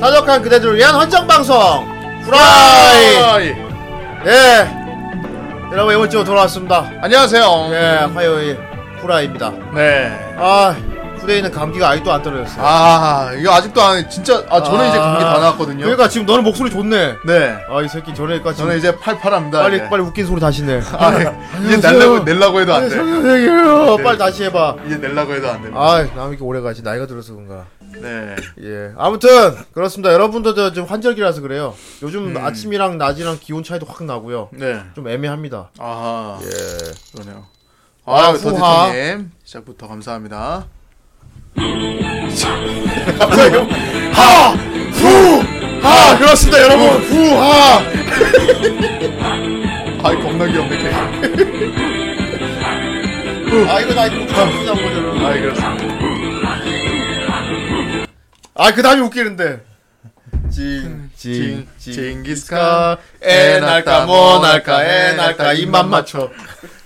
타적한 그대들을 위한 헌정 방송 후라이. 하이. 예. 여러분 이번 주 돌아왔습니다. 안녕하세요. 예, 화요일 후라이입니다. 네. 아, 후대인은 감기가 아직도 안 떨어졌어요. 아, 이거 아직도 안, 진짜, 아, 저는 이제 감기 다 나왔거든요. 그러니까 지금 너는 목소리 좋네. 네. 아, 이 새끼 전에까지 저는 이제 팔팔합니다. 빨리 이제. 빨리 웃긴 소리 다시 내. 아, 이제 내려고, 내려고 해도 안 돼. 선생님이요. 네. 빨리 다시 해봐. 이제 내려고 해도 안 됩니다. 아, 나 이렇게 오래 가지 나이가 들어서 그런가. 네. 예. 아무튼 그렇습니다. 여러분들도 좀 환절기라서 그래요. 요즘 음. 아침이랑 낮이랑 기온 차이도 확 나고요. 네. 좀 애매합니다. 아하. 예. 그러네요. 아, 아. 더디터님 시작부터 감사합니다. 하! 후! 하! 그렇습니다, 여러분. 후 하! 아이, 겁나 귀엽네, 걔. 아, 이거 나 이거 웃기자 보잖아. 아이, 그렇습니다. 아, 그 다음이 웃기는데. 징, 징, 징, 징기스카, 에 날까, 뭐 날까, 에 날까, 입만 맞춰.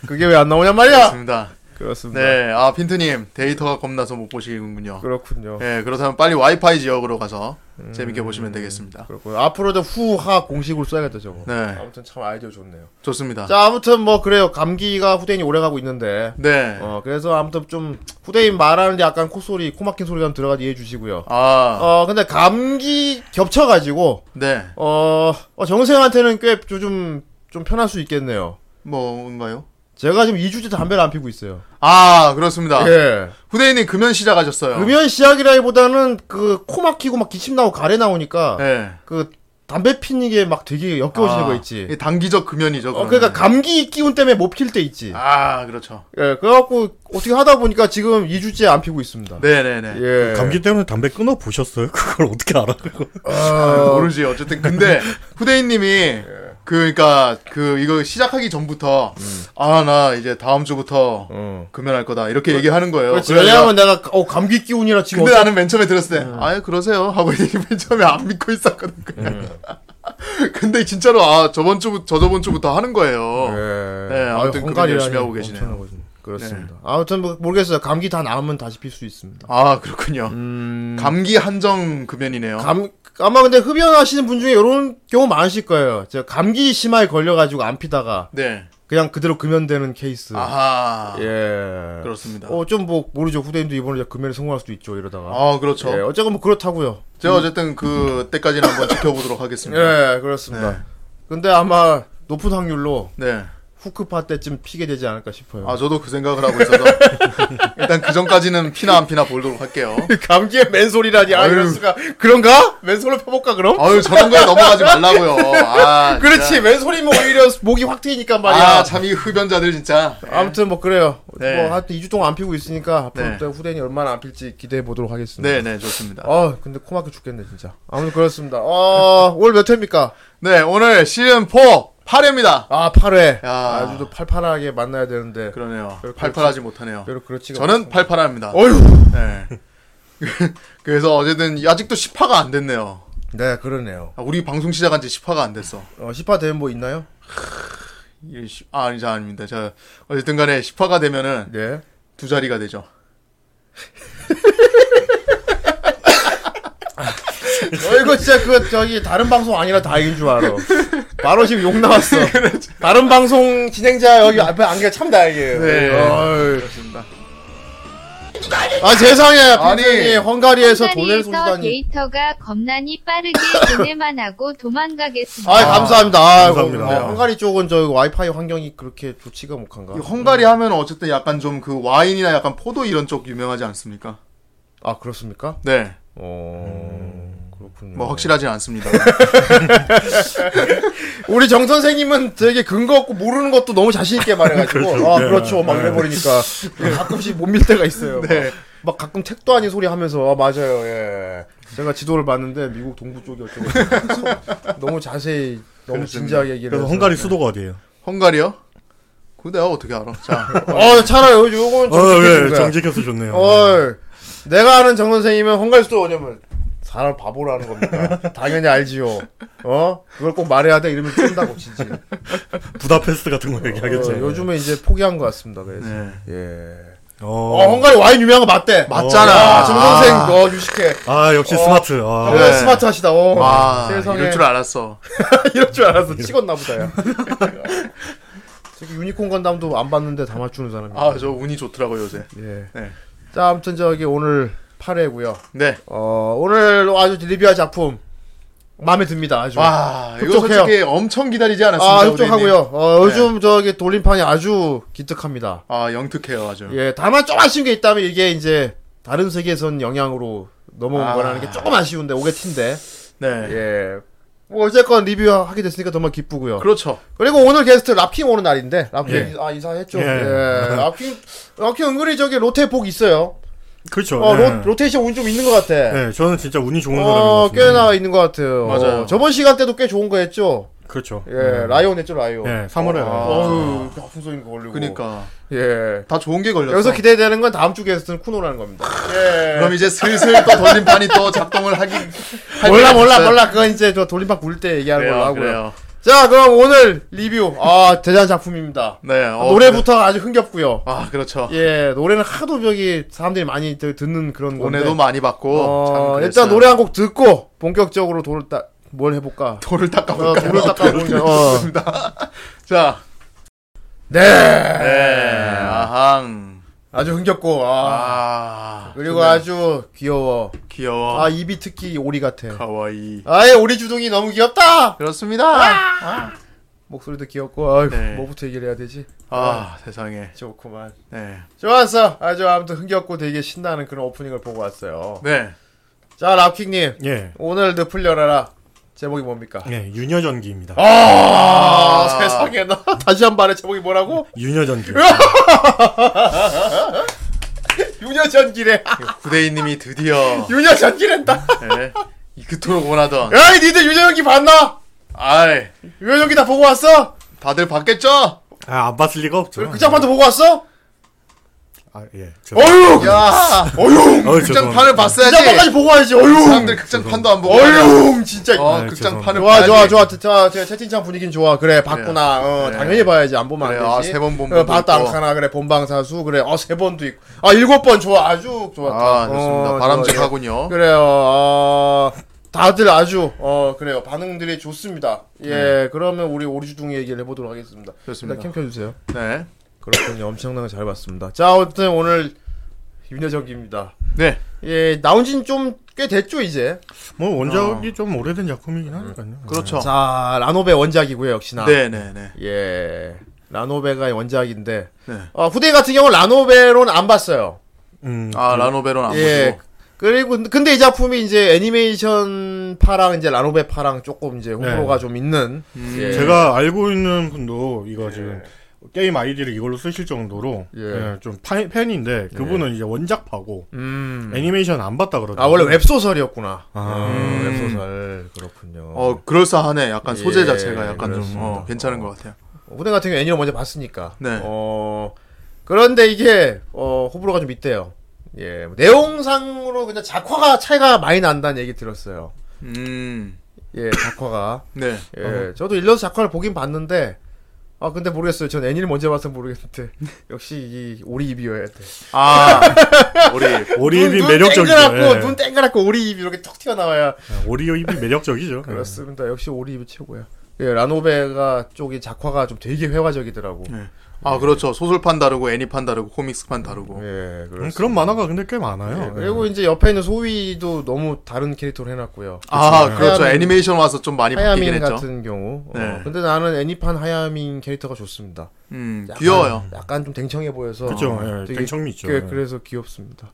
그게 왜 안 나오냔 말이야? 그렇습니다. 그렇습니다. 네. 아, 핀트님, 데이터가 겁나서 못 보시는군요. 그렇군요. 네, 그렇다면 빨리 와이파이 지역으로 가서 재밌게 보시면 되겠습니다. 그렇고 앞으로도 후하 공식으로 써야겠다 저거. 네, 아무튼 참 아이디어 좋네요. 좋습니다. 자 아무튼 뭐 그래요 감기가 후대인이 오래 가고 있는데 네. 어 그래서 아무튼 좀 후대인 말하는데 약간 콧소리 코 막힌 소리가 들어가 이해해 주시고요. 아, 어 근데 감기 겹쳐가지고 네. 어, 어 정생한테는 꽤 요즘 좀 편할 수 있겠네요. 뭔가요? 제가 지금 2주째 담배를 안 피고 있어요. 아, 그렇습니다. 예. 후대인님 금연 시작하셨어요. 금연 시작이라기보다는 그 코 막히고 막 기침 나고 가래 나오니까 네. 그 담배 피는 게 막 되게 역겨워지는 아, 거 있지. 단기적 금연이죠. 어. 그러니까 감기 기운 때문에 못 필 때 있지. 아, 그렇죠. 예, 그래갖고 어떻게 하다 보니까 지금 2주째 안 피고 있습니다. 네네네. 예. 감기 때문에 담배 끊어 보셨어요? 그걸 어떻게 알아? 그거? 아, 모르지. 어쨌든 근데 후대인님이 그 그러니까 그 이거 시작하기 전부터 아나 이제 다음 주부터 어. 금연할 거다 이렇게 얘기하는 거예요. 그렇지. 왜냐면 내가 어 감기 기운이라 지금 근데 나는 맨 처음에 들었을 때, 아예 그러세요? 하고 맨 처음에 안 믿고 있었거든. 그냥. 근데 진짜로, 아, 저번 주, 저 저번 주부터 하는 거예요. 예. 네, 아무튼 헝가리라니 열심히 하고 계시네요. 그렇습니다. 아무튼 뭐 모르겠어요. 감기 다 나으면 다시 필 수 있습니다. 아, 그렇군요. 음. 감기 한정 금연이네요. 감 아마 근데 흡연하시는 분 중에 이런 경우 많으실 거예요. 제가 감기 심하게 걸려가지고 안 피다가 네. 그냥 그대로 금연되는 케이스. 아하. 예. 그렇습니다. 어 좀 뭐 모르죠. 후대인도 이번에 금연에 성공할 수도 있죠. 이러다가. 아, 그렇죠. 예. 어쨌건 뭐 그렇다고요. 제가 어쨌든 그 때까지는 한번 지켜보도록 하겠습니다. 예, 그렇습니다. 네. 근데 아마 높은 확률로 네. 후크파 때쯤 피게 되지 않을까 싶어요. 아, 저도 그 생각을 하고 있어서. 일단 그 전까지는 피나 안 피나 보도록 할게요. 감기에 맨소리라니. 아. 이럴 수가. 그런가? 맨솔로 펴볼까, 그럼? 아유, 저런 거에 넘어가지 말라고요. 아, 그렇지. 진짜. 맨소리면 오히려 목이 확 트이니까 말이야. 아, 참, 이 흡연자들 진짜. 아무튼 뭐 그래요. 네. 뭐 하여튼 2주 동안 안 피고 있으니까 앞으로 네. 또 후대인이 얼마나 안 필지 기대해 보도록 하겠습니다. 네네, 좋습니다. 아, 근데 코 막혀 죽겠네, 진짜. 아무튼 그렇습니다. 어, 오늘 몇 회입니까? 네, 오늘 시즌 4 8회입니다. 아, 8회. 야. 아주 또 팔팔하게 만나야 되는데. 그러네요. 그렇지. 팔팔하지 못하네요. 별로 그렇지가 저는 팔팔합니다. 어휴. 네. 그래서 어쨌든 아직도 10화가 안 됐네요. 네, 그러네요. 아, 우리 방송 시작한 지 10화가 안 됐어. 어, 10화 되면 뭐 있나요? 아, 아니, 자, 아닙니다. 자, 어쨌든 간에 10화가 되면은 네. 두 자리가 되죠. 어, 이거 진짜 그, 저기, 다른 방송 아니라 다행인 줄 알아. 바로 지금 욕 나왔어. 다른 방송 진행자 여기 앞에 안개가 참 다행이에요. 네. 어이. 그렇습니다. 아, 세상에. 아니. 아니, 헝가리에서 돈을 헝가리에서 쏘다니. 데이터가 겁나니 빠르게 보내만 하고 도망가겠습니다. 아, 감사합니다. 아, 감사합니다. 어, 헝가리 쪽은 저 와이파이 환경이 그렇게 좋지가 못한가. 이 헝가리 하면 어쨌든 약간 좀 그 와인이나 약간 포도 이런 쪽 유명하지 않습니까? 아, 그렇습니까? 네. 어, 그렇군요. 뭐 확실하진 않습니다. 우리 정 선생님은 되게 근거 없고 모르는 것도 너무 자신 있게 말해가지고. 그렇죠. 아, 네. 그렇죠. 막 이래버리니까. 가끔씩 못밀 때가 있어요. 네. 막 가끔 택도 아닌 소리 하면서, 아, 맞아요, 예. 제가 지도를 봤는데, 미국 동부 쪽이 어쩌고. 너무 자세히, 너무 그렇습니다. 진지하게 얘기를 그래서. 헝가리 수도가 어디예요? 헝가리요? 그거 내가 어떻게 알아? 자. 어, 차라리 요건 어, 좀 예, 거야. 정직해서 좋네요. 어, 내가 아는 정 선생님은 헝가리 수도 뭐냐면 사람 바보라는 겁니다. 당연히 알지요. 어? 그걸 꼭 말해야 돼 이러면 쫀다고 치지. 부다페스트 같은 거 얘기하겠죠. 어, 요즘에 이제 포기한 것 같습니다. 그래서 네. 예. 어, 어. 헝가리 와인 유명한 거 맞대. 맞잖아. 아, 정선생, 어, 유식해. 아 역시 어. 스마트. 아. 정말 네. 스마트 하시다. 어. 와, 세상에. 이럴 줄 알았어. 이럴 줄 알았어. 찍었나 보다, 야. 저기 유니콘 건담도 안 봤는데 다 맞추는 사람이. 아, 저 운이 좋더라고요, 요새. 예. 네. 자, 아무튼 저기 오늘 8회고요. 네. 어, 오늘 아주 리뷰할 작품 마음에 듭니다. 아주. 와, 이거 흡족해요. 솔직히 엄청 기다리지 않았습니다. 아. 흡족하고요. 어, 네. 요즘 저기 돌림판이 아주 기특합니다. 아, 영특해요, 아주. 예, 다만 좀 아쉬운 게 있다면 이게 이제 다른 세계선 영향으로 넘어온 아. 거라는 게 조금 아쉬운데 오게티인데. 네. 예. 뭐 어쨌건 리뷰하게 됐으니까 정말 기쁘고요. 그렇죠. 그리고 오늘 게스트 랍킹 오는 날인데 랍킹 예. 아 인사했죠. 예. 예. 랍킹 랍킹 은근히 저기 로테 복 있어요. 그렇죠. 어, 네. 로, 로테이션 운좀 있는 것 같아. 네, 저는 진짜 운이 좋은 어, 사람인 것 같습니다. 꽤나 있는 것 같아요. 맞아요. 어, 저번 시간 때도 꽤 좋은 거 했죠. 그렇죠. 예, 라이온 했죠, 라이온. 네, 3월에 아, 라이온. 어휴, 아픈 소리가 걸리고. 그니까. 예. 다 좋은 게 걸렸어. 여기서 기대되는 건 다음 주 게스트는 쿠노라는 겁니다. 예. 그럼 이제 슬슬 또 돌림판이 또 작동을 하기. 할 몰라, 몰라. 몰라. 그건 이제 저 돌림판 굴 때 얘기하는 걸로 그래요, 하고요. 그래요. 자, 그럼 오늘 리뷰. 아, 대단한 작품입니다. 네. 어, 노래부터 아주 흥겹고요. 아, 그렇죠. 예, 노래는 하도 저기 사람들이 많이 드- 듣는 그런 건데. 오늘도 많이 받고. 어. 일단 노래 한 곡 듣고 본격적으로 돌을 따, 뭘 해볼까? 돌을 어, 닦아볼까요? 돌을 닦아보자. 어. 자. 네. 네. 아항. 아주 흥겹고, 아. 아. 그리고 좋네. 아주 귀여워. 귀여워. 아, 입이 특히 오리 같아. 가와이. 아예 오리 주둥이 너무 귀엽다! 그렇습니다. 아. 목소리도 귀엽고, 아유, 네. 뭐부터 얘기를 해야 되지? 아, 세상에. 좋구만. 네. 좋았어. 아주 아무튼 흥겹고 되게 신나는 그런 오프닝을 보고 왔어요. 네. 자, 랍킹님. 예. 오늘 늪을 열어라. 제목이 뭡니까? 네, 유녀전기입니다. 아, 세상에 나 다시 한 번에 제목이 뭐라고? 유녀전기. 유녀전기래. 구대인님이 드디어 유녀전기랜다. 네. 이 그토록 원하던 야이 니들 유녀전기 봤나? 아이 유녀전기 다 보고 왔어? 다들 봤겠죠? 아, 안 봤을 리가 없죠. 극장판도 보고 왔어? 아, 예. 저, 어휴. 야 어휴. 어, 극장판을 봤어야지 극장판까지 보고 와야지. 어휴. 사람들 극장판도 안 보고 어휴. 진짜. 어 아, 극장판을 좋아. 좋아 좋아 자, 제 채팅창 분위기는 좋아 그래 봤구나 어 그래. 당연히 봐야지 안 보면 그래, 안 아, 되지 세번 본 어, 분도 봤다 있고. 안 카나 그래 본방사수 그래 어 세 번도 있고 아 일곱 번 좋아 아주 좋았다 아 좋습니다 어, 바람직하군요 좋아, 예. 그래요 어, 다들 아주 어 그래요 반응들이 좋습니다 예 그러면 우리 오리주둥이 얘기를 해보도록 하겠습니다 좋습니다. 일단 캠 켜주세요 네 그렇군요 엄청나게 잘 봤습니다 자 아무튼 오늘 윤여정기입니다 네. 예 나온 지는 좀 꽤 됐죠 이제 뭐 원작이 좀 오래된 작품이긴 하니까요. 그렇죠. 자 라노베 원작이고요 역시나 네 네 네 예. 라노베가 원작인데 네. 어, 후대 같은 경우는 라노베로는 안 봤어요. 음, 아 라노베론 안 예. 보시고 그리고 근데 이 작품이 이제 애니메이션 파랑 이제 라노베 파랑 조금 이제 호불호가 네. 좀 있는. 음. 예. 제가 알고 있는 분도 이거 지금 게임 아이디를 이걸로 쓰실 정도로 예. 예, 좀 파- 팬인데 그분은 이제 원작파고 음. 애니메이션 안 봤다 그러더라고요. 아 원래 웹소설이었구나. 아. 음, 웹소설 그렇군요. 어 그럴싸하네 약간 소재 예, 자체가 약간 좀 그렇습니다. 어, 괜찮은 것 같아요 후대 같은 경우 애니를 먼저 봤으니까. 네. 어 그런데 이게 어 호불호가 좀 있대요. 예. 내용상으로 그냥 작화가 차이가 많이 난다는 얘기 들었어요. 음네 예, 작화가. 네. 예, 저도 일러스 작화를 보긴 봤는데, 아, 근데 모르겠어요. 전 애니를 먼저 봐서 모르겠는데, 역시 이 오리 입이어야 돼. 아 우리 오리입이 눈, 매력적이죠. 눈 땡그랗고, 예. 눈 땡그랗고 오리 입이 이렇게 턱 튀어나와야. 오리입이 매력적이죠. 그렇습니다. 역시 오리 입이 최고야. 예, 라노베가 쪽이 작화가 좀 되게 회화적이더라고. 네. 아 그렇죠 소설판 다르고 애니판 다르고 코믹스판 다르고 예, 음. 그런 만화가 근데 꽤 많아요. 예, 그리고 이제 옆에 있는 소위도 너무 다른 캐릭터로 해놨고요. 아 그쵸. 그렇죠 하야민- 애니메이션 와서 좀 많이 바뀌긴 하야민 했죠 같은 경우. 어, 네. 근데 나는 애니판 하야민 캐릭터가 좋습니다. 음 약간- 귀여워요 약간 좀 댕청해 보여서. 그렇죠. 어, 예, 되게 땡청미 있죠. 그, 예. 그래서 귀엽습니다.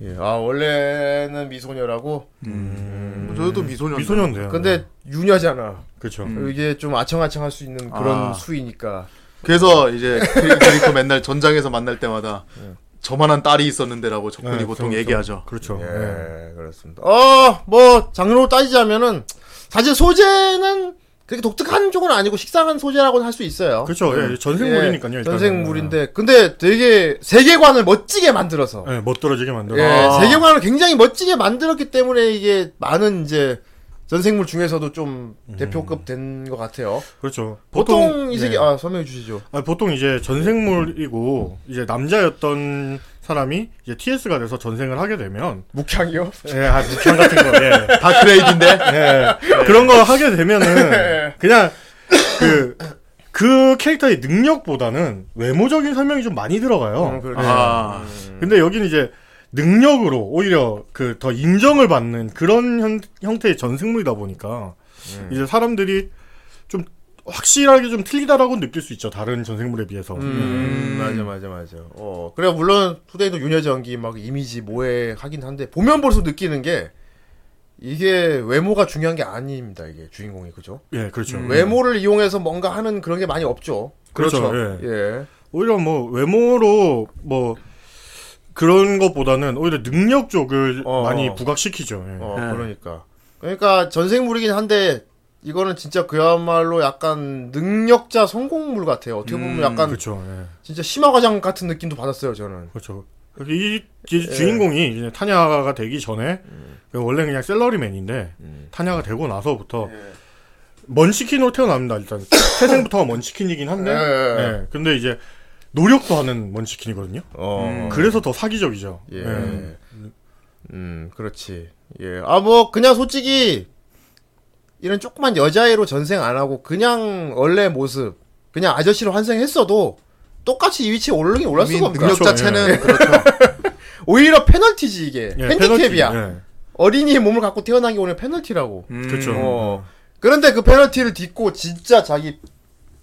예. 아 원래는 미소녀라고. 음. 저희도 미소년 미소년대요. 근데 유녀잖아. 그렇죠. 음. 이게 좀 아청아청할 수 있는 그런 아. 수이니까. 그래서 이제 캐- 캐릭터 맨날 전장에서 만날 때마다 저만한 딸이 있었는데라고 적군이 네, 보통 그렇죠. 얘기하죠 그렇죠. 예. 예, 그렇습니다. 어, 뭐 장르로 따지자면은 사실 소재는 그렇게 독특한 쪽은 아니고 식상한 소재라고는 할 수 있어요. 그렇죠. 예, 전생물이니까요. 예, 일단은. 전생물인데 근데 되게 세계관을 멋지게 만들어서 예, 멋들어지게 만들어. 예, 아. 세계관을 굉장히 멋지게 만들었기 때문에 이게 많은 이제 전생물 중에서도 좀 대표급 된 것 같아요. 그렇죠. 보통, 이 세계 예. 아 설명해 주시죠. 아, 보통 이제 전생물이고 이제 남자였던 사람이 이제 TS가 돼서 전생을 하게 되면 묵향이요? 예, 아, 묵향 같은 거, 예. 다크레이드인데. 예. 그런 거 하게 되면은 그냥 그, 그 캐릭터의 능력보다는 외모적인 설명이 좀 많이 들어가요. 음, 그래. 아. 근데 여기는 이제 능력으로 오히려 그 더 인정을 받는 그런 형, 형태의 전생물이다 보니까 이제 사람들이 좀 확실하게 좀 틀리다라고 느낄 수 있죠. 다른 전생물에 비해서. 음, 맞아, 맞아, 맞아. 어, 그래, 물론, 투데이도 윤여정기 막 이미지 모해 하긴 한데, 보면 볼수록 느끼는 게, 이게 외모가 중요한 게 아닙니다, 이게 주인공이, 그죠? 예, 그렇죠. 외모를 이용해서 뭔가 하는 그런 게 많이 없죠. 그렇죠, 예. 오히려 뭐 외모로 뭐 그런 것보다는 오히려 능력 쪽을 어. 많이 부각시키죠. 예. 어, 네. 그러니까. 그러니까 전생물이긴 한데, 이거는 진짜 그야말로 약간 능력자 성공물 같아요. 어떻게 보면 음, 약간 그렇죠. 예. 진짜 심화과장 같은 느낌도 받았어요, 저는. 그렇죠. 이, 이 주인공이 이제 타냐가 되기 전에 그 원래 그냥 셀러리맨인데 타냐가 되고 나서부터 먼치킨으로 태어납니다. 일단 태생부터가 먼치킨이긴 한데, 예, 예. 예. 근데 이제 노력도 하는 먼치킨이거든요. 어. 그래서 더 사기적이죠. 예. 예. 음, 그렇지. 예. 아, 뭐, 그냥 솔직히, 이런 조그만 여자애로 전생 안 하고, 그냥 원래 모습, 그냥 아저씨로 환생했어도, 똑같이 이 위치에 오르긴 올랐을 거다. 능력 그렇죠, 자체는 그렇죠. 오히려 페널티지, 이게. 예, 핸디캡이야. 페널티, 예. 어린이의 몸을 갖고 태어난 게 오히려 페널티라고. 음. 그렇죠. 어. 그런데 그 페널티를 딛고, 진짜 자기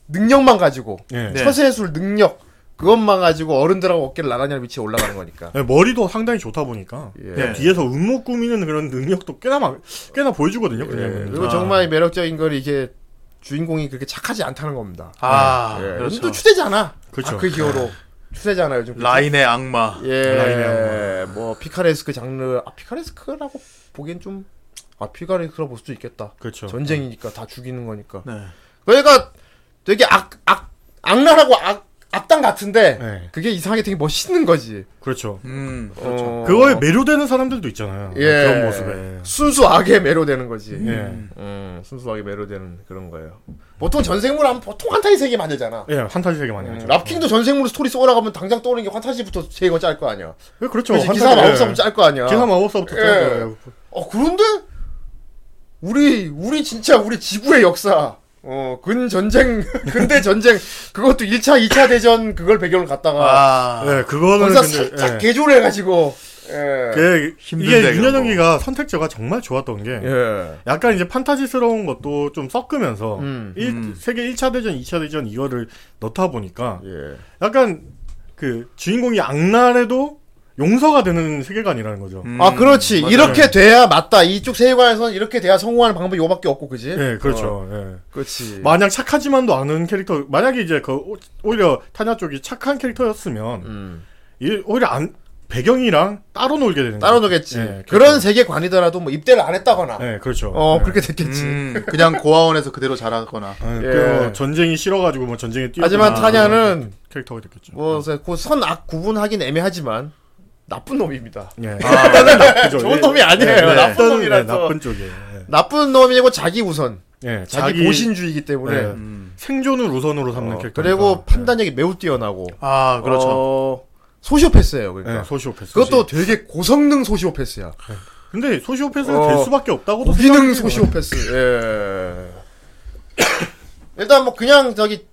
능력만 가지고, 예. 네. 처세술 능력, 그것만 가지고 어른들하고 어깨를 나란히 하는 위치에 올라가는 거니까. 예, 머리도 상당히 좋다 보니까 예. 그냥 뒤에서 음모 꾸미는 그런 능력도 꽤나 막 꽤나 보여주거든요. 예. 그리고 아. 정말 매력적인 건 이게 주인공이 그렇게 착하지 않다는 겁니다. 아, 예. 그렇죠. 또 추세잖아. 그렇죠. 아크 히어로. 추세잖아요, 요즘. 라인의 악마. 예. 뭐 피카레스크 장르. 아 피카레스크라고 보기엔 좀 아, 피카레스크라 볼 수도 있겠다. 그렇죠. 전쟁이니까 다 죽이는 거니까. 네. 그러니까 되게 악, 악, 악랄하고 악, 악당 같은데 네. 그게 이상하게 되게 멋있는 거지. 그렇죠. 음. 어, 그거에 매료되는 사람들도 있잖아요. 예. 그런 모습에. 순수 악에 매료되는 거지. 예. 음, 순수하게 매료되는 그런 거예요. 보통 전생물 하면 보통 환타지 세계 만들잖아. 예, 판타지 세계 많이 음, 하죠. 랍킹도 전생물 스토리 쏘라가면 당장 떠오르는 게 환타지부터 제일 먼저 짤거 아니야. 예, 그렇죠. 판타지- 기사 예. 마법사부터 짤 거 아니야. 기사 마법사부터 예. 짤어 그런데 우리 우리 진짜 우리 지구의 역사. 어 근 전쟁 근대 전쟁 그것도 1차 2차 대전 그걸 배경을 갖다가 아. 예, 그거는 근데 살짝 예. 개조를 해가지고 예. 그 힘든데, 이게 윤여정기가 선택자가 정말 좋았던 게 예. 약간 이제 판타지스러운 것도 좀 섞으면서 음, 일, 음. 세계 1차 대전, 2차 대전 이거를 넣다 보니까 예. 약간 그 주인공이 악랄해도 용서가 되는 세계관이라는 거죠. 음, 아 그렇지 맞아요. 이렇게 돼야 맞다 이쪽 세계관에서는 이렇게 돼야 성공하는 방법이 요밖에 없고 그지? 예, 그렇죠. 어, 예. 그렇지. 만약 착하지만도 않은 캐릭터, 만약에 이제 그 오- 오히려 타냐 쪽이 착한 캐릭터였으면 음. 이 오히려 안 배경이랑 따로 놀게 되는 따로 거죠. 노겠지. 예, 그런 그렇죠. 세계관이더라도 뭐 입대를 안 했다거나. 예, 그렇죠. 어 예. 그렇게 됐겠지. 음, 그냥 고아원에서 그대로 자라거나. 예, 예. 그 전쟁이 싫어가지고 뭐 전쟁에 뛰어. 하지만 타냐는 캐릭터가 됐겠죠. 뭐선악 구분하긴 애매하지만 나쁜 놈입니다. 예. 일단은 그죠. 좋은 예. 놈이 아니에요. 네, 나쁜 일단은, 놈이라서. 네, 나쁜 쪽에. 예. 나쁜 놈이고 자기 우선. 예, 자기, 보신주의이기 때문에. 네. 음. 생존을 우선으로 삼는 어, 캐릭터. 그리고 판단력이 매우 뛰어나고. 아, 그렇죠. 어, 소시오패스예요. 그러니까. 예, 소시오패스. 그것도 되게 고성능 소시오패스야. 근데 소시오패스는 어, 될 수밖에 없다고도 고기능 생각해요. 소시오패스. 예. 일단 뭐 그냥 저기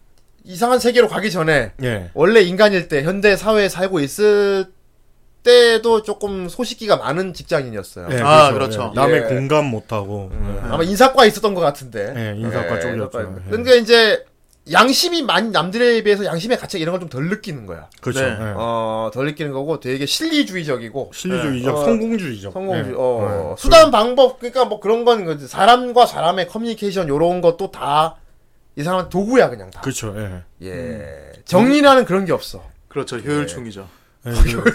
이상한 세계로 가기 전에 예. 원래 인간일 때 현대 사회에 살고 있을 때도 조금 소식기가 많은 직장인이었어요. 예, 아, 그렇죠. 예. 남의 예. 공감 못하고. 예. 아마 인사과에 있었던 것 같은데. 예, 인사과 예, 쪽이었죠. 예. 근데 이제 양심이 많이 남들에 비해서 양심의 가책 이런 걸 좀 덜 느끼는 거야. 그렇죠. 네. 예. 어, 덜 느끼는 거고 되게 실리주의적이고 실리주의적, 어, 성공주의적. 성공주의. 예. 어, 수단 방법 그러니까 뭐 그런 건그 사람과 사람의 커뮤니케이션 요런 것도 다 이 사람은 도구야 그냥 다. 그렇죠. 예. 예. 정리라는 그런 게 없어. 그렇죠. 효율충이죠. 예, 그-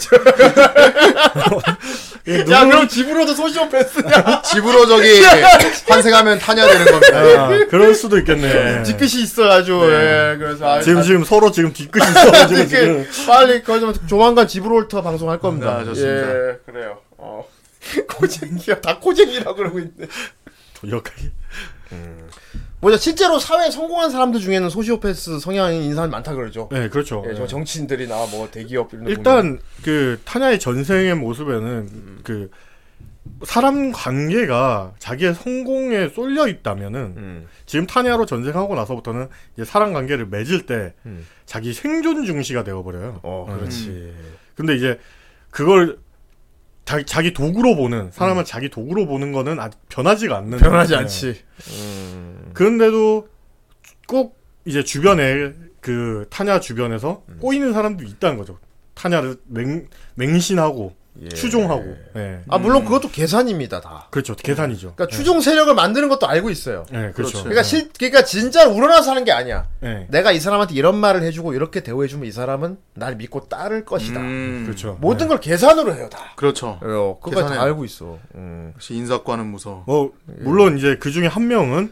예, 야 그럼 집으로도 소시오 패스냐? 집으로 저기 환생하면 타냐 되는 겁니다. 아, 그럴 수도 있겠네. 예. 뒤끝이 있어가지고 예. 그래서 아, 지금 아, 지금 서로 지금 뒤끝이 있어가지고 지금 빨리 거좀 조만간 집으로 올터 방송할 겁니다. 아, 좋습니다. 예, 그래요. 어. 코쟁이야 다 코쟁이라고 그러고 있네. 역하게. 뭐냐 실제로 사회에 성공한 사람들 중에는 소시오패스 성향인 인사는 많다 그러죠. 네, 그렇죠. 예, 저 정치인들이나 뭐 대기업 이런 데 보면. 일단 그 타냐의 전생의 모습에는 그 사람 관계가 자기의 성공에 쏠려 있다면은 음. 지금 타냐로 전생하고 나서부터는 이제 사람 관계를 맺을 때 음. 자기 생존 중시가 되어버려요. 어, 그렇지. 근데 이제 그걸 자기, 자기 도구로 보는 사람은 자기 도구로 보는 거는 아직 변하지가 않는 변하지 네. 않지. 음. 그런데도 꼭 이제 주변에 그 타냐 주변에서 음. 꼬이는 사람도 있다는 거죠. 타냐를 맹, 맹신하고 예. 추종하고. 예. 아 물론 그것도 계산입니다 다. 그렇죠. 계산이죠. 그러니까 추종 세력을 만드는 것도 알고 있어요. 예, 그렇죠. 그렇지. 그러니까 실 그러니까 진짜 우러나서 하는 게 아니야. 예. 내가 이 사람한테 이런 말을 해주고 이렇게 대우해주면 이 사람은 날 믿고 따를 것이다. 음, 그렇죠. 모든 걸 계산으로 해요 다. 그렇죠. 어, 그거 다. 알고 있어. 음. 역시 인사과는 무서워. 뭐 물론 이제 그 중에 한 명은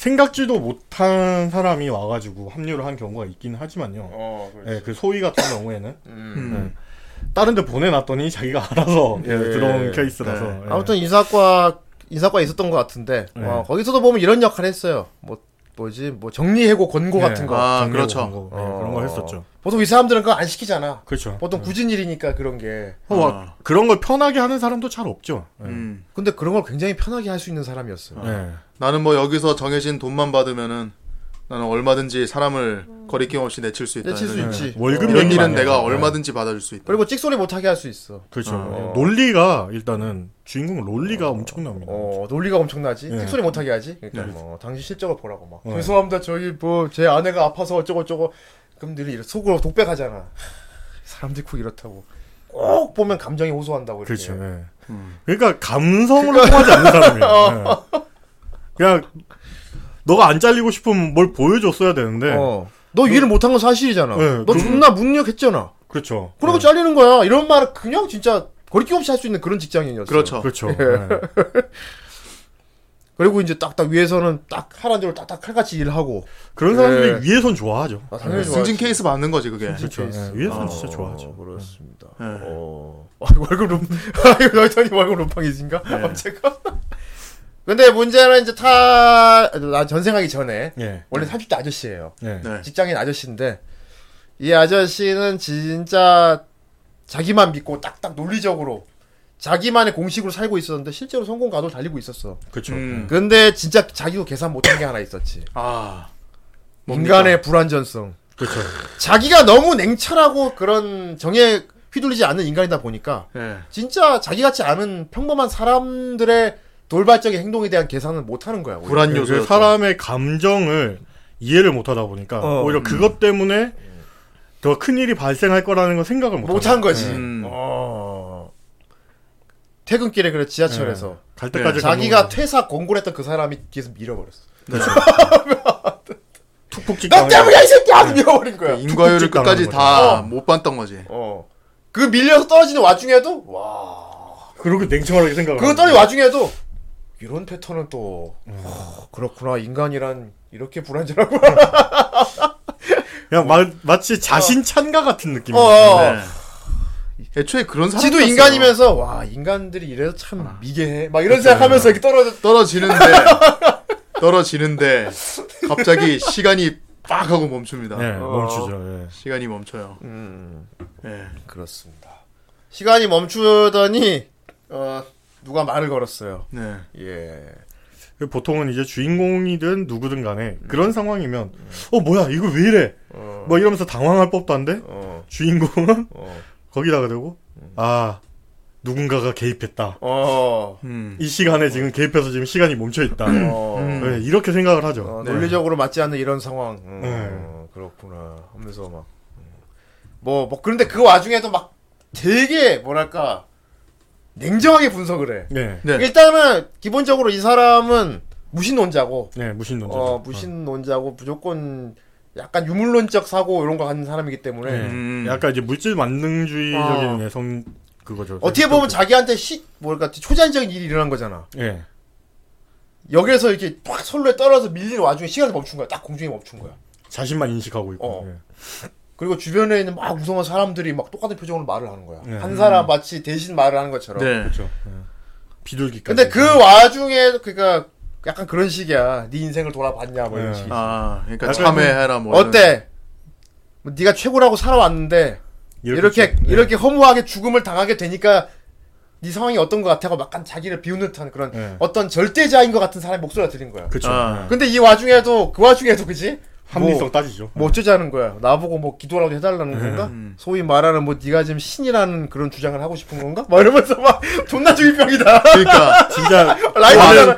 생각지도 못한 사람이 와가지고 합류를 한 경우가 있긴 하지만요. 어, 예, 그 소위 같은 경우에는 음. 예. 다른 데 보내놨더니 자기가 알아서 예, 예. 들어온 케이스라서 네. 예. 아무튼 인사과 인사과에 있었던 것 같은데 네. 어, 거기서도 보면 이런 역할 했어요. 뭐 뭐지 뭐 정리해고 권고 예. 같은 거. 아, 그렇죠. 그런 거, 예, 어. 그런 거 했었죠. 보통 이 사람들은 그거 안 시키잖아. 그렇죠. 보통 굳은 일이니까 그런 게. 어, 막 그런 걸 편하게 하는 사람도 잘 없죠. 예. 음. 근데 그런 걸 굉장히 편하게 할 수 있는 사람이었어요. 예. 나는 뭐 여기서 정해진 돈만 받으면은 나는 얼마든지 사람을 거리낌 없이 내칠 수 있다. 내칠 수 있지. 월급 이런 일은 내가. 얼마든지 받아줄 수 있다. 그리고 찍소리 못하게 할 수 있어. 그렇죠. 어. 논리가 일단은 주인공 논리가 엄청납니다. 어 논리가 엄청나지. 예. 찍소리 못하게 하지. 그러니까 네. 뭐 당신 실적을 보라고 막. 어. 죄송합니다. 저희 뭐제 아내가 아파서 어쩌고 저쩌고. 그럼 늘 이렇게 속으로 독백하잖아. 사람들이 꼭 이렇다고. 꼭 보면 감정이 호소한다고 이렇게. 그렇죠. 예. 음. 그러니까 감성으로 통하지 않는 사람이에요. 예. 그냥 너가 안 잘리고 싶으면 뭘 보여줬어야 되는데 어. 너 일을 못한 건 사실이잖아. 네, 너 그- 존나 무능력했잖아. 그렇죠. 그러고 예. 잘리는 거야. 이런 말을 그냥 진짜 거리낌 없이 할 수 있는 그런 직장인이었어. 그렇죠. 그렇죠. 예. 예. 그리고 이제 딱딱 위에서는 딱 하라는 대로 딱딱 칼같이 일하고. 그런 사람들이 예. 위에선 좋아하죠. 아, 당연히 승진 좋아하지. 케이스 맞는 거지 그게. 그렇죠. 예. 위에선 진짜 좋아하죠. 그렇습니다. 예. 어. 아, 월급 룸, 아이고, 너희들이 월급 룸팡이신가? 어쨌건. 근데 문제는 이제 타, 나 전생하기 전에, 예. 원래 30대 아저씨예요 예. 네. 직장인 아저씨인데, 이 아저씨는 진짜 자기만 믿고 딱딱 논리적으로 자기만의 공식으로 살고 있었는데 실제로 성공 가도를 달리고 있었어. 그렇죠. 음. 근데 진짜 자기도 계산 못한 게 하나 있었지. 아. 뭡니까? 인간의 불완전성. 그렇죠. 자기가 너무 냉철하고 그런 정에 휘둘리지 않는 인간이다 보니까 예. 진짜 자기 같지 않은 평범한 사람들의 돌발적인 행동에 대한 계산을 못 하는 거야. 오히려. 불안 그 요소. 사람의 감정을 이해를 못 하다 보니까 어. 오히려 그것 때문에 더 큰 일이 발생할 거라는 걸 생각을 못 못 한 거지. 음. 어. 퇴근길에 그래 지하철에서 갈 때까지 자기가 퇴사 공고를 했던 그 사람이 뒤에서 밀어버렸어. 툭툭 너 찍고 때문이야 이 새끼야! 밀어버린 거야. 인과율을 툭툭 끝까지 당하는 다 거죠. 못 봤던 거지. 어. 그 밀려서 떨어지는 와중에도 와. 그렇게 냉정하게 생각을 하는 떨어진. 와중에도 이런 패턴은 또 어, 그렇구나 인간이란 이렇게 불안전하구나. 그냥 마, 마치 자신 찬가 같은 느낌이에요. 어. 네. 애초에 그런 사람. 지도 인간이면서 와 인간들이 이래서 참 미개해 막 이런 생각하면서 이렇게 떨어져 떨어지는데 떨어지는데 갑자기 시간이 빡 하고 멈춥니다. 네, 어. 멈추죠. 예. 시간이 멈춰요. 음 예. 그렇습니다 시간이 멈추더니 어 누가 말을 걸었어요. 네. 예. 그 보통은 이제 주인공이든 누구든 간에 그런 상황이면 어 뭐야 이거 왜 이래? 어, 뭐 이러면서 당황할 법도 한데 어, 주인공은 어, 거기다가 대고 아 누군가가 개입했다. 어, 음. 이 시간에 지금 개입해서 지금 시간이 멈춰 있다. 어, 음. 네, 이렇게 생각을 하죠. 어, 네. 논리적으로 맞지 않는 이런 상황. 음, 네. 그렇구나. 하면서 막뭐뭐 그런데 그 와중에도 막 되게 뭐랄까 냉정하게 분석을 해 네, 네. 일단은 기본적으로 이 사람은 무신론자고 네 무신론자 어 무신론자고 무조건 약간 유물론적 사고 이런 거 가진 사람이기 때문에 네. 음. 약간 이제 물질 만능주의적인 어. 내성 그거죠 어떻게 보면 자기한테 시 뭐랄까 초자연적인 일이 일어난 거잖아 예 여기에서 이렇게 팍 선로에 떨어져서 밀리는 와중에 시간이 멈춘 거야 딱 공중에 멈춘 거야 자신만 인식하고 있고 어. 예. 그리고 주변에 있는 막 무성한 사람들이 막 똑같은 표정으로 말을 하는 거야 네. 한 사람 마치 대신 말을 하는 것처럼 네. 그렇죠 예. 비둘기까지 근데 그 와중에 그니까 약간 그런 식이야. 네 인생을 돌아봤냐 뭐 이런 네. 식이. 아, 그러니까 참회해라 뭐. 어때? 뭐 네가 최고라고 살아왔는데 이렇게 좀- 네. 이렇게 허무하게 죽음을 당하게 되니까 네 상황이 어떤 것 같아고 약간 자기를 비웃는 듯한 그런 네. 어떤 절대자인 것 같은 사람의 목소리가 들린 거야. 그쵸. 아. 네. 근데 이 와중에도 그 와중에도 그지? 합리성 뭐, 따지죠. 뭐 어쩌자는 거야. 나보고 뭐 기도라도 해달라는 건가? 음. 소위 말하는 뭐 네가 지금 신이라는 그런 주장을 하고 싶은 건가? 막 이러면서 막 존나 중이병이다. 그러니까 진짜 라이브잖아.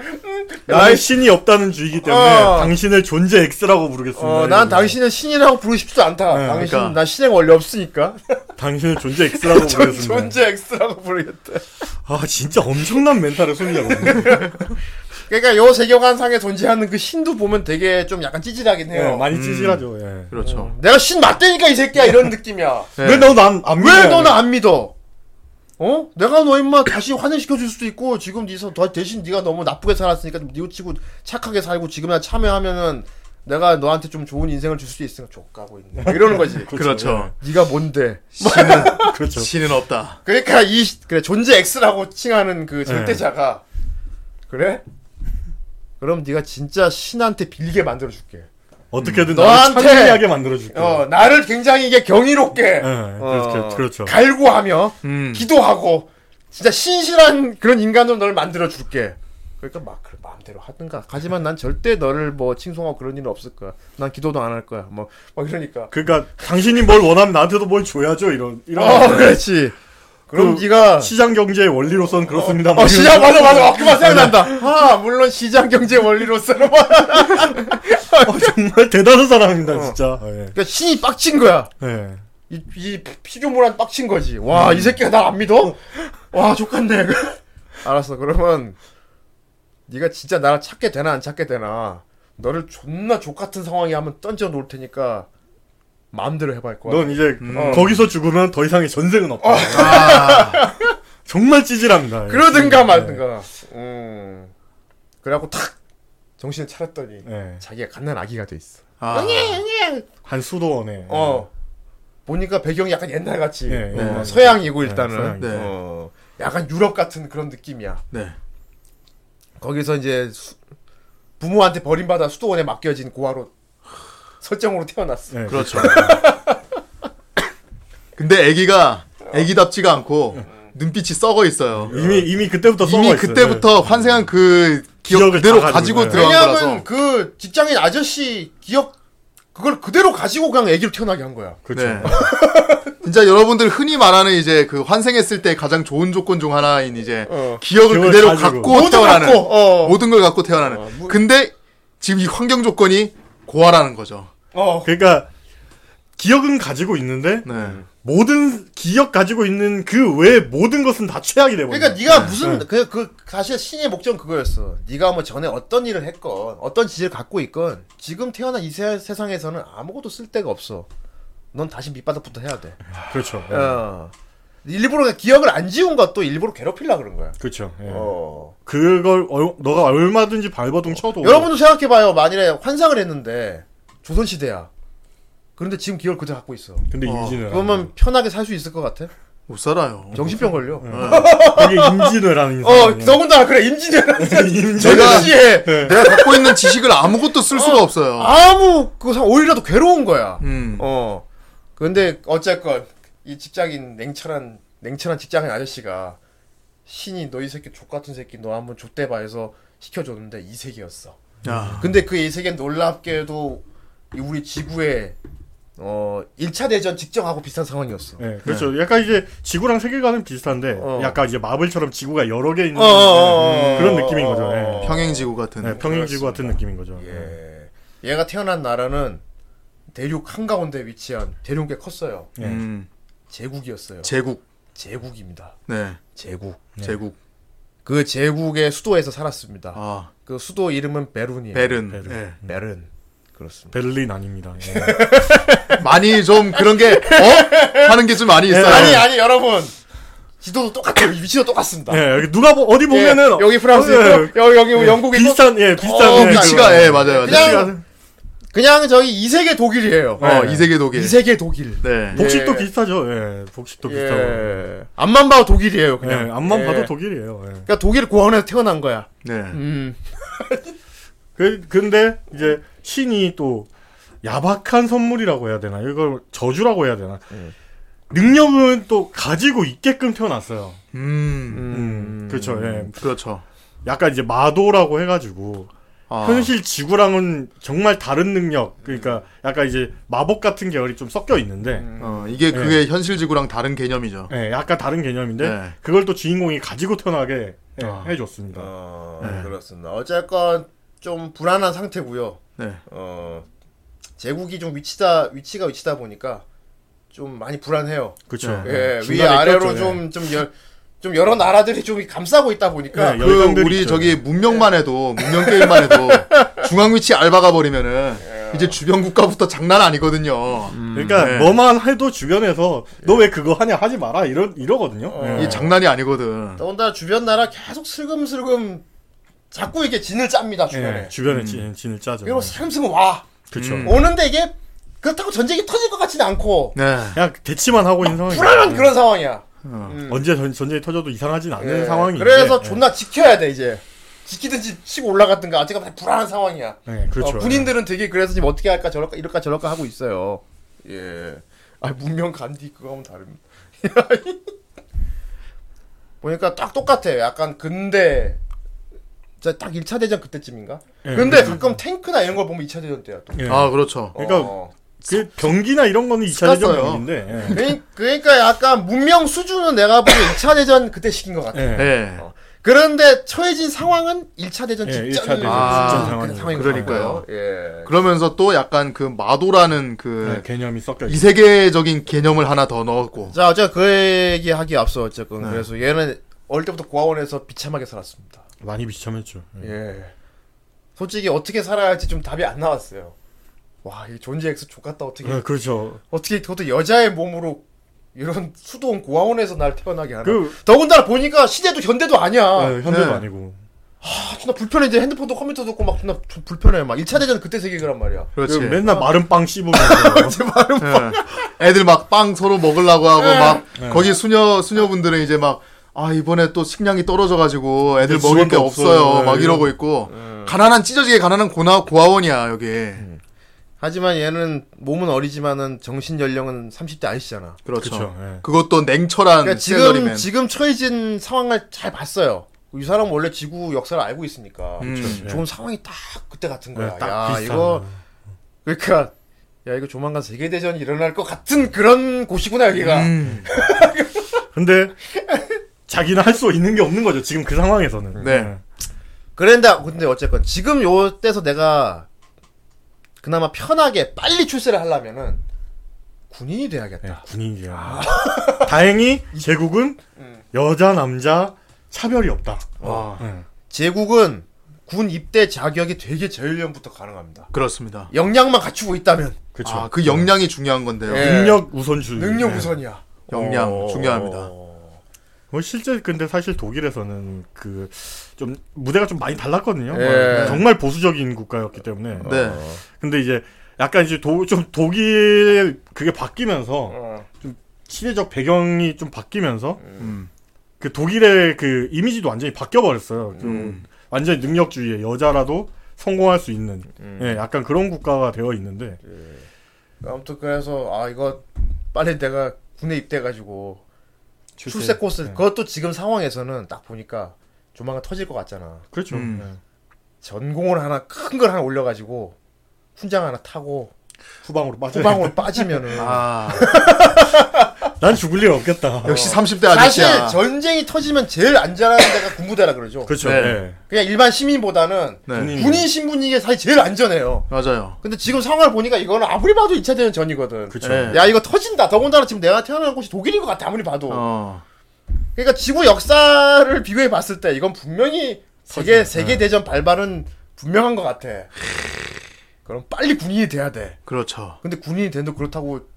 나는 신이 없다는 주의이기 때문에 어. 당신을 존재 X라고 부르겠습니다. 어, 난. 당신을 신이라고 부르고 싶지도 않다. 네, 당신 그러니까. 나 신행 원리 없으니까. 당신을 존재 X라고 존- 부르겠습니다. 존재 X라고 부르겠다. 아 진짜 엄청난 멘탈을 소비하거든요. 그러니까 요 세계관상에 존재하는 그 신도 보면 되게 좀 약간 찌질하긴 해요. 예, 많이 찌질하죠. 예. 그렇죠. 내가 신 맞다니까 이 새끼야 이런 느낌이야. 네. 왜 너 난안 왜 너는 안 믿어? 어? 내가 너 임마 다시 환생시켜 줄 수도 있고 지금 니서 더 대신 네가 너무 나쁘게 살았으니까 좀 뉘우치고 착하게 살고 지금이나 참여하면은 내가 너한테 좀 좋은 인생을 줄 수도 있으니까 족가고 있네. 뭐 이러는 거지. 그렇죠. 네가 뭔데? 그렇죠. 신은 없다. 그러니까 이 그래 존재 X라고 칭하는 그 절대자가 그래? 그럼 네가 진짜 신한테 빌게 만들어 줄게. 어떻게든 너한테- 나를 찬미하게 만들어 줄게. 어, 나를 굉장히 이게 경이롭게 예, 어, 그렇죠. 갈구하며 음. 기도하고 진짜 신실한 그런 인간으로 너를 만들어 줄게. 그러니까 막 그래 마음대로 하든가. 하지만 난 절대 너를 뭐 칭송하고 그런 일은 없을 거야. 난 기도도 안 할 거야. 뭐, 뭐 이러니까. 그러니까 당신이 뭘 원하면 나한테도 뭘 줘야죠. 이런 이런. 어, 그렇지. 그럼 그 네가 시장 경제의 원리로서는 그렇습니다. 어, 시장 맞아 맞아 어, 그만 생각난다. 아 물론 시장 경제 원리로서는 뭐. 어, 정말 대단한 사람입니다, 진짜. 예. 그러니까 신이 빡친 거야. 예. 이, 이 피조물한 빡친 거지. 와, 이 새끼가 날 안 믿어? 와, 족같네. 알았어. 그러면 네가 진짜 나를 찾게 되나 안 찾게 되나 너를 존나 족 같은 상황에 한번 던져 놓을 테니까 마음대로 해봐 할 거야. 넌 이제 어. 거기서 죽으면 더 이상의 전생은 없다. 아, 정말 찌질합니다. 예. 그러든가 예. 말든가. 음. 그래갖고 탁 정신을 차렸더니 예. 자기가 갓난 아기가 돼 있어. 아. 한 수도원에. 어. 보니까 배경이 약간 옛날 같이 예, 어, 예. 서양이고 예, 일단은. 네. 어, 약간 유럽 같은 그런 느낌이야. 네. 거기서 이제 수- 부모한테 버림받아 수도원에 맡겨진 고아로 설정으로 태어났어. 예. 그렇죠. 근데 애기가 애기답지가 않고 눈빛이 썩어 있어요. 이미 이미 그때부터 썩어 이미 있어요. 그때부터 환생한 그 기억 그대로 다 가지고 가지고, 들어간 왜냐하면 거라서. 그 직장인 아저씨 기억 그걸 그대로 가지고 그냥 애기로 태어나게 한 거야. 그렇죠. 네. 진짜 여러분들 흔히 말하는 이제 그 환생했을 때 가장 좋은 조건 중 하나인 이제 어. 기억을 그대로 가지고. 갖고 태어나는 갖고, 어. 모든 걸 갖고 태어나는. 어, 뭐- 근데 지금 이 환경 조건이 고아라는 거죠. 어. 그러니까 기억은 가지고 있는데 네. 모든 기억 가지고 있는 그 외의 모든 것은 다 최악이 돼 버려. 그러니까 네가 무슨 그, 그 사실 신의 목적은 그거였어. 네가 뭐 전에 어떤 일을 했건 어떤 지혜를 갖고 있건 지금 태어난 이 세, 세상에서는 아무것도 쓸 데가 없어. 넌 다시 밑바닥부터 해야 돼. 그렇죠. 예. 어. 일부러 기억을 안 지운 것도 일부러 괴롭히려 그런 거야. 그렇죠. 예. 어. 그걸 얼- 너가 얼마든지 발버둥 쳐도 여러분도 생각해봐요. 만일에 환상을 했는데 조선 시대야. 그런데 지금 기억을 그대로 갖고 있어. 근데 어, 임진왜란 그러면 편하게 살 수 있을 것 같아? 못 살아요. 정신병 걸려. 그게 임진왜란인 어, 사람이야. 더군다나 그래 임진왜란. 임진 제가- 시에 내가 갖고 있는 지식을 아무것도 쓸 수가 없어요. 아무 그 상- 오히려 더 괴로운 거야. 음. 어. 근데 어쨌건 이 직장인 냉철한 냉철한 직장인 아저씨가 신이 너이 새끼 족 같은 새끼 너 한번 족대봐 해서 시켜줬는데 이색이었어. 야. 근데 그 이색은 놀랍게도 이 우리 지구의 어 1차 대전 직전하고 비슷한 상황이었어. 예, 그렇죠. 약간 이제 지구랑 세계관은 비슷한데 어. 약간 이제 마블처럼 지구가 여러 개 있는 어, 어, 어, 음, 그런 어, 느낌인 어, 거죠. 어, 예. 어. 평행 지구 같은. 네, 평행 지구 같은 느낌인 거죠. 예. 얘가 태어난 나라는 대륙 한가운데 위치한 대륙 꽤 컸어요. 예. 음. 제국이었어요. 제국. 제국입니다. 네. 제국. 제국. 그 제국의 수도에서 살았습니다. 아. 그 수도 이름은 베룬이에요. 베른. 베른. 예. 베른. 그렇습니다. 베를린 아닙니다. 예. 많이 좀 그런 게 어? 하는 게 좀 많이 있어요. 아니 아니 여러분 지도도 똑같아요. 위치도 똑같습니다. 예, 여기 누가 뭐 어디 보면은 예, 여기 프랑스 어, 예, 여기 여기 영국 있고 비슷한 예 비슷한 어, 예, 위치가 예 맞아요. 그냥 그냥 저기 이세계 독일이에요. 어 네. 이세계 독일. 이세계 독일. 네. 복식도 예. 비슷하죠. 예, 복식도 비슷하고. 예. 앞만 봐도 독일이에요. 예, 그냥. 앞만 예. 봐도 독일이에요. 예. 그러니까 독일 고원에서 태어난 거야. 네. 음. 그, 근데 이제 신이 또 야박한 선물이라고 해야 되나? 이걸 저주라고 해야 되나? 능력은 또 가지고 있게끔 태어났어요. 음, 음, 그렇죠. 예. 그렇죠. 약간 이제 마도라고 해가지고 아, 현실 지구랑은 정말 다른 능력. 그러니까 약간 이제 마법 같은 계열이 좀 섞여 있는데, 어, 이게 그게 현실 지구랑 다른 개념이죠. 예, 약간 다른 개념인데 네. 그걸 또 주인공이 가지고 태어나게 예, 아. 해줬습니다. 어, 네. 그렇습니다. 어쨌건 좀 불안한 상태고요. 네. 어, 제국이 좀 위치다 위치가 위치다 보니까 좀 많이 불안해요. 그렇죠. 예, 위 중간에 아래로 예. 좀좀좀 좀 여러 나라들이 좀 감싸고 있다 보니까 네, 그 우리 있죠. 저기 문명만 해도 문명 게임만 해도 중앙 위치 알바가 버리면은 이제 주변 국가부터 장난 아니거든요. 그러니까 네. 뭐만 해도 주변에서 너 왜 그거 하냐 하지 마라 이러 이러거든요. 어. 예. 이 장난이 아니거든. 더군다나 주변 나라 계속 슬금슬금 자꾸 이게 진을 짭니다 주변에. 예, 주변에 진, 진을 짜죠. 그리고 슬금슬금 와 그렇죠. 음. 오는데 이게 그렇다고 전쟁이 터질 것 같지는 않고 네. 그냥 대치만 하고 있는 상황이 불안한 그런 상황이야. 음. 언제 전, 전쟁이 터져도 이상하진 않는 예, 상황인데. 그래서 예. 존나 지켜야 돼 이제. 지키든지 치고 올라갔든가 다 불안한 상황이야. 예, 그렇죠. 어, 군인들은 되게 그래서 지금 어떻게 할까 저럴까 이럴까 저럴까 하고 있어요. 예. 아 문명 간디 그거 하면 다릅니다. 보니까 딱 똑같아. 약간 근 데딱 1차 대전 그때쯤인가? 예, 근데 그- 가끔 탱크나 이런 걸 보면 2차 대전 때야 또. 예. 아 그렇죠. 그러니까 어. 그 병기나 이런 거는 2차 대전. 병인데. 예. 그러니- 그러니까 약간 문명 수준은 내가 보기엔 2차 대전 그때 시킨 것 같아. 예. 예. 어. 그런데 처해진 상황은 1차 대전 예, 직전 1차 대전 아, 직전. 상황인 그러니까요. 예. 그러면서 또 약간 그 마도라는 그 예, 개념이 섞여 있어. 이세계적인 개념을 하나 더 넣었고. 자, 어쨌든 그 얘기 하기 앞서 어쨌든 네. 그래서 얘는 어릴 때부터 고아원에서 비참하게 살았습니다. 많이 비참했죠. 예. 예. 솔직히 어떻게 살아야 할지 좀 답이 안 나왔어요. 와, 이 존재 X 족같다 어떻게 예, 그렇죠. 어떻게 그것도 여자의 몸으로 이런 수도원 고아원에서 날 태어나게 하나. 그 더군다나 보니까 시대도 현대도 아니야. 예, 현대도 네. 아니고. 아, 존나 불편해. 이제 핸드폰도 컴퓨터도 없고 막 존나 좀 불편해. 막 1차 대전 그때 세계란 말이야. 그렇지. 그 맨날 마른 빵 씹으면서 예. 애들 막 빵 서로 먹으려고 하고 막 네. 거기 수녀 수녀분들은 이제 막 아 이번에 또 식량이 떨어져가지고 애들 네, 먹을 게 없어요 없어요. 막 네, 이러고 있고 가난한 찢어지게 가난한 고나 고아원이야 여기 하지만 얘는 몸은 어리지만은 정신 연령은 30대 아니시잖아. 그렇죠. 그렇죠. 예. 그것도 냉철한 그러니까 지금 셀러리맨. 지금 처해진 상황을 잘 봤어요. 이 사람 은 원래 지구 역사를 알고 있으니까 음. 좋은 상황이 딱 그때 같은 거야. 예, 딱야 비슷한. 이거 그러니까 야 이거 조만간 세계 대전이 일어날 것 같은 그런 곳이구나 여기가. 음. 근데 자기는 할 수 있는 게 없는 거죠. 지금 그 상황에서는. 네. 예. 그런데 근데 어쨌건 지금 요 때서 내가 그나마 편하게 빨리 출세를 하려면은 군인이 돼야겠다. 예, 군인이야. 다행히 제국은 여자 남자 차별이 없다. 와, 예. 제국은 군 입대 자격이 되게 저연령부터 가능합니다. 그렇습니다. 역량만 갖추고 있다면 그렇죠. 아, 그 역량이 중요한 건데요. 예. 능력 우선주의. 능력 예. 우선이야. 역량 어. 중요합니다. 뭐 실제 근데 사실 독일에서는 그 좀 무대가 좀 많이 달랐거든요. 예. 뭐 정말 보수적인 국가였기 때문에. 네. 근데 이제 약간 이제 도, 좀 독일 그게 바뀌면서 어. 시대적 배경이 좀 바뀌면서 음. 그 독일의 그 이미지도 완전히 바뀌어 버렸어요. 그 음. 완전히 능력주의에 여자라도 성공할 수 있는 음. 예, 약간 그런 국가가 되어 있는데 아무튼 그래서 아 이거 빨리 내가 군에 입대해가지고 출세 코스 예. 그것도 지금 상황에서는 딱 보니까 조만간 터질 것 같잖아. 그렇죠. 음. 예. 전공을 하나 큰 걸 하나 올려가지고 훈장 하나 타고 후방으로 빠져. 후방으로 빠지면은 아, 난 죽을 일 없겠다. 역시 30대 사실 아저씨야. 전쟁이 터지면 제일 안전한 데가 군부대라 그러죠. 그렇죠. 네. 예. 그냥 일반 시민보다는 네. 군인. 군인 신분이 게 사실 제일 안전해요. 맞아요. 근데 지금 상황을 보니까 이거는 아무리 봐도 2차 대전 전이거든. 그렇죠. 네. 야 이거 터진다. 더군다나 지금 내가 태어난 곳이 독일인 것 같아 아무리 봐도. 어. 그러니까 지구 역사를 비교해 봤을 때 이건 분명히 세계. 세계 대전 발발은 분명한 것 같아. 그럼 빨리 군인이 돼야 돼. 그렇죠. 근데 군인이 된도 그렇다고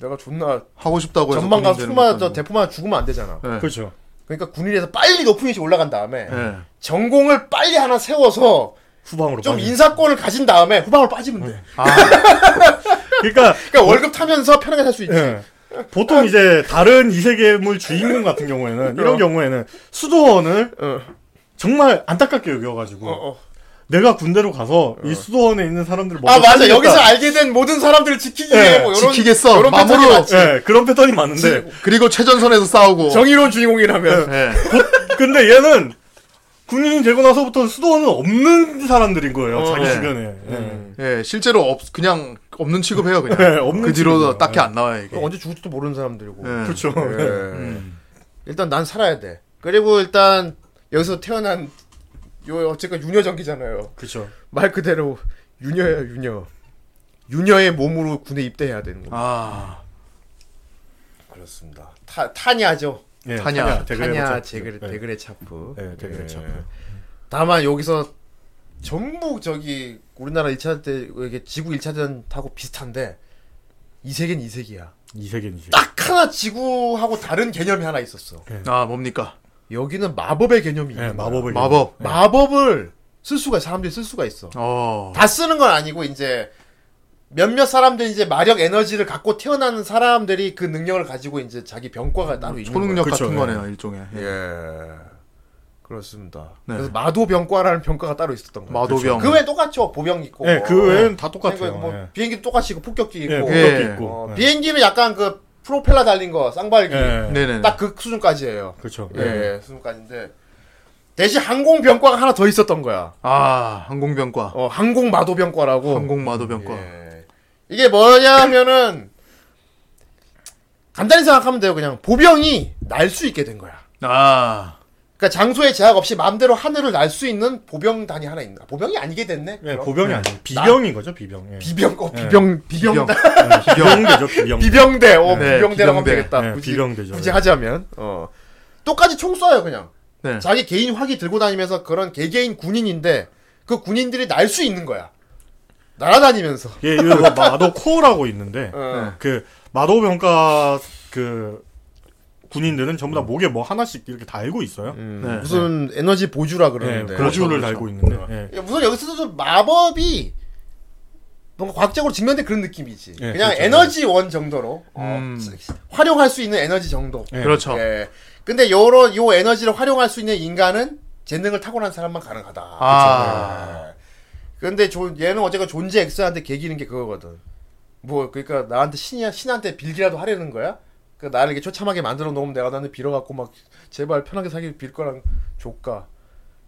내가 존나 하고 싶다고 해서 전망 가 군인 되는 수마 저. 대포만 죽으면 안 되잖아. 네. 그렇죠. 그러니까 군인에서 빨리 높은 위치에 올라간 다음에 네. 전공을 빨리 하나 세워서 후방으로 좀 빠져. 인사권을 가진 다음에 후방으로 빠지면 돼. 아, 그러니까 그러니까 월급 타면서 편하게 살 수 있지. 예. 보통 이제 다른 이 세계물 주인공 같은 경우에는 이런 어. 경우에는 수도원을 어. 정말 안타깝게 여겨가지고 어, 어. 내가 군대로 가서 이 수도원에 있는 사람들을 아 먼저 맞아 살리겠다. 여기서 알게 된 모든 사람들을 지키기 위해 예, 뭐 요런 지키겠어. 마무로. 맞지. 예, 그런 패턴이 많은데 그리고 최전선에서 싸우고. 정의로운 주인공이라면 예. 근데 얘는 군인이 되고 나서부터 수도원은 없는 사람들인 거예요. 어, 자기 네. 주변에. 음. 예, 실제로 없 그냥 없는 취급해요 그냥. 예, 없는 그 뒤로 취급이에요. 딱히 안 나와요 이게. 언제 죽을지도 모르는 사람들이고 예. 그렇죠. 예. 일단 난 살아야 돼 그리고 일단 여기서 태어난 요 어쨌건 유녀전기잖아요 그렇죠. 말 그대로 유녀야 유녀 유녀의 몸으로 군에 입대해야 되는 겁니다 아, 그렇습니다 타, 타냐죠 예, 타냐, 타냐. 제그레 네. 데그레 차프 네, 데그레 차프. 다만 여기서 전부 저기 우리나라 1차 때 이게 지구 1차 대전 타고 비슷한데 이 세계는 이 세계야 이 세계이지. 딱 하나 지구하고 다른 개념이 하나 있었어 아 뭡니까? 여기는 마법의 개념이 예, 있는 거야. 마법을 마법. 마법을 쓸 수가 사람들이 쓸 수가 있어. 어. 다 쓰는 건 아니고 이제 몇몇 사람들이 이제 마력 에너지를 갖고 태어나는 사람들이 그 능력을 가지고 이제 자기 병과가 따로 있는 초능력 그쵸, 같은 예. 거네요 일종의. 거예요. 예. 그렇습니다. 네. 그래서 마도병과라는 병과가 따로 있었던 거예요. 마도병. 그 외에 똑같죠. 보병 있고. 예, 그 외에는 다 똑같아요. 뭐 예. 비행기도 똑같이 있고 폭격기 있고. 예, 예. 공격도 있고. 어, 예. 비행기는 약간 그 프로펠러 달린 거 쌍발기. 예. 네네. 딱그 수준까지예요. 그렇죠. 예, 예, 수준까지인데 대신 항공병과가 하나 더 있었던 거야. 아 항공병과. 어, 항공마도병과라고. 항공마도병과. 예. 이게 뭐냐면은 간단히 생각하면 돼요. 그냥 보병이 날 수 있게 된 거야. 아. 그러니까 장소에 제약 없이 마음대로 하늘을 날 수 있는 보병단이 하나 있나? 보병이 아니게 됐네. 예, 그럼? 보병이 아니에요. 비병인 거죠, 비병. 예. 비병, 어, 예. 비병, 비병, 비병. 비병 대죠, 비병. 비병대, 어, 네, 비병대라고 하면 비병대. 되겠다. 예, 굳이, 비병대죠. 굳이 하자면, 어, 똑같이 총 쏴요 그냥. 네. 자기 개인 화기 들고 다니면서 그런 개개인 군인인데 그 군인들이 날 수 있는 거야. 날아다니면서. 예, 이거 마도 코어라고 있는데 어. 그 마도 병과 그 군인들은 전부 다 목에 뭐 하나씩 이렇게 달고 있어요. 음, 네. 무슨 에너지 보주라 예, 그러는데. 보주를 그렇죠, 달고 있는데. 예. 야, 우선 여기서도 마법이 뭔가 과학적으로 증명된 그런 느낌이지. 예, 그냥 그렇죠. 에너지 원 정도로 어, 음. 활용할 수 있는 에너지 정도. 예. 그렇죠. 예. 근데 요런 요 에너지를 활용할 수 있는 인간은 재능을 타고난 사람만 가능하다. 아. 예. 근데 조, 얘는 어쨌건 존재 X한테 개기는 게 그거거든. 뭐 그러니까 나한테 신이 신한테 빌기라도 하려는 거야? 그 나를 이렇게 처참하게 만들어 놓으면 내가 나한테 빌어갖고 막 제발 편하게 살길 빌 거랑 조까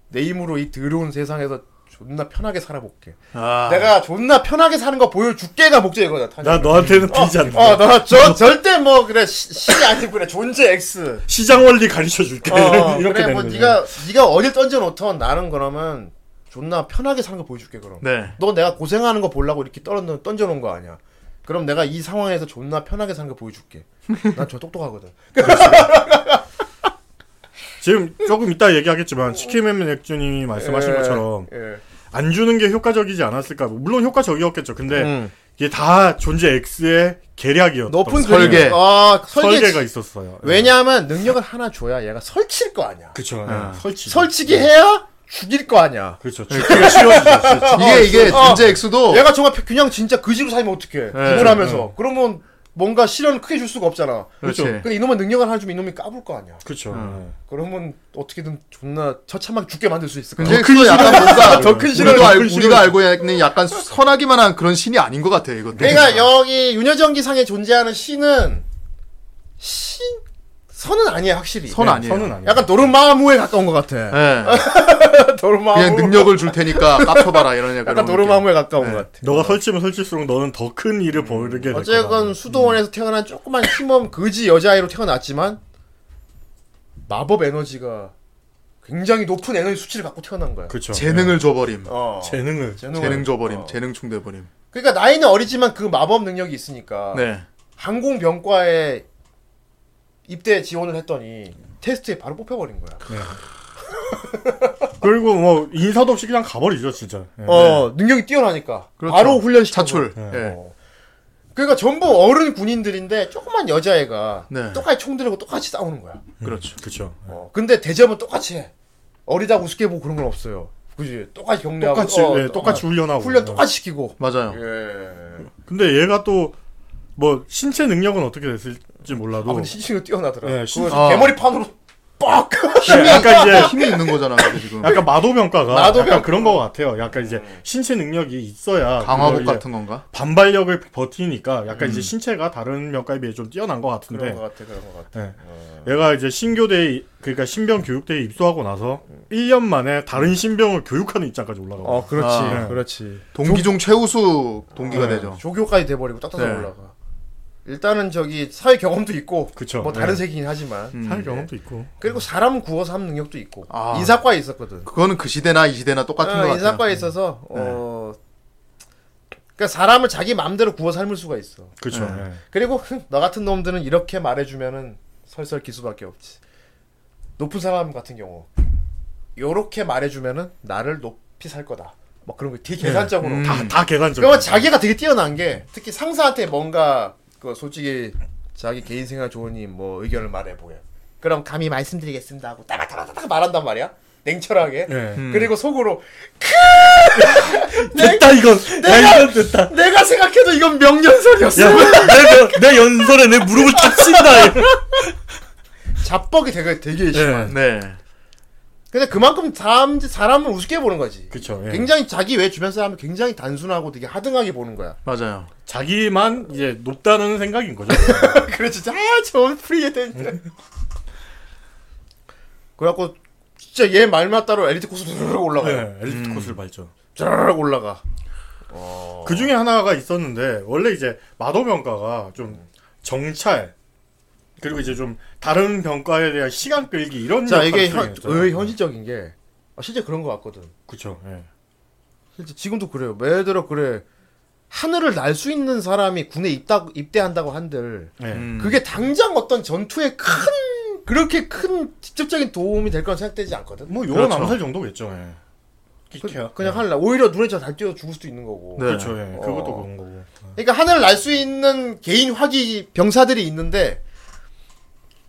내 힘으로 이 더러운 세상에서 존나 편하게 살아볼게. 아. 내가 존나 편하게 사는 거 보여줄게가 목적이거든. 타자. 나 너한테는 비지 않는다. 어, 너, 저, 절대 뭐, 그래, 시- 아니고, 그래, 존재 X. 시장 원리 가르쳐 줄게. 어, 이렇게 그래, 되는 뭐, 거죠. 니가, 니가 어딜 던져 놓던 나는 그러면, 존나 편하게 사는 거 보여줄게, 그럼. 네. 너 내가 고생하는 거 보려고 이렇게 떨어, 던져 놓은 거 아니야. 그럼 내가 이 상황에서 존나 편하게 사는 거 보여줄게. 난 저 똑똑하거든. 지금 조금 이따 얘기하겠지만 치킨맨 액주님이 말씀하신 예, 것처럼 예. 안 주는 게 효과적이지 않았을까? 물론 효과적이었겠죠. 근데 음. 이게 다 존재 X의 계략이었던 높은 설계. 아, 설계. 설계가 있었어요. 왜냐하면 능력을 하나 줘야 얘가 설칠 거 아니야. 그쵸. 예. 예. 설치. 설치기 해야 죽일 거 아니야. 그렇죠. 죽기가 쉬워지죠. 이게 이게 어. 존재 X도 얘가 정말 그냥 진짜 그지로 살면 어떡해. 네. 구분하면서. 그러면 뭔가 실현을 크게 줄 수가 없잖아. 그렇지. 근데 이놈은 능력을 하나 주면 이놈이 까불 거 아니야. 그렇죠. 음. 그러면 어떻게든 존나 처참하게 죽게 만들 수 있을 거야. 존재 X도 약간 뭔가 더큰 알, 큰 실험을- 우리가 알고 있는 약간 선하기만 한 그런 신이 아닌 것 같아 이것도. 그러니까 여기 윤여정기상에 존재하는 신은 신 선은 아니야 확실히. 선 네, 아니에요. 선은 아니에요. 약간 도르마무에 가까운 것 같아. 예. 도르마무. 그냥 능력을 줄 테니까 깝쳐봐라 이런 약간 약간 도르마무에 가까운 것 같아. 너가 설치면 설칠수록 너는 더 큰 일을 벌게 될 거다. 어쨌건 수도원에서 태어난 조그만 힘없 거지 여자아이로 태어났지만 마법 에너지가 굉장히 높은 에너지 수치를 갖고 태어난 거야. 그렇죠. 재능을 줘버림. 어. 재능을. 재능을- 재능 줘버림. 어. 재능 충대버림. 그러니까 나이는 어리지만 그 마법 능력이 있으니까 네. 항공병과에 입대 지원을 했더니 테스트에 바로 뽑혀버린 거야. 그리고 뭐 인사도 없이 그냥 가버리죠 진짜. 예. 어 능력이 뛰어나니까 그렇죠. 바로 훈련시켜. 차출. 네. 예. 어. 그러니까 전부 어른 군인들인데 조그만 여자애가 네. 똑같이 총 들고 똑같이 싸우는 거야. 그렇죠. 그렇죠. 어. 근데 대접은 똑같이 해. 어리다고 우습게 보고 그런 건 없어요. 그지? 똑같이 격려하고 똑같이 어, 예, 똑같이 훈련하고. 훈련 어. 똑같이 시키고. 맞아요. 예. 근데 얘가 또 뭐 신체 능력은 어떻게 됐을지 몰라도 아 근데 신신이 뛰어나더라. 예, 그거 신- 아. 개머리판으로 뻑! 약간 이제 힘이 있는 거잖아, 지금. 약간 마도병과가 마도병과. 약간 그런 거 같아요. 약간 이제 신체 능력이 있어야 강화복 같은 건가? 반발력을 버티니까 약간 이제 신체가 다른 병과에 비해 좀 뛰어난 것 같은데 그런 것 같아, 그런 것 같아. 예. 얘가 이제 신교대 그러니까 신병 교육대에 입소하고 나서 1년 만에 다른 신병을 교육하는 입장까지 올라가고 어, 그렇지, 아. 그렇지. 동기 중 최우수 동기가 네. 되죠. 조교까지 돼버리고 딱딱딱 네. 올라가. 일단은 저기 사회 경험도 있고, 그쵸. 뭐 다른 네. 세계긴 하지만, 음. 살 경험도 있고 그리고 사람 구워서 하는 능력도 있고, 아. 인사과에 있었거든. 그거는 그 시대나 이 시대나 똑같은 거 어, 같아요. 인사과에 있어서 어, 그러니까 사람을 자기 마음대로 구워 삶을 수가 있어. 그렇죠. 네. 그리고 너 같은 놈들은 이렇게 말해주면은 설설 기수밖에 없지. 높은 사람 같은 경우, 요렇게 말해주면은 나를 높이 살 거다. 뭐 그런 거 되게 계산적으로. 음. 다, 다 계산적. 그러면 자기가 되게 뛰어난 게 특히 상사한테 뭔가 그 솔직히 자기 개인 생활 좋으니 뭐 의견을 말해 보여. 그럼 감히 말씀드리겠습니다 하고 따박따박따박 말한단 말이야. 냉철하게. 네. 음. 그리고 속으로 됐다 이건. 야 이건 됐다. 내가 생각해도 이건 명령설이었어. 야, 내, 내 연설에 내 무릎을 탁 친다. 잡벅이 되게 되게 심해. 네. 네. 근데 그만큼 사람 사람을 우습게 보는 거지. 그렇죠. 예. 굉장히 자기 외 주변 사람을 굉장히 단순하고 되게 하등하게 보는 거야. 맞아요. 자기만 이제 높다는 생각인 거죠. 그렇지. 아, 저 프리에 된. 그래갖고 진짜 얘 말만 따로 엘리트 코스로 르르 올라가요. 네, 엘리트 코스를 밟죠. 르르 올라가. 그 중에 하나가 있었는데 원래 이제 마도 병과가 좀 정찰 그리고 이제 좀 다른 병과에 대한 시간 끌기 이런 자 이게 현, 의 현실적인 게 아, 실제 그런 것 같거든. 그렇죠. 예. 실제 지금도 그래요. 예를 들어 그래 하늘을 날 수 있는 사람이 군에 입다, 입대한다고 한들 예. 음. 그게 당장 어떤 전투에 큰 그렇게 큰 직접적인 도움이 될 거라 생각되지 않거든. 뭐 요런 그렇죠. 암살 정도겠죠. 예. 그. 그냥 하늘 날 오히려 눈에 잘 띄어 죽을 수도 있는 거고. 네. 그렇죠. 예. 그것도 어. 그런 거고. 그러니까 하늘을 날 수 있는 개인 화기 병사들이 있는데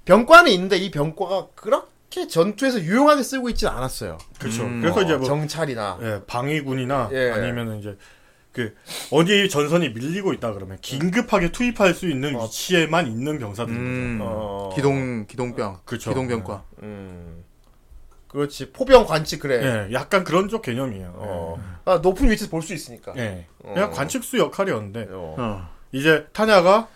병과는 있는데 이 병과가 그렇게 전투에서 유용하게 쓰고 있지는 않았어요. 그렇죠. 음. 그래서 이제 어, 뭐 정찰이나 예, 방위군이나 예. 아니면은 이제 그 어디 전선이 밀리고 있다 그러면 긴급하게 투입할 수 있는 어. 위치에만 있는 병사들. 음. 어. 기동 기동병. 그쵸. 기동병과. 음. 그렇지 포병 관측 그래. 예, 약간 그런 쪽 개념이에요. 어. 아, 높은 위치에서 볼 수 있으니까. 예. 예. 어. 그냥 관측수 역할이었는데 어. 어. 이제 타냐가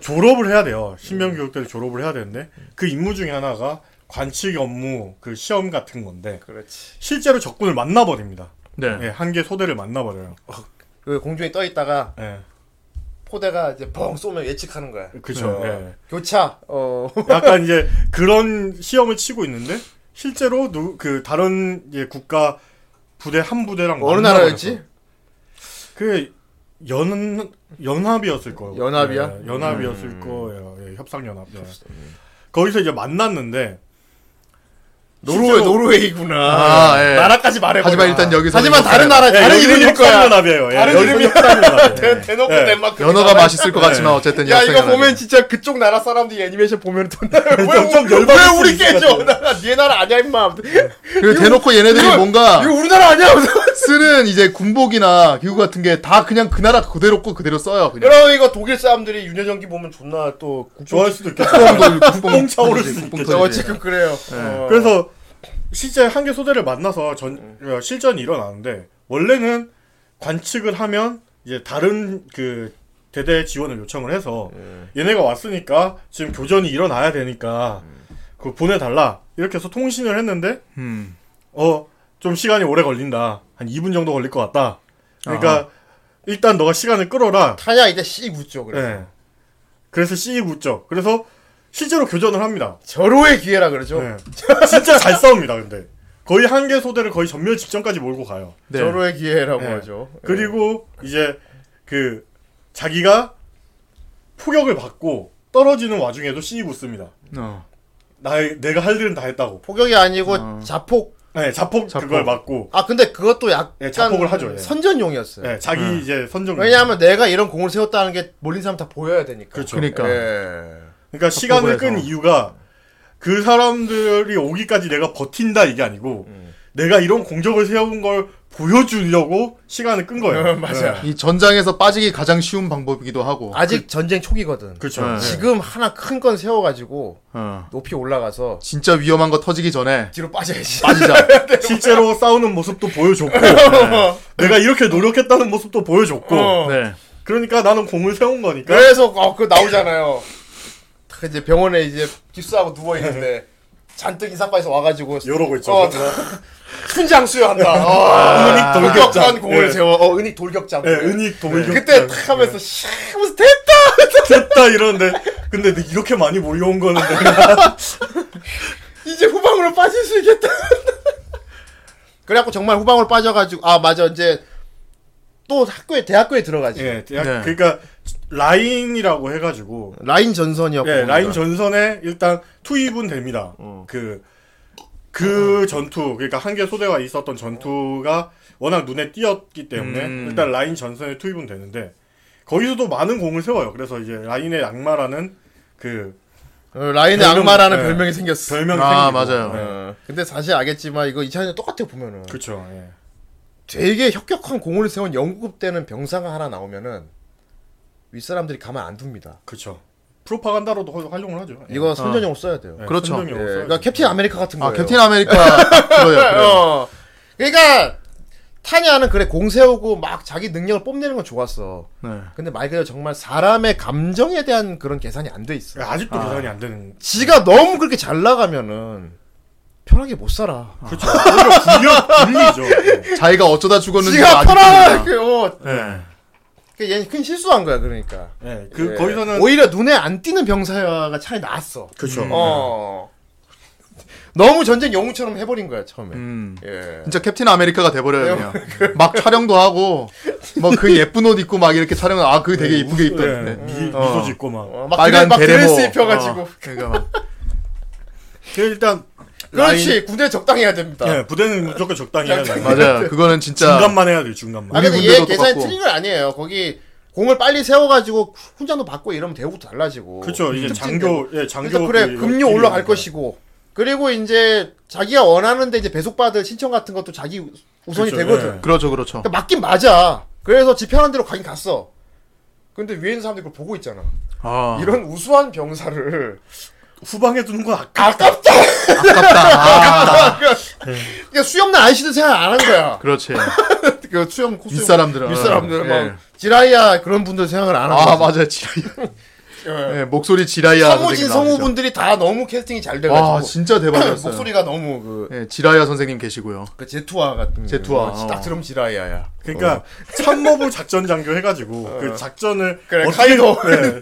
졸업을 해야 돼요. 신병교육대를 졸업을 해야 되는데 그 임무 중에 하나가 관측 업무 그 시험 같은 건데 그렇지. 실제로 적군을 만나버립니다. 네. 예, 한개 소대를 만나버려요. 그 공중에 떠 있다가 예, 포대가 이제 뻥 쏘면 예측하는 거야. 그쵸. 어. 예. 교차. 어. 약간 이제 그런 시험을 치고 있는데 실제로 누, 그 다른 이제 국가 부대 한 부대랑 어느. 나라였지? 그 연, 연합이었을 거예요. 연합이야? 예, 연합이었을 음. 거예요. 예, 협상연합. 예. 거기서 이제 만났는데 노르웨이 노르웨이구나. 아, 예. 나라까지 말해. 하지만 일단 여기서 하지만 다른 나라 예, 다른 이름일 거야. 협상연합이에요. 예, 다른. 협상연합이에요. 대- 대놓고 예. 덴마크. 연어가 맛있을 것 같지만 어쨌든 야 이거. 보면 진짜 그쪽 나라 사람들이 애니메이션 보면 또 왜, 좀 왜, 열받을 왜수 우리 깨져? 것 같아. 나, 얘 나라 아니야 임마. 그리고 대놓고 얘네들이 뭔가 이거 우리나라 아니야? 쓰는 이제 군복이나 기구 같은 게 다 그냥 그 나라 그대로 거 그대로 써요. 그냥. 그럼 이거 독일 사람들이 윤여정기 보면 존나 또 좋아할 수도. 국뽕도 국뽕 차오를 터지지, 수 국뽕 있겠죠. 저거 터지지. 지금 그래요. 어. 그래서 실제 한개 소대를 만나서 전 어, 실전이 일어나는데 원래는 관측을 하면 이제 다른 그 대대 지원을 요청을 해서 얘네가 왔으니까 지금 교전이 일어나야 되니까 그 보내달라. 이렇게 해서 통신을 했는데 음. 어좀 시간이 오래 걸린다. 한 2분 정도 걸릴 것 같다. 그러니까 일단 너가 시간을 끌어라. 타냐 이제 C 굳죠 그래. 네. 그래서 C 굳죠 그래서 실제로 교전을 합니다 절호의 기회라 그러죠. 네. 진짜 잘 싸웁니다 근데 거의 한 개 소대를 거의 전멸 직전까지 몰고 가요 네. 절호의 기회라고 네. 하죠. 그리고 이제 그 자기가 포격을 받고 떨어지는 와중에도 C 굳습니다 어. 나 내가 할 일은 다 했다고 포격이 아니고 어. 자폭. 네, 자폭, 자폭. 그걸 맞고 아 근데 그것도 약간 예, 자폭을 하죠, 예. 선전용이었어요. 네, 자기 이제 선정 왜냐하면 내가 이런 공을 세웠다는 게 몰린 사람 다 보여야 되니까. 그렇죠. 그러니까. 예. 그러니까 시간을. 끈 이유가 그 사람들이 오기까지 내가 버틴다 이게 아니고 음. 내가 이런 공적을 세운 걸 보여주려고 시간을 끈 거예요. 어, 맞아. 네. 이 전장에서 빠지기 가장 쉬운 방법이기도 하고. 아직 전쟁 초기거든. 그렇죠. 네. 네. 지금 하나 큰 건 세워가지고 어. 높이 올라가서 진짜 위험한 거 터지기 전에 뒤로 빠져야지. 빠지자. 실제로 싸우는 모습도 보여줬고 내가 이렇게 노력했다는 모습도 보여줬고 어. 네. 그러니까 나는 공을 세운 거니까 그래서 어, 그 나오잖아요. 딱 이제 병원에 이제 깁스하고 누워 있는데 잔뜩 이삭바에서 와가지고 이러고 있죠. 어, 순장 수여한다. 어, 은닉 돌격장. 공을 예. 세워. 어, 은닉 돌격장. 네, 은닉 돌격 그때 탁 하면서 씨 하면서 됐다. 됐다 이러는데 근데 이렇게 많이 몰려온 거는 이제 후방으로 빠질 수 있겠다. 그래갖고 정말 후방으로 빠져가지고 아 맞아 이제 또 학교에 대학교에 들어가지. 예, 대학, 네. 그러니까 라인이라고 해가지고 라인 전선이었고. 예, 라인 전선에 일단 투입은 됩니다. 그, 그 전투, 그러니까 한 개 소대가 있었던 전투가 워낙 눈에 띄었기 때문에 음. 일단 라인 전선에 투입은 되는데 거기서도 많은 공을 세워요. 그래서 이제 라인의 악마라는 그 어, 라인의 별명, 악마라는 네. 별명이 생겼어. 별명이 아, 생기고. 맞아요. 네. 어, 근데 사실 알겠지만 이거 2차전에 똑같아 보면은 그렇죠. 예. 되게 혁혁한 공을 세운 영웅급 되는 병사가 하나 나오면은 윗사람들이 가만 안 둡니다. 그렇죠. 프로파간다로도 활- 활용을 하죠. 예. 이거 선전용으로 써야 돼요. 예, 그렇죠. 예, 써야죠. 그러니까 캡틴 아메리카 같은 거예요. 아, 캡틴 아메리카 그거요. 그래요. 어. 그러니까 타냐는 그래 공 세우고 막 자기 능력을 뽐내는 건 좋았어. 네. 근데 말 그대로 정말 사람의 감정에 대한 그런 계산이 안 돼 있어. 예, 아직도 계산이 안 되는. 지가 너무 그렇게 잘 나가면은 편하게 못 살아. 그렇죠. 오히려 불려 불리죠. 예. 자기가 어쩌다 죽었는지 지가. 편하게 어. 네. 그 얘는 큰 실수한 거야 그러니까. 예, 그 예. 거기서는 오히려 눈에 안 띄는 병사가 차라리 나았어. 그렇죠. 어. 너무 전쟁 영웅처럼 해버린 거야 처음에. 음. 예. 진짜 캡틴 아메리카가 돼버려요 그냥. 막 촬영도 하고 뭐 그 예쁜 옷 입고 막 이렇게 촬영을 아 그게 되게 이쁘게 예, 입던데. 미, 어. 미소 짓고 막. 어, 막 빨간 막 베레모. 드레스 입혀가지고. 어, 그러니까 막 그 일단 그렇지 군대 적당히 해야 됩니다. 라인- 예, 부대는 무조건 적당히 해야 돼. 맞아요. 그거는 진짜 중간만 해야 돼. 중간만. 아 우리 근데 얘 계산이 똑같고. 틀린 건 아니에요. 거기 공을 빨리 세워가지고 훈장도 받고 이러면 대우도 달라지고. 그렇죠. 이제 장교 예 장교 그래서 그래 그 급료 올라갈. 것이고 그리고 이제 자기가 원하는데 이제 배속받을 신청 같은 것도 자기 우선이 그렇죠, 되거든. 예. 그렇죠, 그렇죠. 그러니까 맞긴 맞아. 그래서 지 편한 대로 가긴 갔어. 근데 위에 있는 사람들이 그걸 보고 있잖아. 아, 이런 우수한 병사를 후방에 두는 건 아까 아깝다. 아깝다. 아, 그러니까 수염난 아저씨도 생각 안 한 거야. 그렇지. 그 수염 코스 윗사람들은 윗사람들은 예. 막 지라이야 그런 분들 생각을 안 하고. 아 맞아요, 지라이야. 예. 예, 목소리 지라이야. 사무진. 성우분들이 다 너무 캐스팅이 잘 돼가지고 와 진짜 대박이었어요. 목소리가 너무 그, 예, 지라이야 선생님 계시고요. 그 제투아 같은 제투아, 어, 딱 어. 들으면 지라이야야. 그러니까 참모부 작전 장교 해가지고 그 작전을 그래, 어떻게 카이도. 예,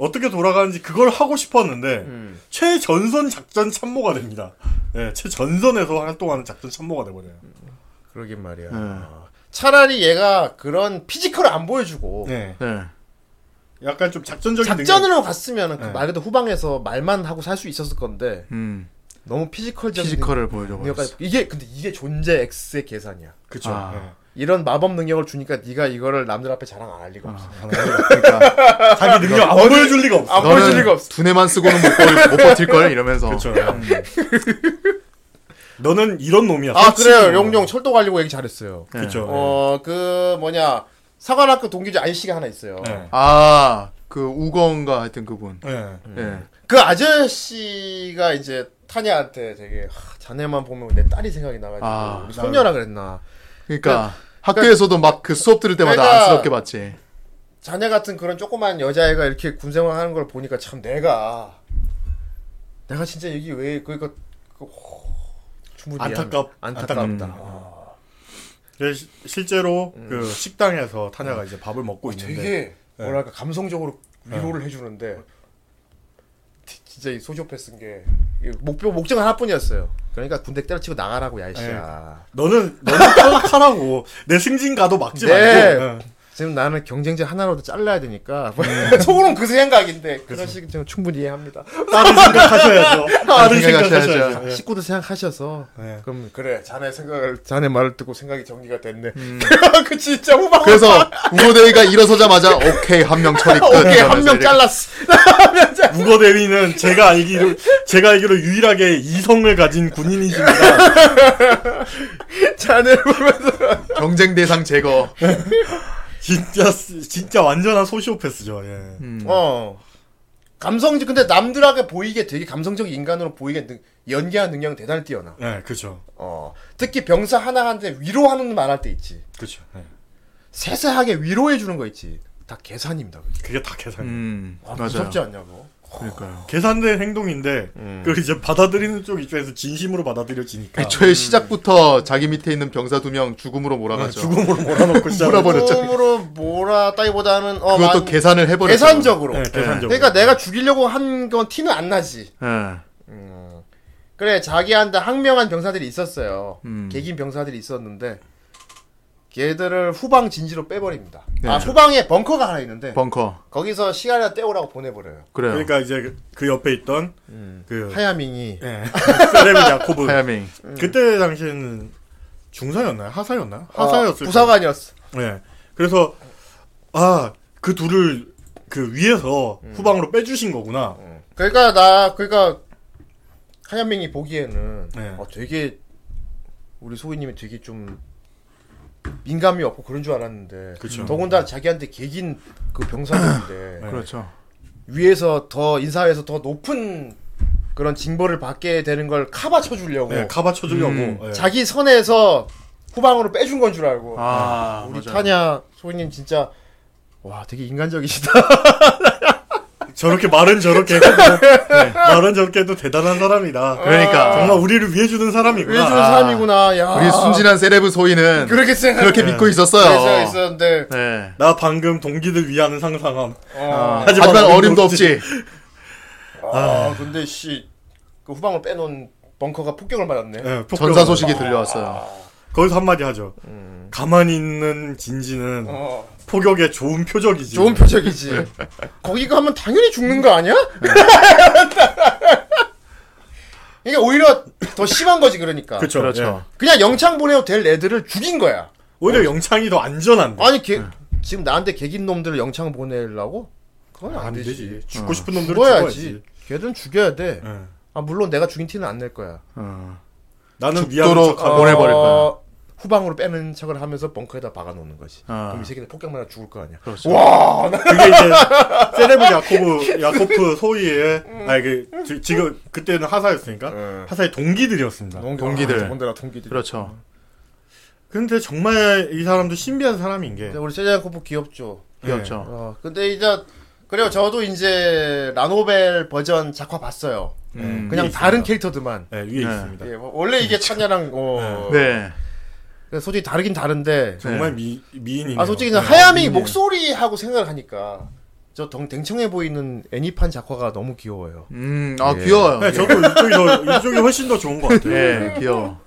어떻게 돌아가는지 그걸 하고 싶었는데 음. 최전선 작전 참모가 됩니다. 예, 최전선에서 활동하는 작전 참모가 돼버려요. 그러게 말이야. 네. 어. 차라리 얘가 그런 physical을 안 보여주고 네, 네. 약간 좀 작전적인 작전으로 갔으면 그 네. 말 그대로 후방에서 말만 하고 살 수 있었을 건데 음, 너무 physical적인 physical을 보여줘. 이게 근데 이게 존재 X의 계산이야. 그쵸. 아. 예. 이런 마법 능력을 주니까 네가 이거를 남들 앞에 자랑 안 할 리가 없어. 그러니까 자기 능력 안 보여줄 리가 없어. 안 보여줄 리가 너는 없어. 두뇌만 쓰고는 못, 버, 못 버틸 걸 이러면서. 그쵸. 너는 이런 놈이야. 아. 그래요. 용용 철도 가려고 얘기 잘했어요. 네. 그쵸. 어그 뭐냐 사관학교 동기주 아저씨가 하나 있어요. 예. 아, 그 우건가 하여튼 그분. 예. 예. 그 아저씨가 이제 타냐한테 되게 하, 자네만 보면 내 딸이 생각이 나가지고 아, 우리 손녀라 그랬나. 그러니까 학교에서도 막 그 수업 들을 때마다 그러니까- 안쓰럽게 봤지. 자네 같은 그런 조그만 여자애가 이렇게 군생활 하는 걸 보니까 참 내가 내가 진짜 여기 왜 그, 호, 충분히 안타깝- 안타깝다. 시- 실제로 그 식당에서 타냐가 이제 밥을 먹고 있는데 되게 뭐랄까 감성적으로 위로를 해주는데 티- 진짜 이 소시오패스인 게 목표 목적 하나뿐이었어요. 그러니까 군대 때려치고 나가라고 야이씨야. 너는 너는 탈락하라고 내 승진 가도 막지 네. 말고 예. 지금 나는 경쟁자 하나라도 잘라야 되니까 속으로는 그 생각인데 그런 식좀 충분히 이해합니다. 다른 생각하셔야죠. 다른 생각하셔야죠. 생각하셔야죠. 예. 식구도 생각하셔서 네. 그럼 그래 자네 생각을 자네 말을 듣고 생각이 정리가 됐네. 그 진짜 후방 그래서 우고대위가 일어서자마자 오케이 한 명 처리 끝. 오케이 한 명. 잘랐어. 우거 대위는 제가 알기로 제가 알기로 유일하게 이성을 가진 군인이십니다. 자네 보면서 경쟁 대상 제거. 진짜 진짜 완전한 소시오패스죠. 예. 음. 어 감성적 근데 남들하게 보이게 되게 감성적 인간으로 보이게 능, 연기하는 능력은 대단히 뛰어나. 네, 그렇죠. 어 특히 병사 하나한테 위로하는 말 할 때 있지. 그렇죠. 예. 세세하게 위로해 주는 거 있지. 다 계산입니다. 그게. 그게 다 계산. 음. 아, 맞아요. 무섭지 않냐고. 그러니까요. 계산된 행동인데 그걸 이제 받아들이는 쪽 입장에서 진심으로 받아들여지니까 애초에 시작부터 자기 밑에 있는 병사 두 명 죽음으로 몰아가죠. 죽음으로 몰아넣고 시작. 몰아버렸죠. 몸으로 몰았다기보다는 어, 그것도 만- 계산을 해버렸죠. 계산적으로. 네, 계산적으로. 그러니까 내가 죽이려고 한 건 티는 안 나지. 예. 그래 자기한테 항명한 병사들이 있었어요. 음. 개긴 병사들이 있었는데 걔들을 후방 진지로 빼버립니다. 네. 아 후방에 벙커가 하나 있는데 벙커. 거기서 시간을 때우라고 보내버려요. 그래요. 그러니까 이제 그- 그 옆에 있던 그 하야밍이 예. 세레브 야코브 하야밍. 그때 당시에는 중사였나요? 하사였나요? 하사였을 어, 부사관이었어. 예. 그래서 아 그 둘을 그 위에서 후방으로 빼주신 거구나. 그러니까 나 그러니까 하야밍이 보기에는 네. 어, 되게 우리 소희님이 되게 좀 민감이 없고 그런 줄 알았는데 그쵸. 더군다나 자기한테 개긴 그 병사들인데 네. 그렇죠. 위에서 더 인사에서 더 높은 그런 징벌을 받게 되는 걸 카바 쳐주려고 예, 카바 쳐주려고. 음. 예. 자기 선에서 후방으로 빼준 건 줄 알고 아, 우리 맞아요. 타냐 소희님 진짜 와 되게 인간적이시다 저렇게 말은 저렇게 해도 네, 말은 저렇게 해도 대단한 사람이다. 그러니까 정말 우리를 위해 주는 사람이구나. 왜 주는 사람이구나 야 우리 순진한 세레브 소희는 그렇게 생각 그렇게 믿고 그래서 있었어요. 있었는데 네. 나 방금 동기들 위하는 상상함. 어. 하지만 하지만 어림도 없지. 없지. 아, 근데 씨, 그 후방을 빼놓은 벙커가 폭격을 맞았네. 예, 폭격. 전사 소식이 들려왔어요. 거기서 한마디 하죠. 가만히 있는 진지는 어, 포격의 좋은 표적이지. 좋은 표적이지. 거기 가면 당연히 죽는 거 아니야? 이게 오히려 더 심한 거지 그러니까. 그쵸. 그렇죠. 예. 그냥 영창 보내도 될 애들을 죽인 거야. 오히려 영창이 더 안전한데. 아니 개, 지금 나한테 개긴 놈들을 영창 보내려고? 그건 안, 안 되지. 되지. 죽고 싶은 놈들은 죽어야지. 죽어야지. 걔들은 죽여야 돼. 예. 아 물론 내가 죽인 티는 안 낼 거야. 어. 나는 죽도록 위하는 척. 아, 보내버릴 거야. 후방으로 빼는 척을 하면서 벙커에다 박아놓는 거지. 아. 그럼 이 새끼는 폭격 맞아 죽을 거 아니야. 그렇죠. 와, 나 그게 이제 세레브 야코브 야코프 소위의 아니 그 지- 지금 그때는 하사였으니까 음. 하사의 동기들이었습니다. 동기들. 더군다나 동기들. 그렇죠. 근데 정말 이 사람도 신비한 사람인 게 우리 세자코프 귀엽죠. 귀엽죠. 어, 근데 이제 그래요. 저도 이제 라노벨 버전 작화 봤어요. 음. 그냥 다른 있습니다. 캐릭터들만. 네, 위에 네. 있습니다. 예, 뭐 원래 이게 타냐랑 어, 네. 그래서 솔직히 다르긴 다른데. 정말 미 미인이네요. 아 솔직히 네, 하야미. 목소리하고 생각을 하니까 저 덩, 댕청해 보이는 애니판 작화가 너무 귀여워요. 음, 아 예. 귀여워요. 네, 저도 이쪽이 더 이쪽이 훨씬 더 좋은 것 같아요. 예, 귀여워.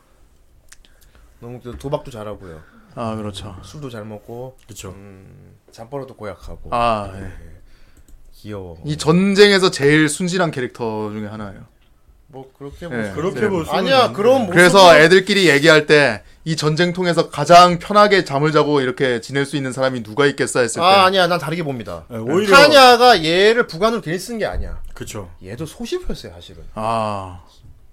너무 그 도박도 잘하고요. 아 그렇죠. 술도 잘 먹고 그렇죠. 음, 잠버릇도 고약하고 아, 예. 귀여워. 이 전쟁에서 제일 순진한 캐릭터 중에 하나예요. 뭐 그렇게 예. 뭐 그렇게 네. 볼 수는 아니야. 그런 모습 그래서 애들끼리 얘기할 때 이 전쟁통에서 가장 편하게 잠을 자고 이렇게 지낼 수 있는 사람이 누가 있겠어 했을 때. 아 아니야 난 다르게 봅니다. 네, 오히려 타냐가 얘를 부관으로 괜히 쓴 게 아니야. 그렇죠. 얘도 소식이었어요 사실은. 아,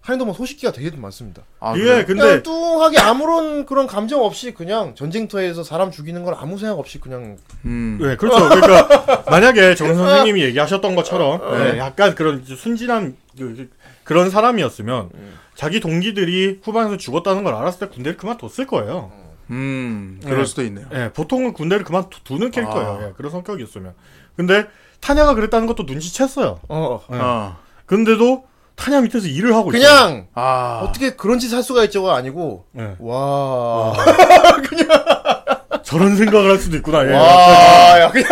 한인도면 소식기가 되게 많습니다. 아 이게 그래? 근데 그냥 뚱하게 아무런 그런 감정 없이 그냥 전쟁터에서 사람 죽이는 걸 아무 생각 없이 그냥 음. 네, 그렇죠. 그러니까 만약에 정 선생님이 얘기하셨던 것처럼 어. 네, 약간 그런 순진한 그, 런 사람이었으면 음. 자기 동기들이 후방에서 죽었다는 걸 알았을 때 군대를 그만뒀을 거예요. 음, 그럴 네. 수도 있네요. 예, 보통은 군대를 그만두는 캐릭터예요. 아. 예, 그런 성격이었으면. 근데 타냐가 그랬다는 것도 눈치챘어요. 어 네. 어. 근데도 타냐 밑에서 일을 하고 있어요. 그냥 아, 어떻게 그런 짓 할 수가 있죠가 아니고 예. 와. 저런 생각을 할 수도 있구나. 예. 와, 야, 그냥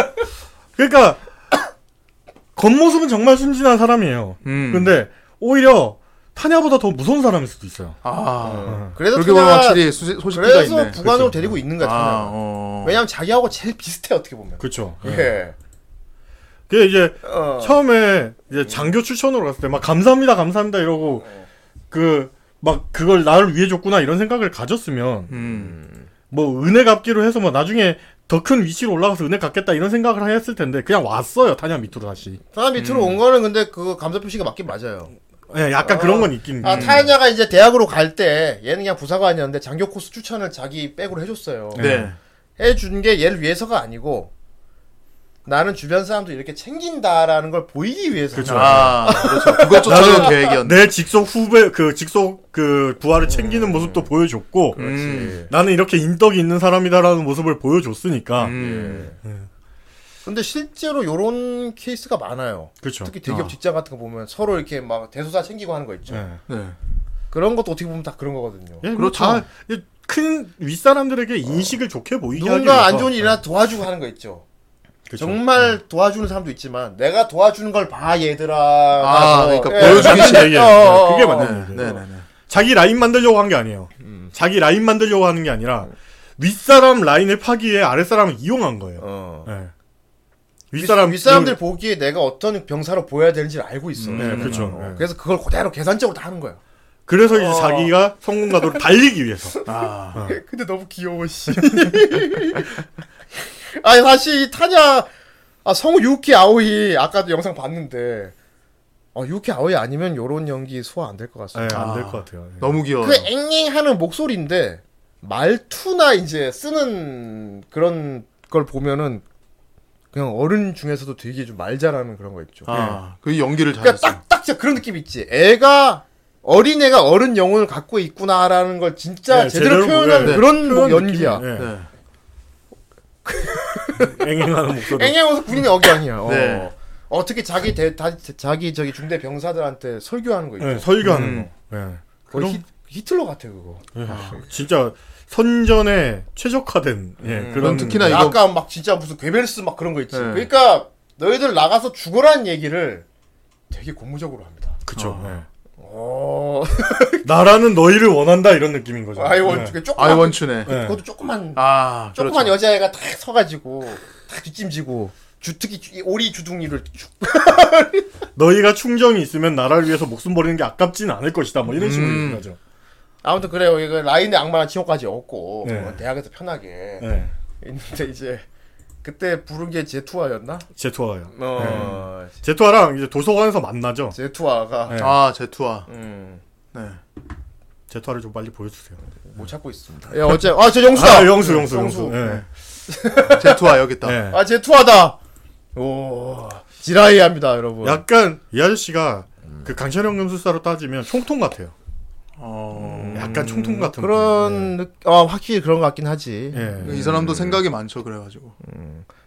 그러니까 겉모습은 정말 순진한 사람이에요. 음. 근데 오히려 타냐보다 더 무서운 사람일 수도 있어요. 아, 그래서 그렇게 보면 확실히 수, 소식기가 그래서 있네. 부관으로 그렇죠. 데리고 있는 거야, 아, 타냐가. 어. 왜냐면 자기하고 제일 비슷해 어떻게 보면. 그쵸. 예. 예. 그게 이제 어. 처음에 이제 장교 추천으로 갔을 때 막 감사합니다 감사합니다 이러고 그 막 그걸 나를 위해 줬구나 이런 생각을 가졌으면 음. 뭐 은혜 갚기로 해서 뭐 나중에 더큰 위치로 올라가서 은혜 갚겠다 이런 생각을 했을 텐데 그냥 왔어요 탄약 밑으로 다시 사람 밑으로 온 거는 근데 그 감사 표시가 맞긴 맞아요. 예, 약간 그런 건 있긴 아, 타냐가 이제 대학으로 갈 때 얘는 그냥 부사관이었는데 장교 코스 추천을 자기 백으로 해줬어요. 네. 해준 게 얘를 위해서가 아니고 나는 주변 사람도 이렇게 챙긴다라는 걸 보이기 위해서. 그쵸. 아, 그렇죠. 그것조차도 계획이었네. 내 직속 후배 그 직속 그 부하를 챙기는 모습도 보여줬고 그렇지. 음. 나는 이렇게 인덕이 있는 사람이다라는 모습을 보여줬으니까 음. 근데 실제로 요런 케이스가 많아요. 그렇죠. 특히 대기업 어. 직장 같은 거 보면 서로 이렇게 막 대소사 챙기고 하는 거 있죠. 예. 네. 그런 것도 어떻게 보면 다 그런 거거든요. 예, 그렇죠. 그렇죠. 큰 윗사람들에게 인식을 좋게 보이게 누군가 안. 좋은 일이나 도와주고 하는 거 있죠. 그쵸. 정말 도와주는 사람도 있지만 내가 도와주는 걸 봐 얘들아. 아. 그러니까 예. 보여주기 맞는 싫- 얘기예요. 어, 어, 그게 어, 맞는 어. 얘기예요. 네, 네, 네. 자기 라인 만들려고 한 게 아니에요. 음. 자기 라인 만들려고 하는 게 아니라 윗사람 라인을 파기 위해 아랫사람을 이용한 거예요. 어. 예. 윗사람 윗사람들 보기에 내가 어떤 병사로 보여야 되는지를 알고 있어. 네, 그렇죠. 어. 네. 그래서 그걸 그대로 계산적으로 다 하는 거야. 그래서 이제 어. 자기가 성공 가도를 달리기 위해서. 아. 근데 너무 귀여워 씨. 아니 사실 이 타냐 아 성우 유키 아오이 아까도 영상 봤는데 어 유키 아오이 아니면 요런 연기 소화 안 될것 예, 같습니다. 안 아. 될것 같아요. 예. 너무 귀여워. 그 앵앵 하는 목소리인데 말투나 이제 쓰는 그런 걸 보면은 그냥 어른 중에서도 되게 좀 말 잘하는 그런 거 있죠. 아, 그 연기를 그러니까 잘했어. 딱딱 진짜 그런 느낌 있지. 애가 어린애가 어른 영혼을 갖고 있구나라는 걸 진짜 네, 제대로, 제대로 표현하는 보여요. 그런 뭐 그런 연기야. 네. 앵앵하는 목소리. 앵앵어서 군인의 억양이야. 어. 네. 어떻게 자기 대, 다, 자기 저기 중대 병사들한테 설교하는 거 있죠. 예, 설교하는 음. 거. 예. 거의 그럼- 히, 히틀러 같아 그거. 예. 진짜 선전에 최적화된 예, 음. 그런 특히나 이거- 약간 막 진짜 무슨 괴벨스 막 그런 거 있지. 네. 그러니까 너희들 나가서 죽어라는 얘기를 되게 고무적으로 합니다. 그쵸. 어. 예. 어, 나라는 너희를 원한다 이런 느낌인 거죠. 아이원 예. 조그만 아이원춘에. 예. 그것도 조그만 아, 조그만 그렇죠. 여자애가 딱 서가지고 딱 뒷짐지고 주 특히 주- 이 오리 주둥이를 쭉 너희가 충정이 있으면 나라를 위해서 목숨 버리는 게 아깝지는 않을 것이다. 뭐 이런 식으로 음. 얘기를 하죠. 아무튼 그래요. 이거 라인의 악마한 칭호까지 얻고 네. 어, 대학에서 편하게 예. 있는데 이제 그때 부른 게 제투아였나? 제투아요. 어, 제투아랑 이제 도서관에서 만나죠. 제투아가 네. 아, 제투아. 음, 네. 제투아를 좀 빨리 보여주세요. 못 찾고 있습니다. 야 어째 아저 영수다. 아, 영수, 영수, 영수. 예. 제투아 여기 있다. 예. 아 제투아다. 오 지라이합니다 여러분. 약간 이 아저씨가 그 강철영 금술사로 따지면 총통 같아요. 어. 약간 총통 같은 그런 느... 어 확실히 그런 것 같긴 하지. 예. 이 사람도 생각이 많죠, 그래가지고.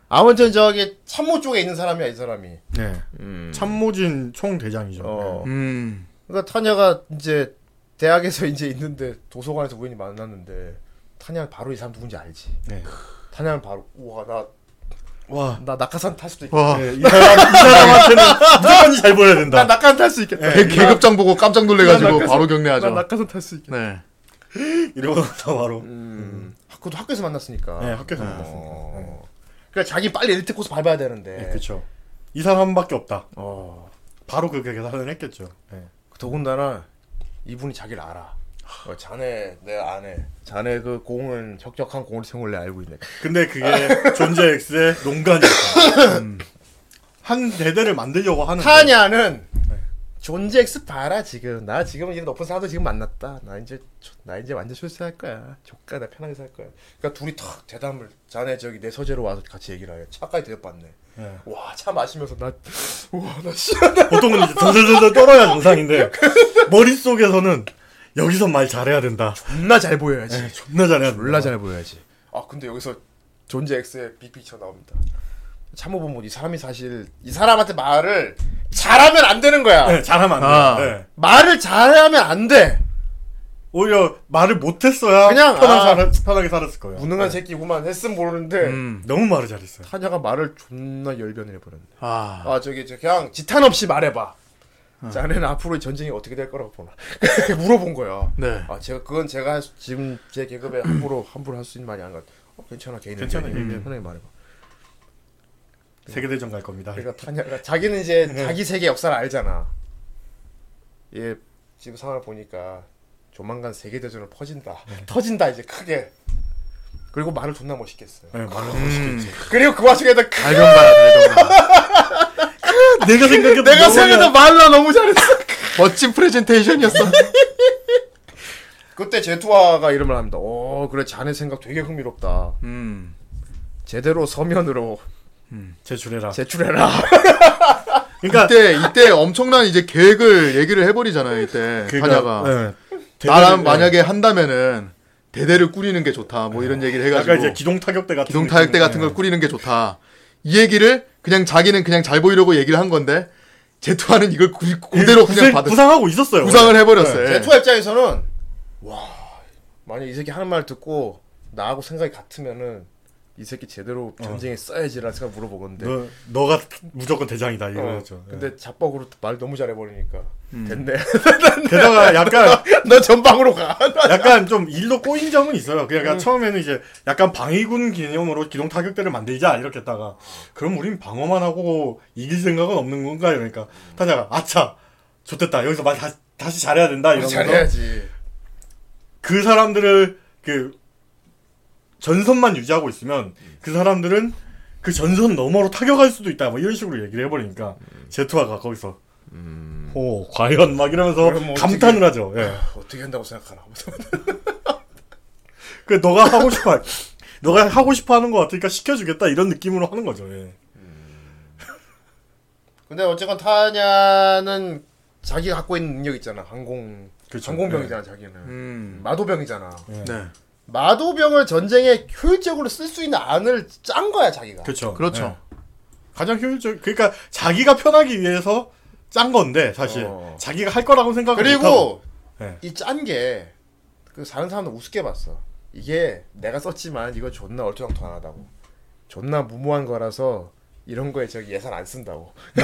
아무튼 저기 참모 쪽에 있는 사람이야 이 사람이. 예. 참모진 총 대장이죠. 어. 음. 그러니까 타냐가 이제 대학에서 이제 있는데 도서관에서 우연히 만났는데 타냐 바로 이 사람 누군지 알지. 예. 타냐는 바로 우와 나 나 와. 낙하산 탈 수도 있겠다. 와. 예, 이 사람 이 사람 한테는 무조건 잘 보여야 나 된다. 낙하산 탈 수 있겠다. 개- 계급장 보고 깜짝 놀래가지고 나 낙하산- 바로 나 경례하죠. 낙하산 탈 수 있겠다. 네. 이러고 나서 바로 음. 그것도 학교에서 만났으니까. 네, 학교에서 어. 만났으니까. 그러니까 자기 빨리 엘리트 코스 밟아야 되는데. 예, 그쵸. 이 사람밖에 없다. 어. 바로 그 계산을 했겠죠. 예. 더군다나 이분이 자기를 알아. 어, 자네 내 아내. 자네 그 공은 적적한 공을 걸 알고 있네. 근데 그게 존재 X의 농간이었다. 음. 한 대대를 만들려고 하는. 타냐는 존재 X 봐라 지금 나 지금 이 높은 사람도 지금 만났다 나 이제 나 이제 완전 출세할 거야 조카 나 편하게 살 거야 그러니까 둘이 탁 대담을 자네 저기 내 서재로 와서 같이 얘기를 해 차까지 대접받네 예. 와차 마시면서 나 우와 나 씨 보통은 이제 덜덜덜 떨어야 정상인데 머릿 속에서는 여기서 말 잘해야 된다. 존나 잘 보여야지 예, 존나 잘해야 된다. 잘 보여야지 아 근데 여기서 존재 X의 빅피처 나옵니다 참호 보면 이 사람이 사실 이 사람한테 말을 잘하면 안 되는 거야 예, 잘하면 안 돼. 아. 예. 말을 잘하면 안 돼 오히려 말을 못했어야 그냥, 편한 아. 살았, 편하게 살았을 거예요. 무능한 새끼구만 했으면 모르는데 음. 너무 말을 잘했어요. 타냐가 말을 존나 열변을 해버렸네. 아. 아 저기 저 그냥 지탄 없이 말해봐. 자네는 앞으로 전쟁이 어떻게 될 거라고 보나? 물어본 거야. 네. 아 제가 그건 제가 지금 제 계급에 함부로 함부로 할 수 있는 말이 아닌 것 같아. 어, 괜찮아 개인 괜찮아. 개인 편하게 말해봐. 세계대전 갈 겁니다. 그러니까 타냐가 자기는 이제 네. 자기 세계 역사를 알잖아. 얘 지금 상황을 보니까 조만간 세계 대전으로 퍼진다. 네. 터진다 이제 크게. 그리고 말을 존나 멋있겠어요. 네, 말을 음. 멋있겠지. 그리고 그 와중에도 크- 달변가야 달변가. 내가 생각해도 내가 생각해도 말라 너무 잘했어. 멋진 프레젠테이션이었어. 그때 제투아가 이름을 합니다. 오 그래 자네 생각 되게 흥미롭다. 음. 제대로 서면으로 제출해라. 제출해라. 그러니까 이때 이때 엄청난 이제 계획을 얘기를 해버리잖아요. 이때 타냐가 네. 나랑 대대를- 만약에 한다면은 대대를 꾸리는 게 좋다. 뭐 이런 얘기를 해가지고 약간 이제 기동 타격대 같은 기동 타격대. 같은 걸 꾸리는 게 좋다. 이 얘기를 그냥 자기는 그냥 잘 보이려고 얘기를 한 건데 제투하는 이걸 구, 그대로 그냥 구상, 받은 구상하고 있었어요. 구상을 원래. 해버렸어요. 예. 제투아 입장에서는 와 만약 이 새끼 하는 말 듣고 나하고 생각이 같으면은 이 새끼 제대로 전쟁에 써야지라는 생각 물어보건데. 너 너가 무조건 대장이다 어, 이거였죠. 예. 근데 잡박으로 말 너무 잘해버리니까 됐네. 게다가 약간 너 전방으로 가. 약간 좀 일로 꼬인 점은 있어요. 음. 그러니까 처음에는 이제 약간 방위군 개념으로 기동 타격대를 만들자 이렇게 했다가 그럼 우린 방어만 하고 이길 생각은 없는 건가요? 그러니까 타자가 아차 좋됐다 여기서 말 다시, 다시 잘해야 된다 이러면서 잘해야지. 그 사람들을 그 전선만 유지하고 있으면 그 사람들은 그 전선 너머로 타격할 수도 있다 뭐 이런 식으로 얘기를 해버리니까 제투아가 거기서 오 과연 막 이러면서 뭐 감탄을 하죠. 예. 어떻게 한다고 생각하나. 그 너가 하고 싶어 너가 하고 싶어 하는 거 같으니까 시켜주겠다 이런 느낌으로 하는 거죠. 예. 근데 어쨌건 타냐는 자기가 갖고 있는 능력 있잖아. 항공 그쵸. 항공병이잖아 자기는. 음. 마도병이잖아. 네. 마도병을 전쟁에 효율적으로 쓸 수 있는 안을 짠 거야 자기가. 그렇죠. 그렇죠. 예. 가장 효율적 그러니까 자기가 편하기 위해서 짠 건데 사실 어. 자기가 할 거라고 생각을 못하고. 그리고 예. 이짠 게그 사는 사람들 우습게 봤어. 이게 내가 썼지만 이거 존나 얼토당토하다고. 존나 무모한 거라서 이런 거에 저기 예산 안 쓴다고.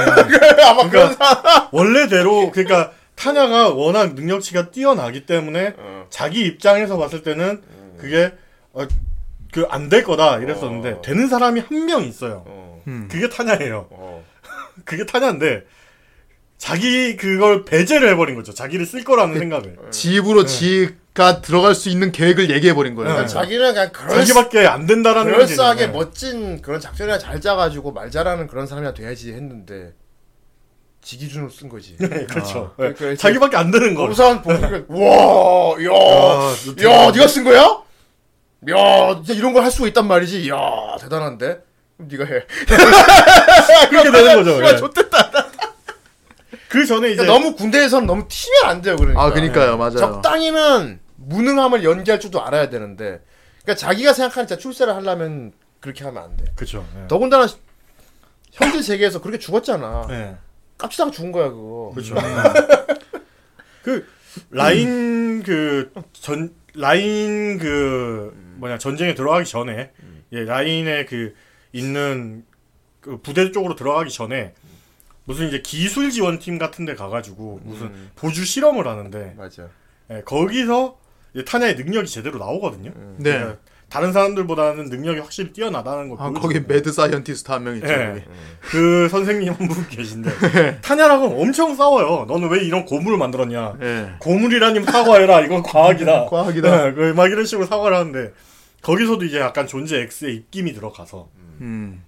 아마 그런 사람. 원래대로 그러니까 타냐가 워낙 능력치가 뛰어나기 때문에 어. 자기 입장에서 봤을 때는 그게 어, 그안 될 거다 이랬었는데 어. 되는 사람이 한 명 있어요. 어. 음. 그게 타냐예요. 어. 그게 타냐인데 자기 그걸 배제를 해버린 거죠. 자기를 쓸 거라는 생각을. 지입으로 지가 들어갈 수 있는 계획을 얘기해 버린 거예요. 네. 자기는 그냥 그럴 자기밖에 안 된다라는 그럴싸하게. 멋진 그런 작전이나 잘 짜가지고 말 잘하는 그런 사람이나 돼야지 했는데 지 기준으로 쓴 거지. 네, 그렇죠. 아, 네. 그러니까 자기밖에 안 되는 거. 우선 보니까 와, 야, 아, 너 야, 네가 쓴 거야? 야, 진짜 이런 걸 할 수가 있단 말이지. 야, 대단한데. 그럼 네가 해. 그렇게 되는 거죠. 예. 좋댔다. 그 전에 이제 그러니까 너무 군대에서는 너무 튀면 안 돼요. 그러니까. 아, 그니까요, 맞아요. 적당히는 무능함을 연기할 줄도 알아야 되는데. 그러니까 자기가 생각하는 진짜 출세를 하려면 그렇게 하면 안 돼. 그렇죠. 예. 더군다나 현실 세계에서 그렇게 죽었잖아. 예. 깝치다가 죽은 거야 그거. 그렇죠. 그 라인 그 전 라인 그 뭐냐 전쟁에 들어가기 전에 예 라인에 그 있는 그 부대 쪽으로 들어가기 전에 무슨 이제 기술 지원팀 같은데 가가지고 무슨 음. 보주 실험을 하는데 맞아. 예, 거기서 이제 타냐의 능력이 제대로 나오거든요. 네. 그러니까 다른 사람들보다는 능력이 확실히 뛰어나다는 걸 아, 거기. mad scientist 한 명 있죠. 예. 거기. 그 선생님 한 분 계신데 타냐랑은 엄청 싸워요. 너는 왜 이런 고물을 만들었냐? 예. 고물이라니 사과해라. 이건 과학이다. 과학이다. 네, 그막 이런 식으로 사과를 하는데 거기서도 이제 약간 존재 X의 입김이 들어가서 음.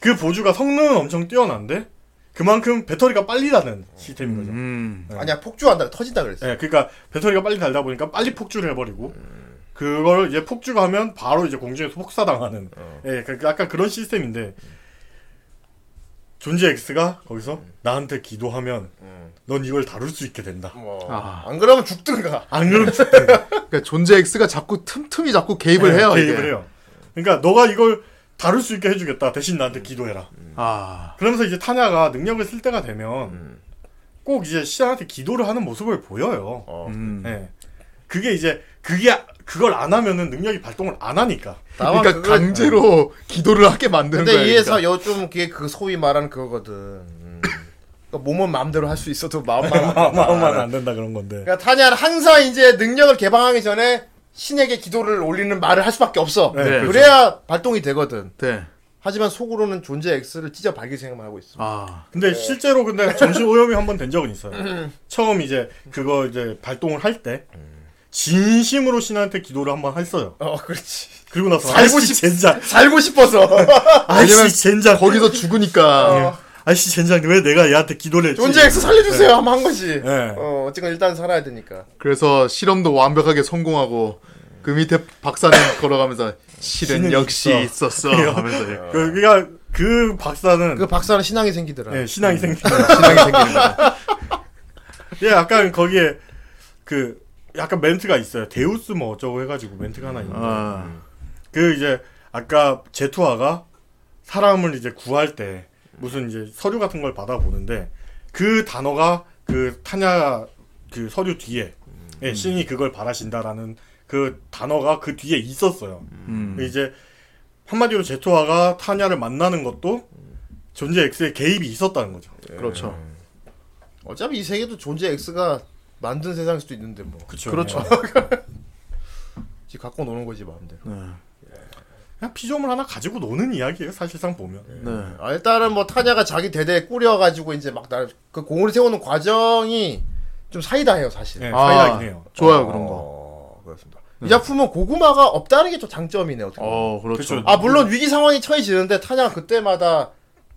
그 보주가 성능은 엄청 뛰어난데 그만큼 배터리가 빨리 다는 시스템인 거죠. 음. 아니야 폭주한다 터진다 그랬어. 네, 그러니까 배터리가 빨리 달다 보니까 빨리 폭주를 해버리고 그걸 이제 폭주가 하면 바로 이제 공중에서 폭사당하는 예, 그 약간 그런 시스템인데 존재 X가 거기서 나한테 기도하면 넌 이걸 다룰 수 있게 된다. 뭐, 아. 안 그러면 죽든가. 안 그러면 죽대. 그러니까 존재 X가 자꾸 틈틈이 자꾸 개입을 해요. 개입을 이게. 해요. 그러니까 너가 이걸 다룰 수 있게 해주겠다. 대신 나한테 기도해라. 아. 그러면서 이제 타냐가 능력을 쓸 때가 되면 꼭 이제 시장한테 기도를 하는 모습을 보여요. 어. 음. 예. 그게 이제 그게 그걸 안 하면은 능력이 발동을 안 하니까. 그러니까 그걸- 강제로 기도를 하게 만드는 근데 거야. 이에서 그러니까. 요즘 그게 그 소위 말하는 그거거든. 음. 그러니까 몸은 마음대로 할 수 있어도 마음만 안 된다. 마음만 안 된다 그런 건데. 그러니까 타냐는 항상 이제 능력을 개방하기 전에 신에게 기도를 올리는 말을 할 수밖에 없어. 네, 그렇죠. 그래야 발동이 되거든. 네. 하지만 속으로는 존재 X를 찢어 발길 생각만 하고 있어. 아. 근데 실제로 근데 정신 오염이 한 번 된 적은 있어요. 처음 이제 그거 이제 발동을 할 때 진심으로 신한테 기도를 한번 했어요. 어, 그렇지. 그리고 나서 살고 싶- 젠장, 살고 싶어서. 아이씨 젠장, 거기서 죽으니까. 아이씨 젠장 왜 내가 얘한테 기도를 했지? 존재 X 살려주세요. 하면 한 거지. 네. 어, 어쨌건 일단 살아야 되니까. 그래서 실험도 완벽하게 성공하고 그 밑에 박사님 걸어가면서 실은 역시 있어. 있었어 하면서 예. 그, 그니까 그 박사는 그 박사는 신앙이 생기더라. 예, 신앙이 생기. 신앙이 생기는 거야. 예, 약간 거기에 그 약간 멘트가 있어요. 데우스 뭐 어쩌고 해가지고 멘트가 하나 있는데 아. 그 이제 아까 제투아가 사람을 이제 구할 때 무슨 이제 서류 같은 걸 받아보는데 그 단어가 그 타냐 그 서류 뒤에 예, 신이 그걸 바라신다라는 그 단어가 그 뒤에 있었어요. 음. 이제 한마디로 제투아가 타냐를 만나는 것도 존재 X의 개입이 있었다는 거죠. 그렇죠. 어차피 이 세계도 존재 X가 만든 세상일 수도 있는데 뭐. 그쵸. 그렇죠. 지 갖고 노는 거지 마음대로. 네. 그냥 피조물 하나 가지고 노는 이야기예요. 사실상 보면. 네. 아, 일단은 뭐 타냐가 자기 대대에 꾸려가지고 이제 막나그 공을 세우는 과정이 좀 사이다해요 사실. 네, 아, 사이다긴 해요. 좋아요 그런 거. 어, 그렇습니다. 이 작품은 고구마가 없다는 게 좀 장점이네 어떻게. 보면. 어 그렇죠. 그쵸. 아 물론 위기 상황이 처해지는데 타냐가 그때마다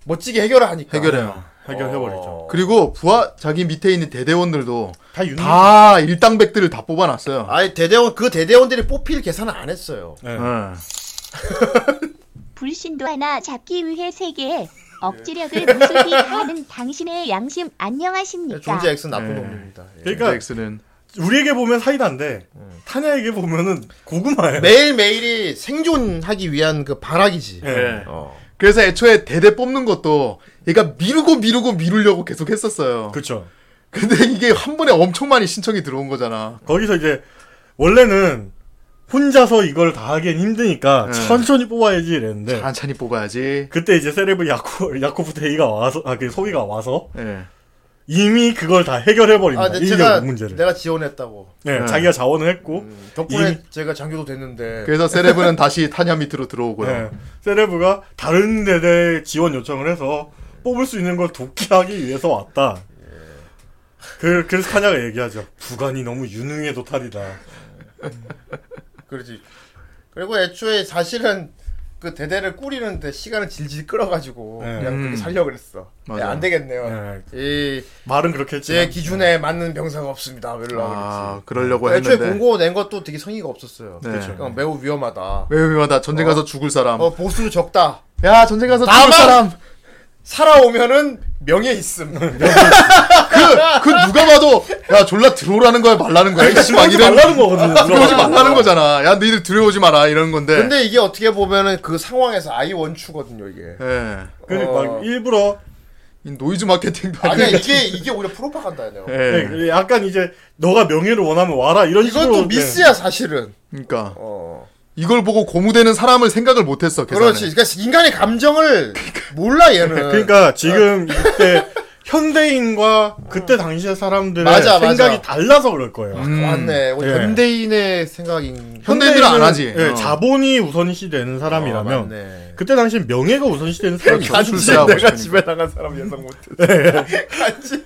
멋지게 해결을 하니까. 해결해요. 해결해버리죠. 어. 그리고 부하 자기 밑에 있는 대대원들도 다 윤리. 다 일당백들을 다 뽑아놨어요. 아예 대대원 그 대대원들이 뽑힐 계산은 안 했어요. 네. 네. 불신도 하나 잡기 위해 세계에 억지력을 무수히 하는 당신의 양심 안녕하십니까? 존재 X 는 나쁜 네. 놈입니다. 예. 그러니까 X는 우리에게 보면 사이다인데 타냐에게 보면은 고구마예요. 매일 매일이 생존하기 위한 그 발악이지. 네. 네. 어. 그래서 애초에 대대 뽑는 것도 얘가 미루고 미루고 미루려고 계속 했었어요. 그렇죠. 근데 이게 한 번에 엄청 많이 신청이 들어온 거잖아. 거기서 이제 원래는 혼자서 이걸 다 하기엔 힘드니까 네. 천천히 뽑아야지 이랬는데 천천히 뽑아야지. 그때 이제 세레브 야코 야코프 테이가 와서 아그 소위가 와서 예. 이미 그걸 다 해결해 버린다 아, 인력 제가 문제를. 내가 지원했다고. 네, 네. 자기가 자원을 했고 음, 덕분에 이미- 제가 장교도 됐는데. 그래서 세레브는 다시 타냐 밑으로 들어오고요. 네, 세레브가 다른 데대 지원 요청을 해서 뽑을 수 있는 걸 독해하기 위해서 왔다. 그, 그래서 타냐가 얘기하죠. 부관이 너무 유능의 도탈이다. 그러지. 그리고 애초에 사실은 그 대대를 꾸리는데 시간을 질질 끌어가지고 네. 그냥 그렇게 음. 살려고 그랬어. 네, 안 되겠네요. 네, 이, 말은 그렇게 제 기준에 맞는 병사가 없습니다. 이러려고 아, 그랬지. 그러려고 애초에 했는데. 공고 낸 것도 되게 성의가 없었어요. 네. 그렇죠. 그러니까 매우 위험하다. 왜 위험하다. 전쟁 가서 죽을 사람. 어, 보수 적다. 야, 전쟁 가서 죽을 사람. 살아오면은 명예 있음. 그, 그 누가 봐도, 야, 졸라 들어오라는 거야, 말라는 거야. 이씨, 막 들어오지 이런. 말라는 거거든요. 들어오지 말라는 거잖아. 야, 너희들 들어오지 마라. 이런 건데. 근데 이게 어떻게 보면은 그 상황에서 I want you거든요, 이게. 예. 그러니까 어. 막 일부러 이 noise marketing도 아니야. 이게, 이게 오히려 프로파간다네요. 예. 네, 약간 이제 너가 명예를 원하면 와라 이런 식으로 이것도 미스야, 사실은. 그러니까. 어. 이걸 보고 고무되는 사람을 생각을 못했어. 계산에. 그렇지. 그러니까 인간의 감정을 몰라, 얘는. 네, 그러니까 지금 이때 현대인과 그때 당시의 사람들의 맞아, 생각이 맞아. 달라서 그럴 거예요. 음. 맞네. 우리 예. 현대인의 생각인. 현대인들은 안 하지. 예, 어. 자본이 우선시 되는 사람이라면 어, 맞네. 그때 당시 명예가 우선시 되는 사람이. 간지 내가 싶으니까. 집에 나간 사람 예상 못해. 간지.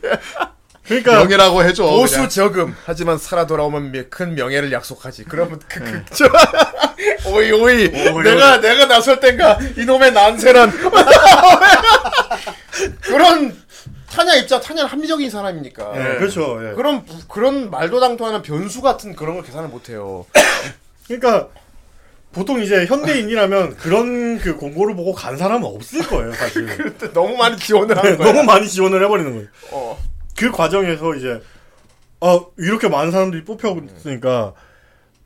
그러니까 명예라고 해줘. 보수 그냥. 저금. 하지만 살아 돌아오면 미- 큰 명예를 약속하지. 그러면 그, 그, 저, 오이, 오이. 내가, 내가 나설 땐가 이놈의 난세는. 그런, 타냐 입장, 타냐는 합리적인 사람이니까. 예, 그렇죠. 예. 그런, 부- 그런 말도 당토하는 변수 같은 그런 걸 계산을 못해요. 그러니까 보통 이제 현대인이라면 그런 그 공고를 보고 간 사람은 없을 거예요, 사실. 너무 많이 지원을 네, 하는 거야. 너무 많이 지원을 해버리는 거예요. 어. 그 과정에서 이제 어 이렇게 많은 사람들이 뽑혀있으니까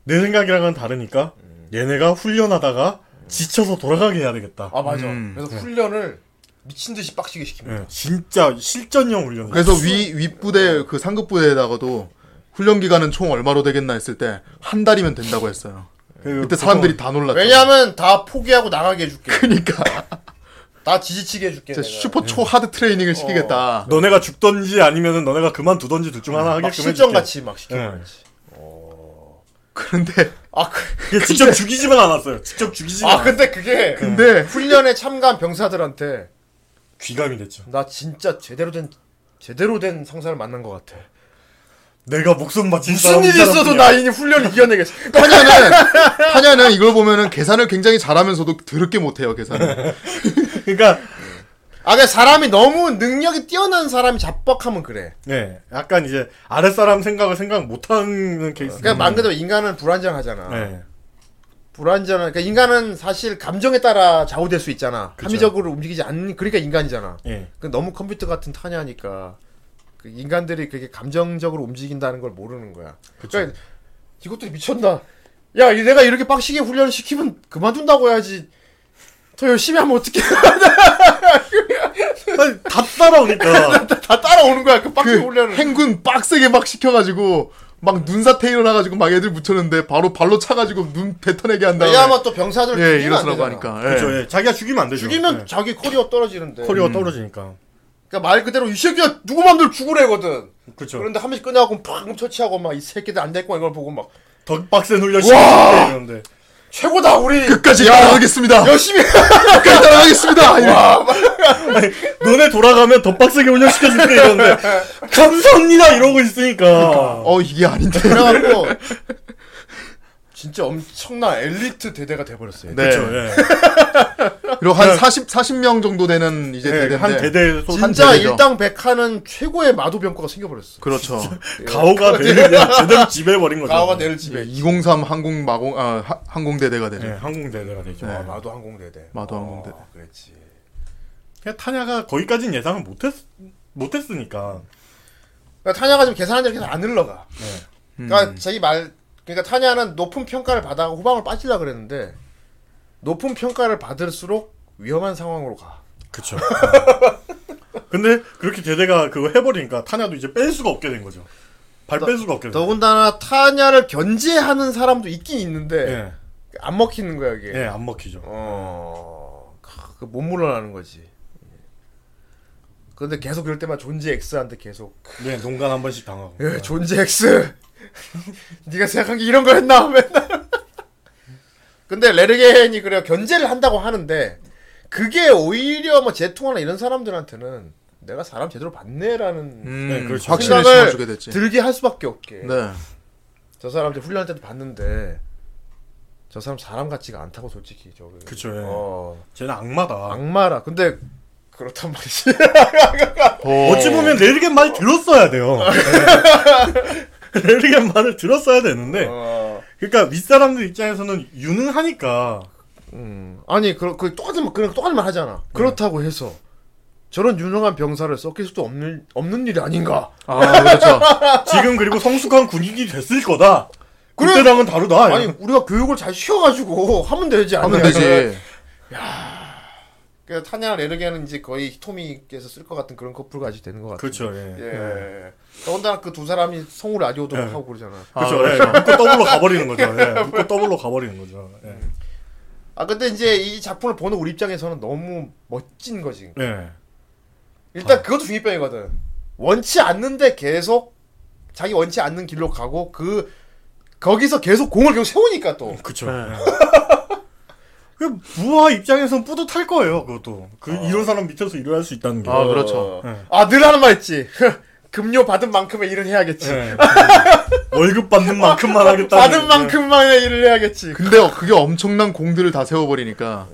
내 생각이랑은 다르니까 얘네가 훈련하다가 지쳐서 돌아가게 해야 되겠다. 아, 맞아. 음. 그래서 훈련을 미친 듯이 빡시게 시킵니다. 예, 진짜 실전형 훈련. 그래서 위, 윗부대, 그 상급 부대에다가도 훈련 기간은 총 얼마로 되겠나 했을 때 한 달이면 된다고 했어요. 그 그때 사람들이 다 놀랐죠. 왜냐하면 다 포기하고 나가게 해줄게. 그니까. 다 지지치게 해줄게. 진짜 내가. 슈퍼 초 하드 트레이닝을 시키겠다. 너네가 죽던지 아니면은 너네가 그만두던지 둘 중 하나 막 하게끔 실전 해줄게. 같이 막 시켜. 예. 네. 그런데 아, 그, 이게 직접 죽이지만 않았어요. 직접 죽이지만 아 근데 그게 근데 훈련에 참가한 병사들한테 귀감이 됐죠. 나 진짜 제대로 된 제대로 된 상사를 만난 것 같아. 내가 목숨 바친 무슨 일이 있어도 사람뿐이야. 나이 훈련을 이겨내겠어. 타냐는 타냐는 이걸 보면은 계산을 굉장히 잘하면서도 더럽게 못해요 계산을. 그러니까 아, 그 사람이 너무 능력이 뛰어난 사람이 잡벅하면 그래. 네, 약간 이제 아랫사람 생각을 생각 못하는 케이스. 그러니까 말 그대로 인간은 불안정하잖아. 네, 불안정한. 그러니까 인간은 사실 감정에 따라 좌우될 수 있잖아. 그쵸. 합리적으로 움직이지 않는. 그러니까 인간이잖아. 예, 그 너무 컴퓨터 같은 타냐니까 그 인간들이 그게 감정적으로 움직인다는 걸 모르는 거야. 그쵸. 그러니까 이것들이 미쳤나? 야, 이 내가 이렇게 빡시게 훈련을 시키면 그만둔다고 해야지. 더 열심히 하면 어떡해. 아니, 다 따라오니까. 다 따라오는 거야, 그 빡시게 그 훈련을. 행군 빡세게 막 시켜가지고 막 눈사태 일어나가지고 막 애들 묻혔는데 바로 발로 차가지고 눈 뱉어내게 한 다음에 왜냐하면 또 병사들 예 죽이면 안 이러서라고 되잖아. 하니까 예. 그렇죠. 예. 자기가 죽이면 안 되죠. 죽이면 예. 자기 커리어 떨어지는데. 커리어 떨어지니까. 그러니까 말 그대로 이 새끼가 누구 맘대로 죽으래거든. 그렇죠. 그런데 한 번씩 끝나고 팍 처치하고 막 이 새끼들 안 됐고 이걸 보고 막더 빡센 훈련 와! 이러는데. 최고다 우리 끝까지 따라가겠습니다. 열심히 끝까지 따라가겠습니다. 너네 돌아가면 더 빡세게 훈련 시켜줄게 이러는데 감사합니다 이러고 있으니까. 어 이게 아닌데. 그래갖고 진짜 엄청난 엘리트 대대가 돼버렸어요. 네. 그렇죠. 예. 그리고 한 40, 40명 정도 되는 이제 예, 대대인데. 한 대대 소 진짜 대대죠. 일당 백하는 최고의 마도병과가 생겨버렸어. 그렇죠. 가오가 대대 제대로 지배해버린 거죠. 가오가 내를 집에. 203 항공 마공 아 하- 항공대대가 되죠. 예, 항공 대대가 되죠. 아, 마도 항공대대. 마도 항공대대. 어. 그냥 타냐가 거기까지는 예상을 못했 못했으니까. 그러니까 타냐가 좀 계산한 대로 계속 안 흘러가. 음. 그러니까 자기 말 그러니까 타냐는 높은 평가를 받아 후방을 빠지려 그랬는데 높은 평가를 받을수록 위험한 상황으로 가. 그쵸. 근데 그렇게 대대가 그거 해버리니까 타냐도 이제 뺄 수가 없게 된 거죠. 발 뺄 수가 없게 된 거죠. 더군다나 타냐를 견제하는 사람도 있긴 있는데 예, 안 먹히는 거야 이게. 예, 안 먹히죠. 어, 그 못 물러나는 거지. 근데 계속 그럴 때만 존재 X한테 계속 네, 농간 한 번씩 당하고. 예, 존재 X. 네가 생각한 게 이런 거 했나 맨날. 근데 레르겐이 그래 견제를 한다고 하는데 그게 오히려 뭐 제통하나 이런 사람들한테는 내가 사람 제대로 봤네라는 음, 네, 그렇죠. 확신을. 들게 할 수밖에 없게. 네. 저 사람들 훈련할 때도 봤는데 저 사람 사람 같지가 않다고 솔직히 저거. 그쵸, 예. 어, 쟤는 악마다. 악마라. 근데 그렇단 말이지. 어, 어찌 보면 레르겐 말 들었어야 돼요. 레르겐 말을 들었어야 되는데, 어, 그러니까 윗사람들 입장에서는 유능하니까 음. 아니 그, 그 똑같은 말 그런 똑같은 말 하잖아. 그렇다고 해서 저런 유능한 병사를 썩힐 수도 없는 없는 일이 아닌가. 아 그렇죠. 지금 그리고 성숙한 군인이 됐을 거다. 그래. 그때랑은 다르다. 아니 우리가 교육을 잘 시켜가지고 하면 되지 않냐. 하면 되지. 그래서 타냐 레르게는 이제 거의 히토미께서 쓸 것 같은 그런 커플까지 되는 것 같아. 그렇죠. 예. 예. 더군다나 그 두 사람이 성우 라디오도 예. 하고 그러잖아. 그렇죠. 아, 예. 묶고 더블로 가버리는 거죠. 예. 묶고 더블로 가버리는 거죠. 예. 아 근데 이제 이 작품을 보는 우리 입장에서는 너무 멋진 거지. 예. 일단 그것도 중이병이거든. 원치 않는데 계속 자기 원치 않는 길로 가고 그 거기서 계속 공을 계속 세우니까 또. 그쵸. 그 부하 입장에선 뿌듯할 거예요. 그것도 그 이런 사람 밑에서 일을 할 수 있다는 게. 아, 그렇죠. 예. 아늘 하는 말 있지. 금료 받은 만큼의 일은 해야겠지. 예. 월급 받는 만큼만 하겠다. 받은 만큼만의 일을 해야겠지. 근데 그게 엄청난 공들을 다 세워버리니까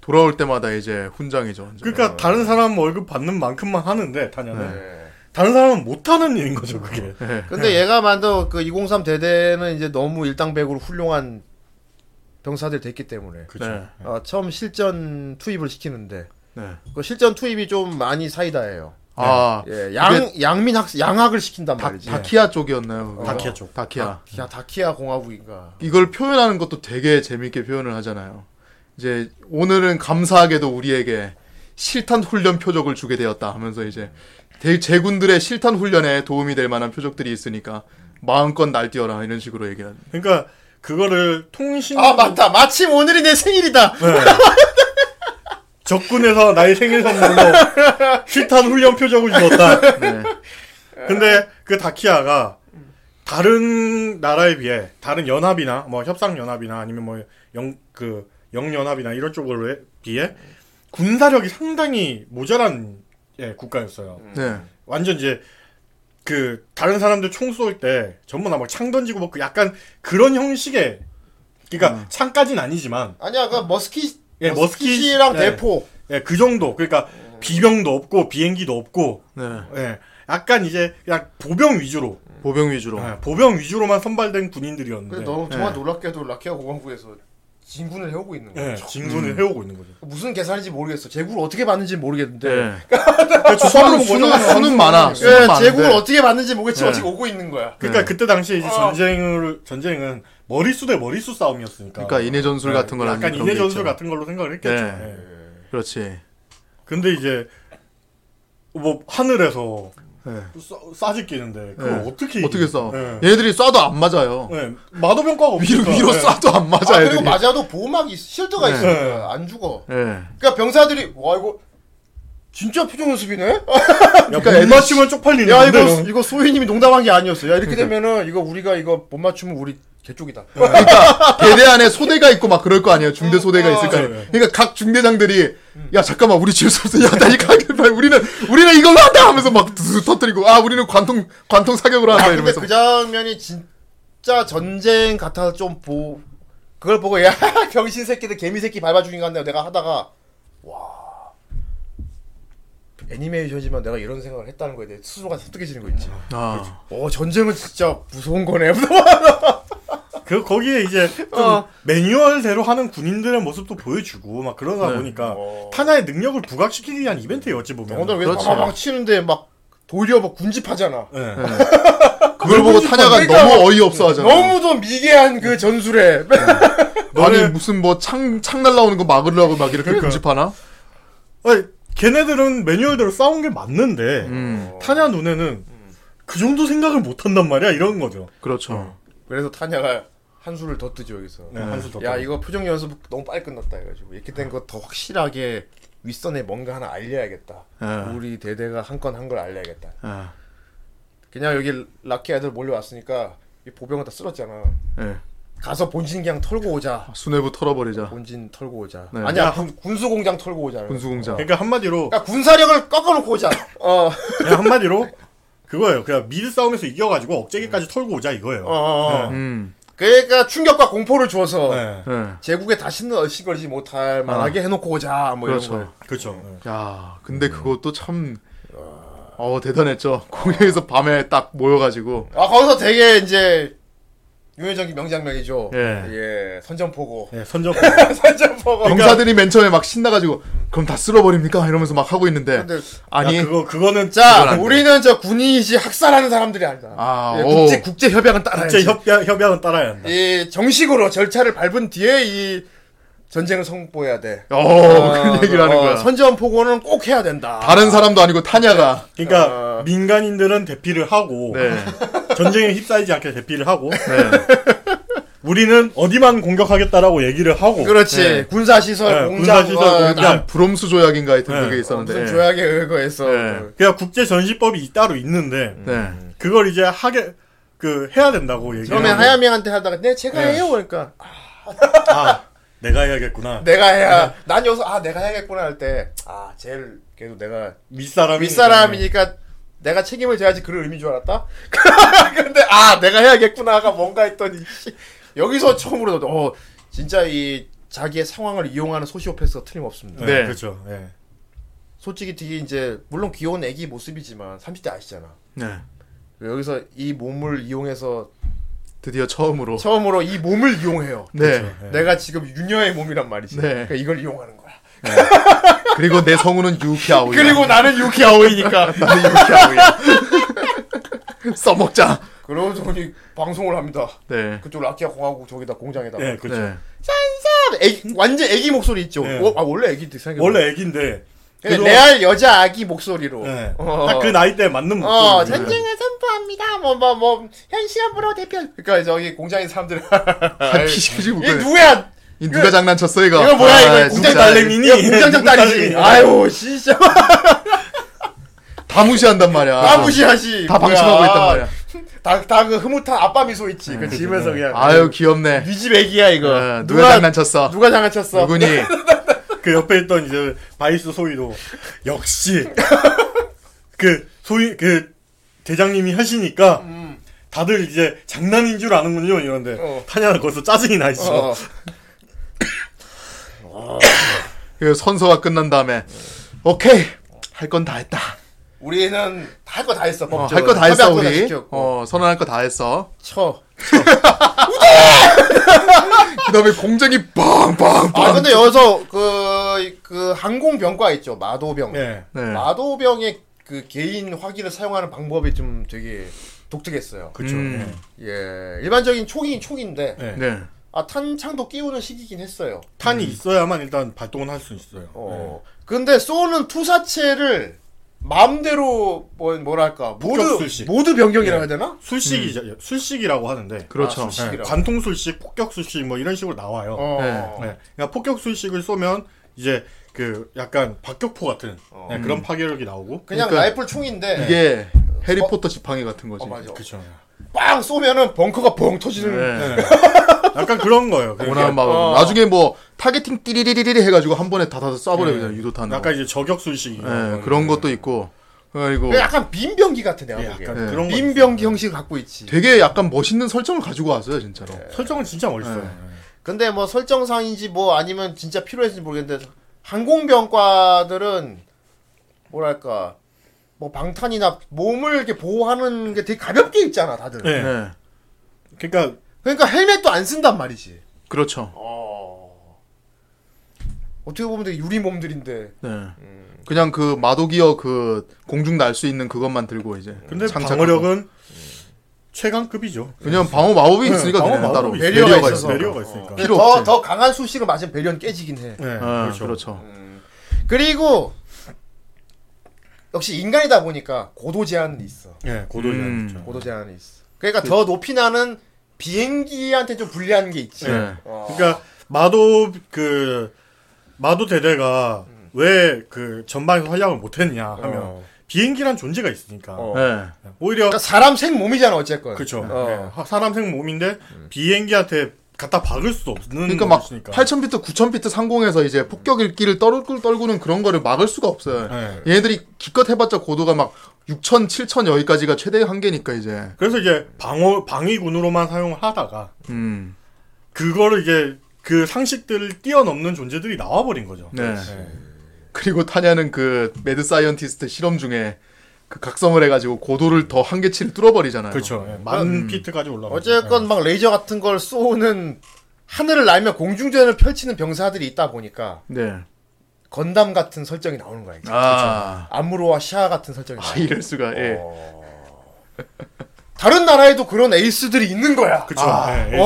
돌아올 때마다 이제 훈장이죠. 완전. 그러니까 다른 사람 월급 받는 만큼만 하는데 타냐는 네. 다른 사람은 못 하는 일인 거죠. 그게. 네. 근데 얘가 만든 그 203 대대는 이제 너무 일당백으로 훌륭한 병사들 됐기 때문에 그렇죠. 네. 어, 처음 실전 투입을 시키는데 네. 그 실전 투입이 좀 많이 사이다예요. 아 예, 양 양민 학 양학을 시킨단 다, 말이지. 다키아 쪽이었나요? 그거? 다키아 쪽. 다키아. 야 다키아 공화국인가. 이걸 표현하는 것도 되게 재밌게 표현을 하잖아요. 이제 오늘은 감사하게도 우리에게 실탄 훈련 표적을 주게 되었다 하면서 이제 대- 제군들의 실탄 훈련에 도움이 될 만한 표적들이 있으니까 마음껏 날뛰어라 이런 식으로 얘기하는. 그러니까 그거를 통신 아 맞다. 마침 오늘이 내 생일이다. 적군에서 나의 생일 선물로 실탄 훈련 표적을 주었다. 네. 근데 그 다키아가 다른 나라에 비해 다른 연합이나 뭐 협상 연합이나 아니면 뭐 영 그 영연합이나 이런 쪽으로 비해 군사력이 상당히 모자란 예, 국가였어요. 네. 완전 이제 그 다른 사람들 총 쏠 때 전부 다 막 창 던지고 뭐그 약간 그런 형식의 그러니까 창까지는 아니지만 아니야, 그 머스킷, 예, 머스킷이랑 머스킷, 예. 대포. 예, 그 정도. 그러니까 비병도 없고 비행기도 없고 네. 예. 약간 이제 그냥 보병 위주로 보병 위주로. 예, 보병 위주로만 선발된 군인들이었는데 너 정말 놀랍게도 라키아 공화국에서 진군을 해오고 있는 거야. 예, 진군을 해오고 있는 거죠. 무슨 계산인지 모르겠어. 제국을 어떻게 받는지 모르겠는데. 네. 그러니까 수는, 수는, 수는 많아. 수는 예. 제국을 어떻게 받는지 모르겠지만 네. 지금 오고 있는 거야. 그러니까 네. 그때 당시에 이제 어. 전쟁을 전쟁은 머리수 대 머리수 싸움이었으니까. 그러니까 인해 전술 같은 걸 약간 인해 게 전술 있죠. 같은 걸로 생각을 했겠죠. 네. 예. 그렇지. 근데 이제 뭐 하늘에서 네. 쏴, 쏴짓기는데 그걸 네. 어떻게 어떻게? 써? 예. 얘네들이 쏴도 안 맞아요. 예. 마도 병과가 위로 없으니까. 위로 예. 쏴도 안 맞아 아, 애들이. 그리고 맞아도 보호막이 실드가 네. 있으니까 안 죽어. 예. 그러니까 병사들이 와 이거 진짜 표정 연습이네. 야, 그러니까 못 애들 맞추면 쪽팔리는 야. 이거 이거 소희님이 농담한 게 아니었어. 야 이렇게 되면은 이거 우리가 이거 못 맞추면 우리 개쪽이다. 그러니까 대대 안에 소대가 있고 막 그럴 거 아니에요. 중대 소대가 있을 거 아니에요. 네. 그러니까 각 중대장들이 야 잠깐만 우리 지을 수 없어. 야 가게 빨리 우리는 우리는 이걸로 한다 하면서 막 드- 터뜨리고 아 우리는 관통 관통 사격으로 한다 아, 근데 이러면서 그 장면이 진짜 전쟁 같아서 좀 보. 그걸 보고 야 병신 새끼들 개미 새끼 밟아 죽인 것 같네. 내가 하다가 와 애니메이션이지만 내가 이런 생각을 했다는 거에 대해 스스로가 섭득해지는 거 있지. 아, 어 전쟁은 진짜 무서운 거네. 그 거기에 이제 좀 어. 매뉴얼대로 하는 군인들의 모습도 보여주고 막 그러다 네. 보니까 어. 타냐의 능력을 부각시키기 위한 이벤트예요 어찌 보면. 오늘 왜 그렇죠. 바바방 치는데 막 도리어 막 군집하잖아. 예. 그걸 보고 타냐가 너무 어이없어 하잖아. 너무도 미개한 그 전술에 아니 무슨 뭐 창 창 날라오는 거 막으려고 막 이렇게 그러니까. 군집하나? 아니, 걔네들은 매뉴얼대로 싸운 게 맞는데 음, 타냐 눈에는 그 정도 생각을 못 한단 말이야 이런 거죠. 그렇죠. 그래서 타냐가 한수를 더 뜨죠 여기서. 네, 한수 더. 야 떠. 이거 표정 연습 너무 빨리 끝났다 해가지고 이렇게 된 거 더 확실하게 윗선에 뭔가 하나 알려야겠다. 예. 우리 대대가 한 건 한 걸 알려야겠다. 예. 그냥 여기 라키 애들 몰려왔으니까 이 보병은 다 쓸었잖아. 예. 가서 본진 그냥 털고 오자. 수뇌부 털어버리자. 본진 털고 오자. 네. 아니야 야, 군, 군수공장 털고 오자. 군수공장. 그러니까 한마디로 그러니까 군사력을 꺾어놓고 오자. 어. 그냥 한마디로 그거예요. 그냥 미드 싸움에서 이겨가지고 억제기까지 털고 오자 이거예요. 어, 어, 어. 음. 그러니까 충격과 공포를 주어서 네. 예. 제국에 다시는 얼씬거리지 못할 만하게 해놓고 오자. 뭐 이런 그렇죠. 거. 그렇죠. 예. 야, 근데 그것도 참, 어, 대단했죠. 공연에서 밤에 딱 모여가지고, 아 거기서 되게 이제 유해적인 명장면이죠. 예. 예, 선전포고. 예, 선전 선전포고. 병사들이 맨 처음에 막 신나가지고, 그럼 다 쓸어버립니까? 이러면서 막 하고 있는데, 근데 아니, 야, 그거 그거는 돼. 우리는 저 군인이지 학살하는 사람들이 아니다. 아, 예, 오. 국제 국제 협약은 따라야지. 국제 협약 협약은 따라야 한다. 이 정식으로 절차를 밟은 뒤에 이 전쟁을 선포해야 돼. 어, 어, 그런 얘기를 하는 어, 거야. 선전 포고는 꼭 해야 된다. 다른 사람도 아니고 타냐가, 그러니까 어. 민간인들은 대피를 하고 네. 전쟁에 휩싸이지 않게 대피를 하고 네. 우리는 어디만 공격하겠다라고 얘기를 하고 그렇지. 네. 군사 시설, 네, 공장, 군사 시설, 어, 공장. 나- 브롬스 조약인가 하여튼 네. 그게 무슨 있었는데, 조약에 의거해서 네. 그냥 국제 전시법이 따로 있는데 네. 그걸 이제 하게 그 해야 된다고 얘기를 그러면 하야명한테 하다가 네 제가 네. 해요 그러니까 아 내가 해야겠구나. 내가 해야 난 여기서 아 내가 해야겠구나 할 때 아 제일 그래도 내가 윗사람이 윗사람이니까 내가 책임을 져야지 그런 의미인 줄 알았다? 근데 아 내가 해야겠구나가 뭔가 했더니 씨, 여기서 처음으로 어 진짜 이 자기의 상황을 이용하는 소시오패스가 틀림없습니다. 네, 네. 그렇죠. 예. 솔직히 되게 이제 물론 귀여운 애기 모습이지만 30대 아시잖아. 네. 여기서 이 몸을 이용해서 드디어 처음으로. 처음으로 이 몸을 이용해요 네. 예. 내가 지금 유녀의 몸이란 말이지. 네. 그러니까 이걸 이용하는 거야. 그리고 내 성우는 유키 아오야. 그리고 나는 유키 아오이니까. 나는 유키 아오야. 써먹자. 그러고 저니 방송을 합니다. 네. 그쪽 라키아 공화국 저기다 공장에다가. 예, 그렇죠 네. 애기, 완전 애기 목소리 있죠. 네. 어, 아 원래 애기 생각. 원래 애기인데 레알 여자 아기 목소리로. 예. 어. 딱그 나이대에 맞는 어, 목소리 전쟁을 선포합니다. 뭐, 뭐, 뭐, 현시합으로 대표. 그니까, 저기, 공장에 사람들. 아, 이게 웃고. 누구야? 이 누가 장난쳤어 이거? 이거 뭐야, 이거 아, 공장 진짜. 딸내미니? 이거 공장장 딸이지. 아유, 진짜. 다 무시한단 말이야. 다 무시하시. 다 뭐야. 방심하고 있단 말이야. 다 다 그 흐뭇한 아빠 미소 있지. 그 지면서 그냥 아유 귀엽네. 니집 애기야 이거. 어, 누가 장난쳤어? 누가 장난쳤어? 누구니? 그 옆에 있던 이제 바이스 소위도 역시 그 소위 그 대장님이 하시니까 다들 이제 장난인 줄 아는군요 이런데 어. 타냐는 거기서 짜증이 나 있어. 어. 그 선서가 끝난 다음에 오케이 할 건 다 했다. 우리는 할 거 다 했어. 어. 할 거 다 했어 다 우리. 시켰고. 어 선언할 거 다 했어. 쳐. 그다음에 공정이 빵빵빵. 아 근데 여기서 그, 그 항공병과 있죠 마도병. 예. 네. 마도병의 그 개인 화기를 사용하는 방법이 좀 되게 독특했어요. 그쵸. 음. 예, 일반적인 총이 총인데 예. 예. 네. 아 탄창도 끼우는 시기긴 했어요. 탄이 있어야만 일단 발동은 할 수 있어요. 어. 근데 쏘는 투사체를 마음대로 뭐 뭐랄까 모두 폭격술식. 모두 변경이라고 예. 해야 되나? 술식이죠. 술식이라고 하는데 그렇죠. 아, 술식. 예, 관통 술식, 폭격 술식 뭐 이런 식으로 나와요. 어. 네. 네. 그러니까 폭격 술식을 쏘면 이제 그 약간 박격포 같은 어. 네, 그런 파괴력이 나오고 그냥 그러니까 라이플 총인데 이게 해리포터 지팡이 같은 거지. 어 맞아. 그쵸. 빵 쏘면은 벙커가 벙 터지는. 네. 네. 약간 그런 거예요. 그러니까 원하는 막 어. 나중에 뭐 targeting 띠리리리리 해가지고 한 번에 다다다 쏴버려 네. 그냥 유도탄. 약간 이제 저격 술식이 네, 그런 것도 있고. 그리고 약간 빔병기 내가 예, 보기에. 약간 네. 그런 거 빔병기 형식을 갖고 있지. 되게 약간 멋있는 설정을 가지고 왔어요 진짜로. 네. 설정은 진짜 멋있어요. 네. 근데 뭐 설정상인지 뭐 아니면 진짜 필요했는지 모르겠는데 항공병과들은 뭐랄까 뭐 방탄이나 몸을 이렇게 보호하는 게 되게 가볍게 입잖아 다들. 네. 네. 그러니까 그러니까 헬멧도 안 쓴단 말이지. 그렇죠. 어. 어떻게 보면 되게 유리 몸들인데. 네. 그냥 그 마도기어 그 공중 날 수 있는 그것만 들고 이제. 근데 장착하고. 방어력은 최강급이죠. 왜냐면 방어 마법이 네, 있으니까 방어 걔네는 따로 마법이 배려가 배려가 있어서. 있어. 배려가 있으니까. 더. 더 강한 수식을 맞으면 배련 깨지긴 해. 네, 아, 그렇죠. 그렇죠. 그리고 역시 인간이다 보니까 고도 제한이 있어. 예, 고도제 음. 그렇죠. 고도 제한이 있어. 그러니까 더 높이 나는 비행기한테 좀 불리한 게 있지. 네. 어. 그러니까 마도 그 마도 대대가 왜그 전방에서 활약을 못했냐 하면 어. 비행기란 존재가 있으니까 어. 네. 오히려 그러니까 사람 생 몸이잖아 어쨌건. 그렇죠. 어. 예, 사람 생 몸인데 비행기한테 갖다 박을 수 없는 그러니까 막 것이니까. 8000피트, 9000피트 상공에서 이제 폭격 일기를 떨굴 떨구는 그런 거를 막을 수가 없어요. 네. 얘네들이 기껏 해봤자 고도가 막 6000, 7000 여기까지가 최대 한계니까 이제. 그래서 이제 방어 방위군으로만 사용을 하다가 음. 그거를 이제 그 상식들을 뛰어넘는 존재들이 나와버린 거죠. 네. 그리고 타냐는 그 mad scientist 실험 중에 그 각성을 해가지고 고도를 더 한계치를 뚫어버리잖아요. 그렇죠. 예, 만 피트까지 올라가. 어쨌건 막 레이저 같은 걸 쏘는 하늘을 날며 공중전을 펼치는 병사들이 있다 보니까 네. 건담 같은 설정이 나오는 거야. 아, 암무로와 시아 같은 설정이 아. 이럴 수가. 예. 어. 다른 나라에도 그런 에이스들이 있는 거야. 그렇죠. 아. 예, 예.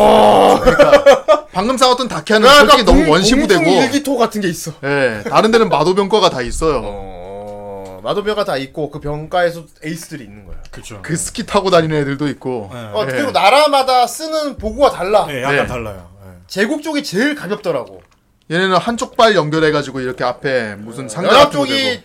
방금 싸웠던 다키아는 그러니까 솔직히 너무 원시부대고. 일기토 같은 게 있어. 예. 다른 데는 마도병과가 다 있어요. 어, 마도병가 다 있고 그 병가에서 에이스들이 있는 거야. 그렇죠. 그 스키 타고 다니는 애들도 있고. 예. 어, 예. 그리고 나라마다 쓰는 보고가 달라. 예, 약간 네. 달라요. 예. 제국 쪽이 제일 가볍더라고. 얘네는 한쪽 발 연결해가지고 이렇게 앞에 무슨 상자 같은 거 쪽이.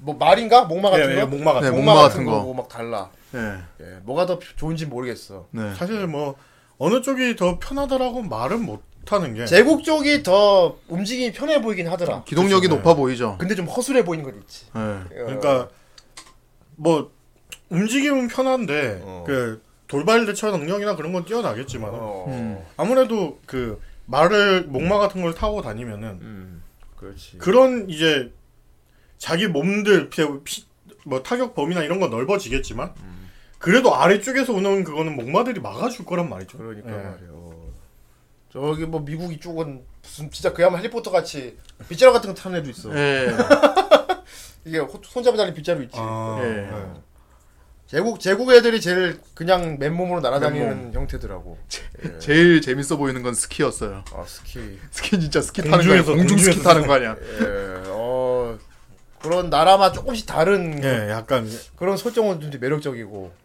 뭐 말인가 목마 같은 예, 거. 예, 목마 같은 네, 거. 목마, 목마 같은 같은 거. 거고 막 달라. 예. 예, 뭐가 더 좋은지 모르겠어. 네. 사실 뭐 어느 쪽이 더 편하다라고 말은 못 하는 게 제국 쪽이 더 움직임이 편해 보이긴 하더라. 기동력이 그쵸, 높아 보이죠. 근데 좀 허술해 보이는 건 있지. 예. 그러니까 뭐 움직임은 편한데 어. 그 돌발 대처 능력이나 그런 건 뛰어나겠지만 어, 음. 아무래도 그 말을 목마 같은 걸 타고 다니면은 음, 그렇지. 그런 이제 자기 몸들 피, 피- 뭐 타격 범위나 이런 건 넓어지겠지만 그래도 아래쪽에서 오는 그거는 목마들이 막아줄 거란 말이죠. 그러니까 예. 말이야. 어. 저기 뭐 미국 이쪽은 무슨 진짜 그야말로 해리포터 같이 빗자루 같은 거 타는 애도 있어. 예. 이게 호- 손잡이 달린 빗자루 있지. 아, 예. 예. 제국 제국 애들이 제일 그냥 맨몸으로 날아다니는 형태더라고. 예. 제일 재밌어 보이는 건 스키였어요. 아 스키. 스키 진짜 스키 타는 거? 공중에서, 공중 스키 타는 거 아니야? 예. 어 그런 나라만 조금씩 다른 예, 약간 그런 설정은 좀 매력적이고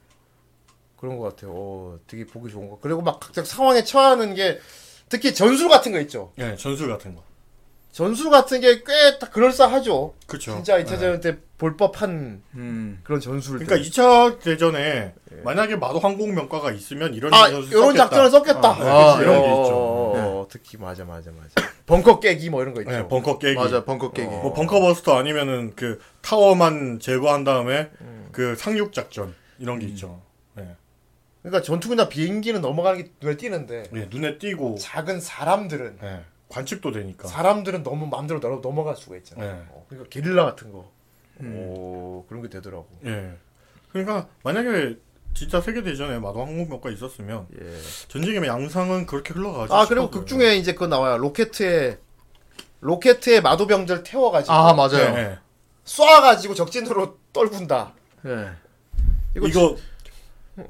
그런 것 같아요. 어, 되게 보기 좋은 거. 그리고 막 각자 상황에 처하는 게 특히 전술 같은 거 있죠. 예, 전술 같은 거. 전술 같은 게꽤 그럴싸하죠. 그렇죠. 진짜 2차 대전 때 볼 법한 음. 그런 전술. 그러니까 2차 대전에 만약에 마도 항공명가가 있으면 이런 아, 이런 썼겠다. 작전을 썼겠다. 아, 그치, 이런 게 어, 있죠. 어, 어, 특히 맞아, 맞아, 맞아. 벙커 깨기 뭐 이런 거 있죠. 네, 벙커 깨기. 맞아 벙커 깨기. 뭐 벙커 버스터 아니면은 그 타워만 제거한 다음에 그 상륙 작전 이런 게 있죠. 네. 그러니까 전투기나 비행기는 넘어가는 게 눈에 띄는데 네, 눈에 띄고 작은 사람들은 네, 관측도 되니까. 사람들은 너무 마음대로 넘어- 넘어갈 수가 있잖아. 네. 어, 그러니까 게릴라 같은 거. 오, 그런 게 되더라고. 예. 그러니까 만약에 진짜 세계 대전에 마도 항공병과 있었으면 예. 전쟁의 양상은 그렇게 흘러가죠. 아 그리고 극 중에 이제 그거 나와요. 로켓에 로켓에 마도병들 태워가지고 아 맞아요. 네, 쏴가지고 적진으로 떨군다. 예. 이거, 이거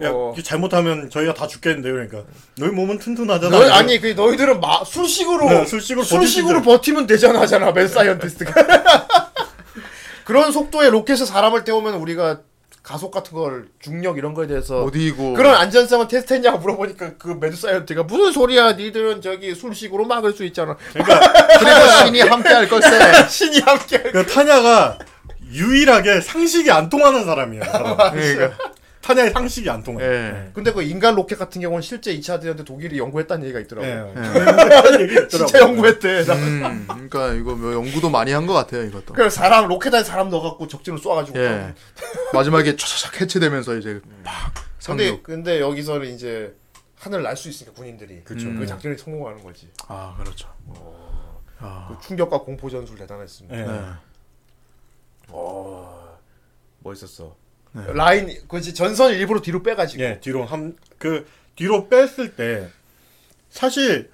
야, 어. 잘못하면 저희가 다 죽겠는데요. 그러니까 너희 몸은 튼튼하잖아. 너희 아니 그 너희들은 마 술식으로 네, 술식으로 술식으로. 버티면 되잖아 하잖아 mad scientist가 그런 속도의 로켓에 사람을 태우면 우리가 가속 같은 걸 중력 이런 거에 대해서 어디고 그런 안전성을 테스트했냐고 물어보니까 그 mad scientist가 무슨 소리야 니들은 저기 술식으로 막을 수 있잖아 그러니까 그래서 신이 함께 할 걸세. 신이 함께 그 타냐가 유일하게 상식이 안 통하는 사람이에요. 사람. 그러니까. 타냐의 상식이 안 통해. 예. 근데 그 인간 로켓 같은 경우는 실제 2차 대전 때 독일이 연구했다는 얘기가 있더라고 예. 요 얘기 있더라고요. 진짜 연구했대 음, 그러니까 이거 뭐 연구도 많이 한 것 같아요 이것도. 그래서 사람 로켓 안에 사람 넣어갖고 적진으로 쏴가지고 예. 마지막에 촤촤 해체되면서 이제 막 근데 상륙. 근데 여기서는 이제 하늘 날 수 있으니까 군인들이 그쵸. 그 작전이 성공하는 거지. 아 그렇죠. 아, 그 충격과 공포 전술 대단했습니다. 예. 네. 어, 멋있었어. 라인 그지 전선 일부러 뒤로 빼가지고. 예, 뒤로 한 그 뒤로 뺐을 때 사실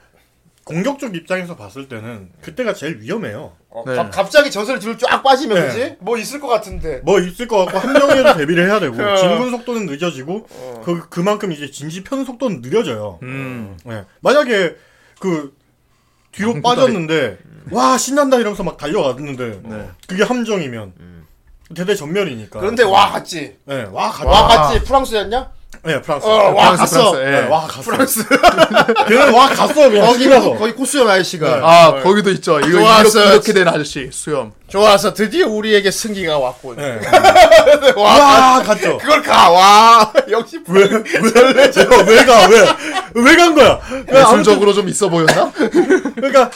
공격적 입장에서 봤을 때는 그때가 제일 위험해요. 어, 네. 갑- 갑자기 전선이 뒤로 쫙 빠지면 네. 그지? 뭐 있을 것 같은데. 뭐 있을 것 같고 한 명에도 대비를 해야 되고 어. 진군 속도는 늦어지고 어. 그 그만큼 이제 진지 편 속도는 느려져요. 음. 예. 만약에 그 뒤로. 빠졌는데 와 신난다 이러면서 막 달려갔는데 네. 그게 함정이면 대대 전멸이니까. 그런데 와 갔지. 예, 와 가. 와 갔지. 프랑스였냐? 예, 프랑스. 어, 와 프랑스, 갔어. 프랑스, 예. 예, 와 갔어. 프랑스. 걔는 와 갔어 그냥 거기 거기가서. 거기 코수염 아저씨가. 아 어, 거기도 있죠. 이거 좋았어. 이렇게, 이렇게 된 아저씨 수염. 좋아서 드디어 우리에게 승기가 왔군. 예. 와, 와 갔죠. 그걸 가. 와. 역시 왜, 왜, 제가 왜 가, 왜, 왜 간 거야? 예술적으로 좀 있어 보였나? 그러니까,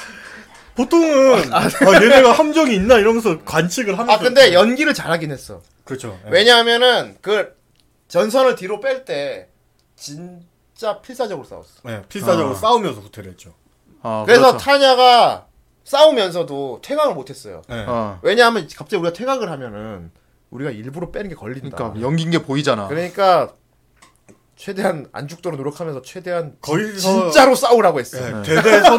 보통은, 아, 얘네가 함정이 있나 이러면서 관측을 하면서. 아 근데 연기를 잘하긴 했어. 그렇죠. 예. 왜냐하면은 그 전선을 뒤로 뺄 때 진짜 필사적으로 싸웠어. 예, 필사적으로 아. 싸우면서 후퇴를 했죠. 아, 그래서 그렇죠. 타냐가 싸우면서도 퇴각을 못했어요. 예. 어. 왜냐하면 갑자기 우리가 퇴각을 하면은 우리가 일부러 빼는 게 걸린다. 그러니까 연기인 게 보이잖아. 그러니까 최대한 안 죽도록 노력하면서 최대한 거기서- 진짜로 싸우라고 했어. 예, 대대 선,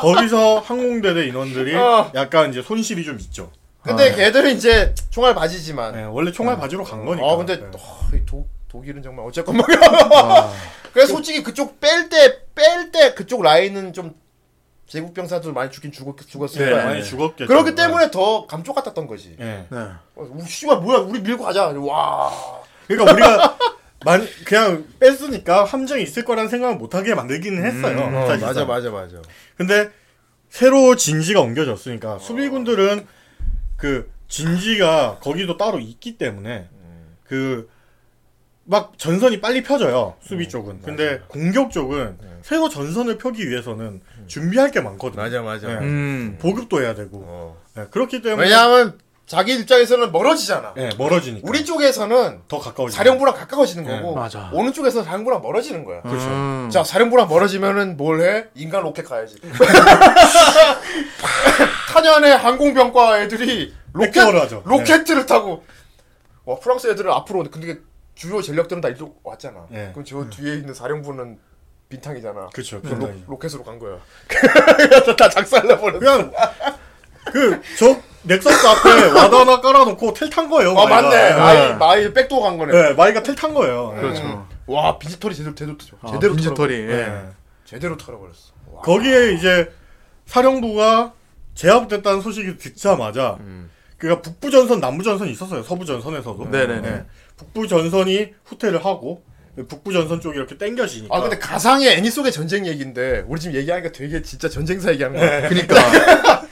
거기서 항공대대 인원들이 어. 약간 이제 손실이 좀 있죠. 근데 아, 걔들은 이제 총알 바지지만. 예, 원래 총알 바지로 간 거니까. 아 근데 예. 어, 이독 독일은 정말 어쨌건 뭐. 그래서 솔직히 그쪽 뺄 때 뺄 때 그쪽 라인은 좀 제국 병사들 많이 죽긴 죽었 죽었을 예, 거야. 많이 죽었겠죠. 그렇기 때문에 더 감쪽 같았던 거지. 예. 네. 어, 우, 씨발 뭐야 우리 밀고 가자. 와. 그러니까 우리가 만, 그냥 뺐으니까 함정이 있을 거라는 생각을 못하게 만들기는 했어요. 어, 사실상. 맞아 맞아 맞아. 근데 새로 진지가 옮겨졌으니까 수비군들은 그 진지가 거기도 따로 있기 때문에 그막 전선이 빨리 펴져요 수비 쪽은. 근데 공격 쪽은 새로 전선을 펴기 위해서는 준비할 게 많거든요. 맞아 맞아. 네. 음. 보급도 해야 되고. 어. 네, 그렇기 때문에 왜냐하면 자기 입장에서는 멀어지잖아. 네, 멀어지니까. 우리 쪽에서는 더 가까워지. 사령부랑 가까워지는 네, 거고 맞아. 오는 쪽에서 사령부랑 멀어지는 거야. 그렇죠. 음. 자 사령부랑 멀어지면은 뭘 해? 인간 로켓 가야지. 타냐의 항공병과 애들이 로켓 하죠. 로켓을 타고 와 프랑스 애들은 앞으로 근데 주요 전력들은 다 이쪽 왔잖아. 네. 그럼 저 뒤에 있는 사령부는 빈탕이잖아. 그렇죠. 로. 로켓으로 간 거야. 다 작살나 버렸어. 그냥 그저 Nexus 앞에 ward 하나 깔아놓고 tel 탄 거예요. 아 마이가. 맞네. 네. 마이 마이 백도 간 거네. 네, 마이가 tel 탄 거예요. 그렇죠. 와 빈집털이 제대로 제대로 아, 제대로 빈집털이. 예. 네. 제대로 털어버렸어. 와. 거기에 이제 사령부가 제압됐다는 소식이 듣자마자 그니까 북부 전선, 남부 전선이 있었어요. 서부 전선에서도. 네네 네. 북부 전선이 후퇴를 하고 북부 전선 쪽이 이렇게 땡겨지니까. 아 근데 가상의 애니 속의 전쟁 얘기인데 우리 지금 얘기하니까 되게 진짜 전쟁사 얘기하는 거야. 그러니까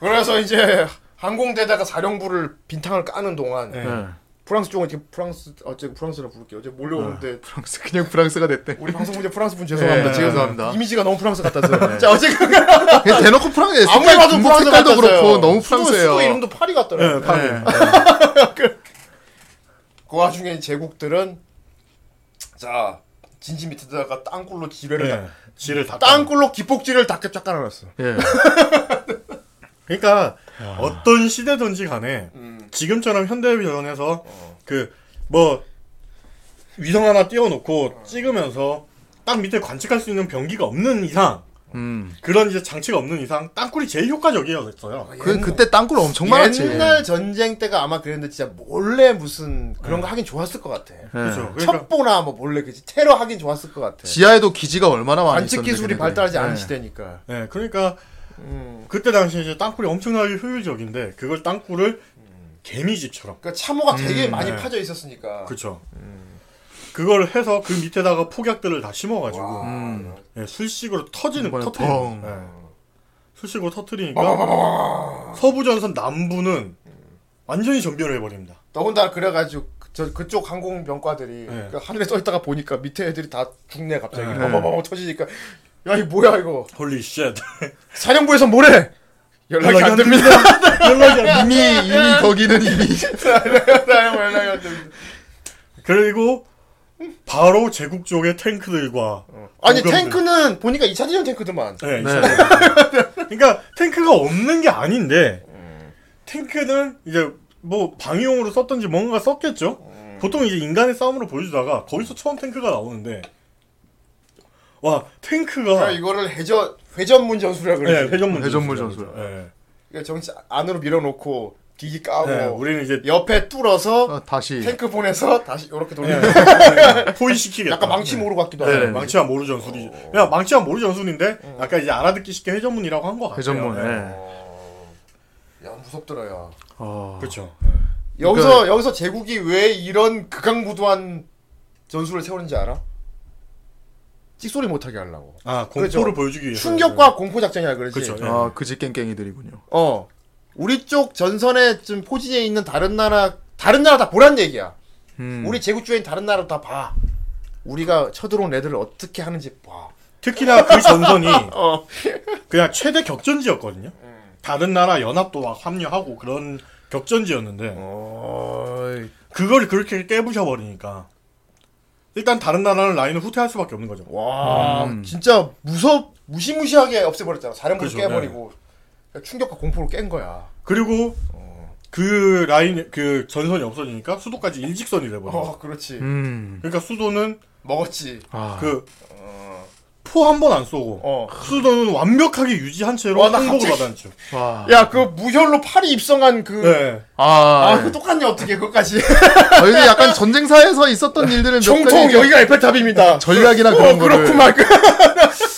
그래서 이제 항공대다가 사령부를 빈탕을 까는 동안 네. 예. 프랑스 쪽은 이렇게 프랑스 어제 프랑스라 부를게요. 어제 몰려오는데 프랑스 그냥 프랑스가 됐대. 우리 방송 문제 프랑스 분 죄송합니다. 네, 죄송합니다. 이미지가 너무 프랑스 같아서. 자 어제 그 그냥 대놓고 프랑스 아무리 봐도 프랑스 색깔도 같았어요. 그렇고 너무 수도, 프랑스예요. 수도 이름도 파리 같더라고요. 네, 파리. 예. 그 와중에 제국들은 자 진지 밑에다가 땅굴로 지뢰를 네. 다, 지를 다. 땅굴로 기폭지를 다 쫙 깔아놨어. 예. 그러니까 어떤 시대든지 간에 음. 지금처럼 현대전에서 그뭐 위성 하나 띄워놓고 찍으면서 딱 밑에 관측할 수 있는 병기가 없는 이상 음. 그런 이제 장치가 없는 이상 땅굴이 제일 효과적이었어요. 그 그때 땅굴 엄청 많았지. 옛날 전쟁 때가 아마 그랬는데 진짜 몰래 무슨 그런 거 하긴 좋았을 것 같아. 예. 그렇죠. 그러니까 첩보나 뭐 몰래 그지 테러 하긴 좋았을 것 같아. 지하에도 기지가 얼마나 많이 관측 있었는데, 기술이. 발달하지 않은 예. 시대니까. 네, 그러니까 음. 그때 당시에 이제 땅굴이 엄청나게 효율적인데 그걸 땅굴을 개미집처럼 그러니까 참호가 되게 음, 많이 네. 파져 있었으니까. 그렇죠. 그걸 해서 그 밑에다가 폭약들을 다 심어가지고 음. 예, 술식으로 터지는 터트리는 펑. 예. 술식으로 터트리니까 서부 전선 남부는 완전히 전멸을 해버립니다. 더군다나 그래가지고 그- 저 그쪽 항공병과들이 네. 그 하늘에 떠 있다가 보니까 밑에 애들이 다 죽네 갑자기 네. 터지니까 야 이 뭐야 이거 holy shit. 사령부에서 뭐래 연락이 연락이 안안 됩니다. 연락이 안 돼. 이미 이미 거기는 이미 사령부 연락이 안 됩니다. 그리고 바로 제국 쪽의 탱크들과 아니 구경들. 탱크는 보니까 2차 대전 탱크들만. 네, 네. 그러니까 탱크가 없는 게 아닌데 탱크는 이제 뭐 방위용으로 썼던지 뭔가 썼겠죠. 보통 이제 인간의 싸움으로 보여주다가 거기서 처음 탱크가 나오는데 와 탱크가 그러니까 이거를 회전 회전문 전술이라 네, 그러지. 회전문 회전문 전술. 전술. 네. 그러니까 정치 안으로 밀어놓고 기기 까고 네, 우리는 이제 옆에 뚫어서 어, 다시 탱크 보내서 다시 이렇게 돌리는. 네, 포위시키겠다. 약간 망치 모르 같기도 네, 하고. 망치와 모루 전술이. 그냥 망치와 모루 전술인데 약간 이제 알아듣기 쉽게 회전문이라고 한것 같아요. 회전문. 네. 예. 어, 야 무섭더라 야. 어. 그렇죠. 여기서 그러니까- 여기서 제국이 왜 이런 극강무도한 전술을 세우는지 알아? 찍소리 못하게 하려고. 아 공포를 그렇죠. 보여주기 위해서. 충격과 공포 작전이라 그러지. 그렇죠. 네. 아 그지 깽깽이들이군요. 어. 우리 쪽 전선에 좀 포진해 있는 다른 나라 다른 나라 다 보란 얘기야. 음. 우리 제국 주인 다른 나라 다 봐. 우리가 쳐들어온 애들을 어떻게 하는지 봐. 특히나 그 전선이 어. 그냥 최대 격전지였거든요. 다른 나라 연합도 막 합류하고 그런 격전지였는데 어. 그걸 그렇게 깨부셔 버리니까 일단 다른 나라는 라인을 후퇴할 수밖에 없는 거죠. 와, 음. 진짜 무섭 무시무시하게 없애버렸잖아. 사령부를 그렇죠, 깨버리고 그러니까 충격과 공포로 깬 거야. 그리고 그 라인 그 전선이 없어지니까 수도까지 일직선이 돼버려. 어, 그렇지. 음. 그러니까 수도는 먹었지. 아. 그 포 한 번 안 쏘고 어. 수도는 완벽하게 유지한 채로 와, 나 항복을 갑자기- 받았죠. 와. 야, 그 무혈로 파리 입성한 그. 네. 아. 아, 그 똑같네, 어떻게, 그것까지. 아, 근데 약간 전쟁사에서 있었던 일들은 몇 총통, 가지 여기가 에펠탑입니다. 전략이나 어, 그런 거를 그렇구만. 그,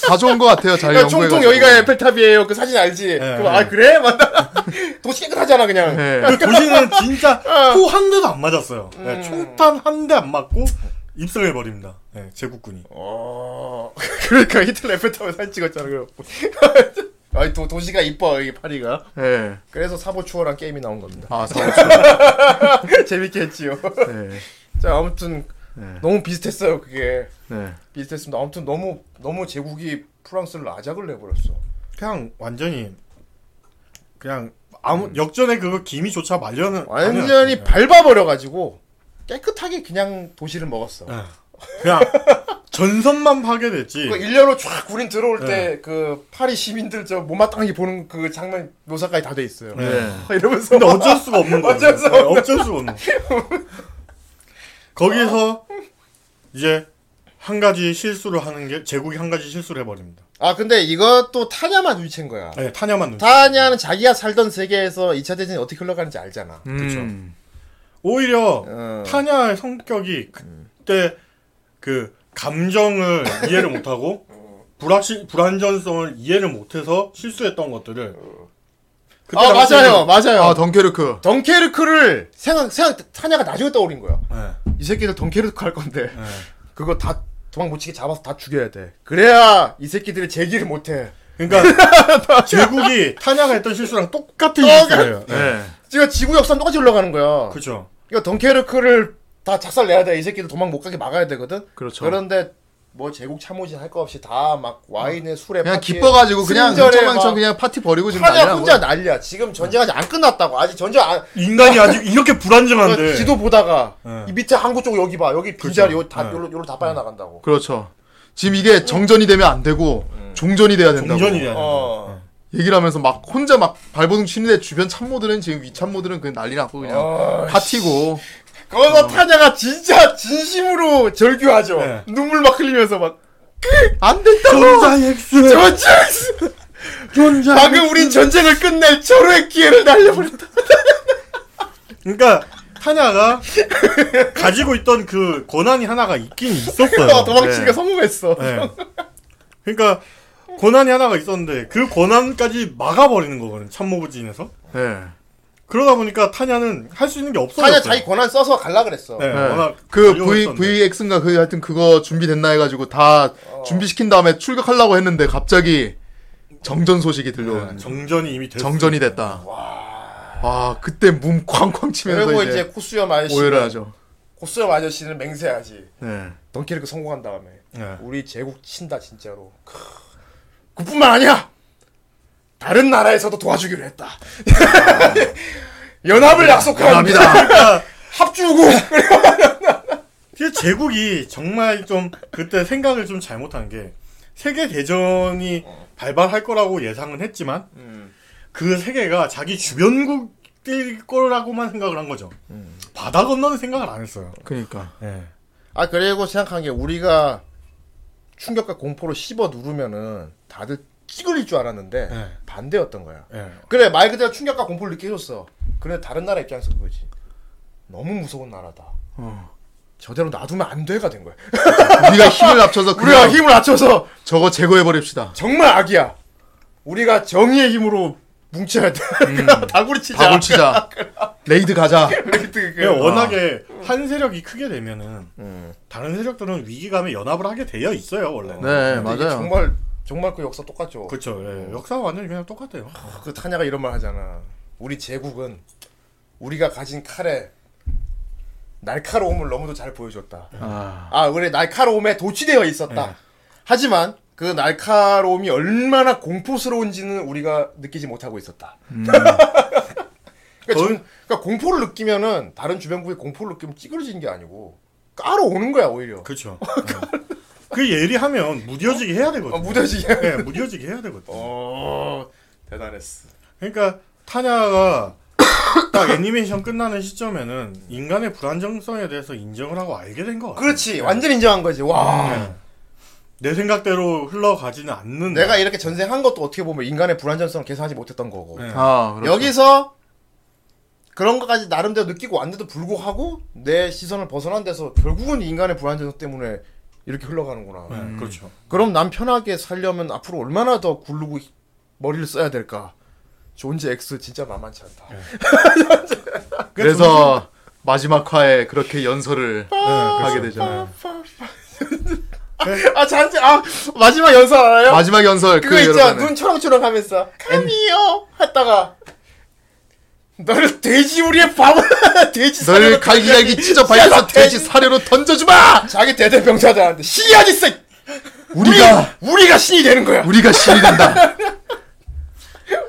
가져온 것 같아요. 잘 야, 총통. 여기가 에펠탑이에요. 그 사진 알지? 네, 그, 네. 아, 그래? 맞다. 도시 깨끗하잖아, 그냥. 네. 그 도시는 진짜 포 한 대도 안 맞았어요. 네, 음. 총탄 한 대 안 맞고 입성해 버립니다. 네, 제국군이. 어. 그러니까 히틀러 에펠탑에 사진 찍었잖아, 그래갖고. 아이, 도, 도시가 이뻐, 이 파리가. 네. 그래서 Saboteur란 게임이 나온 겁니다. 아. 재밌게 했지요. 네. 자, 아무튼, 네. 너무 비슷했어요, 그게. 네. 비슷했습니다. 아무튼 너무, 너무 제국이 프랑스를 아작을 내버렸어. 그냥 완전히 그냥 아무 역전의 그거 기미조차 말려는 음. 완전히 아니었어요. 밟아버려 가지고, 깨끗하게 그냥 도시를 먹었어. 네. 그냥 전선만 파괴됐지. 그 일렬로 쫙 구린 들어올 네. 때그 파리 시민들 저 못마땅하게 보는 그 장면 묘사까지 다 돼 있어요. 네. 이러면서 근데 어쩔 수가 없는 거예요. 어쩔 수 네, 없는. 어쩔 수가 없는. 거기서 이제 한 가지 실수를 하는 게 제국이 한 가지 실수를 해버립니다. 아 근데 이것도 타냐만 눈치챈 거야. 네, 타냐만 눈치. 타냐는 자기가 살던 세계에서 2차 대전이 어떻게 흘러가는지 알잖아. 음. 오히려 어. 타냐의 성격이 그때 그 감정을 이해를 못하고 불확실 불안전성을 이해를 못해서 실수했던 것들을 그때 아 맞아요, 맞아요. 아, 덩케르크. 덩케르크를 생각 생각 타냐가 나중에 떠올린 거야. 네, 이 새끼들 덩케르크 할 건데 네. 그거 다 도망 못 치게 잡아서 다 죽여야 돼. 그래야 이 새끼들이 제기를 못 해. 그러니까 제국이 타냐가 했던 실수랑 똑같은 실수예요. 네. 지금 지구 역사는 똑같이 올라가는 거야. 그렇죠. 그러니까 덩케르크를 다 작살 내야 돼. 이 새끼들 도망 못 가게 막아야 되거든. 그렇죠. 그런데 뭐 제국 참모진 할 거 없이 다 막 와인에 술에 그냥 파티에 기뻐가지고 그냥 흥청망청 막 그냥 파티 버리고 지금 난리나. 혼자 난리야. 지금 전쟁 아직 안 끝났다고. 아직 전쟁 안 인간이 아직 이렇게 불안정한데. 지도 보다가 네. 이 밑에 항구 쪽 여기 봐. 여기 빈자리 그렇죠. 다 네. 요로 요로 다 빠져 나간다고. 그렇죠. 지금 이게 정전이 되면 안 되고 종전이 돼야 된다고. 종전이 돼야 된다. 어. 얘기를 하면서 막 혼자 막 발버둥 치는데 주변 참모들은 지금 위 참모들은 그냥 난리 났고 그냥 어, 파티고. 거기서 타냐가 진짜 진심으로 절규하죠. 네. 눈물 막 흘리면서 막안 된다고. 전자 X. 전쟁! 전자. 방금 우린 전쟁을 끝낼 절호의 기회를 날려버렸다. 그러니까 타냐가 가지고 있던 그 권한이 하나가 있긴 있었어요. 도망치기가 네. 성공했어. 네. 그러니까 권한이 하나가 있었는데 그 권한까지 막아버리는 거거든 참모부진에서. 네. 그러다 보니까 타냐는 할 수 있는 게 없어졌어요. 타냐 자기 권한 써서 갈라 그랬어. 네, 네. 워낙 그 V. VX인가 그 하여튼 그거 준비됐나 해가지고 다 준비시킨 다음에 출격하려고 했는데 갑자기 정전 소식이 들려오는. 네, 정전이 이미 됐어. 정전이 됐다. 와 그때 몸 쾅쾅 치면서 그리고 이제, 이제 코수염 아저씨 오해를 하죠. 코수염 아저씨는 맹세하지. 네. 덩케르크 성공한 다음에 네. 우리 제국 친다 진짜로. 크. 그뿐만 아니야. 다른 나라에서도 도와주기로 했다. 연합을 약속합니다. 감사합니다. 합주고. 그 제국이 정말 좀 그때 생각을 좀 잘못한 게 세계 대전이 발발할 거라고 예상은 했지만 그 세계가 자기 주변국일 거라고만 생각을 한 거죠. 바다 건너는 생각을 안 했어요. 그러니까. 예. 아 그리고 생각한 게 우리가 충격과 공포로 씹어 누르면은 다들 찌글릴 줄 알았는데 네. 반대였던 거야. 예. 그래 말 그대로 충격과 공포를 느끼게 해줬어. 그래 다른 나라 입장에서 그거지. 너무 무서운 나라다. 어. 저대로 놔두면 안 돼가 된 거야. 우리가 힘을 합쳐서 우리가 힘을 합쳐서 저거 제거해 버립시다. 정말 악이야. 우리가 정의의 힘으로 뭉쳐야 돼. 다구리 치자. 박을 치자. raid 가자. 그래, 그냥 워낙에 한 세력이 크게 되면은 음. 다른 세력들은 위기감에 연합을 하게 되어 있어요 원래. 네, 맞아요. 정말 정말 그 역사 똑같죠. 그, 그렇죠. 예. 역사가 완전히 그냥 똑같아요. 그 타냐가 이런 말 하잖아. 우리 제국은 우리가 가진 칼에 날카로움을 너무도 잘 보여줬다. 아, 아, 그래 날카로움에 도취되어 있었다. 네. 하지만 그 날카로움이 얼마나 공포스러운지는 우리가 느끼지 못하고 있었다. 음. 그러니까, 전- 그러니까 공포를 느끼면은 다른 주변국이 공포를 느끼면 찌그러지는 게 아니고 까러 오는 거야 오히려. 그렇죠. 그 예리하면 무뎌지게 해야 되거든요. 어, 무뎌지게. 네, 무뎌지게 해야 되거든요. 어, 대단했어. 그러니까 타냐가 딱 애니메이션 끝나는 시점에는 인간의 불안정성에 대해서 인정을 하고 알게 된것 같아요. 그렇지, 완전 인정한 거지. 와, 네. 내 생각대로 흘러가지는 않는. 내가 이렇게 전생한 것도 어떻게 보면 인간의 불안정성을 계산하지 못했던 거고. 네. 아 그렇죠. 여기서 그런 것까지 나름대로 느끼고 왔는데도 불구하고 내 시선을 벗어난 데서 결국은 인간의 불안정성 때문에 이렇게 흘러가는구나. 네, 그렇죠. 그럼 남 편하게 살려면 앞으로 얼마나 더 굴르고 히- 머리를 써야 될까? 존재 X 진짜 만만치 않다. 그래서 마지막 화에 그렇게 연설을 네, 하게. 되죠. 아 잔재 아 마지막 연설 알아요? 마지막 연설 그거 그 있잖아 눈 초롱초롱 하면서 카미요 했다가 너를 돼지 우리의 바보 돼지 널 사료로 갈기갈기. 찢어 발려서 야, 돼지 사료로 던져주마. 자기 대대병사들한테 쎄 우리가 우리가 신이 되는 거야 우리가 신이 된다.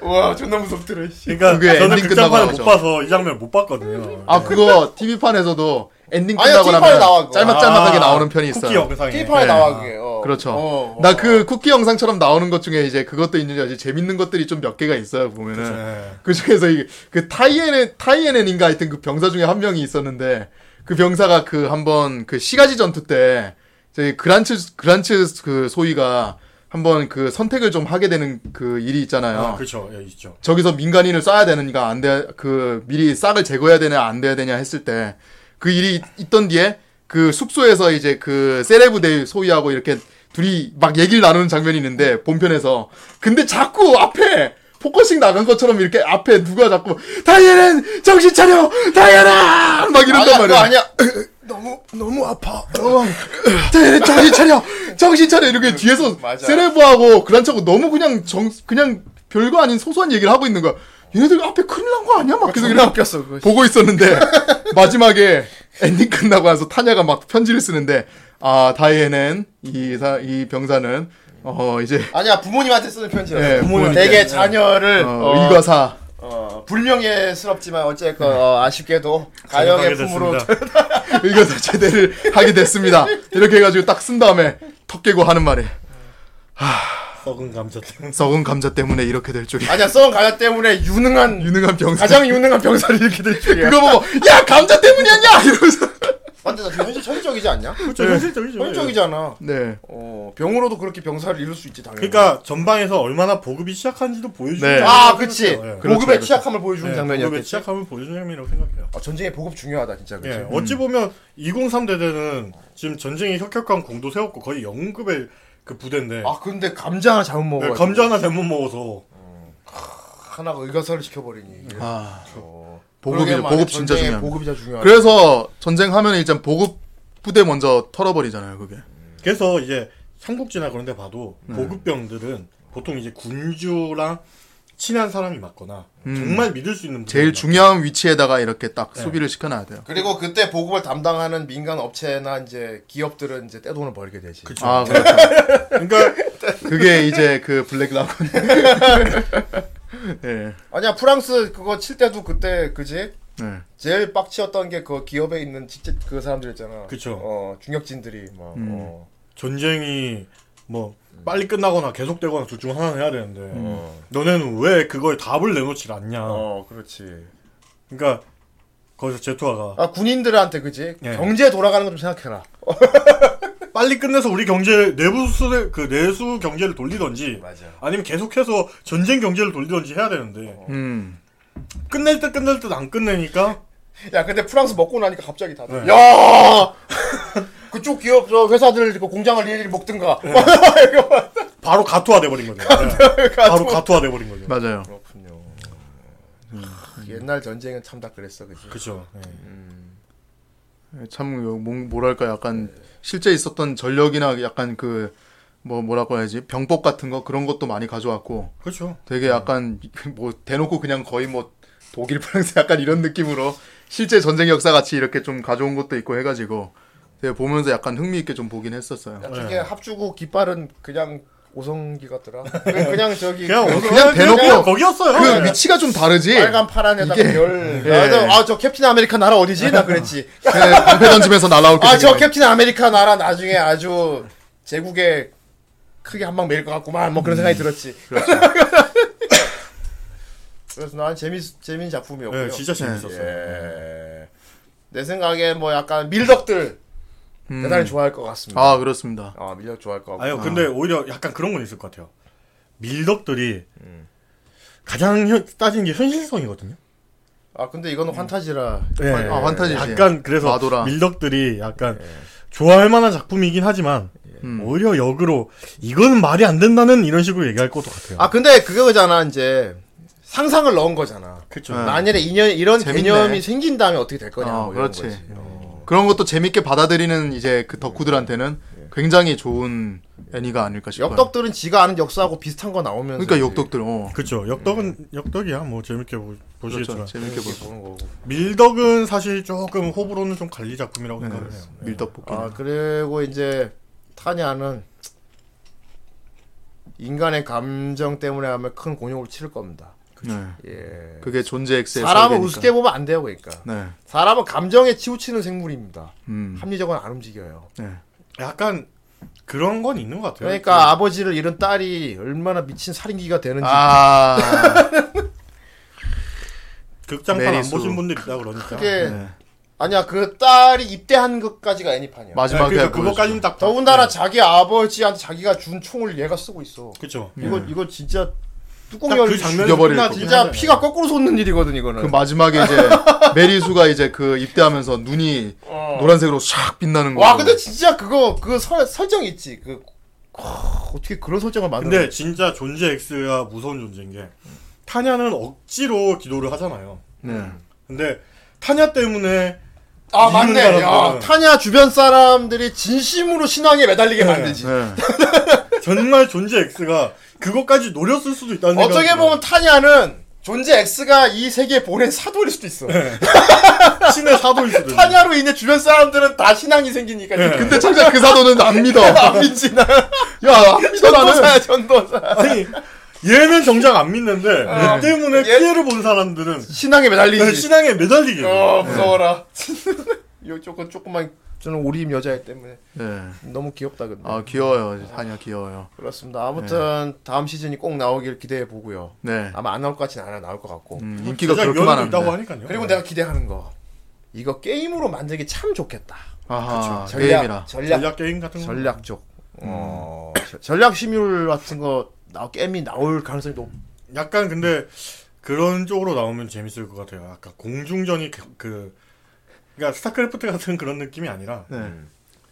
와 존나 무섭더라 씨. 그러니까 그게 저는 극장판을 못. 봐서 이 장면 못 봤거든요. 아 그거 TV 판에서도 엔딩 끝나고 나와, 나면 그거. 짤막짤막하게 아, 나오는 편이 쿠키 있어요. 영상에. TV판에 네. 나와 그게 어. 그렇죠. 어, 나그 쿠키 영상처럼 나오는 것 중에 이제 그것도 있는지 아주 재밌는 것들이 좀 몇 개가 있어요 보면은 네. 그 중에서 이, 그 타이에넨 타이에넨인가 하여튼 그 병사 중에 한 명이 있었는데 그 병사가 그 한번 그 시가지 전투 때 저희 그란츠 그란츠 그 소위가 한번 그 선택을 좀 하게 되는 그 일이 있잖아요. 아, 그렇죠. 예, 있죠. 저기서 민간인을 쏴야 되는가 안 돼, 그 미리 싹을 제거해야 되냐 안 돼야 되냐 했을 때 그 일이 있던 뒤에 그 숙소에서 이제 그 세레브대 소위하고 이렇게 둘이 막 얘기를 나누는 장면이 있는데 본편에서 근데 자꾸 앞에 focusing 나간 것처럼 이렇게 앞에 누가 자꾸 다이애는 정신 차려 다이애나 막 이런단 말이야. 아니야 너무 너무 아파. 어, 네, 정신 차려, 정신 차려 이렇게 뒤에서. 세레브하고 그란차고 너무 그냥 정 그냥 별거 아닌 소소한 얘기를 하고 있는 거야. 얘네들 앞에 큰일 난 거 아니야? 막 계속 그냥 웃겼어. 보고 있었는데 마지막에 엔딩 끝나고 나서 타냐가 막 편지를 쓰는데 아 다이앤은 이, 사, 이 병사는 어 이제 아니야 부모님한테 쓰는 편지야. 예, 부모님한테. 되게 자녀를 어, 어, 의과사 어, 불명예스럽지만 어쨌건 어, 아쉽게도 생각하게 품으로. 의과사 제대를 하게 됐습니다. 이렇게 해가지고 딱 쓴 다음에 턱 깨고 하는 말이 썩은 감자 때문에. 썩은 감자 때문에 이렇게 될 줄이 아니야 썩은 가자 때문에 유능한 유능한 병사 가장 유능한 병사를 이렇게 될 줄이야. 그거 보고 야 감자 때문이었냐 이러면서 완전 현실 현실적이지 않냐? 그렇죠. 현실적이죠. 현실적이잖아. 네 어, 병으로도 그렇게 병사를 이룰 수 있지 당연히. 그러니까 전방에서 얼마나 보급이 시작한지도 보여주는 네. 아, 그치. 예. 그렇죠, 보급의 그렇죠. 취약함을 보여주는 네, 장면이었겠지. 보급의 취약함을 보여주는 장면이라고 생각해요. 아, 전쟁의 보급 중요하다 진짜 그치. 예, 어찌 보면 203 대대는 지금 전쟁에 혁혁한 공도 세웠고 거의 영급의 그 부대인데 아 근데 감자 하나 잘못 먹어. 네, 감자 하나 잘못 먹어서 하나가 의가사를 시켜버리니. 아 어. 보급이 보급 진짜 중요합니다. 보급이 진짜 중요하다. 그래서 전쟁하면 일단 보급 부대 먼저 털어버리잖아요 그게 그래서 이제 삼국지나 그런 데 봐도 보급병들은 보통 이제 군주랑 친한 사람이 맞거나 음. 정말 믿을 수 있는 제일 중요한 위치에다가 이렇게 딱 네. 수비를 시켜놔야 돼요 그리고 그때 보급을 담당하는 민간 업체나 이제 기업들은 이제 떼돈을 벌게 되지. 그쵸. 아 그렇죠 그러니까 그게 이제 그 블랙 라군 예 아니야 프랑스 그거 칠 때도 그때 그지 네. 제일 빡치었던 게 그 기업에 있는 진짜 그 사람들이었잖아. 그쵸. 어 중역진들이 막. 음. 어. 전쟁이 뭐 빨리 끝나거나 계속되거나 둘 중 하나는 해야 되는데 어. 너네는 왜 그거에 답을 내놓질 않냐. 어 그렇지. 그러니까 거기서 제토아가 아 군인들한테 그지 예. 경제 돌아가는 거 좀 생각해라. 빨리 끝내서 우리 경제 내부 수, 그 내수 경제를 돌리던지 맞아. 아니면 계속해서 전쟁 경제를 돌리던지 해야 되는데 음. 끝낼 듯 끝낼 듯안 끝내니까 야 근데 프랑스 먹고 나니까 갑자기 다들 네. 야 그쪽 기업 저 회사들 그 공장을 일일이 먹든가. 네. 바로 가토화 돼버린 거죠. 네. 바로 가토화 돼버린 거죠. 맞아요 그렇군요. 하, 옛날 전쟁은 참 다 그랬어 그지. 그렇죠. 네. 참 뭐, 뭐랄까 약간 실제 있었던 전력이나 약간 그 뭐 뭐라고 해야지 병법 같은 거 그런 것도 많이 가져왔고 그렇죠. 되게 약간 뭐 대놓고 그냥 거의 뭐 독일 프랑스 약간 이런 느낌으로 실제 전쟁 역사 같이 이렇게 좀 가져온 것도 있고 해가지고 되게 보면서 약간 흥미있게 좀 보긴 했었어요. 야, 저게 합중국 깃발은 그냥 오성기 같더라. 그냥, 저기 그냥 그 그냥 대놓고 그냥 거기였어요. 그 네. 위치가 좀 다르지. 빨간 파란에다가 이게- 별. 예. 아저 캡틴 아메리카 나라 어디지? 나 그랬지. 그 방패 던지면서 날아올 때. 아저 캡틴 아메리카 나라 나중에 아주 제국에 크게 한 방 매일 것 같구만. 뭐 그런 생각이 들었지. 그렇죠. 그래서 난 재미 재밌는 작품이었고요. 네, 진짜 재밌었어요. 예. 내 생각에 뭐 약간 밀덕들 음. 대단히 좋아할 것 같습니다. 아 그렇습니다. 아 밀덕 좋아할 것 같고. 아니요, 근데 오히려 약간 그런 건 있을 것 같아요. 밀덕들이 가장 현, 따지는 게 현실성이거든요. 아 근데 이거는 환타지라. 네. 아, 환타지지. 약간 그래서 마도라. 밀덕들이 약간 좋아할 만한 작품이긴 하지만 음. 오히려 역으로 이거는 말이 안 된다는 이런 식으로 얘기할 것도 같아요. 아 근데 그거잖아 이제 상상을 넣은 거잖아. 그렇죠. 네. 만일에 인연, 이런 재밌네. 개념이 생긴 다음에 어떻게 될 거냐. 어, 뭐 이런 그렇지. 거지. 그런 것도 재밌게 받아들이는 이제 그 덕후들한테는 굉장히 좋은 애니가 아닐까 싶어요. 역덕들은 지가 아는 역사하고 비슷한 거 나오면서 그러니까 역덕들. 어. 그렇죠. 역덕은 역덕이야. 뭐 재밌게 보, 보시겠지만 그렇죠. 재밌게 볼 보는 거고. 밀덕은 사실 조금 호불호는 좀 갈리 작품이라고 네. 생각을 해요. 밀떡 볶음. 아 그리고 이제 타냐는 인간의 감정 때문에 하면 큰 곤욕을 치를 겁니다. 네. 예. 그게 존재 사람을 설계니까. 우습게 보면 안 돼요, 그러니까. 네. 사람은 감정에 치우치는 생물입니다. 음. 합리적으로 안 움직여요. 네. 약간 그런 건 있는 것 같아요. 그러니까 아버지를 잃은 딸이 얼마나 미친 살인기가 되는지. 아. 그 극장판 안 메리수. 보신 분들 있다 그러니까. 그게 네. 아니야 그 딸이 입대한 것까지가 애니판이야. 마지막에 그러니까 보여주죠. 그거까지는 딱 더군다나 네. 자기 아버지한테 자기가 준 총을 얘가 쓰고 있어. 그렇죠. 이거 이거 진짜 뚜껑 딱열그 죽여버릴 거고. 진짜 피가 거꾸로 솟는 일이거든 이거는. 그 마지막에 이제 메리수가 이제 그 입대하면서 눈이 어. 노란색으로 샥 빛나는 거. 와 근데 진짜 그거 그 설, 설정 있지. 그 와, 어떻게 그런 설정을 만들어? 근데 진짜 존재 X가 무서운 존재인 게 타냐는 억지로 기도를 하잖아요. 네. 근데 타냐 때문에 아 맞네. 야, 사람들은. 타냐 주변 사람들이 진심으로 신앙에 매달리게 만들지. 네. 정말 존재 X가 그것까지 노렸을 수도 있다는 생각이 어떻게. 보면 타냐는 존재 X가 이 세계에 보낸 사도일 수도 있어. 신의 사도일 수도 있는. 타냐로 인해 주변 사람들은 다 신앙이 생기니까. 네. 근데 정작 그 사도는 안 믿어. 안 믿지 나. 야, 안 믿어 나는. 전도사야 전도사. 아니 얘는 정작 안 믿는데 얘 때문에 얘- 피해를 본 사람들은 신앙에 매달리지. 신앙에 매달리게. 어 무서워라. 요 조금 조금만 저는 오리임 여자애 때문에 네. 너무 귀엽다 근데. 아 귀여워요. 타냐 귀여워요. 그렇습니다. 아무튼 다음 시즌이 꼭 나오길 기대해 보고요. 네. 아마 안 나올 것 같진 않아 나올 것 같고. 음, 인기가 제작 그렇게만 있다고. 하니까요. 그리고 내가 기대하는 거 이거 게임으로 만들기 참 좋겠다. 아하, 전략 게임이라. 전략 전략 게임 같은 거. 전략 쪽. 어 저- 전략 시뮬 같은 거 나, 게임이 나올 가능성이 높. 약간 근데 그런 쪽으로 나오면 재밌을 것 같아요. 아까 공중전이 그, 그 그러니까 스타크래프트 같은 그런 느낌이 아니라 네.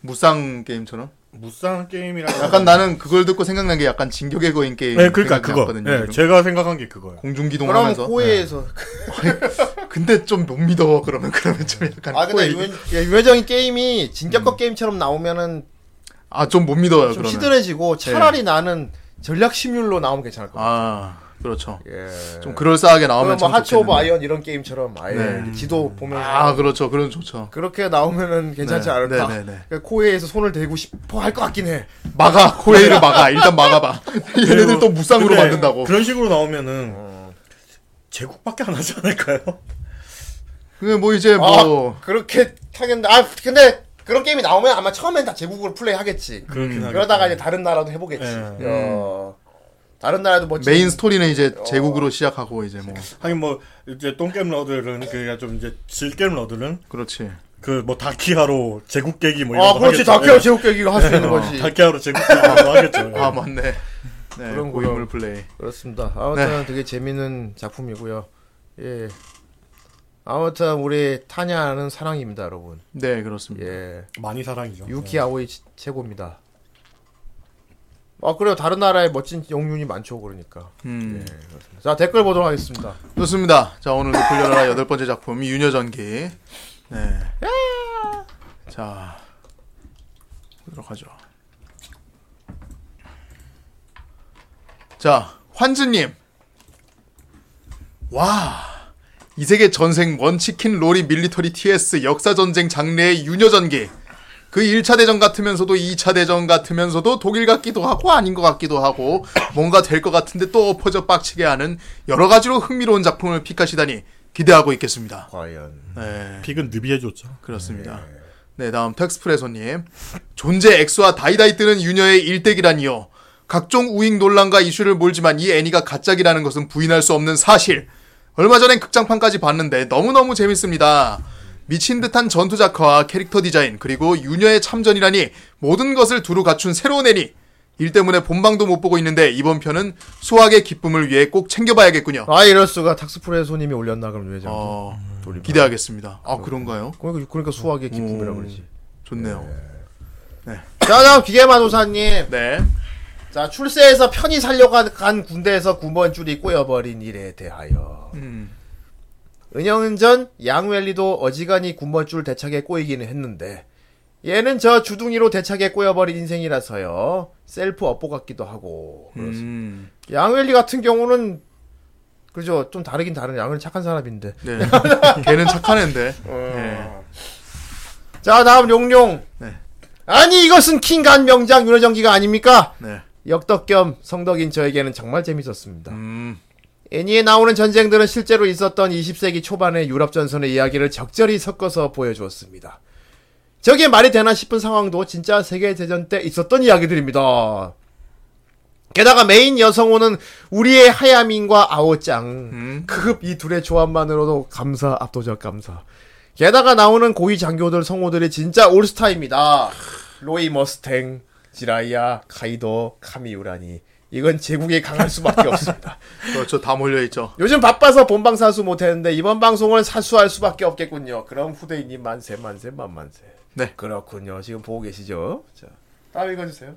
무쌍 게임처럼. 무쌍 게임이라 약간 나는 그걸 듣고 생각난 게 약간 진격의 거인 게임. 네, 그러니까 그거. 났거든요, 네, 지금. 제가 생각한 게 그거예요. 공중 그럼 기동하면서. 코에이에서 근데 좀 못 믿어. 그러면 그러면 좀 약간. 아 근데 유녀전기 게임이 진격거 게임처럼 나오면은 아, 좀 못 믿어요. 좀 그러면. 시들해지고 차라리 나는 전략 시뮬로 나오면 괜찮을 것 같아. 아, 그렇죠. 예. 좀 그럴싸하게 나오면 뭐참 Hearts of. Iron 이런 게임처럼 아예 네. 지도 보면서 아, 그렇죠. 그런 좋죠. 그렇게 나오면은 괜찮지 네, 않을까? 네, 네, 네. 그러니까 코에이에서 손을 대고 싶어 할 것 같긴 해. 막아. 코에이를 막아. 일단 막아봐. 얘네들 또 무쌍으로 근데 만든다고. 그런 식으로 나오면은 제국밖에 안 하지 않을까요? 그게 뭐 이제 뭐. 아, 그렇게 하겠는데 아 근데 그런 게임이 나오면 아마 처음엔 다 제국으로 플레이 하겠지. 그렇긴 하겠다. 그러다가 이제 다른 나라도 해보겠지. 네. 어, 다른 나라도 뭐 메인 스토리는 이제 제국으로 시작하고 이제 뭐. 하긴 뭐 이제 똥겜 러들은 그니까 좀 이제 질겜 러들은 그렇지. 그 뭐 다키아로 제국 깨기 뭐 이런 아 거 그렇지 하겠죠. 다키아 예. 제국 깨기가 할수 있는 어, 거지. 다키아로 제국 깨기 뭐 하겠죠. 아, 맞네. 네, 그런 고인물. 플레이. 그렇습니다. 아무튼 되게 재밌는 작품이고요. 예. 아무튼 우리 타냐는 사랑입니다, 여러분. 네, 그렇습니다. 예. 많이 사랑이죠. 유키 아오이 치- 최고입니다. 아 그래요. 다른 나라에 멋진 영윤이 많죠, 그러니까. 음. 자 댓글 보도록 하겠습니다. 좋습니다. 자, 오늘 돌려라 여덟 번째 작품, 유녀전기. 네. 자, 보도록 하죠. 자, 환즈님. 와. 이 세계 전생 원치킨 로리 밀리터리 TS 역사전쟁 장르의 유녀전기. 그 1차 대전 같으면서도 2차 대전 같으면서도 독일 같기도 하고 아닌 것 같기도 하고 뭔가 될 것 같은데 또 엎어져 빡치게 하는 여러 가지로 흥미로운 작품을 픽하시다니 기대하고 있겠습니다. 과연. 네, 픽은 느비 해줬죠. 그렇습니다. 네, 다음 텍스프레소님. 존재 X와 다이다이 뜨는 유녀의 일대기라니요. 각종 우익 논란과 이슈를 몰지만 이 애니가 가짜기라는 것은 부인할 수 없는 사실. 얼마 전엔 극장판까지 봤는데 너무너무 재밌습니다. 미친 듯한 전투 작화와 캐릭터 디자인 그리고 유녀의 참전이라니 모든 것을 두루 갖춘 새로운 애니. 일 때문에 본방도 못 보고 있는데 이번 편은 수학의 기쁨을 위해 꼭 챙겨봐야겠군요. 아 이럴 수가 탁스프레소님이 올렸나 그럼 왜죠? 어, 돌리면. 기대하겠습니다. 아 그런가요? 그러니까, 그러니까 수학의 기쁨이라 음. 그러지. 좋네요. 자 다음 기계마도사님. 네. 자 출세해서 편히 살려간 간 군대에서 군번줄이 꼬여버린 일에 대하여. 음. 은영은전 양웰리도 어지간히 군번줄 대착에 꼬이기는 했는데 얘는 저 주둥이로 대착에 꼬여버린 인생이라서요 셀프 업보 같기도 하고. 음. 양웰리 같은 경우는 그죠 좀 다르긴 다른 양웰리 착한 사람인데 네. 걔는 착한 애인데. 네. 자 다음 용룡 네. 아니 이것은 킹간 명장 윤호정기가 아닙니까 네. 역덕 겸 성덕인 저에게는 정말 재밌었습니다 음. 애니에 나오는 전쟁들은 실제로 있었던 20세기 초반의 유럽 전선의 이야기를 적절히 섞어서 보여주었습니다. 저게 말이 되나 싶은 상황도 진짜 세계대전 때 있었던 이야기들입니다. 게다가 메인 여성호는 우리의 하야민과 아오짱. 음. 크급 이 둘의 조합만으로도 감사, 압도적 감사. 게다가 나오는 고위 장교들 성호들이 진짜 올스타입니다. 로이 머스탱, 지라이아, 카이도, 카미우라니. 이건 제국에 강할 수밖에 없습니다. 그렇죠. 다 몰려있죠. 요즘 바빠서 본방 사수 못했는데 이번 방송은 사수할 수밖에 없겠군요. 그럼 후대인님 만세 만세 만만세. 네. 그렇군요. 지금 보고 계시죠? 자, 다음 읽어주세요.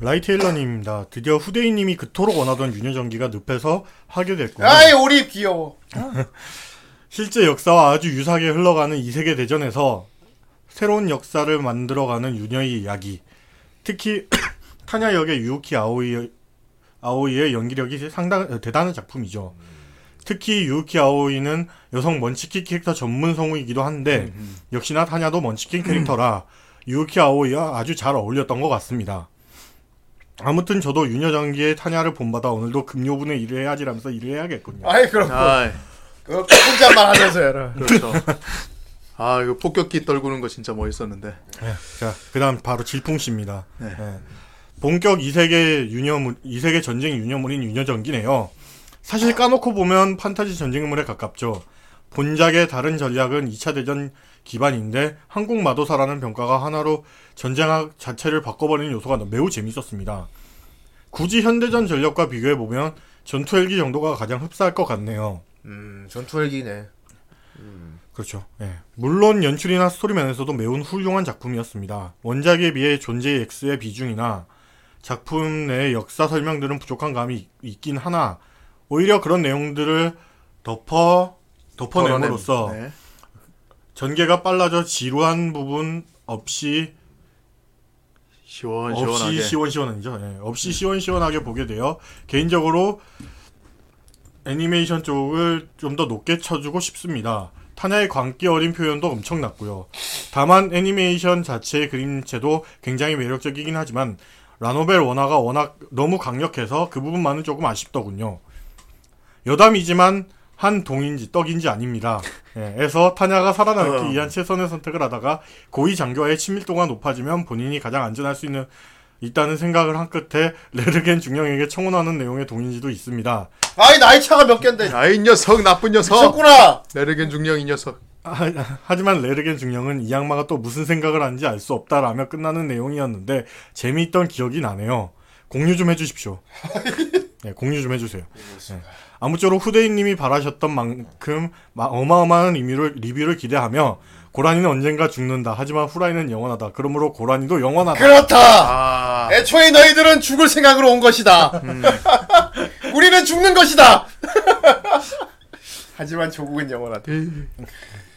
라이테일러님입니다. 드디어 후대인님이 그토록 원하던 유녀전기가 늪에서 하게 됐고 아이 오리 귀여워. 실제 역사와 아주 유사하게 흘러가는 이 세계 대전에서 새로운 역사를 만들어가는 유녀의 이야기. 특히 타냐 역의 유우키 아오이 아오이의 연기력이 상당 대단한 작품이죠. 특히 유우키 아오이는 여성 먼치킨 캐릭터 전문 성우이기도 한데 역시나 타냐도 먼치킨 캐릭터라 유우키 아오이와 아주 잘 어울렸던 것 같습니다. 아무튼 저도 유녀 전기의 타냐를 본받아 오늘도 금요분에 일을 해야지 라면서 일을 해야겠군요. 아이 그럼 아, 그 혼잣말 하면서 해라. 그렇죠. 아, 이거 폭격기 떨구는 거 진짜 멋있었는데. 자, 그다음 바로 질풍 씨입니다. 네. 예. 본격 이세계 유녀물, 이세계 전쟁 유녀물인 유녀전기네요. 사실 까놓고 보면 판타지 전쟁물에 가깝죠. 본작의 다른 전략은 2차 대전 기반인데 한국 마도사라는 병가가 하나로 전쟁학 자체를 바꿔버리는 요소가 매우 재밌었습니다. 굳이 현대전 전력과 비교해보면 전투 헬기 정도가 가장 흡사할 것 같네요. 음 전투 헬기네. 그렇죠. 예. 물론 연출이나 스토리 면에서도 매우 훌륭한 작품이었습니다. 원작에 비해 존재의 X의 비중이나 작품 내의 역사 설명들은 부족한 감이 있- 있긴 하나 오히려 그런 내용들을 덮어 덮어냄으로써 네. 전개가 빨라져 지루한 부분 없이 시원시원하게. 없이 시원시원하죠. 예, 없이 시원시원하게 보게 되어 개인적으로 애니메이션 쪽을 좀 더 높게 쳐주고 싶습니다. 타냐의 광기 어린 표현도 엄청났고요. 다만 애니메이션 자체의 그림체도 굉장히 매력적이긴 하지만 라노벨 원화가 워낙 너무 강력해서 그 부분만은 조금 아쉽더군요. 여담이지만 한 동인지 떡인지 아닙니다. 예, 에서 타냐가 살아남기 어. 위한 최선의 선택을 하다가 고위 장교와의 친밀도가 높아지면 본인이 가장 안전할 수 있는 있다는 생각을 한 끝에 레르겐 중령에게 청혼하는 내용의 동인지도 있습니다. 아이 나이 차가 몇 갠데. 야, 이 녀석, 나쁜 녀석. 미쳤구나. 레르겐 중령 이 녀석. 하, 하지만 레르겐 중령은 이 양마가 또 무슨 생각을 하는지 알 수 없다라며 끝나는 내용이었는데 재미있던 기억이 나네요. 공유 좀 해주십시오. 네, 공유 좀 해주세요. 네. 아무쪼록 후대인님이 바라셨던 만큼 마- 어마어마한 의미를 리뷰를 기대하며 고라니는 언젠가 죽는다. 하지만 후라이는 영원하다. 그러므로 고라니도 영원하다. 그렇다. 아, 애초에 너희들은 죽을 생각으로 온 것이다. 우리는 죽는 것이다. 하지만 조국은 영원하다.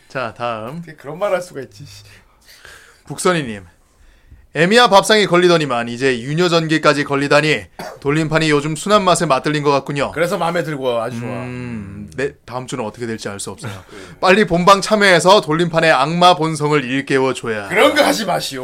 자, 다음. 그런 말 할 수가 있지. 북선이님. 에미야 밥상이 걸리더니만 이제 유녀 전기까지 걸리다니 돌림판이 요즘 순한 맛에 맛들린 것 같군요. 그래서 마음에 들고 아주 좋아. 음, 네, 다음 주는 어떻게 될지 알 수 없어요. 빨리 본방 참여해서 돌림판의 악마 본성을 일깨워 줘야. 그런 거 하지 마시오.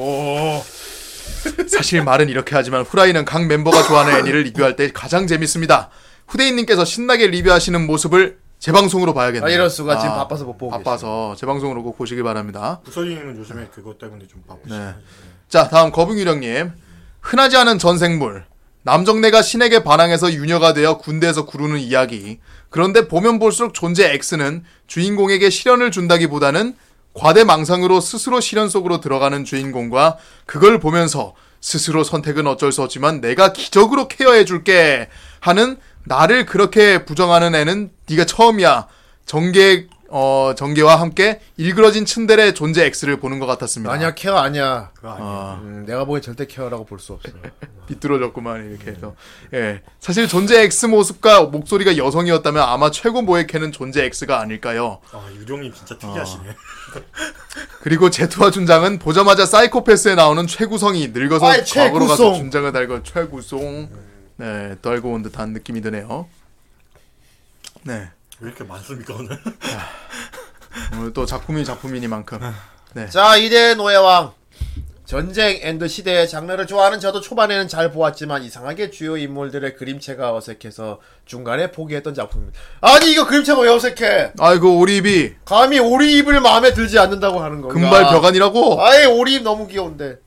사실 말은 이렇게 하지만 후라이는 각 멤버가 좋아하는 애니를 리뷰할 때 가장 재밌습니다. 후대인님께서 신나게 리뷰하시는 모습을 재방송으로 봐야겠네요. 아, 이럴 수가 지금 아, 바빠서 못 보고 바빠서 재방송으로 꼭 보시길 바랍니다. 부서지님은 요즘에 그것 때문에 좀 바쁘시네. 네. 자, 다음 거북유령님. 흔하지 않은 전생물. 남정네가 신에게 반항해서 유녀가 되어 군대에서 구르는 이야기. 그런데 보면 볼수록 존재 X는 주인공에게 시련을 준다기보다는 과대망상으로 스스로 시련 속으로 들어가는 주인공과 그걸 보면서 스스로 선택은 어쩔 수 없지만 내가 기적으로 케어해 줄게 하는 나를 그렇게 부정하는 애는 네가 처음이야. 전개 어 전개와 함께 일그러진 ツンデレ 존재 X를 보는 것 같았습니다. 아니야 care 아니야. 그거 아니에요. 아. 음, 내가 보기엔 절대 care라고 볼 수 없어. 비뚤어졌구만 이렇게 해서 예 사실 존재 X 모습과 목소리가 여성이었다면 아마 최고 모에케는 존재 X가 아닐까요? 아, 유령님 진짜 특이하시네. 그리고 제트와 준장은 보자마자 사이코패스에 나오는 최구성이 늙어서 아이, 과거로 가서 최구송. 준장을 달고 최구송 네 떨고 온 듯한 느낌이 드네요. 네 왜 이렇게 많습니까 오늘? 오늘 또 작품이 작품이니만큼 자 이대 노예왕. 전쟁 and 시대의 장르를 좋아하는 저도 초반에는 잘 보았지만 이상하게 주요 인물들의 그림체가 어색해서 중간에 포기했던 작품입니다. 아니 이거 그림체가 왜 어색해? 아이고 오리입이 감히 오리입을 마음에 들지 않는다고 하는 건가? 금발 벽안이라고 아예 오리입 너무 귀여운데.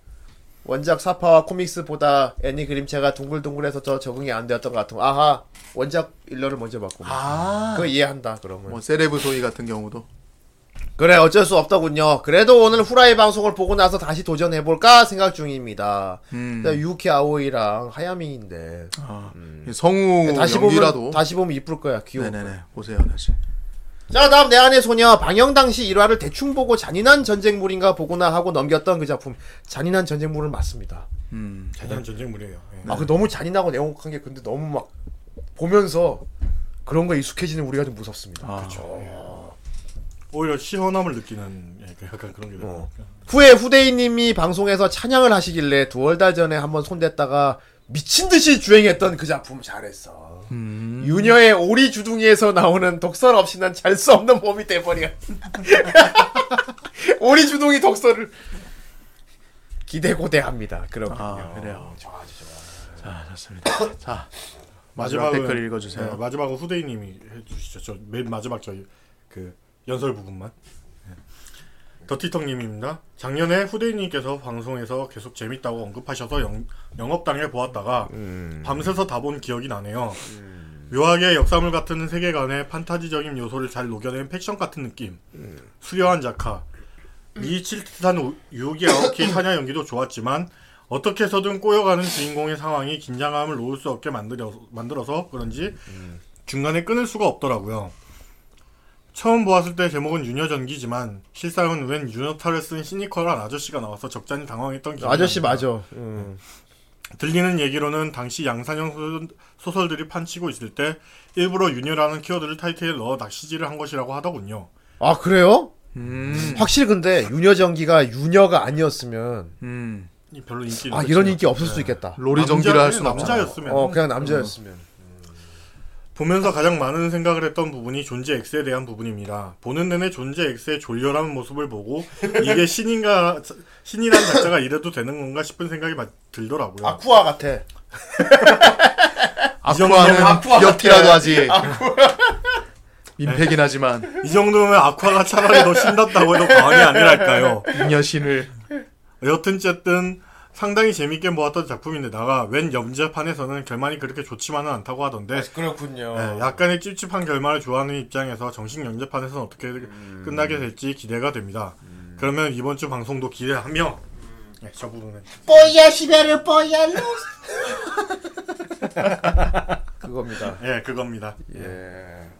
원작 삽화와 코믹스보다 애니 그림체가 둥글둥글해서 더 적응이 안 되었던 것 같은 거. 아하 원작 일러를 먼저 봤고 아. 그거 이해한다 그러면. 뭐 세레브 소위 같은 경우도. 그래 어쩔 수 없더군요. 그래도 오늘 후라이 방송을 보고 나서 다시 도전해볼까 생각 중입니다. 음. 유키 아오이랑 하야미인데. 아, 성우 다시 연기라도. 보면 다시 보면 이쁠 거야 귀여워 네네네. 보세요 다시 자 다음 내 안의 소녀 방영 당시 일화를 대충 보고 잔인한 전쟁물인가 보구나 하고 넘겼던 그 작품 잔인한 전쟁물은 맞습니다 음 대단한 전쟁물이에요. 예. 아그 너무 잔인하고 내용한 게 근데 너무 막 보면서 그런 거 익숙해지는 우리가 좀 무섭습니다 아. 그렇죠 오히려 시원함을 느끼는 예, 그 약간 그런 게 어. 후에 후대인님이 방송에서 찬양을 하시길래 두월 달 전에 한번 손댔다가 미친 듯이 주행했던 그 작품 잘했어. 유녀의 오리 주둥이에서 나오는 독설 없이는 잘수 없는 몸이 돼버려. 오리 주둥이 독설을 기대고대합니다. 그렇군요. 아, 그래요. 좋아, 좋아. 자, 좋습니다. 자, 마지막 댓글 읽어주세요. 네, 마지막은 후대인님이 해주시죠. 저맨 마지막 저희 그 연설 부분만. 네. 더티텅님입니다. 작년에 후대인님께서 방송에서 계속 재밌다고 언급하셔서 영, 영업당해 보았다가 밤새서 다 본 기억이 나네요. 묘하게 역사물 같은 세계관의 판타지적인 요소를 잘 녹여낸 패션 같은 느낌. 수려한 작화. 미칠듯한 유혹이 아오키 사냐 연기도 좋았지만 어떻게 해서든 꼬여가는 주인공의 상황이 긴장감을 놓을 수 없게 만들어, 만들어서 그런지 중간에 끊을 수가 없더라고요. 처음 보았을 때 제목은 유녀전기지만 실상은 웬 유녀탈을 쓴 시니컬한 아저씨가 나와서 적잖이 당황했던 기억이 아저씨 납니다. 맞아. 음. 들리는 얘기로는 당시 양산형 소- 소설들이 판치고 있을 때 일부러 유녀라는 키워드를 타이틀에 넣어 낚시질을 한 것이라고 하더군요. 아 그래요? 음, 확실히 근데 유녀전기가 유녀가 아니었으면 음, 이 별로 인기 아 이런 인기 없을 수 있겠다. 로리 전기를 할 수는 없잖아. 남자였으면 어 그냥 남자였으면. 보면서 가장 많은 생각을 했던 부분이 존재 X에 대한 부분입니다. 보는 내내 존재 X의 졸렬한 모습을 보고 이게 신인가 신이란 작자가 이래도 되는 건가 싶은 생각이 마- 들더라고요. 아쿠아 같아. 아쿠아는 아쿠아 귀엽기라도 하지. 민폐긴 하지만 이 정도면 아쿠아가 차라리 더 신났다고 해도 과언이 아니랄까요. 잉여신을 여튼 쨌든 상당히 재밌게 보았던 작품인데 다가 웹 연재판에서는 결말이 그렇게 좋지만은 않다고 하던데 그렇군요. 네, 약간의 찝찝한 결말을 좋아하는 입장에서 정식 연재판에서는 어떻게 끝나게 될지 기대가 됩니다. 그러면 이번 주 방송도 기대하며 네, 저 부분은 뽀야 시베르 뽀야 루. 그겁니다. 예 그겁니다. 예.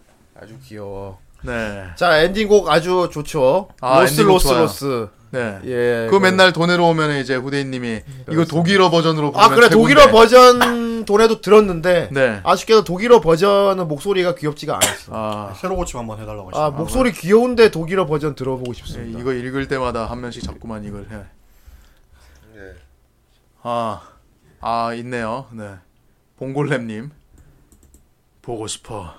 아주 귀여워. 네, 자 엔딩곡 아주 좋죠. 아, Los Los 좋아요. Los. 네. 예. 그거 맨날 돈으로 오면 이제 후대인님이 이거 독일어 버전으로 부르면 아 그래 최고인데. 독일어 버전 돈에도 들었는데 네. 아쉽게도 독일어 버전은 목소리가 귀엽지가 않았어. 아, 새로 고침 한번 해달라고 아 하시죠. 목소리 귀여운데 독일어 버전 들어보고 예, 싶습니다. 이거 읽을 때마다 한 명씩 자꾸만 이걸 해. 아, 아 있네요. 네, 봉골렘님 보고 싶어,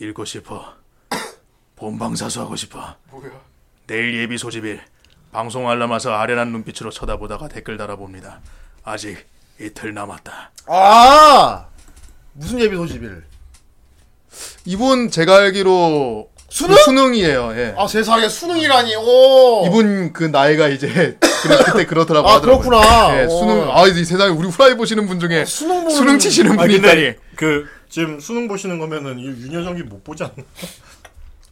읽고 싶어, 본방사수 하고 싶어. 뭐야? 내일 예비 소집일 방송 알람 와서 아련한 눈빛으로 쳐다보다가 댓글 달아봅니다. 아직 이틀 남았다. 아 무슨 예비 소집일? 이분 제가 알기로 수능? 그 수능이에요. 예. 아 세상에 수능이라니. 오. 이분 그 나이가 이제 그때 그렇더라고 아 하더라고요. 그렇구나. 예, 어. 수능 아 이 세상에 우리 후라이 보시는 분 중에 수능 보는 수능 치시는 아 분이 있다니. 그 지금 수능 보시는 거면은 이 윤여정이 못 보지 않나?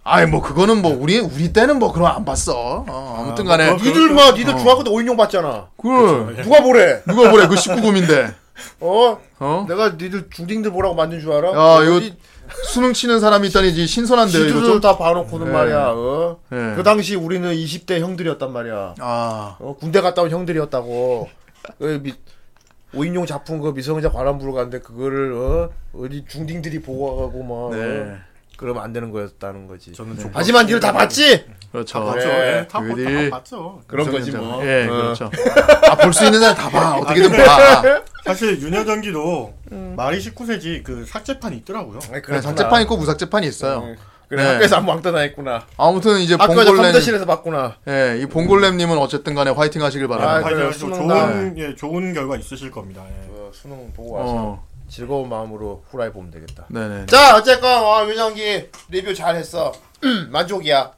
아이 뭐 그거는 뭐 우리 우리 때는 뭐 그럼 안 봤어. 어, 아무튼간에 뭐, 니들 마 니들 중학교 때 오인용 봤잖아. 그 누가 보래? 누가 뭐래 그 19금인데 어? 어? 내가 니들 중딩들 보라고 만든 줄 알아? 야, 이거 어디 수능 치는 사람이 있다니 이제 신선한데요 이거 지들도 좀. 다 봐놓고는 네. 말이야. 어? 네. 그 당시 우리는 20대 형들이었단 말이야. 아 어, 군대 갔다 온 형들이었다고. 그 미, 오인용 작품 그 미성년자 관람 보러 갔는데 그거를 어? 어디 중딩들이 보고 가고 막 네. 어? 그러면 안 되는 거였다는 거지. 저는 좀 하지만 니들 다 봤지? 그렇죠. 봤죠. 그래. 예, 다, 다 그들이- 봤죠. 그런 거지 뭐. 예 어. 그렇죠. 아 볼 수 있는 사람 다 봐. 어떻게든 봐. 사실 윤여정기도 말이 19세지 그 삭제판이 있더라고요. 아이, 그래 그렇구나. 삭제판 있고 무삭제판이 있어요. 응. 그래 네. 학교에서 안무 왕따나 했구나. 아무튼 이제 봉골렘 컴퓨터실에서 봤구나. 예, 이 봉골렘님은 어쨌든 간에 화이팅 하시길 아, 바랍니다. 그래, 좋은 예, 좋은 결과 있으실 겁니다. 예. 어, 수능 보고 와서 어, 즐거운 마음으로 후라이 보면 되겠다. 네네. 자 어쨌건 아, 윤정기 리뷰 잘했어. 만족이야.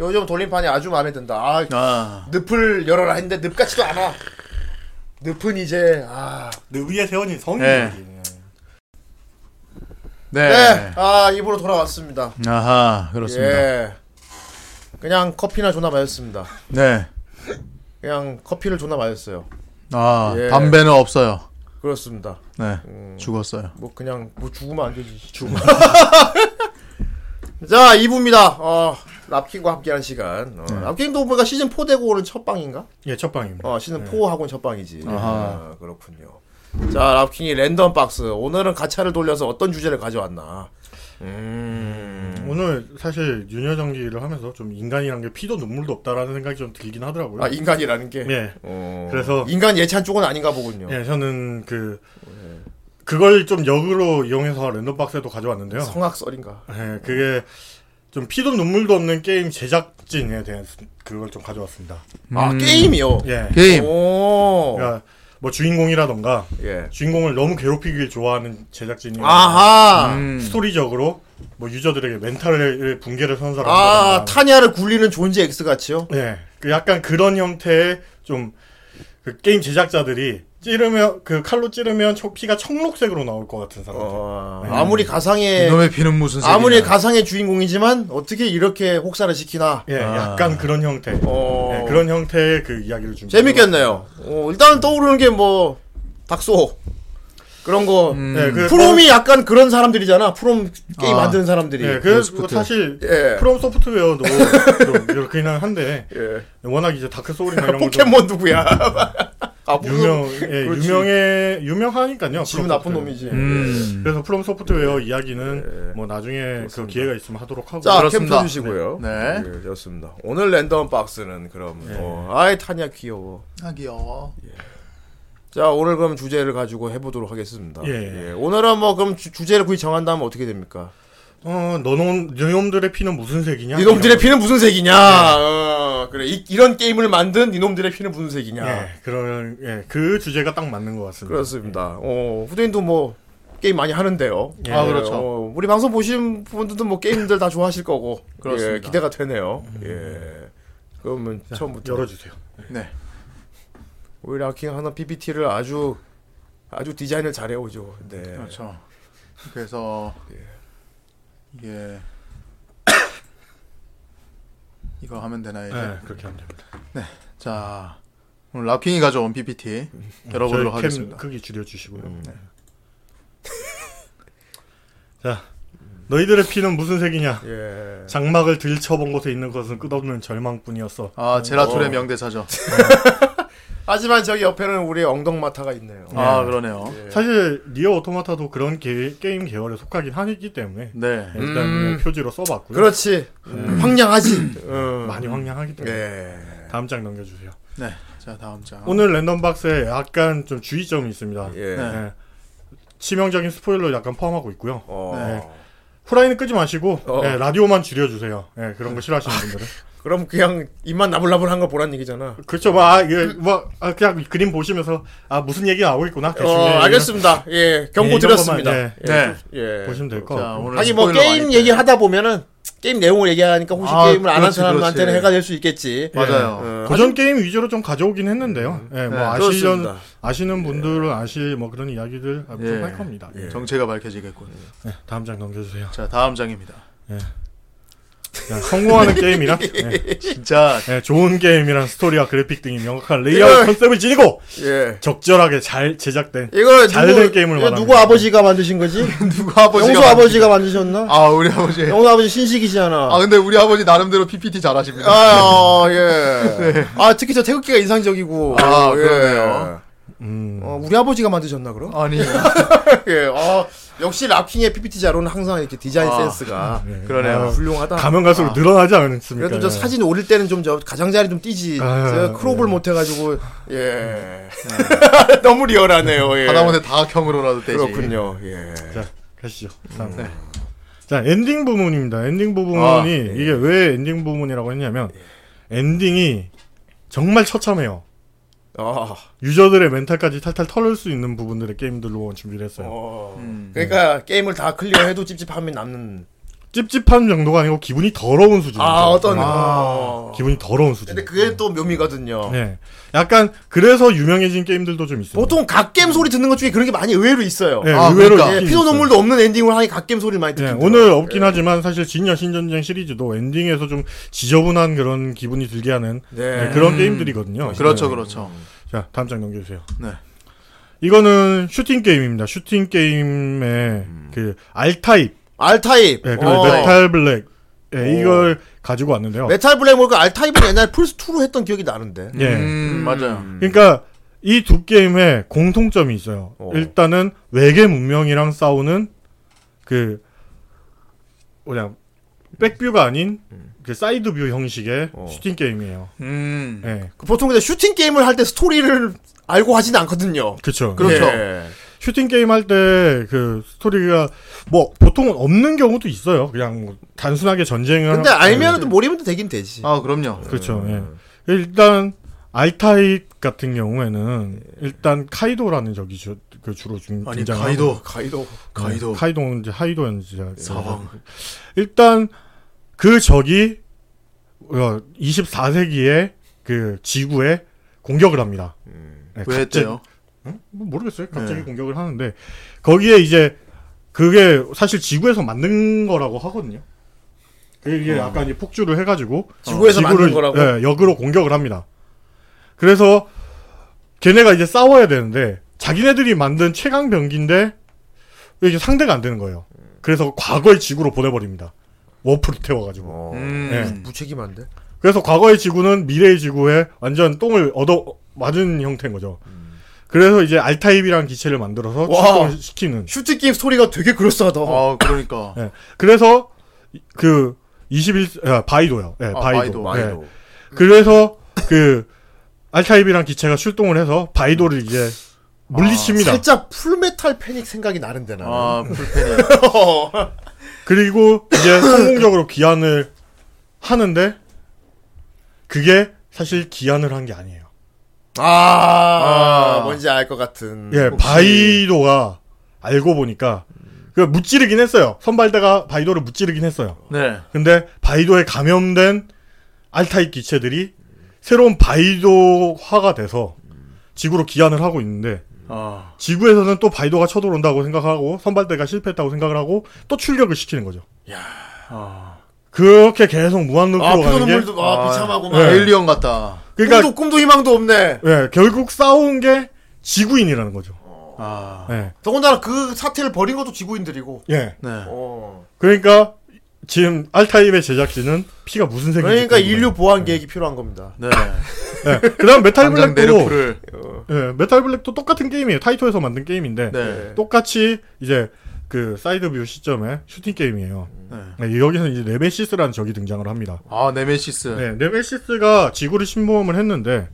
요즘 돌림판이 아주 마음에 든다. 아 아, 늪을 열어라 했는데 늪 같지도 않아. 늪은 이제 아늘 위에 세워진 성이 네. 예. 네. 네. 아 입으로 돌아왔습니다. 아하, 그렇습니다. 예. 그냥 커피나 존나 마셨습니다. 네. 그냥 커피를 존나 마셨어요. 아, 예. 담배는 없어요. 그렇습니다. 네. 음, 죽었어요. 뭐 그냥 뭐 죽으면 안 되지. 죽으면. 자 2부입니다. 어 랍킹과 함께하는 시간. 어, 랍킹도 보니까 시즌 4 되고 오는 첫 방인가? 예, 첫 방입니다. 어 시즌 4하고는 첫 방이지. 아, 그렇군요. 자 랍킹이 랜덤 박스. 오늘은 가차를 돌려서 어떤 주제를 가져왔나? 음. 오늘 사실 윤여정기를 하면서 좀 인간이란 게 피도 눈물도 없다라는 생각이 좀 들긴 하더라고요. 아 인간이라는 게. 예. 어. 그래서- 인간 예찬 쪽은 아닌가 보군요. 예, 저는 그 그걸 좀 역으로 이용해서 랜덤 박스에도 가져왔는데요. 성악설인가. 예, 그게 좀 피도 눈물도 없는 게임 제작진에 대한 그걸 좀 가져왔습니다. 아 음. 게임이요. 예. 게임. 오. 그러니까 뭐 주인공이라던가 예. 주인공을 너무 괴롭히길 좋아하는 제작진이 아하. 음. 스토리적으로 뭐 유저들에게 멘탈의 붕괴를 선사하는 아 타냐를 굴리는 존재 X 같이요. 예, 그 약간 그런 형태의 좀 그 게임 제작자들이 찌르면 그 칼로 찌르면 초- 피가 청록색으로 나올 것 같은 사람. 어, 네. 아무리 가상의 이놈의 피는 무슨 색이냐. 아무리 가상의 주인공이지만 어떻게 이렇게 혹사를 시키나. 예, 아. 약간 그런 형태. 어. 예, 그런 형태의 그 이야기를 좀 재밌겠네요. 어, 일단 떠오르는 게 뭐 닥소 그런 거. 음. 예, 그 프롬이 약간 그런 사람들이잖아. 프롬 게임 아. 만드는 사람들이. 예, 그래서 로스프트. 사실 예. 프롬 소프트웨어도 좀 이렇긴 한데 예. 워낙 이제 다크 소울이나 이런 포켓몬 누구야? 아, 유명 예, 그렇지. 유명해 유명하니까요. 지금 나쁜. 놈이지. 음. 그래서 프롬 소프트웨어 이야기는 예. 뭐 나중에 그 기회가 있으면 하도록 하고 자, 캠 그렇습니다. 펴주시고요. 네. 예, 좋습니다. 오늘 랜덤 박스는 그럼, 네. 어, 아이, 타냐 귀여워. 아 귀여워. 자, 오늘 그럼 주제를 가지고 해보도록 하겠습니다. 예. 오늘은 뭐, 그럼 주, 주제를 굳이 정한 다면 어떻게 됩니까? 어, 너놈 너놈들의 피는 무슨 색이냐? 니놈들의 피는 무슨 색이냐? 어, 그래. 이, 런 게임을 만든 니놈들의 피는 무슨 색이냐? 예, 그런 예, 그 주제가 딱 맞는 것 같습니다. 그렇습니다. 어, 후대인도 뭐, 게임 많이 하는데요. 예. 아, 그렇죠. 어, 우리 방송 보신 분들도 뭐 게임들 다 좋아하실 거고. 그렇습니다. 예, 기대가 되네요. 예. 그러면 처음부터. 열어주세요. 네. 우리 라킹 하나 PPT를 아주 아주 디자인을 잘해오죠. 네. 그렇죠. 그래서 이게 이거 하면 되나 이제. 예, 그렇게 하면 됩니다. 자 오늘 락킹이 가 져온 PPT 열어보도록 캠 하겠습니다. 크기 줄여주시고요. 음. 네. 자, 너희들의 피는 무슨 색이냐? 예. 장막을 들쳐본 곳에 있는 것은 끝없는 절망뿐이었어. 아 제라툴의 어. 명대사죠. 하지만 저기 옆에는 우리 엉덩마타가 있네요. 아 그러네요. 예. 사실 니어 오토마타도 그런 게, 게임 계열에 속하긴 하기 때문에 네. 일단 음. 표지로 써봤고요. 그렇지. 음, 황량하지. 어. 많이 황량하기 때문에 예. 다음 장 넘겨주세요. 네. 자 다음 장. 오늘 랜덤 박스에 약간 좀 주의점이 있습니다. 예. 네. 예. 치명적인 스포일러 약간 포함하고 있고요. 어. 후라이는 끄지 마시고 어. 예, 라디오만 줄여주세요. 예, 그런 거 싫어하시는 분들은. 그럼 그냥 입만 나불나불한 거 보란 얘기잖아. 그렇죠. 뭐, 아, 이게 뭐 아, 그냥 그림 보시면서 아 무슨 얘기 나오고 있구나. 대충 어, 예, 알겠습니다. 예, 경고 예, 이 드렸습니다. 정도만, 예. 네. 예. 보시면 될 자. 오늘 아니 뭐 게임 얘기를 하다 보면은 게임 내용을 얘기하니까 혹시 아, 게임을 안 한 사람한테는. 해가 될 수 있겠지. 맞아요. 어, 고전 게임 위주로 좀 가져오긴 했는데요. 예, 뭐 네, 아시는 그렇습니다. 아시는 분들은 아실 뭐 그런 이야기들 좀 예. 할 겁니다. 예. 정체가 밝혀지겠군. 예, 다음 장 넘겨주세요. 자 다음 장입니다. 그냥 성공하는 게임이랑 예, 진짜 예, 좋은 게임이랑 스토리와 그래픽 등이 명확한 레이아웃 이거- 컨셉을 지니고 예. 적절하게 잘 제작된 이거 잘된 게임을 이거. 누구 아버지가 만드신 거지? 누구 아버지가 영수 아버지가 만드셨나? 아 우리 아버지. 영수 아버지 신식이시잖아. 아 근데 우리 아버지 나름대로 PPT 잘하십니다. 아, 어, 예. 아, 특히 저 태극기가 인상적이고. 아, 예. 그러네요. 음, 어, 우리 아버지가 만드셨나, 그럼? 아니 예. 어, 역시 랍킹의 PPT 자료는 항상 이렇게 디자인 아, 센스가 예. 그러네요. 아, 훌륭하다. 가면 갈수록 늘어나지 않습니까? 그래도 저 예. 사진 올릴 때는 좀 저 가장자리 좀 띄지. 아, 제가 crop을 예. 못 해가지고, 예. 너무 리얼하네요, 예. 하다못해 다각형으로라도 되지. 그렇군요, 예. 자, 가시죠. 다음. 네. 자, 엔딩 부분입니다. 엔딩 부분이 아, 이게 왜 엔딩 부분이라고 했냐면 엔딩이 정말 처참해요. 아, 유저들의 멘탈까지 탈탈 털을 수 있는 부분들의 게임들로 준비를 했어요. 어. 음. 그러니까 게임을 다 클리어해도 찝찝함이 남는. 찝찝한 정도가 아니고 기분이 더러운 수준이죠. 아, 어떤. 아, 어. 기분이 더러운 수준. 근데 그게 또 묘미거든요. 네. 약간 그래서 유명해진 게임들도 좀 있어요. 보통 갓겜 소리 듣는 것 중에 그런 게 많이 의외로 있어요. 네, 아, 의외로 그러니까. 예, 피도. 눈물도 없는 엔딩을 하니 갓겜 소리를 많이 네, 듣긴 오늘. 없긴 하지만 사실 진여신전생 시리즈도 엔딩에서 좀 지저분한 그런 기분이 들게 하는 네. 네, 그런 게임들이거든요. 그렇죠, 그렇죠. 자, 다음 장 넘겨주세요. 네. 이거는 슈팅 게임입니다. 슈팅 게임의 그 R타입, 알타입. 네, 그 어. 메탈 블랙, 예, 이걸 가지고 왔는데요. 메탈 블랙 모르고 알타입은 옛날 플스2로 했던 기억이 나는데. 예. 음, 맞아요. 그러니까 이 두 게임에 공통점이 있어요. 어. 일단은 외계 문명이랑 싸우는 그 그냥 back view가 아닌 그 side view 형식의 어. 슈팅 게임이에요. 음. 예. 그 보통 근데 슈팅 게임을 할 때 스토리를 알고 하진 않거든요. 그쵸. 그렇죠. 예. 슈팅 게임 할 때 그 스토리가 뭐 보통은 없는 경우도 있어요. 그냥 뭐 단순하게 전쟁을 근데 하- 알면은 모르면 되긴 되지. 아, 그럼요. 그렇죠. 예. 일단 알타입 같은 경우에는 일단 바이도라는 적이 주, 그 주로 중, 아니, 등장하고 카이도. 가이도. 가이도. 카이도는 이제 하이도는 이제 사왕. 일단 그 적이 어, 24세기에 그 지구에 공격을 합니다. 네, 왜 갑자기- 했대요? 응? 뭐 모르겠어요. 갑자기 네. 공격을 하는데 거기에 이제 그게 사실 지구에서 만든 거라고 하거든요. 이게 약간 이제 폭주를 해가지고 지구에서 만든 지구를, 거라고? 예, 역으로 공격을 합니다. 그래서 걔네가 이제 싸워야 되는데 자기네들이 만든 최강 병기인데 이게 상대가 안 되는 거예요. 그래서 과거의 지구로 보내버립니다. warp를 태워가지고. 어. 음. 네. 무책임한데. 그래서 과거의 지구는 미래의 지구에 완전 똥을 얻어 맞은 형태인 거죠. 그래서 이제 알타입이라는 기체를 만들어서 와. 출동을 시키는. 슈팅 게임 스토리가 되게 그럴싸하다. 아, 그러니까. 예. 그래서 이- 그 21, 아, 바이도요. 예, 아, 바이도. 바이도, 예. 바이도. 그래서 그 알타입이란 기체가 출동을 해서 바이도를 이제 물리칩니다. 살짝 풀메탈 패닉 생각이 나는데 나는. 아, 풀펜이. 그리고 이제 성공적으로 귀환을 하는데 그게 사실 귀환을 한 게 아니에요. 아, 아. 뭔지 알 것 같은. 예, 혹시- 바이도가 알고 보니까 그 무찌르긴 했어요. 선발대가 바이도를 무찌르긴 했어요. 네. 근데 바이도에 감염된 알타입 기체들이 새로운 바이도화가 돼서 지구로 기한을 하고 있는데 아. 지구에서는 또 바이도가 쳐들어온다고 생각하고 선발대가 실패했다고 생각을 하고 또 출격을 시키는 거죠. 아. 그렇게 계속 무한 루프로 아, 가는 게 아, 아, 비참하고 막. 네. 에일리언 같다. 그러니까 꿈도, 꿈도 희망도 없네. 예, 결국 싸운 게 지구인이라는 거죠. 아. 예. 더군다나 그 사태를 벌인 것도 지구인들이고. 예. 네. 어. 그러니까 지금 알타입의 제작진은 피가 무슨 색인지 그러니까 궁금해요. 인류 보완 계획이 필요한 겁니다. 네. 예. 그다음 메탈 블랙도. 예, 메탈 블랙도 똑같은 게임이에요. 타이토에서 만든 게임인데 네. 똑같이 이제 그 side view 시점에 슈팅 게임이에요. 네. 네, 여기서 이제 네메시스라는 적이 등장을 합니다. 아, 네메시스. 네, 네메시스가 지구를 침범을 했는데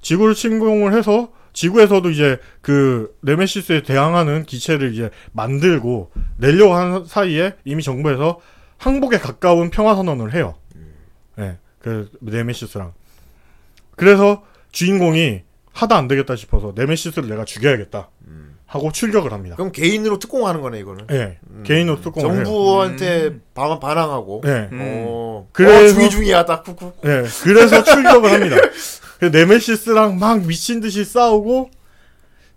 지구를 침공을 해서 지구에서도 이제 그 네메시스에 대항하는 기체를 이제 만들고 내려고 하는 사이에 이미 정부에서 항복에 가까운 평화 선언을 해요. 네, 그 네메시스랑. 그래서 주인공이 하다 안 되겠다 싶어서 네메시스를 내가 죽여야겠다 하고 출격을 합니다. 그럼 개인으로 특공하는 거네, 이거는. 네, 개인으로 특공을 해요. 정부한테 방, 반항하고. 네. 어. 그래서- 어, 중이 중이야, 딱 쿡쿡. 네, 그래서 출격을 합니다. 그 네메시스랑 막 미친 듯이 싸우고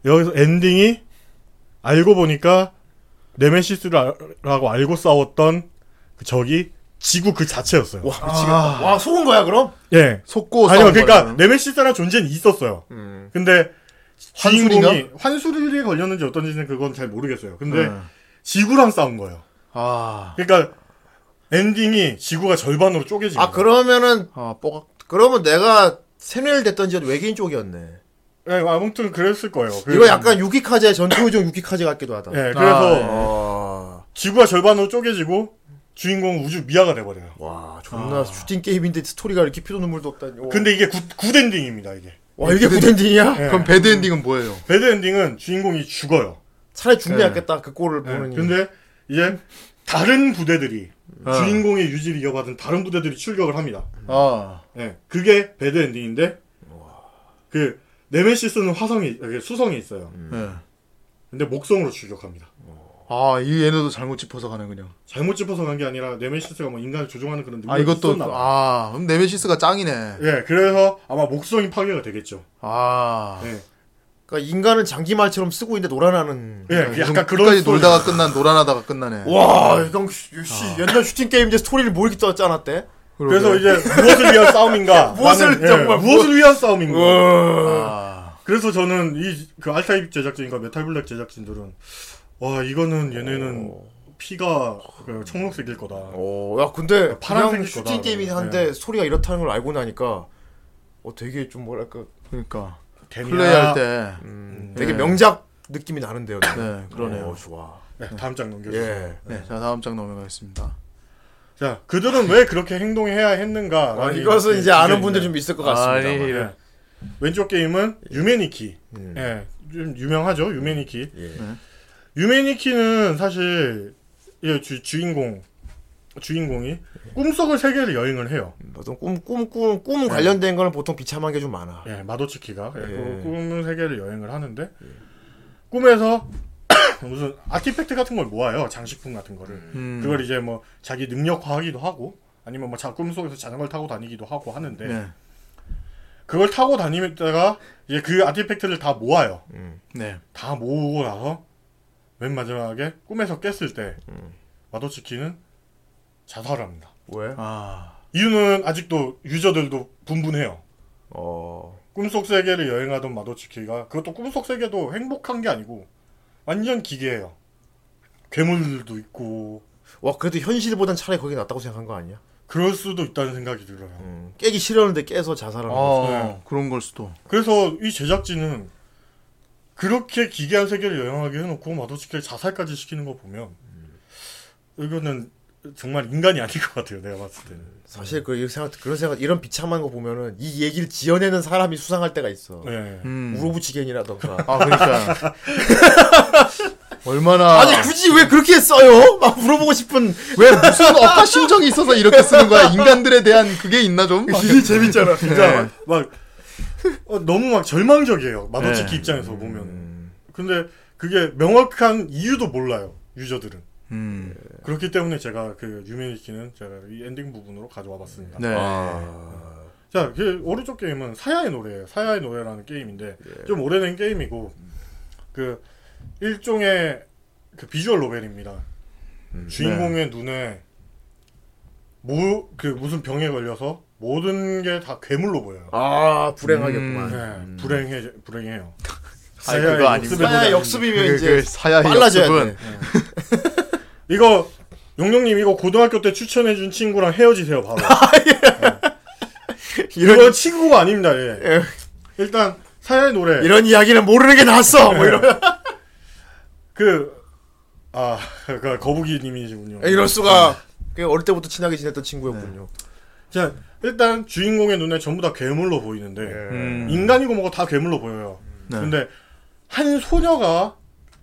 여기서 엔딩이 알고 보니까 네메시스라고 알고 싸웠던 그 적이 지구 그 자체였어요. 와, 미치겠다. 와, 속은 거야, 그럼? 예. 속고 아니요, 그러니까 거예요. 네메시스라는 존재는 있었어요. 음. 근데 환술인가? 주인공이 환술이 걸렸는지 어떤지는 그건 잘 모르겠어요. 근데 네. 지구랑 싸운 거예요. 아. 그러니까 엔딩이 지구가 절반으로 쪼개진 아. 그러면은, 아, 뽀각. 그러면 내가 세뇌를 됐던지 외계인 쪽이었네. 네, 아무튼 그랬을 거예요. 이거 약간 유키카제, 전투요정 유키카제 같기도 하다. 예, 그래서 아, 예. 어. 지구가 절반으로 쪼개지고 주인공 우주 미아가 돼버려요. 와, 존나 슈팅 게임인데 스토리가 이렇게 피도 눈물도 없다니. 오. 근데 이게 good, good ending입니다, 이게. 와, 이게 good ending이야? 예. 그럼 bad ending은 뭐예요? bad ending은 주인공이 죽어요. 차라리 죽는 게 네. 낫겠다, 그 꼴을 예, 보느니. 근데 이제 다른 부대들이 어. 주인공의 유지를 이어받은 다른 부대들이 출격을 합니다. 아. 예, 그게 bad ending인데 그 네메시스는 화성이 수성에 있어요. 네. 근데 목성으로 출격합니다. 아, 이 얘네도 잘못 짚어서 가네, 그냥. 잘못 짚어서 간 게 아니라 네메시스가 뭐 인간을 조종하는 그런 능력이 아, 이것도, 있었나 봐요. 아, 그럼 네메시스가 짱이네. 예, 그래서 아마 목성이 파괴가 되겠죠. 아. 예, 그러니까 인간은 장기말처럼 쓰고 있는데 놀아나는. 예, 약간 그런 끝까지 스토리. 놀다가 끝난, 놀아나다가 끝나네. 와, 이건 씨, 씨, 옛날 슈팅 게임 이제 스토리를 뭐 이렇게 짜놨대? 그래서 이제 무엇을 위한 싸움인가? 무엇을 나는, 정말 무엇을 위한 싸움인가? 아. 그래서 저는 이 그 R-Type 제작진과 메탈 블랙 제작진들은 와 이거는 얘네는 피가 그 청록색일 거다. 어, 야, 근데 파란색일 그냥 거다, 슈팅 게임이. 한데 스토리가 이렇다는 걸 알고 나니까 어, 되게 좀 뭐랄까, 그러니까. 데미야. 플레이할 때. 음, 되게 네. 명작 느낌이 나는데요. 네, 그러네요. 어, 좋아. 네, 다음 장 넘겨주세요. 예. 네, 자, 다음 장 넘어가겠습니다. 자, 그들은 왜 그렇게 행동해야 했는가? 어, 이것은 이제 아는 분들이 좀 있을 것 같습니다. 아니, 예. 왼쪽 게임은 유메니키. 음. 예. 좀 유명하죠, 유메니키. 예. 유메니키는 사실 예, 주, 주인공 주인공이 꿈속의 세계를 여행을 해요. 보통 꿈, 꿈, 꿈, 꿈 관련된 거는 보통 비참한 게 좀 많아. 예, 마도츠키가 예, 예. 그 꿈의 세계를 여행을 하는데 꿈에서 무슨 아티팩트 같은 걸 모아요, 장식품 같은 거를. 음. 그걸 이제 뭐 자기 능력화하기도 하고 아니면 뭐 자, 꿈속에서 자전거를 타고 다니기도 하고 하는데 네. 그걸 타고 다니다가 이제 그 아티팩트를 다 모아요. 네. 다 모으고 나서 맨 마지막에 꿈에서 깼을 때 음. 마도츠키는 자살합니다. 왜? 아. 이유는 아직도 유저들도 분분해요. 어, 꿈속 세계를 여행하던 마도츠키가 그것도 꿈속 세계도 행복한 게 아니고 완전 기계예요. 괴물들도 있고 와, 그래도 현실보단 차라리 거기 낫다고 생각한 거 아니야? 그럴 수도 있다는 생각이 들어요. 음, 깨기 싫었는데 깨서 자살하는. 아, 네. 그런 걸 수도. 그래서 이 제작진은 그렇게 기괴한 세계를 여행하게 해놓고 마도츠키를 자살까지 시키는 거 보면 이거는 정말 인간이 아닌 것 같아요. 내가 봤을 때는. 사실 그 생각, 그런 생각, 이런 비참한 거 보면은 이 얘기를 지어내는 사람이 수상할 때가 있어. 네. 음. 우로부치겐이라던가. 아, 그러니까. 얼마나. 아니 굳이 왜 그렇게 써요? 막 물어보고 싶은 왜 무슨 억하 심정이 있어서 이렇게 쓰는 거야? 인간들에 대한 그게 있나 좀? 이게 재밌잖아. 진짜 막 어, 너무 막 절망적이에요. 마도츠키 네. 입장에서 보면. 근데 그게 명확한 이유도 몰라요. 유저들은. 음. 그렇기 때문에 제가 그 유메니키는 제가 이 엔딩 부분으로 가져와 봤습니다. 네. 자, 그 오른쪽 게임은 사야의 노래예요. 사야의 노래라는 게임인데 예. 좀 오래된 게임이고 그 일종의 그 visual novel입니다. 음, 주인공의 네. 눈에 뭐그 무슨 병에 걸려서 모든 게 다 괴물로 보여요. 아 불행하겠구만. 네, 불행해 불행해요. 아니, 그거. 역습의 사야 역습이면 그, 이제 그 사야의 빨라져야 돼. 이거 용용님 이거 고등학교 때 추천해준 친구랑 헤어지세요 바로. 네. 이거 친구가 아닙니다. 예. 일단 사야의 노래 이런 이야기는 모르는 게 낫어. 뭐 이런. 그 아, 그 거북이님이시군요. 이럴 수가. 그 어릴 때부터 친하게 지냈던 친구였군요. 자, 일단 주인공의 눈에 전부 다 괴물로 보이는데 음. 인간이고 뭐고 다 괴물로 보여요. 네. 근데 한 소녀가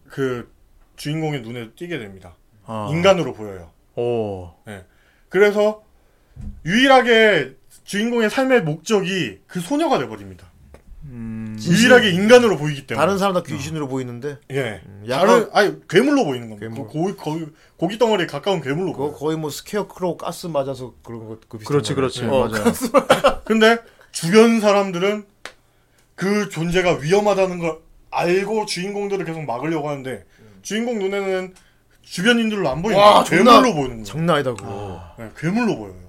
그 주인공의 눈에 띄게 됩니다. 아. 인간으로 보여요. 오. 그래서 유일하게 주인공의 삶의 목적이 그 소녀가 돼버립니다. 음. 유일하게 인간으로 보이기 때문에. 다른 사람 다 귀신으로 보이는데 예. 약간- 다른 아니 괴물로 보이는 겁니다. 괴물. 그 고기 거기 고기 덩어리에 가까운 괴물로 그거 보여. 거의 뭐 스케어크로우 가스 맞아서 그런 거 그 비슷한 그렇지, 거네. 그렇지. 어, 맞아요. 근데 주변 사람들은 그 존재가 위험하다는 걸 알고 주인공들을 계속 막으려고 하는데 주인공 눈에는 주변인들로 안 보이는 와, 거예요. 존나- 괴물로 보이는 거예요. 장난 아니다 그거. 네, 괴물로 보여요.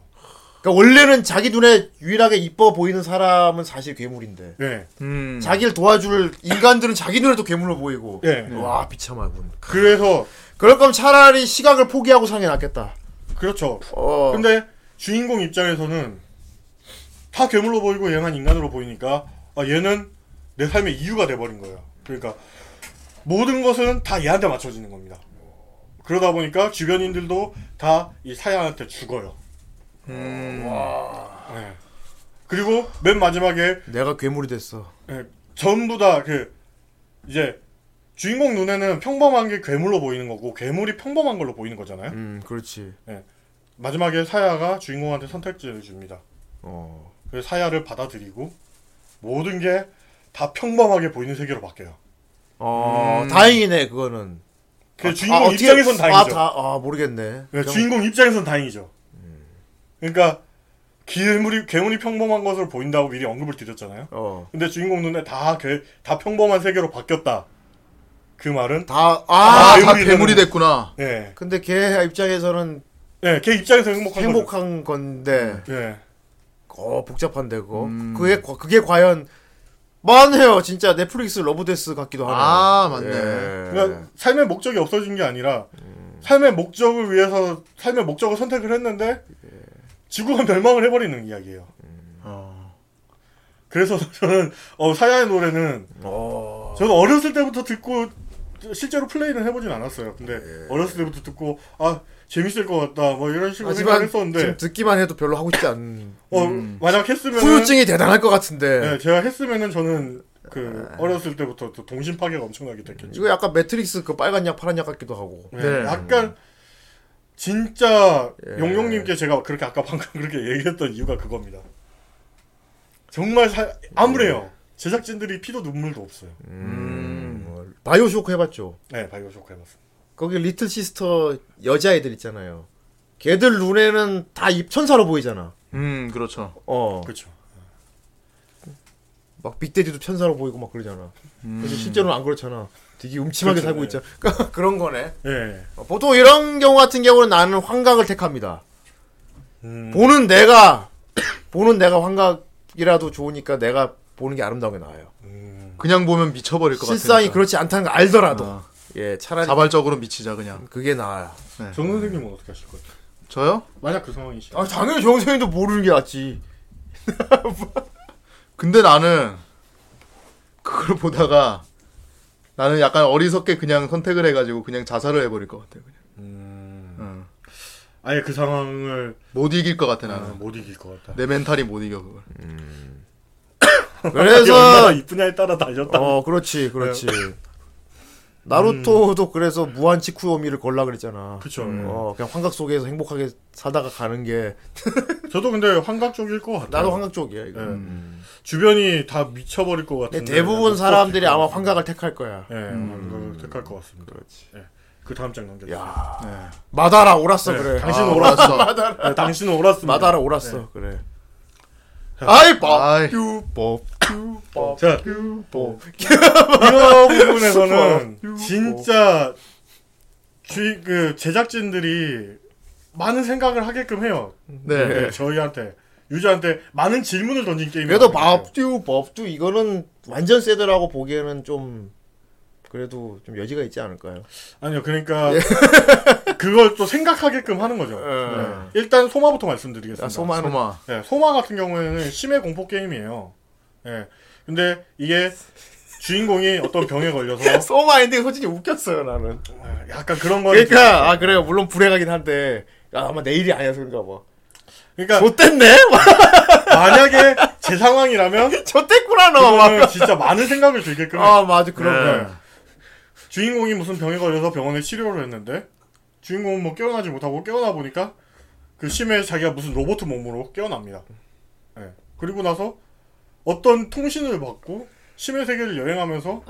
그러니까 원래는 자기 눈에 유일하게 이뻐 보이는 사람은 사실 괴물인데 네. 음. 자기를 도와줄 인간들은 자기 눈에도 괴물로 보이고. 네. 와 비참하군. 그래서 그럴 거면 차라리 시각을 포기하고 사는 게 낫겠다. 그렇죠. 어. 근데 주인공 입장에서는 다 괴물로 보이고 얘만 인간으로 보이니까 아, 얘는 내 삶의 이유가 돼버린 거예요. 그러니까 모든 것은 다 얘한테 맞춰지는 겁니다. 그러다 보니까 주변인들도 다 이 사야한테 죽어요. 음. 네. 그리고 맨 마지막에 내가 괴물이 됐어. 예, 전부 다 그 이제 주인공 눈에는 평범한 게 괴물로 보이는 거고 괴물이 평범한 걸로 보이는 거잖아요. 음 그렇지. 마지막에 사야가 주인공한테 선택지를 줍니다. 어. 그래서 사야를 받아들이고 모든 게 다 평범하게 보이는 세계로 바뀌어요. 어 음. 다행이네 그거는. 그 아, 주인공 아, 입장에선 다행이죠. 아, 다, 아 모르겠네. 그 주인공 입장에선 다행이죠. 그러니까 괴물이 괴물이 평범한 것을 보인다고 미리 언급을 드렸잖아요. 어. 근데 주인공 눈에 다, 괴, 다 평범한 세계로 바뀌었다. 그 말은 다, 아, 아, 다 괴물이 괴물이 됐구나. 예, 근데 걔 입장에서는 예, 걔 입장에서 행복한. 행복한 건데, 예, 어, 복잡한데, 그거. 음. 그게, 과- 그게 과연, 많네요, 진짜. 넷플릭스 러브데스 같기도 하네요. 아, 맞네. 예. 그러니까 삶의 목적이 없어진 게 아니라 삶의 목적을 위해서 삶의 목적을 선택을 했는데 지구가 멸망을 해버리는 이야기예요. 어. 그래서 저는 어, 사야의 노래는 어. 저는 어렸을 때부터 듣고 실제로 플레이는 해보진 않았어요. 근데 어렸을 때부터 듣고 아 재밌을 것 같다. 뭐 이런 식으로 하지만 생각했었는데 지금 듣기만 해도 별로 하고 싶지 않은 어 만약 했으면 후유증이 대단할 것 같은데 네, 제가 했으면은 저는 그 어렸을 때부터 또 동심 파괴가 엄청나게 됐겠죠. 이거 약간 매트릭스 그 빨간 약 파란 약 같기도 하고 네, 네. 약간 진짜 예. 용용님께 제가 그렇게 아까 방금 그렇게 얘기했던 이유가 그겁니다. 정말 사, 암울해요. 제작진들이 피도 눈물도 없어요. 음, 뭐, 바이오 쇼크 해봤죠 네, 바이오 쇼크 해봤습니다. 거기 리틀 시스터 여자애들 있잖아요 걔들 눈에는 다 입 천사로 보이잖아 음, 그렇죠. 어 그렇죠. 막 빅대디도 천사로 보이고 막 그러잖아. 그래서 실제로는 안 그렇잖아. 되게 음침하게 그렇죠, 살고 네. 있잖아. 그런 거네. 예. 어, 보통 이런 경우 같은 경우는 나는 환각을 택합니다. 음, 보는 내가 보는 내가 환각이라도 좋으니까 내가 보는 게 아름다운 게 나아요. 음, 그냥 보면 미쳐버릴 것 같아요. 실상이 그렇지 않다는 걸 알더라도 아. 예 차라리 자발적으로 미치자 그냥. 그게 나아요. 정 선생님은 어떻게 하실 거예요? 저요? 만약 그 상황이시. 아 당연히 정선이도 모르는 게 낫지. 근데 나는 그걸 보다가 나는 약간 어리석게 그냥 선택을 해가지고 그냥 자살을 해버릴 것 같아. 그냥. 음, 응. 아예 그 상황을 못 이길 것 같아 아, 나는. 못 이길 것 같다. 내 멘탈이 못 이겨 그걸. 그래서 얼마나 그래서 이쁘냐에 따라 달렸다. 어 그렇지 그렇지. 나루토도 그래서 무한 치쿠요미를 걸라 그랬잖아. 그쵸. 어 그냥 환각 속에서 행복하게 살다가 가는 게 저도 근데 환각 쪽일 것 같아요. 나도 환각 쪽이야 이거. 예. 음. 주변이 다 미쳐버릴 것 같은데. 대부분 사람들이 아마 환각을 택할 거야. 예, 환각을 택할 것 같습니다. 그렇지. 예. 그 다음 장 넘겨. 야 네. 마다라 옳았어 네, 그래. 당신은 아, 올랐어. 네, 당신은 옳았습니다. 마다라 옳았어 그래. 아이 법 아이. 법 자, 법. 이거 부분에서는 진짜 주, 그 제작진들이 많은 생각을 하게끔 해요. 네. 네, 저희한테 유저한테 많은 질문을 던진 게임이 그래도 법듀 법듀 이거는 완전 세더라고 보기에는 좀 그래도 좀 여지가 있지 않을까요? 아니요, 그러니까 그걸 또 생각하게끔 하는 거죠. 예. 네. 일단 소마부터 말씀드리겠습니다. 아, 소마는 소마. 네, 소마 같은 경우에는 심해 공포 게임이에요. 예. 근데 이게 주인공이 어떤 병에 걸려서 소마 엔딩 솔직히 웃겼어요 나는. 약간 그런 거는 그러니까 아 그래요 물론 불행하긴 한데 아, 아마 내일이 아니어서 그런가 봐. 그러니까 좆됐네? 만약에 제 상황이라면 좆됐구나 너. 막. 진짜 많은 생각을 들게끔 해요. 아 맞아 그런 네. 거. 주인공이 무슨 병에 걸려서 병원에 치료를 했는데 주인공은 뭐 깨어나지 못하고 깨어나 보니까 그 심해 자기가 무슨 로봇 몸으로 깨어납니다. 예. 그리고 나서 어떤 통신을 받고 심해 세계를 여행하면서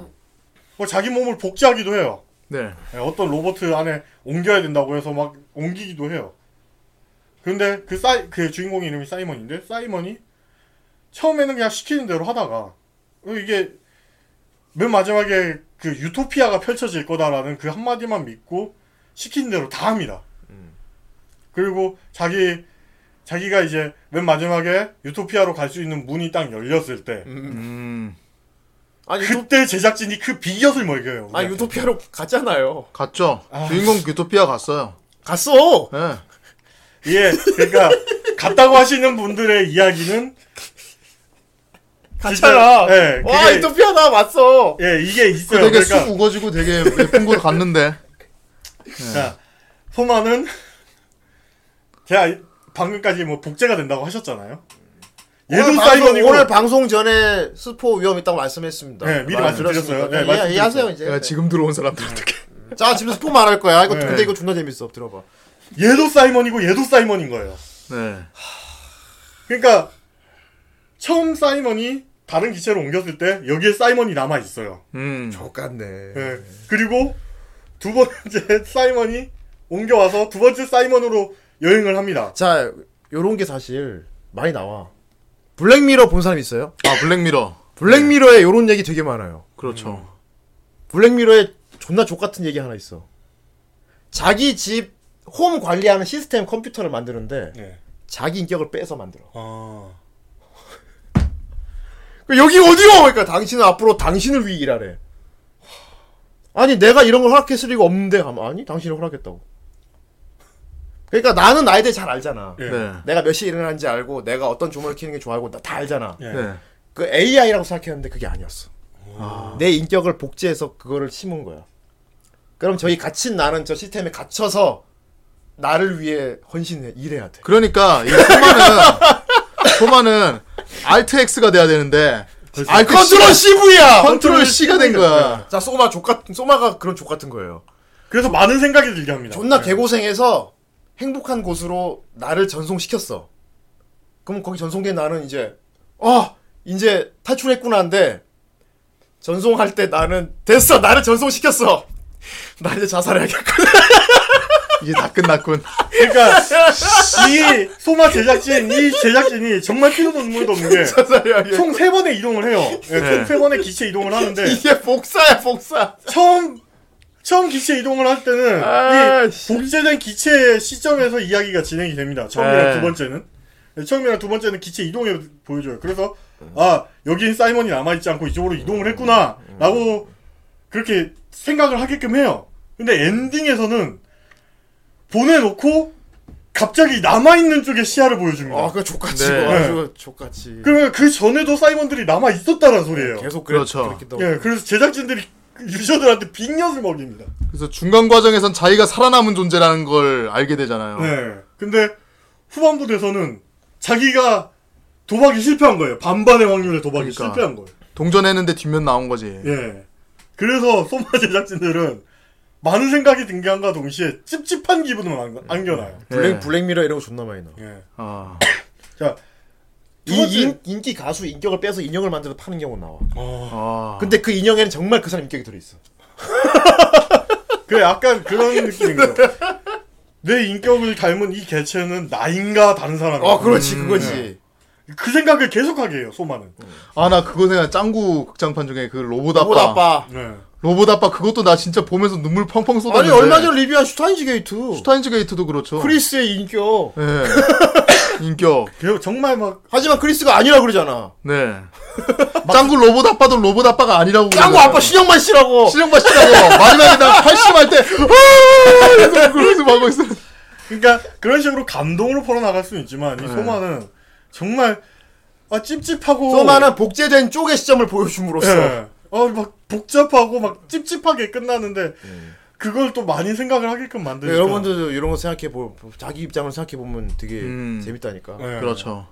뭐 자기 몸을 복제하기도 해요. 네. 예, 어떤 로봇 안에 옮겨야 된다고 해서 막 옮기기도 해요. 근데 그 사이 그 주인공 이름이 사이먼인데 사이먼이 처음에는 그냥 시키는 대로 하다가 어, 이게 맨 마지막에 그 유토피아가 펼쳐질 거다라는 그 한마디만 믿고 시키는 대로 다 합니다. 그리고 자기 자기가 이제 맨 마지막에 유토피아로 갈 수 있는 문이 딱 열렸을 때 음. 아니 유토, 그때 제작진이 그 비결을 먹여요. 아 유토피아로 갔잖아요. 갔죠. 아. 주인공 유토피아 갔어요. 갔어. 예. 예, 그러니까 갔다고 하시는 분들의 이야기는 갔잖아. 예, 와 그게- 나 왔어. 예, 이게 그 있어요. 되게 그러니까 쑥 우거지고 되게 예쁜 곳 갔는데. 자, 소마는 제가 방금까지 뭐 복제가 된다고 하셨잖아요. 얘도 오늘 방송, 사이먼이고 오늘 방송 전에 스포 위험 있다고 말씀했습니다. 네, 미리 말 말씀드렸어요. 네, 예, 말씀드렸어요. 이해하세요 이제. 내가 지금 들어온 사람들 어떻게. 자 지금 스포 말할 거야. 이거 네. 근데 이거 존나 재밌어. 들어봐. 얘도 사이먼이고 얘도 사이먼인 거예요. 네. 그러니까 처음 사이먼이 다른 기체로 옮겼을 때 여기에 사이먼이 남아 있어요. 음. 좆같네. 예. 그리고 두 번째 사이먼이 옮겨와서 두 번째 사이먼으로 여행을 합니다. 자 요런 게 사실 많이 나와. 블랙미러 본 사람 있어요? 아 블랙미러. 블랙미러에 요런 얘기 되게 많아요. 그렇죠. 블랙미러에 존나 족 같은 얘기 하나 있어. 자기 집 홈 관리하는 시스템 컴퓨터를 만드는데 네. 자기 인격을 빼서 만들어. 아. 그 여기 어디요? 그러니까 당신은 앞으로 당신을 위해 일하래. 아니 내가 이런 걸 허락했을 리가 없는데 하면 아니 당신이 허락했다고. 그러니까 나는 나에 대해 잘 알잖아. 예. 네. 내가 몇 시에 일어나는지 알고 내가 어떤 주문을 키는 게 좋아하고 나 다 알잖아. 예. 네. 그 AI라고 생각했는데 그게 아니었어. 내 인격을 복제해서 그거를 심은 거야. 그럼 저희 갇힌 나는 저 시스템에 갇혀서 나를 위해 헌신해 일해야 돼. 그러니까 이 소마는 소마는 Alt X가 돼야 되는데 Alt Control CV야. Control C가 된 거야. 자 소마 좆 같은 소마가 그런 좆 같은 거예요. 그래서 많은 생각이 들게 합니다. 존나 네. 개고생해서 행복한 곳으로 나를 전송시켰어. 그럼 거기 전송된 나는 이제 아 이제 탈출했구나인데 전송할 때 나는 됐어 나를 전송시켰어. 나 이제 자살해야겠구나. 이제 다 끝났군. 그러니까 이 소마 제작진 이 제작진이 정말 피도 눈물도 없는 게. 총 세 번의 이동을 해요. 네, 네. 총세 번의 기체 이동을 하는데 이게 복사야 복사. 처음 처음 기체 이동을 할 때는 아, 이 복제된 기체 시점에서 이야기가 진행이 됩니다. 처음이랑 네. 두 번째는 네, 처음이랑 두 번째는 기체 이동에 보여줘요. 그래서 아 여기는 사이먼이 남아있지 않고 이쪽으로 이동을 했구나라고 그렇게 생각을 하게끔 해요. 근데 엔딩에서는 보내놓고 갑자기 남아있는 쪽의 시야를 보여줍니다. 아, 그 족같이 네. 아주 족같이. 그러면 그 전에도 사이먼들이 남아 있었다는 소리예요. 계속 그래, 그렇죠. 예, 그래서 제작진들이 유저들한테 빅엿을 먹입니다. 그래서 중간 과정에선 자기가 살아남은 존재라는 걸 알게 되잖아요. 네. 근데 후반부 돼서는 자기가 도박이 실패한 거예요. 반반의 확률의 도박이 그러니까. 실패한 거예요. 동전했는데 뒷면 나온 거지. 예. 그래서 소마 제작진들은 많은 생각이 등장함과 동시에 찝찝한 기분을 안, 안겨놔요. 블랙 예. 블랙미러 이런 거 존나 많이 나. 예. 아. 자, 두이 인, 인기 가수 인격을 빼서 인형을 만들어 파는 경우 나와. 아. 근데 그 인형에는 정말 그 사람 인격이 들어 있어. 그 약간 그런 느낌인 거예요. 내 인격을 닮은 이 개체는 나인가 다른 사람인가. 어, 그렇지 그거지. 그 생각을 계속하게 해요, 소마는. 아, 나 그거 생각, 짱구 극장판 중에 그 로봇 로봇 아빠. 아빠. 네. 로봇 아빠 그것도 나 진짜 보면서 눈물 펑펑 아니 쏟았는데. 얼마 전에 리뷰한 슈타인즈 게이트. 슈타인즈 게이트도 그렇죠. 크리스의 인격. 예. 인격. 그 정말 막 하지만 크리스가 아니라 그러잖아. 네. 짱구 로봇 아빠도 로봇 아빠가 아니라고. 짱구. 아빠 신영만 씨라고. 신영만 씨라고. 마지막에 나 팔씨름할 때, 아! 그러면서 하고 있어. 그러니까 그런 식으로 감동으로 풀어나갈 수는 있지만 이 네. 소마는 정말 아 찝찝하고 소마는 복제된 쪽의 시점을 보여줌으로써 예. 어 막 복잡하고 막 찝찝하게 끝나는데 그걸 또 많이 생각을 하게끔 만드니까 네, 여러분들도 이런 거 생각해 보 자기 입장을 생각해 보면 되게 음. 재밌다니까. 예. 그렇죠.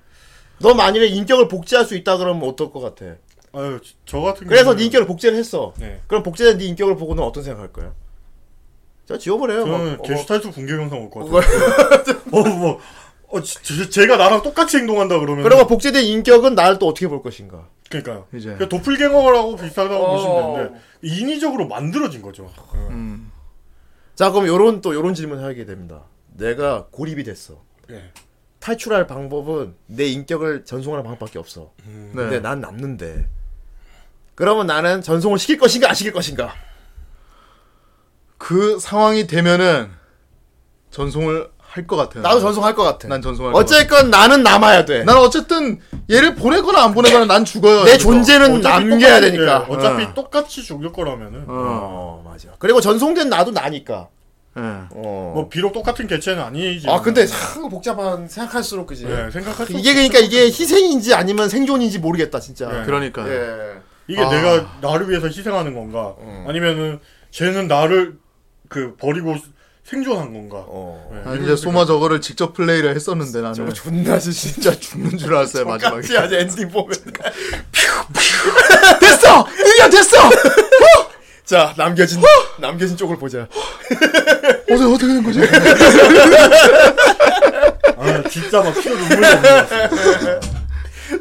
너 만일에 인격을 복제할 수 있다 그러면 어떨 것 같아? 아유 저 같은 그래서 경우는 네 인격을 복제를 했어. 네. 그럼 복제된 네 인격을 보고는 어떤 생각할 거야? 자 지워버려요. 저는 막, 어, 게슈탈트 붕괴 영상 올것 뭐, 같아요. 어 뭐 어, 지- 지- 제가 나랑 똑같이 행동한다 그러면 그러면 복제된 인격은 나를 또 어떻게 볼 것인가? 그러니까요. 이제. 그 도플갱어라고 비슷하다고 어. 보시면 되는데 인위적으로 만들어진 거죠. 음. 자 그럼 요런 또 요런 질문을 하게 됩니다. 내가 고립이 됐어. 예. 탈출할 방법은 내 인격을 전송하는 방법밖에 없어. 음. 네. 근데 난 남는데. 그러면 나는 전송을 시킬 것인가 안 시킬 것인가? 그 상황이 되면은 전송을 할 것 같아요. 나도 전송할 것 같아. 난 전송할 것 같아. 어쨌건 나는 남아야 돼. 난 어쨌든 얘를 보내거나 안 보내거나 난 죽어요. 내. 존재는 남겨야 똑같이- 되니까. 예, 어차피 어. 똑같이 죽을 거라면은 어. 어 맞아. 그리고 전송된 나도 나니까. 예. 어. 뭐 비록 똑같은 개체는 아니지. 아 근데 참 복잡한 생각할수록 그지. 예, 생각할 수 이게 그러니까 이게 희생인지 아니면 생존인지 모르겠다 진짜. 예. 그러니까. 예. 이게 아. 내가 나를 위해서 희생하는 건가? 아니면은 쟤는 나를 그 버리고 생존한 건가? 어. 예, 난 이런 이제 소마 저거를 직접 플레이를 했었는데 나는 저거 존나 진짜 진짜 죽는 줄 알았어요 마지막에. 하자 엔딩 보면. 됐어! 드디어 됐어! 자 남겨진 남겨진 쪽을 보자. 어제 어떻게 된 거지? 아 진짜 막 나는 것 같아.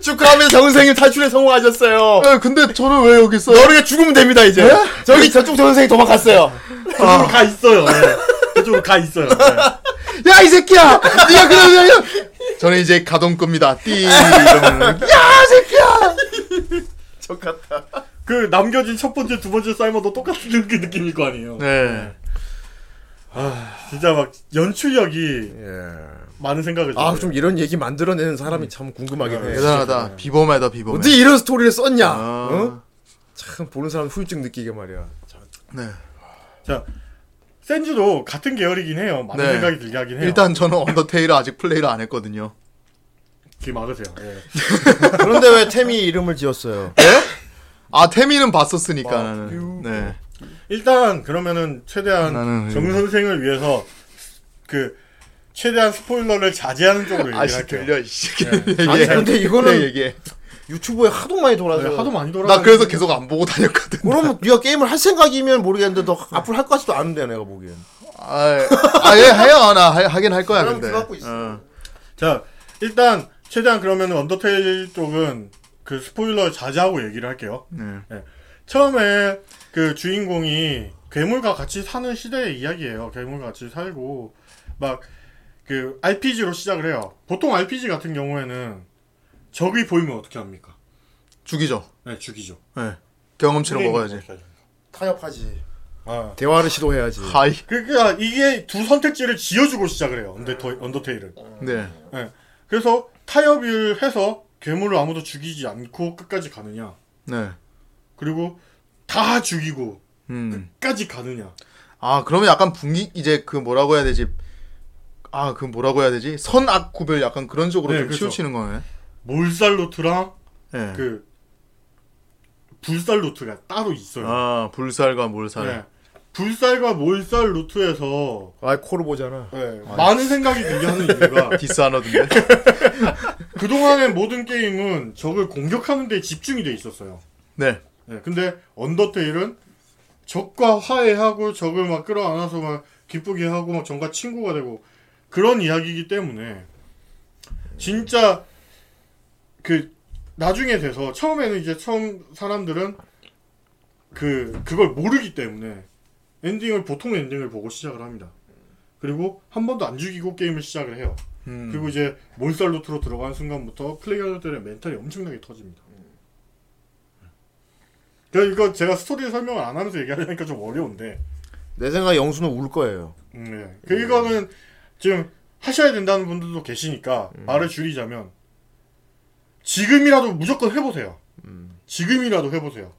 축하하면서 정선생님 탈출에 성공하셨어요. 예, 근데 저는 왜 여기 있어요? 너르게 죽으면 됩니다 이제. 저기 저쪽 정선생이 도망갔어요. 그쪽으로 가 있어요. 예. 그쪽으로 가 있어요. 예. 야이 새끼야! 네가 그러면 저는 이제 가동 끕니다. 띠 이러면 야 새끼야! 저 같다. 그 남겨진 첫 번째, 두 번째 사이먼도 똑같은 그 느낌일 거 아니에요. 네. 진짜 막 연출력이 예. 많은 생각을. 아. 좀 이런 얘기 만들어내는 사람이 참 궁금하긴 해. 대단하다. 비범하다 비범해. 어디 이런 스토리를 썼냐? 아. 어? 참 보는 사람 후유증 느끼게 말이야. 자, 네. 자 센즈도 같은 계열이긴 해요. 많은 네. 생각이 들게 하긴 해요. 일단 저는 언더테일을 아직 플레이를 안 했거든요. 귀 막으세요. 예. 그런데 왜 태미 이름을 지었어요? 아 태미는 봤었으니까 나는. 네. 일단 그러면은 최대한 나는 정 선생을 위해서 그 최대한 스포일러를 자제하는 쪽으로 얘기를 아씨 할게요. 들려 이씨. 아니 근데 이거는 얘기해. 유튜브에 하도 많이 돌아서 네, 하도 많이 돌아. 나 그래서 계속 안 보고 다녔거든. 그러면 네가 게임을 할 생각이면 모르겠는데 너 앞으로 할 것 같지도 않은데 내가 보기엔 아예 해요 나 하, 하긴 할 거야 그럼 근데. 그거 갖고 있어. 어. 자 일단 최대한 그러면 언더테일 쪽은 그 스포일러 자제하고 얘기를 할게요. 네. 처음에 그 주인공이 괴물과 같이 사는 시대의 이야기예요. 괴물과 같이 살고 막 그 RPG로 시작을 해요. 보통 RPG 같은 경우에는 적이 보이면 어떻게 합니까? 죽이죠. 네, 죽이죠. 네. 경험치로 먹어야지. 타협하지 아. 대화를 시도해야지 하이. 그러니까 이게 두 선택지를 지어주고 시작을 해요. 언더테, 언더테일은. 네. 그래서 타협을 해서 괴물을 아무도 죽이지 않고 끝까지 가느냐. 네. 그리고 다 죽이고 음. 끝까지 가느냐. 아 그러면 약간 분기 이제 그 뭐라고 해야 되지? 아 그 뭐라고 해야 되지? 선악 구별 약간 그런 쪽으로 네, 좀 그렇죠. 치우치는 거네. 몰살 루트랑 네. 그 불살 루트가 따로 있어요. 아 불살과 몰살. 네. 불살과 몰살 루트에서 아 코를 보잖아 네, 많은 생각이 들게 하는 이유가 디스 안 하던데. 그 동안의 모든 게임은 적을 공격하는 데 집중이 돼 있었어요. 네. 네, 근데 언더테일은 적과 화해하고 적을 막 끌어안아서 막 기쁘게 하고 막 적과 친구가 되고 그런 이야기이기 때문에 진짜 그 나중에 돼서 처음에는 이제 처음 사람들은 그 그걸 모르기 때문에 엔딩을 보통 엔딩을 보고 시작을 합니다. 그리고 한 번도 안 죽이고 게임을 시작을 해요. 음. 그리고 이제 몰살 루트로 들어가는 순간부터 플레이어들의 멘탈이 엄청나게 터집니다. 그러니까 이거 제가 스토리 설명을 안 하면서 얘기하려니까 좀 어려운데, 내 생각에 영수는 울 거예요 음, 네. 그 이거는 지금 하셔야 된다는 분들도 계시니까 말을 줄이자면 지금이라도 무조건 해보세요. 지금이라도 해보세요.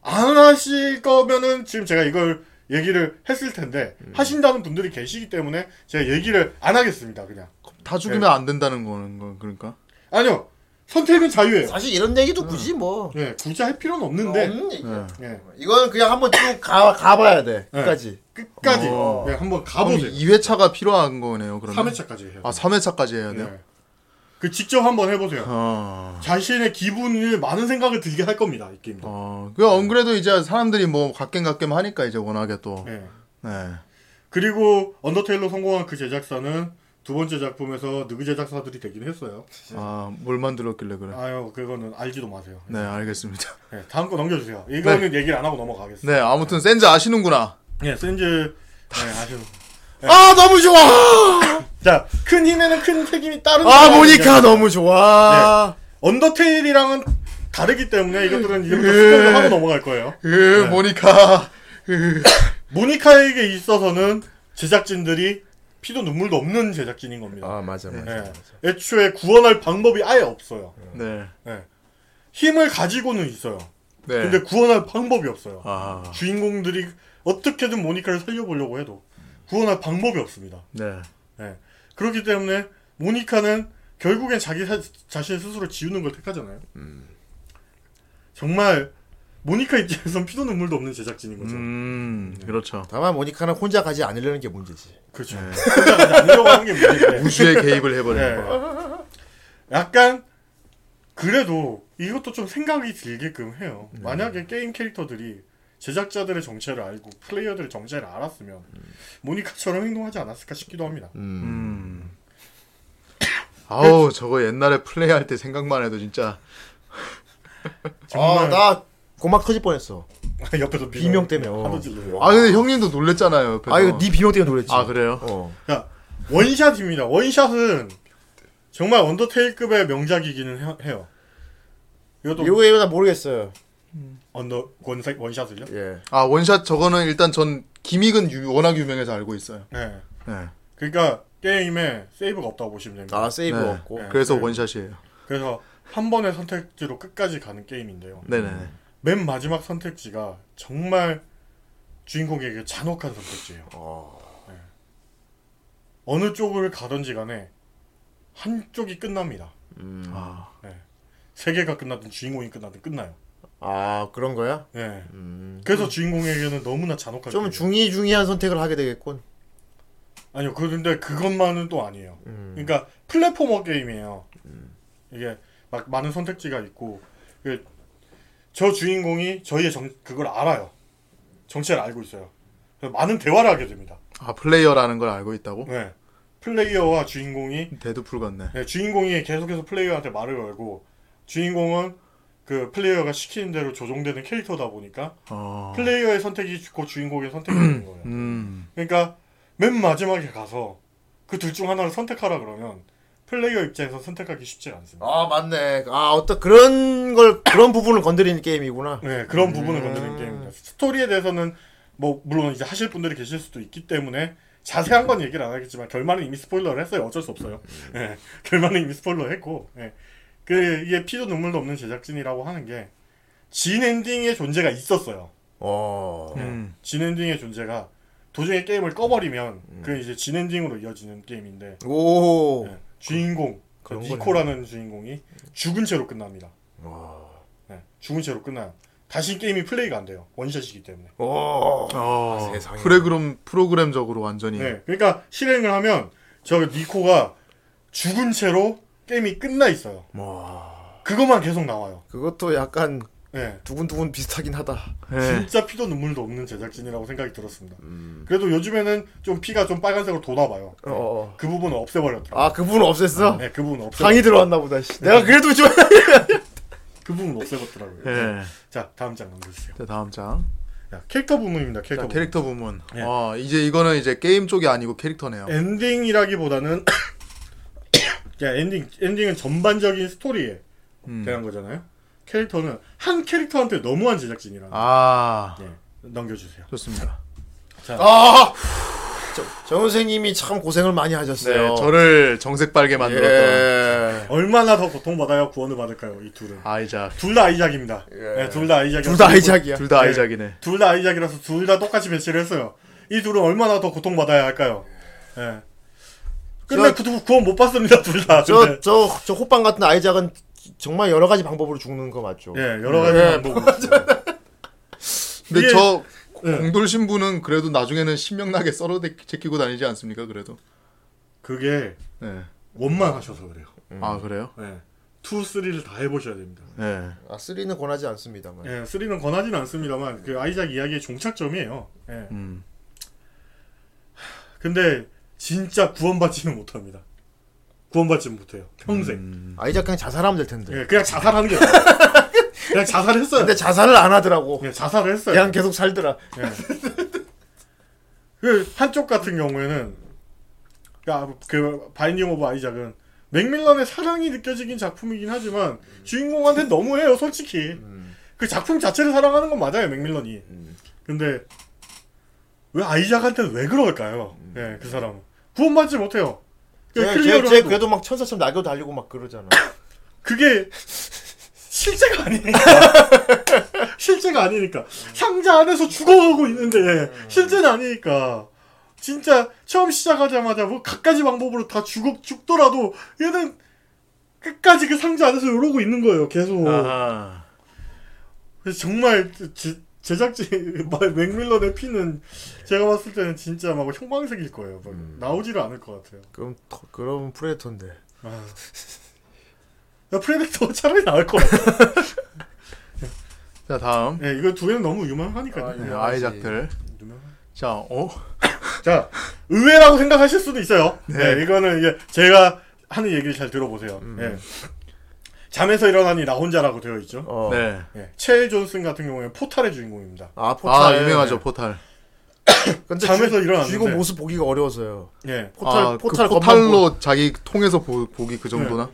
안 하실 거면은 지금 제가 이걸 얘기를 했을 텐데 하신다는 분들이 계시기 때문에 제가 얘기를 안 하겠습니다. 그냥 다 죽이면 안 된다는 거는 거 그러니까. 아니요 선택은 자유예요. 사실 이런 얘기도 굳이 뭐 예, 굳이 할 필요는 없는데 없는 얘기야. 네. 예, 이거는 그냥 한번 쭉 가, 가봐야 돼 끝까지 끝까지 어. 예, 한번 가보세요. 2회차가 필요한 거네요. 그러면. 3회차까지 해요. 아 3회차까지 해야 돼요. 예. 그 직접 한번 해보세요. 어. 자신의 기분을 많은 생각을 들게 할 겁니다 이 게임도. 어. 그 안 그래도 이제 사람들이 뭐 갓겜 갓겜 하니까 이제 워낙에 또. 예. 네. 그리고 언더테일로 성공한 그 제작사는 두 번째 작품에서 느그 제작사들이 되긴 했어요. 아, 뭘 만들었길래 그래. 아유 그거는 알지도 마세요. 네, 알겠습니다. 예, 다음 거 넘겨주세요. 이거는 얘기를 안 하고 넘어가겠습니다. 네, 아무튼 센즈 아시는구나. 예, 센즈 네, 아시는. 아 너무 좋아 자, 큰 힘에는 큰 책임이 따른다. 아 모니카 너무 좋아 언더테일이랑은 다르기 때문에 이것들은 이제부터 스포를 하고 넘어갈 거예요. 으, 모니카. 모니카에게 있어서는 제작진들이 피도 눈물도 없는 제작진인 겁니다. 아 맞아 맞아 예. 애초에 구원할 방법이 아예 없어요. 네. 예. 힘을 가지고는 있어요. 네. 근데 구원할 방법이 없어요. 아. 주인공들이 어떻게든 모니카를 살려보려고 해도 구원할 방법이 없습니다. 네. 예. 그렇기 때문에 모니카는 결국엔 자기 사- 자신 스스로 지우는 걸 택하잖아요. 정말 모니카 입장에선 피도 눈물도 없는 제작진인 거죠. 음, 그렇죠. 다만 모니카는 혼자 가지 않으려는 게 문제지 그렇죠. 혼자 가지 않으려고 하는 게 문제인데. 우주에 개입을 해버리는 네. 거. 약간 그래도 이것도 좀 생각이 들게끔 해요. 만약에 게임 캐릭터들이 제작자들의 정체를 알고 플레이어들의 정체를 알았으면 모니카처럼 행동하지 않았을까 싶기도 합니다. 음. 아우, 저거 옛날에 플레이할 때 생각만 해도 진짜. 정말 아나 고막 터질 뻔했어 옆에서 비명 때문에 어. 하도. 아, 근데 형님도 놀랬잖아요. 옆에서. 아 이거 네 비명 때문에 놀랬지 아, 그래요? 어. 자, 원샷입니다. 원샷은 정말 언더테일급의 명작이기는 해- 해요. 이것도 이거 이거 나 모르겠어요 언더 원샷 원샷을요? 예 아, 원샷 저거는 일단 전 gimmick은 유- 워낙 유명해서 알고 있어요. 네. 네. 그러니까 게임에 세이브가 없다고 보시면 됩니다. 아 세이브 네. 없고 네. 그래서 네. 원샷이에요. 그래서 한 번의 선택지로 끝까지 가는 게임인데요. 네네. 맨 마지막 선택지가 정말 주인공에게 잔혹한 선택지예요. 네. 어느 쪽을 가든지 간에 한쪽이 끝납니다. 아, 세 개가 끝나든 주인공이 끝나든 끝나요. 아 그런 거야? 네. 음. 그래서 주인공에게는 너무나 잔혹한 좀 게임이에요. 중이 중이한 선택을 하게 되겠군 아니요, 그런데 그것만은 또 아니에요. 음. 그러니까 platformer 게임이에요. 이게 막 많은 선택지가 있고 그, 저 주인공이 저희의 정, 그걸 알아요. 정체를 알고 있어요. 많은 대화를 하게 됩니다. 아 플레이어라는 걸 알고 있다고? 네. 플레이어와 주인공이 데드풀 같네. 네, 주인공이 계속해서 플레이어한테 말을 걸고 주인공은 그 플레이어가 시키는 대로 조종되는 캐릭터다 보니까 어. 플레이어의 선택이 곧 주인공의 선택이 되는 거예요. 음. 그러니까 맨 마지막에 가서 그 둘 중 하나를 선택하라 그러면 플레이어 입장에서 선택하기 쉽지 않습니다. 아 맞네. 아 어떤 그런 걸 그런 부분을 건드리는 게임이구나. 네, 그런 부분을 건드리는 게임입니다. 스토리에 대해서는 뭐 물론 이제 하실 분들이 계실 수도 있기 때문에 자세한 건 얘기를 안 하겠지만 결말은 이미 스포일러를 했어요. 어쩔 수 없어요. 예, 결말은 이미 스포일러 했고 예. 그 이게 피도 눈물도 없는 제작진이라고 하는 게 진 엔딩의 존재가 있었어요. 어. 음. 진 엔딩의 존재가 도중에 게임을 꺼버리면 그 이제 진 엔딩으로 이어지는 게임인데 오. 예, 주인공 그 니코라는 주인공이 죽은 채로 끝납니다. 예, 죽은 채로 끝나요. 다시 게임이 플레이가 안 돼요. 원샷이기 때문에. 오. 어. 세상에. 프레그램 프로그램적으로 완전히. 네, 그러니까 실행을 하면 저 니코가 죽은 채로 게임이 끝나 있어요. 그것만 계속 나와요. 그것도 약간 네, 두근두근 비슷하긴 하다. 네. 진짜 피도 눈물도 없는 제작진이라고 생각이 들었습니다. 음. 그래도 요즘에는 좀 피가 좀 빨간색으로 도나 봐요. 어, 어. 그 부분은 없애버렸더라고요. 아, 그 부분 없앴어? 네, 그 부분 없애. 강이 들어왔나 보다. 씨. 내가 그래도 좀. 그 부분 없애버렸더라고요. 네. 자, 다음 장 넘겨주세요. 자 다음 장. 야, 캐릭터 부분입니다. 자, 캐릭터 부분. 캐릭터 부문. 네. 아 이제 이거는 이제 게임 쪽이 아니고 캐릭터네요. 엔딩이라기보다는 야, 엔딩 엔딩은 전반적인 스토리에 음. 대한 거잖아요. 캐릭터는 한 캐릭터한테 너무한 제작진이라. 아 예, 넘겨주세요. 좋습니다. 아! 저, 정 선생님이 참 고생을 많이 하셨어요. 네, 저를 정색 빨게 만들었던 예. 얼마나 더 고통받아야 구원을 받을까요? 이 둘은. 아이작. 둘 다 아이작입니다. 예. 네, 둘다 아이작. 둘다 아이작이야. 둘다 네. 아이작이네. 둘 다 아이작이라서 둘 다 똑같이 배치를 했어요. 이 둘은 얼마나 더 고통받아야 할까요? 예. 근데 저- 그 두- 구원 못 받습니다, 둘 다. 저, 근데. 저, 저 호빵 같은 아이작은 정말 여러 가지 방법으로 죽는 거 맞죠? 예, 여러 가지 예, 방법으로. 근데 이게- 저 네. 공돌 신부는 그래도 나중에는 신명나게 썰어 제- 제끼고 다니지 않습니까? 그래도. 그게 네. 원만 하셔서 그래요. 아 그래요? 예. 2, 3를 다 해보셔야 됩니다. 네. 아, 3는 권하지 않습니다만. 예, 3는 권하지는 않습니다만, 그 아이작 이야기의 종착점이에요. 예. 음. 근데, 진짜 구원받지는 못합니다. 구원받지는 못해요. 평생. 음. 아이작 그냥 자살하면 될 텐데. 예, 그냥 자살하는 게. 그냥 자살했어요. 근데 자살을 안 하더라고. 예, 자살을 했어요. 그냥 계속 살더라. 그 한쪽 같은 경우에는 그러니까 그 Binding of Isaac은 맥밀런의 사랑이 느껴지긴 작품이긴 하지만 주인공한테 너무해요 솔직히 그 작품 자체를 사랑하는 건 맞아요 맥밀런이 근데 왜 아이작한테는 왜 그럴까요 예, 그 사람은 구원받지 못해요 그 쟤, 쟤, 그래도 막 천사처럼 날개도 달리고 막 그러잖아. 그게 실제가 아니니까. 실제가 아니니까. 상자 안에서 죽어가고 있는데 실제는 아니니까. 진짜 처음 시작하자마자 뭐 갖가지 방법으로 다 죽, 죽더라도 얘는 끝까지 그 상자 안에서 이러고 있는 거예요 계속. 아하. 그래서 정말 제, 제작진 맥밀런의 피는 제가 봤을 때는 진짜 막 형광색일 거예요 막 나오지를 않을 것 같아요 그럼, 더- 그럼 프레데터인데. 아. 야, 프레데터 차라리 나을 것 같아 자 다음. 네, 이거 두 개는 너무 유명하니까요. 아, 네, 예. 아이작들. 유명. 자 어. 자, 의외라고 생각하실 수도 있어요. 네, 이거는 이제 제가 하는 얘기를 잘 들어보세요. 예. 잠에서 일어나니 나 혼자라고 되어 있죠. 어. 네. 예. 첼 존슨 같은 경우에 포탈의 주인공입니다. 아, 아 포탈. 유명하죠 포탈. 근데 잠에서 주- 일어났는데. 주인공 모습 보기가 어려워서요. 예. 포탈, 아, 포탈 그 포탈로 자기 통해서 보, 보기 그 정도나.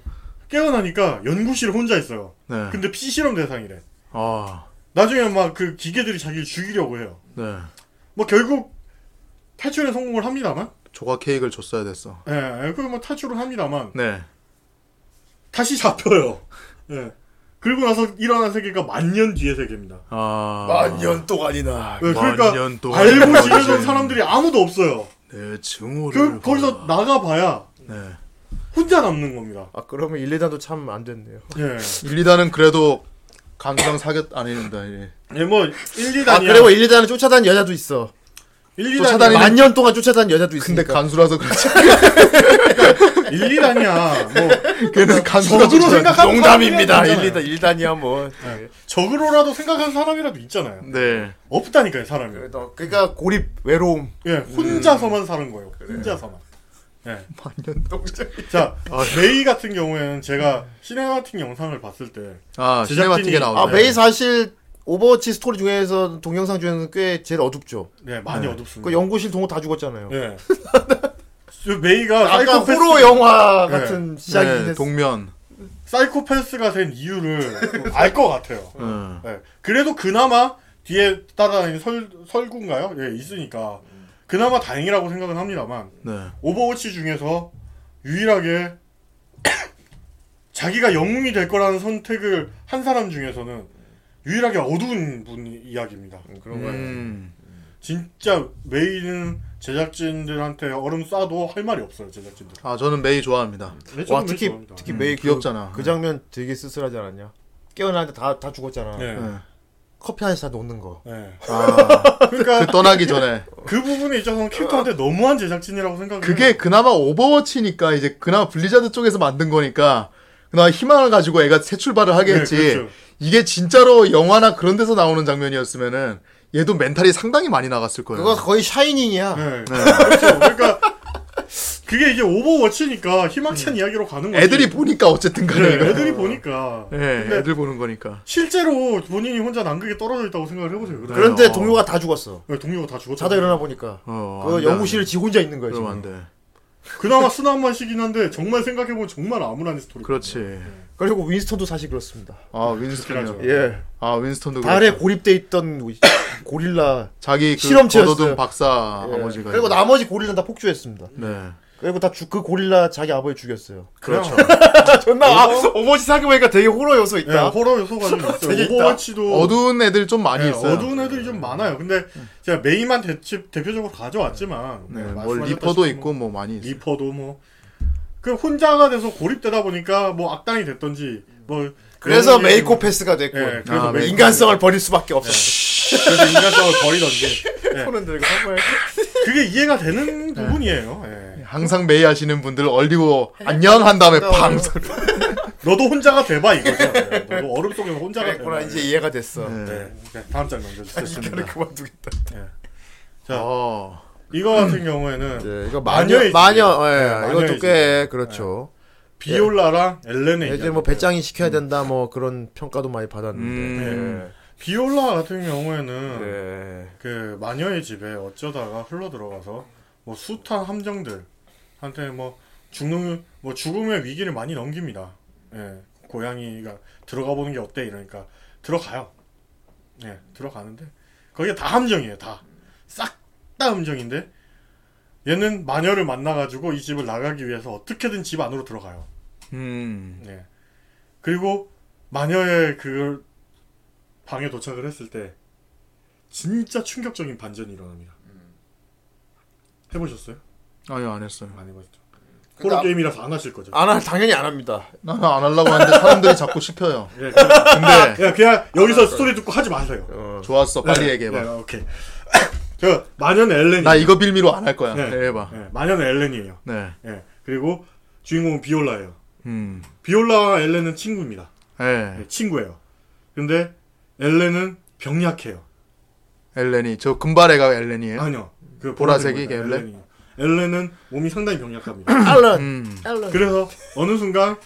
깨어나니까 연구실에 혼자 있어요. 네. 근데 피 실험 대상이래. 아. 나중에 막 그 기계들이 자기를 죽이려고 해요. 네. 뭐 결국 탈출에 성공을 합니다만. 조각 케이크를 줬어야 됐어. 예, 예, 그뭐 탈출을 합니다만 네. 다시 잡혀요. 예. 그리고 나서 일어난 세계가 만년 뒤의 세계입니다. 아. 만년 동안이나. 네, 그러니까 만년 동안 알고 걸리지. 지내던 사람들이 아무도 없어요. 내 증오를. 그 거기서 나가봐야 네. 혼자 남는 겁니다. 아, 그러면 1, 2단도 참 안 됐네요. 예. 1, 2단은 그래도 감상 사격 아닙니다. 예. 예, 뭐 1, 2단이야. 아, 그리고 1, 2단을 쫓아다니는 여자도 있어. 1, 쫓아다니는 2단이야. 만년 동안 쫓아다니는 여자도 근데 있으니까. 간수라서 그렇지. 1, 2단이야. 뭐 걔는 적으로 그렇지. 생각하는 농담입니다. 사람이라도 1, 2단, 1단이야 뭐. 네. 적으로라도 생각하는 사람이라도 있잖아요. 네. 없다니까요, 사람이. 그래도 그러니까 고립, 외로움. 예, 혼자서만 사는 거예요. 혼자서만. 예. 만년 동작. 자, 메이 같은 경우에는 제가 cinematic 영상을 봤을 때 아, cinematic에 나오네. 아, 메이 사실 오버워치 스토리 중에서 동영상 중에서는 꽤 제일 어둡죠. 네, 많이 그 어둡습니다. 연구실 동료 다 죽었잖아요. 예. 저 메이가 아까 사이코패스, 호러 영화 같은 시작이 네, 됐어. 동면. 사이코패스가 된 이유를 알 것 같아요. 음. 예. 그래도 그나마 뒤에 따라다니는 설, 설구인가요? 예, 있으니까. 그나마 다행이라고 생각은 합니다만, 네. 오버워치 중에서 유일하게 자기가 영웅이 될 거라는 선택을 한 사람 중에서는 유일하게 어두운 분 이야기입니다. 그런 거예요. 음. 진짜 메이는 제작진들한테 얼음 쏴도 할 말이 없어요, 제작진들. 아, 저는 메이 좋아합니다. 네, 와 특히 좋아합니다. 특히 음, 메이 그, 귀엽잖아. 그 장면 되게 쓸쓸하지 않았냐? 깨어나는데 다 다 죽었잖아. 네. 네. 커피 한 잔 놓는 거. 네. 아, 그러니까 그 떠나기 전에. 그 부분에 있어서는 캐릭터한테 너무한 제작진이라고 생각을 그게. 그나마 오버워치니까 이제 그나마 블리자드 쪽에서 만든 거니까 그나마 희망을 가지고 애가 새 출발을 하겠지. 네, 그렇죠. 이게 진짜로 영화나 그런 데서 나오는 장면이었으면은 얘도 멘탈이 상당히 많이 나갔을 거예요. 그거 거의 샤이닝이야. 네. 그렇죠. 그러니까 그게 이제 오버워치니까 희망찬 이야기로 가는 거지. 애들이 보니까 어쨌든 간에. 네. 애들이 보니까. 네, 애들 보는 거니까. 실제로 본인이 혼자 남극에 떨어져 있다고 생각을 해보세요. 그래. 그런데 어. 동료가 다 죽었어. 네, 동료가 다 죽었죠. 자다 일어나 보니까 어, 그 연구실에 지 혼자 있는 거야 그러면 지금. 안 돼. 그나마 순한 맛이긴 한데 정말 생각해보면 정말 암울한 스토리. 그렇지. 그리고 윈스턴도 사실 그렇습니다. 아, 윈스턴이요. 예. 아, 윈스턴도 달에 그렇죠. 고립돼 있던 고릴라. 자기 그 실험체였어요. 거둬준 박사 예. 아버지가. 그리고 나머지 고릴라 다 폭주했습니다. 네. 그리고 다 그 고릴라 자기 아버지 죽였어요. 그렇죠. 존나 아, 오버워치 생각해보니까 되게 호러 요소 네, 있다. 호러 요소가 좀 있어요. 오버워치도 어두운 애들 좀 많이 네, 있어요. 어두운 애들이 좀 많아요. 근데 제가 메이만 대, 대표적으로 가져왔지만 네, 네, 뭐 말씀하셨다시피 리퍼도 뭐 있고 뭐 많이 있어요. 리퍼도 뭐. 그 혼자가 돼서 고립되다 보니까 뭐 악당이 됐던지 뭐 그래서 그런 게- 메이코패스가 됐고 예, 그래서 아, 메이코 인간성을 버릴 수밖에 없어. 그래서 인간성을 버리던지 예, 손은 들고 한 거야. 그게 이해가 되는 부분이에요. 예. 항상 메이 하시는 분들 얼리고 안녕 한 다음에 팡. 너도 혼자가 돼봐 이거죠. 예, 너도 얼음 속에서 혼자가 돼봐. 이제 이해가 됐어. 네. 네, 네, 다음 장 넘겨주세요. 그만두겠다. 자, 어. 이거 같은 경우에는 네, 이거 마녀 마녀 예, 네, 이것도 꽤 그렇죠. 비올라랑 엘렌의 예전에 이야기. 뭐 배짱이 시켜야 된다 뭐 그런 평가도 많이 받았는데. 음. 비올라 같은 경우에는 네. 그 마녀의 집에 어쩌다가 흘러 들어가서 뭐 숱한 함정들 한테 뭐 죽는 뭐 죽음의 위기를 많이 넘깁니다. 예, 고양이가 들어가 보는 게 어때 이러니까 들어가요. 예, 들어가는데 거기에 다 함정이에요. 다 싹 다 함정인데 얘는 마녀를 만나가지고 이 집을 나가기 위해서 어떻게든 집 안으로 들어가요. 음. 네. 그리고 마녀의 그 방에 도착을 했을 때 진짜 충격적인 반전이 일어납니다. 해보셨어요? 아니요, 안 했어요. 안 해보셨죠? 아- 게임이라서 안 하실 거죠? 안 할, 당연히 안 합니다. 나는 안 하려고 하는데 사람들이 자꾸 씹혀요. 예, 그냥, 근데 그냥, 그냥 여기서 스토리 듣고 하지 마세요. 어. 좋았어. 빨리 네, 얘기해봐. 네, 오케이. 저 마녀는 엘렌이. 나 이거 빌미로 안 할 거야. 네. 해봐. 네, 마녀는 엘렌이에요. 네. 예. 그리고 주인공은 비올라예요. 음. 비올라와 엘렌은 친구입니다. 네. 네, 친구예요. 근데 엘렌은 병약해요. 엘렌이 저 금발애가 엘렌이에요. 아니요. 그 보라색이 보라색 엘렌? 엘렌이요. 엘렌은 몸이 상당히 병약합니다. 앨런. 음. 그래서 어느 순간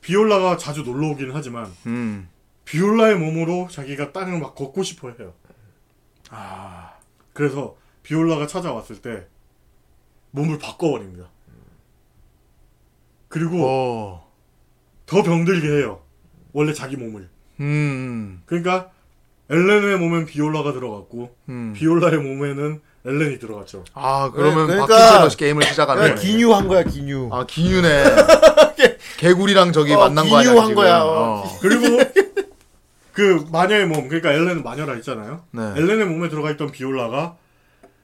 비올라가 자주 놀러 오기는 하지만 음. 비올라의 몸으로 자기가 땅을 막 걷고 싶어 해요. 아. 그래서 비올라가 찾아왔을 때 몸을 바꿔버립니다. 그리고 오. 더 병들게 해요. 원래 자기 몸을. 음. 그러니까 엘렌의 몸엔 비올라가 들어갔고 음. 비올라의 몸에는 엘렌이 들어갔죠. 아, 그러면 그러니까- 박근혜 게임을 시작하는 거네. 기뉴 한 거야 기뉴. 아, 기뉴네. 개구리랑 저기 어, 만난 거 아니야? 기뉴한 지금? 거야, 어. 어. 그리고 그 마녀의 몸, 그러니까 엘렌은 마녀라 했잖아요. 네. 엘렌의 몸에 들어가 있던 비올라가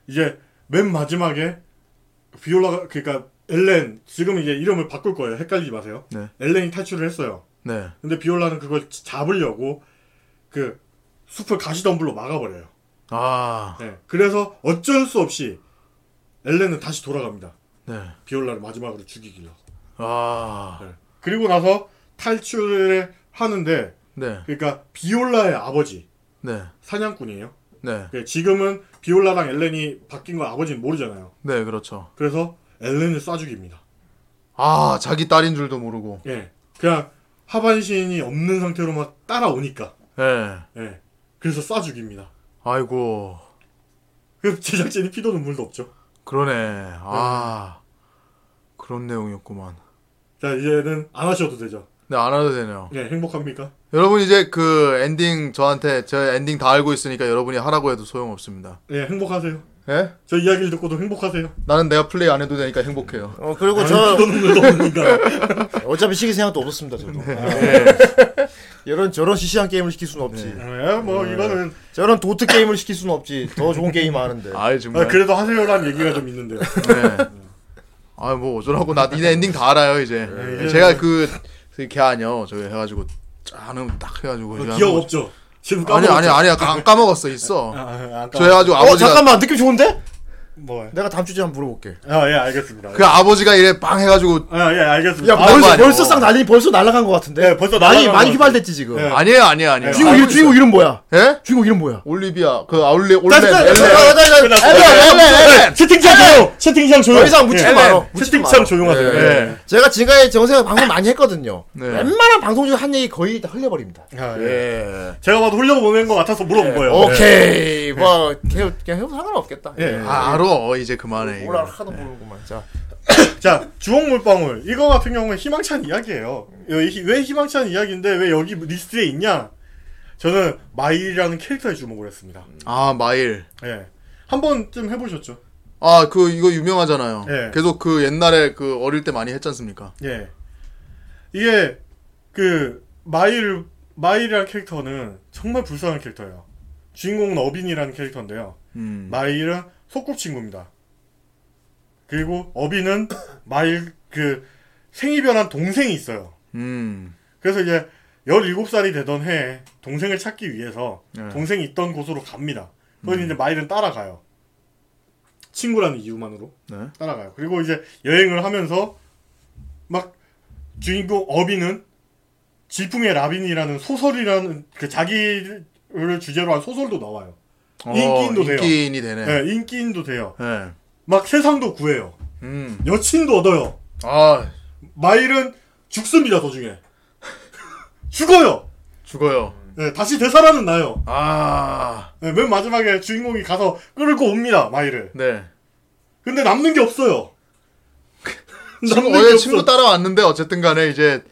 이제 맨 마지막에 비올라가 그러니까 엘렌 지금 이제 이름을 바꿀 거예요. 헷갈리지 마세요. 네. 엘렌이 탈출을 했어요. 네. 근데 비올라는 그걸 잡으려고 그 숲을 가시덤불로 막아버려요. 아, 네. 그래서 어쩔 수 없이 엘렌은 다시 돌아갑니다. 네. 비올라를 마지막으로 죽이기 위해서. 아, 네. 그리고 나서 탈출을 하는데 네, 그러니까 비올라의 아버지 네, 사냥꾼이에요. 네, 그 지금은 비올라랑 엘렌이 바뀐 건 아버지는 모르잖아요. 네, 그렇죠. 그래서 엘렌을 쏴 죽입니다. 아, 자기 딸인 줄도 모르고. 예. 그냥 하반신이 없는 상태로 막 따라오니까. 예. 예. 그래서 쏴 죽입니다. 아이고, 그 제작진이 피도 눈물도 없죠. 그러네. 아, 그런 내용이었구만. 자, 이제는 안 하셔도 되죠. 네, 안 해도 되네요. 예, 행복합니까? 여러분 이제 그 엔딩 저한테 저 엔딩 다 알고 있으니까 여러분이 하라고 해도 소용없습니다. 예, 행복하세요. 예? 저 이야기를 듣고도 행복하세요. 나는 내가 플레이 안 해도 되니까 행복해요. 어 그리고 저. 어차피 시킬 생각도 없었습니다 저도. 이런 저런 시시한 게임을 시킬 수는 없지. 예, 뭐 이거는 저런 도트 게임을 시킬 수는 없지. 더 좋은 게임 하는데. 아이 아, 정말. 그래도 하세요라는 얘기가 좀 있는데요. 네. 아, 뭐 어쩌라고 나 이제 엔딩 다 알아요 이제. 이제 제가 그, 그걔 아니요. 저기 해가지고 짜는 딱 해가지고. 그 이제 기억 없죠. 지금 아니 까먹었죠? 아니 아니야 까, 까먹었어 있어. 아, 아, 아, 저 해가지고 어 아버지가 잠깐만 느낌 좋은데? 뭐? 내가 다음 주에 한번 물어볼게. 아, 예, 알겠습니다. 그 아버지가 이래 빵 해가지고 아, 예, 알겠습니다. 야 아, 벌써 아니요. 벌써 싹 날리 벌써 날아간 것 같은데. 네, 벌써 많이 날아간 많이 것 휘발됐지 지금. 네. 아니에요 아니에요 아니에요. 주인공 이름 주인공 이름 뭐야? 예? 주인공 이름 뭐야? 올리비아 그 끝났어. 엘레, 엘레, 엘레. 채팅창 조용! 채팅창 조용! 더 이상 예. 마라. 네, 묻지도 채팅창. 조용하세요. 네. 예. 제가 지금까지 정세가 방송 많이 했거든요. 네. 웬만한 방송 중에 한 얘기 거의 다 흘려버립니다. 아, 예. 예. 제가 봐도 흘려보낸 것 같아서 물어본 거예요. 오케이. 뭐 그냥 그냥 해도 상관없겠다. 예. 아 알어 이제 그만해. 뭐라. 하도 모르구만. 자. 자, 주홍 물방울. 이거 같은 경우는 희망찬 이야기예요. 이- 왜 희망찬 이야기인데 왜 여기 리스트에 있냐? 저는 마일이라는 캐릭터에 주목을 했습니다. 아 마일. 예. 한 번쯤 해보셨죠? 아 그 이거 유명하잖아요. 예. 계속 그 옛날에 그 어릴 때 많이 했지 않습니까? 예. 이게 그 마일 마일이라는 캐릭터는 정말 불쌍한 캐릭터예요. 주인공은 어빈이라는 캐릭터인데요. 음. 마일은 소꿉친구입니다. 그리고 어빈은 마일 그 생이 변한 동생이 있어요. 음. 그래서 이제 17살이 되던 해에 동생을 찾기 위해서 네. 동생이 있던 곳으로 갑니다. 거기 이제 마일은 따라가요. 친구라는 이유만으로 네. 따라가요. 그리고 이제 여행을 하면서 막 주인공 어빈은 질풍의 라빈이라는 소설이라는 그 자기를 주제로 한 소설도 나와요. 인기인도 돼요. 인기인이 되네. 네, 인기인도 돼요. 네. 막 세상도 구해요. 음. 여친도 얻어요. 아 마일은 죽습니다, 도중에. 죽어요! 죽어요. 네, 다시 되살아는 나요. 아. 네, 맨 마지막에 주인공이 가서 끌고 옵니다, 마일을. 네. 근데 남는 게 없어요. 남는 게 어제 없어. 친구 따라왔는데 어쨌든 간에 이제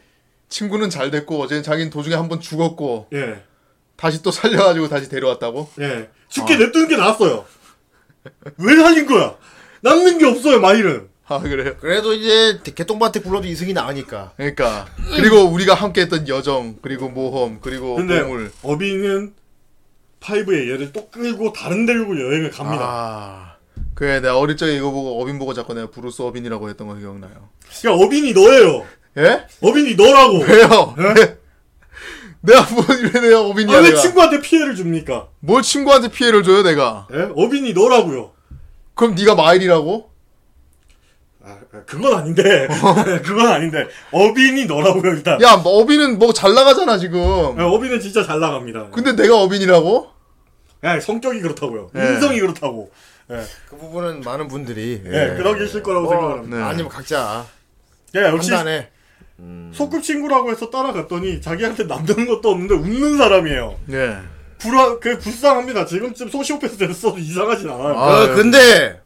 친구는 잘 됐고 어제 자기는 도중에 한 번 죽었고 예, 다시 또 살려가지고 다시 데려왔다고. 예. 죽게 아. 냅두는 게 나았어요. 왜 살린 거야? 남는 게 없어요, 마일은. 아 그래요. 그래도 이제 개똥밭에 굴러도 이승이 나으니까. 그러니까 그리고 우리가 함께 했던 여정 그리고 모험 그리고 근데 보물. 어빈은 파이브의 얘를 또 끌고 다른 데로 여행을 갑니다. 아. 그래 내가 어릴 적에 이거 보고 어빈 보고 자꾸 내가 브루스 어빈이라고 했던 거 기억나요. 그러니까 어빈이 너예요. 예? 어빈이 너라고. 왜요? 내가 뭐왜 내가 어빈이야 아, 왜 내가. 친구한테 피해를 줍니까? 뭘 친구한테 피해를 줘요 내가. 예? 어빈이 너라고요. 그럼 네가 마일이라고? 아, 그건 아닌데. 그건 아닌데. 어빈이 너라고요, 일단. 야 어빈은 뭐 잘 나가잖아 지금. 예, 어빈은 진짜 잘 나갑니다. 근데 내가 어빈이라고? 예, 성격이 그렇다고요. 예. 인성이 그렇다고. 예, 그 부분은 많은 분들이 예, 그러기 거라고 생각합니다. 네. 아니면 각자 예, 역시 판단해. 소꿉친구라고 해서 따라갔더니 자기한테 남는 것도 없는데 웃는 사람이에요. 예. 불안, 그 불쌍합니다. 지금쯤 소시오패스 됐어도 이상하진 않아요. 아, 어, 근데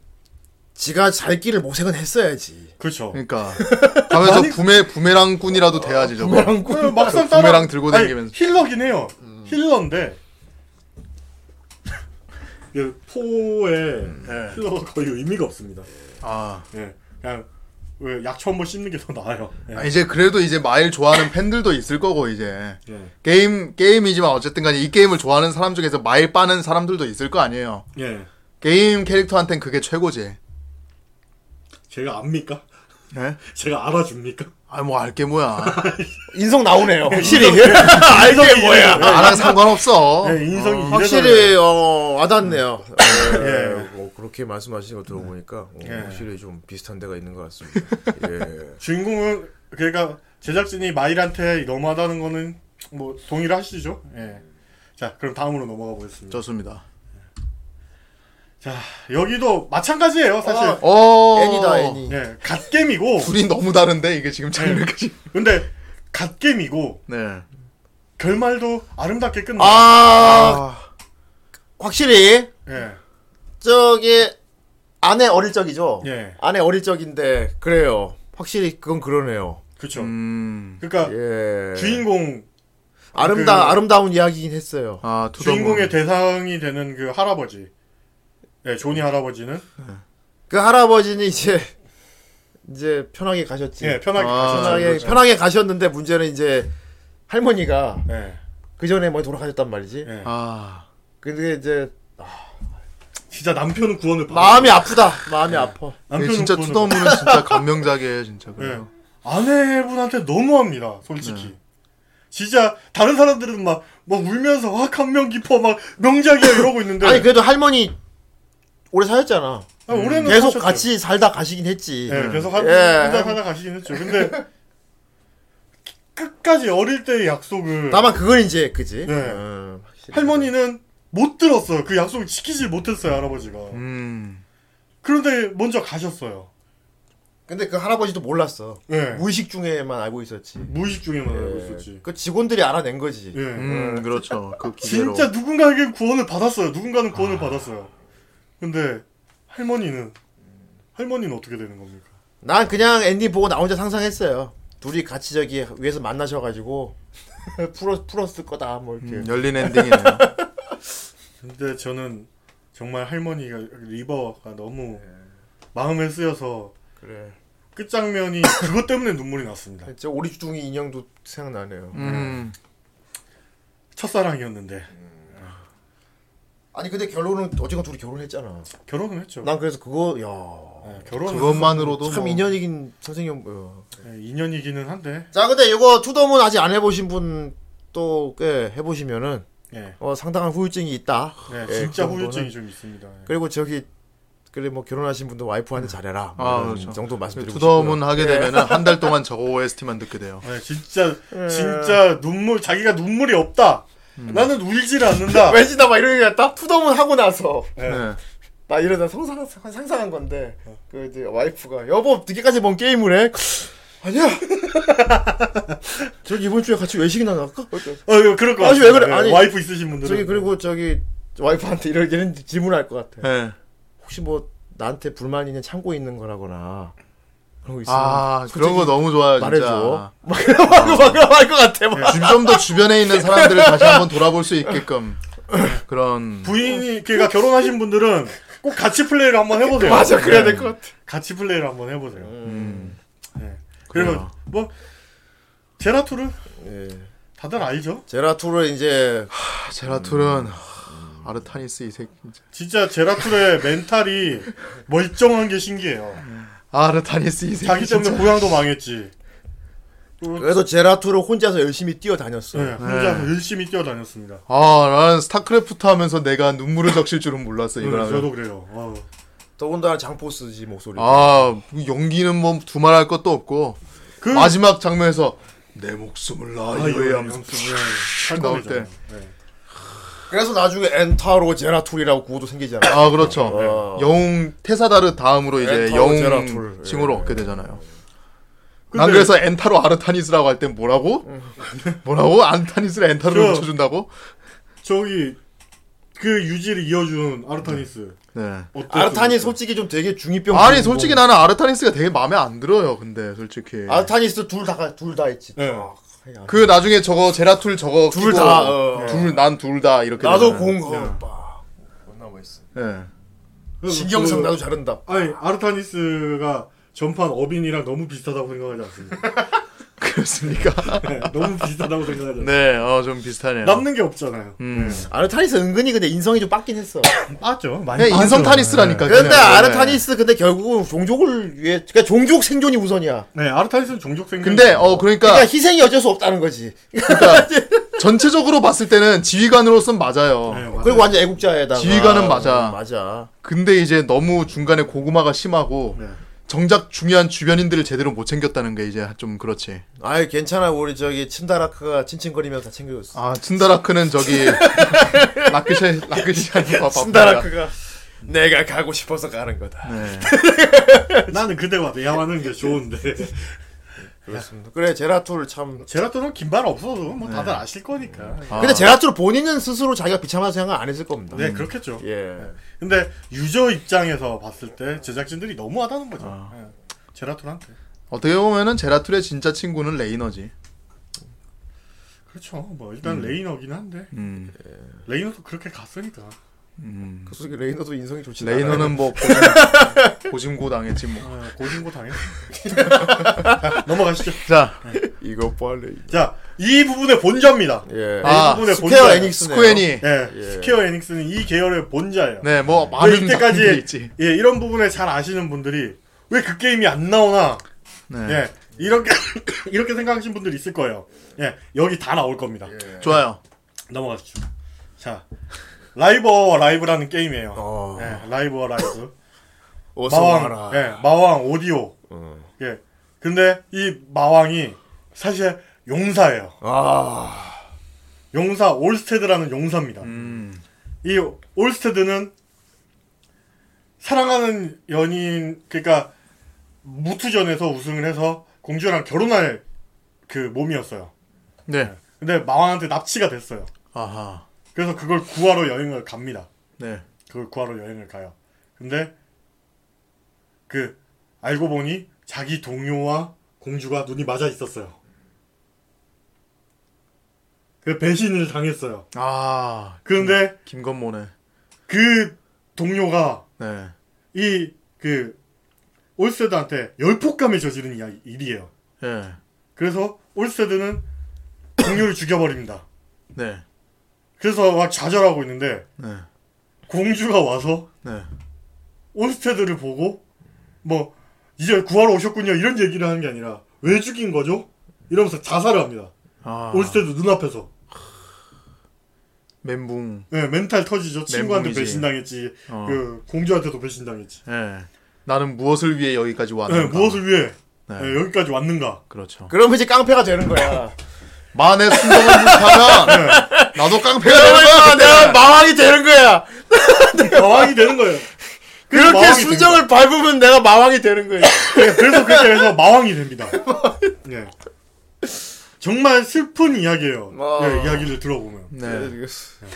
지가 잘 길을 모색은 했어야지. 그렇죠. 그러니까 가면서 아니- 부메 부메랑꾼이라도 돼야지 저거. 그 막상 따라 부메랑 들고 아니, 다니면서. 힐러긴 해요. 힐러인데 그 포에 예. 힐러가 거의 의미가 없습니다. 아. 예, 그냥 왜 약초 한번 씹는 게 더 나아요. 예. 아, 이제 그래도 이제 마일 좋아하는 팬들도 있을 거고 이제 예. 게임 게임이지만 어쨌든 간에 이 게임을 좋아하는 사람 중에서 마일 빠는 사람들도 있을 거 아니에요. 예. 게임 캐릭터한텐 그게 최고지. 제가 압니까? 예? 제가 알아줍니까? 아, 뭐 알게 뭐야. 인성 나오네요. 확실히. 알게 뭐야. 나랑 상관없어. 네, 인성이 어, 확실히 어 와닿네요. 예. 예. 뭐 그렇게 말씀하시는 거 들어보니까 어, 예. 확실히 좀 비슷한 데가 있는 것 같습니다. 예. 주인공은 그러니까 제작진이 마일한테 너무하다는 거는 뭐 동의를 하시죠. 예. 자 그럼 다음으로 넘어가 보겠습니다. 좋습니다. 자 여기도 마찬가지예요 사실. 어. 어. 애니다 애니. 예, 갓겜이고 둘이 너무 다른데 이게 지금 장르까지. 근데 갓겜이고 네. 결말도 아름답게 끝나. 아 확실히 예. 저기 아내 어릴 적이죠. 예. 아내 어릴 적인데 그래요. 확실히 그건 그러네요. 그렇죠. 음. 그러니까 예. 주인공 아름다 그- 아름다운 이야기긴 했어요. 아. 주인공의 대상이 되는 그 할아버지. 예, 조니 할아버지는 그 할아버지는 이제 이제 편하게 가셨지. 예, 편하게 아. 편하게 그렇죠. 편하게 가셨는데 문제는 이제 할머니가 예. 그 전에 뭐 돌아가셨단 말이지. 예. 아. 근데 이제 진짜 남편은 구원을 받아. 마음이 아프다. 마음이 아파. 이게 남편은 진짜 구원을 투더문은 진짜 감명작이에요, 진짜. 그래요. 예. 아내분한테 너무합니다, 솔직히. 진짜 다른 사람들은 막, 막 울면서 와 감명 깊어 막 명작이야 이러고 있는데 아니 그래도 할머니 오래 사셨잖아. 아, 올해는 계속 사셨죠. 같이 살다 가시긴 했지. 예, 계속 한 예. 혼자 살아 가시긴 했죠. 근데 끝까지 어릴 때의 약속을 다만 그건 이제 그지. 네. 어, 확실히. 할머니는 못 들었어요. 그 약속을 지키질 못했어요, 할아버지가. 음. 그런데 먼저 가셨어요. 근데 그 할아버지도 몰랐어. 예. 무의식 중에만 알고 있었지. 무의식 중에만 알고 예. 있었지. 그 직원들이 알아낸 거지. 예. 음, 그렇죠. 그. 진짜 누군가에게 구원을 받았어요. 누군가는 구원을 받았어요. 근데 할머니는 할머니는 어떻게 되는 겁니까? 난 그냥 엔딩 보고 나 혼자 상상했어요. 둘이 같이 저기 위에서 만나셔가지고 풀어 풀었을 거다 뭐 이렇게. 음, 열린 엔딩이네요. 근데 저는 정말 할머니가 리버가 너무 마음에 쓰여서 그래. 끝장면이 그것 때문에 눈물이 났습니다. 저 오리주둥이 인형도 생각나네요. 음. 첫사랑이었는데 아니 근데 결론은 어쨌건 둘이 결혼했잖아. 결혼은 했죠. 난 그래서 그거 야. 네, 결혼은 그것만으로도 참 뭐. 인연이긴 선생님. 어. 네, 인연이기는 한데 자 근데 이거 투더문 아직 안 해보신 분 또 꽤 해보시면은 예. 어, 상당한 후유증이 있다. 네, 예, 진짜 그. 후유증이 좀 있습니다. 예. 그리고 저기 그래 뭐 결혼하신 분도 와이프한테 잘해라. 뭐 아, 그렇죠. 정도 말씀드리고 투더문. 하게 되면은 한달 동안 저거 OST만 듣게 돼요. 네, 진짜 예. 진짜 눈물 자기가 눈물이 없다. 음. 나는 울지를 않는다. 왠지 나 막 이런 얘기 했다. 투더문 하고 나서 예. 네. 나 이러다 상상 상상한 건데 그 이제 와이프가 여보 늦게까지 뭔 게임을 해? 아니야. 저기 이번 주에 같이 외식이나 나갈까? 어, 이거 그럴 것 아니, 같아요. 왜 그래? 예, 아니, 와이프 있으신 분들은 저기 그리고 저기 와이프한테 이런 이런 질문할 것 같아. 네. 혹시 뭐 나한테 불만 있는 참고 있는 거라거나 그런 거 있으면 아, 그런 거 너무 좋아요, 진짜. 말해줘. 막 그런 말것 같아. 막. 좀더 주변에 있는 사람들을 다시 한번 돌아볼 수 있게끔 그런 부인이 그러니까 결혼하신 분들은 꼭 같이 플레이를 한번 해보세요. 맞아 그래야 네. 될것 같아. 같이 플레이를 한번 해보세요. 음, 네. 그리고 그래요. 뭐 제라툴을 예. 다들 알죠? 제라툴을 이제 제라툴은 아르타니스 이 새끼 진짜. 진짜 제라툴의 멘탈이 멀쩡한 게 신기해요. 아르타니스 이 새끼 자기 때문에 진짜. 고향도 망했지. 그래서 제라툴은 혼자서 열심히 뛰어다녔어. 네, 혼자서 열심히 뛰어다녔습니다. 아, 나는 스타크래프트 하면서 내가 눈물을 적실 줄은 몰랐어 네, 이거는. 저도 그래요. 어. 더군다나 장포스지 목소리. 아, 연기는 뭐 두말할 것도 없고 그 마지막 장면에서 내 목숨을 나이오에 하면서 할 나올. 때. 네. 그래서 나중에 엔타로 제라툴이라고 구호도 생기잖아. 아, 그렇죠. 어. 영웅 테사다르 다음으로 이제 영웅 제라툴. 칭호를 예. 얻게 되잖아요. 근데- 난 그래서 엔타로 아르타니스라고 할 땐 뭐라고? 뭐라고? 아르타니스를 엔타로 저- 붙여준다고? 저기 그 유지를 이어준 아르타니스. 네. 아르타니스 솔직히 좀 되게 중이병. 아니 솔직히 거. 나는 아르타니스가 되게 마음에 안 들어요. 근데 솔직히 아르타니스 둘 다 둘 다 있지. 네. 아, 야. 그 나중에 저거 제라툴 저거 둘 끼고 다, 어. 둘난 둘 다 이렇게 나도 되잖아요. 공. 네. 어, 빠. 존나 멋있어. 네. 그래서 신경성 그- 나도 잘한다. 아니 아르타니스가 전판 어빈이랑 너무 비슷하다고 생각하지 않습니까? 그렇습니까? 너무 비슷하다고 생각하죠. 네, 어, 좀 비슷하네요. 남는 게 없잖아요. 음. 아르타니스 은근히 근데 인성이 좀 빡긴 했어. 맞죠. 많이 그냥 인성. 타니스라니까. 근데 그냥. 아르타니스 근데 결국은 종족을 위해 그러니까 종족 생존이 우선이야. 네, 아르타니스는 종족 생존. 근데 어 그러니까 그러니까 희생이 어쩔 수 없다는 거지. 그러니까 전체적으로 봤을 때는 지휘관으로서는 맞아요. 네, 맞아요. 그리고 완전 애국자에다가 지휘관은 맞아. 음, 맞아. 근데 이제 너무 중간에 고구마가 심하고 네. 정작 중요한 주변인들을 제대로 못 챙겼다는 게 이제 좀 그렇지. 아이 괜찮아 우리 저기 친다라크가 칭칭거리면서 다 챙겨줬어. 아 춘다라크는 저기 라크샤 라크샤 친다라크가 내가 가고 싶어서 가는 거다. 네. 나는 그때가 대화하는 게 좋은데. 그렇습니다. 그래 제라툴 참. 제라토는 긴말 없어도 뭐 다들 아실 거니까. 아. 근데 제라툴 본인은 스스로 자기가 비참한 생각 안 했을 겁니다. 네, 그렇겠죠. 예. 근데 유저 입장에서 봤을 때 제작진들이 너무하다는 거죠. 아. 예. 제라툴한테. 어떻게 보면은 제라툴의 진짜 친구는 레이너지. 그렇죠. 뭐 일단 레이너긴 한데 음. 레이너도 그렇게 갔으니까. 음. 그 속에 레이너도 인성이 좋지. 레이너는 뭐 고심, 고심고 당했지 뭐. 어, 고진고 당했어. 자, 넘어가시죠. 자, 이거 빨리. 자, 이 부분의 본좌입니다. 예. 아, 이 부분의 스퀘어 본좌. 에닉스네요. 스쿠엔이 예, 예. 스퀘어 에닉스는 이 계열의 본좌예요. 네, 뭐왜 많은 이때까지. 예, 이런 부분에 잘 아시는 분들이 왜 그 게임이 안 나오나 네. 예, 이렇게 이렇게 생각하시는 분들이 있을 거예요. 예, 여기 다 나올 겁니다. 좋아요. 넘어가시죠. 자, 라이버 라이브라는 게임이에요. 어. 예, 라이브. 어서 마왕, 와라. 예, 마왕 오디오. 어. 예, 근데 이 마왕이 사실 용사예요. 아. 용사 올스테드라는 용사입니다. 음. 이 올스테드는 사랑하는 연인 그러니까 무투전에서 우승을 해서 공주랑 결혼할 그 몸이었어요. 네. 근데 마왕한테 납치가 됐어요. 아하. 그래서 그걸 구하러 여행을 갑니다. 네. 그걸 구하러 여행을 가요. 근데 그 알고 보니 자기 동료와 공주가 눈이 맞아 있었어요. 그 배신을 당했어요. 아, 그런데 김건모네. 그 동료가 네. 이그 올스테드한테 열폭감에 저지른 이야- 일이에요. 예. 그래서 올스테드는 동료를 죽여버립니다. 네. 그래서 막 좌절하고 있는데 네. 공주가 와서 네. 올스테드를 보고 뭐 이제 구하러 오셨군요 이런 얘기를 하는 게 아니라 왜 죽인 거죠? 이러면서 자살을 합니다. 아. 올스테드 눈앞에서 멘붕. 네, 멘탈 터지죠. 친구한테 멘붕이지. 배신당했지. 어. 그 공주한테도 배신당했지. 예. 나는 무엇을 위해 여기까지 네, 왔는가? 무엇을 위해 네. 네, 여기까지 왔는가? 그렇죠. 그러면 이제 깡패가 되는 거야. 만의 순정을 무시하면 나도 깡패가 되는 거야. 내가 그때. 마왕이 되는 거야. 마왕이 되는 거예요. 그렇게 순정을 밟으면 내가 마왕이 되는 거야. 네, 그래서 그렇게 해서 마왕이 됩니다. 네. 정말 슬픈 이야기예요. 어. 네, 이야기를 들어보면. 네.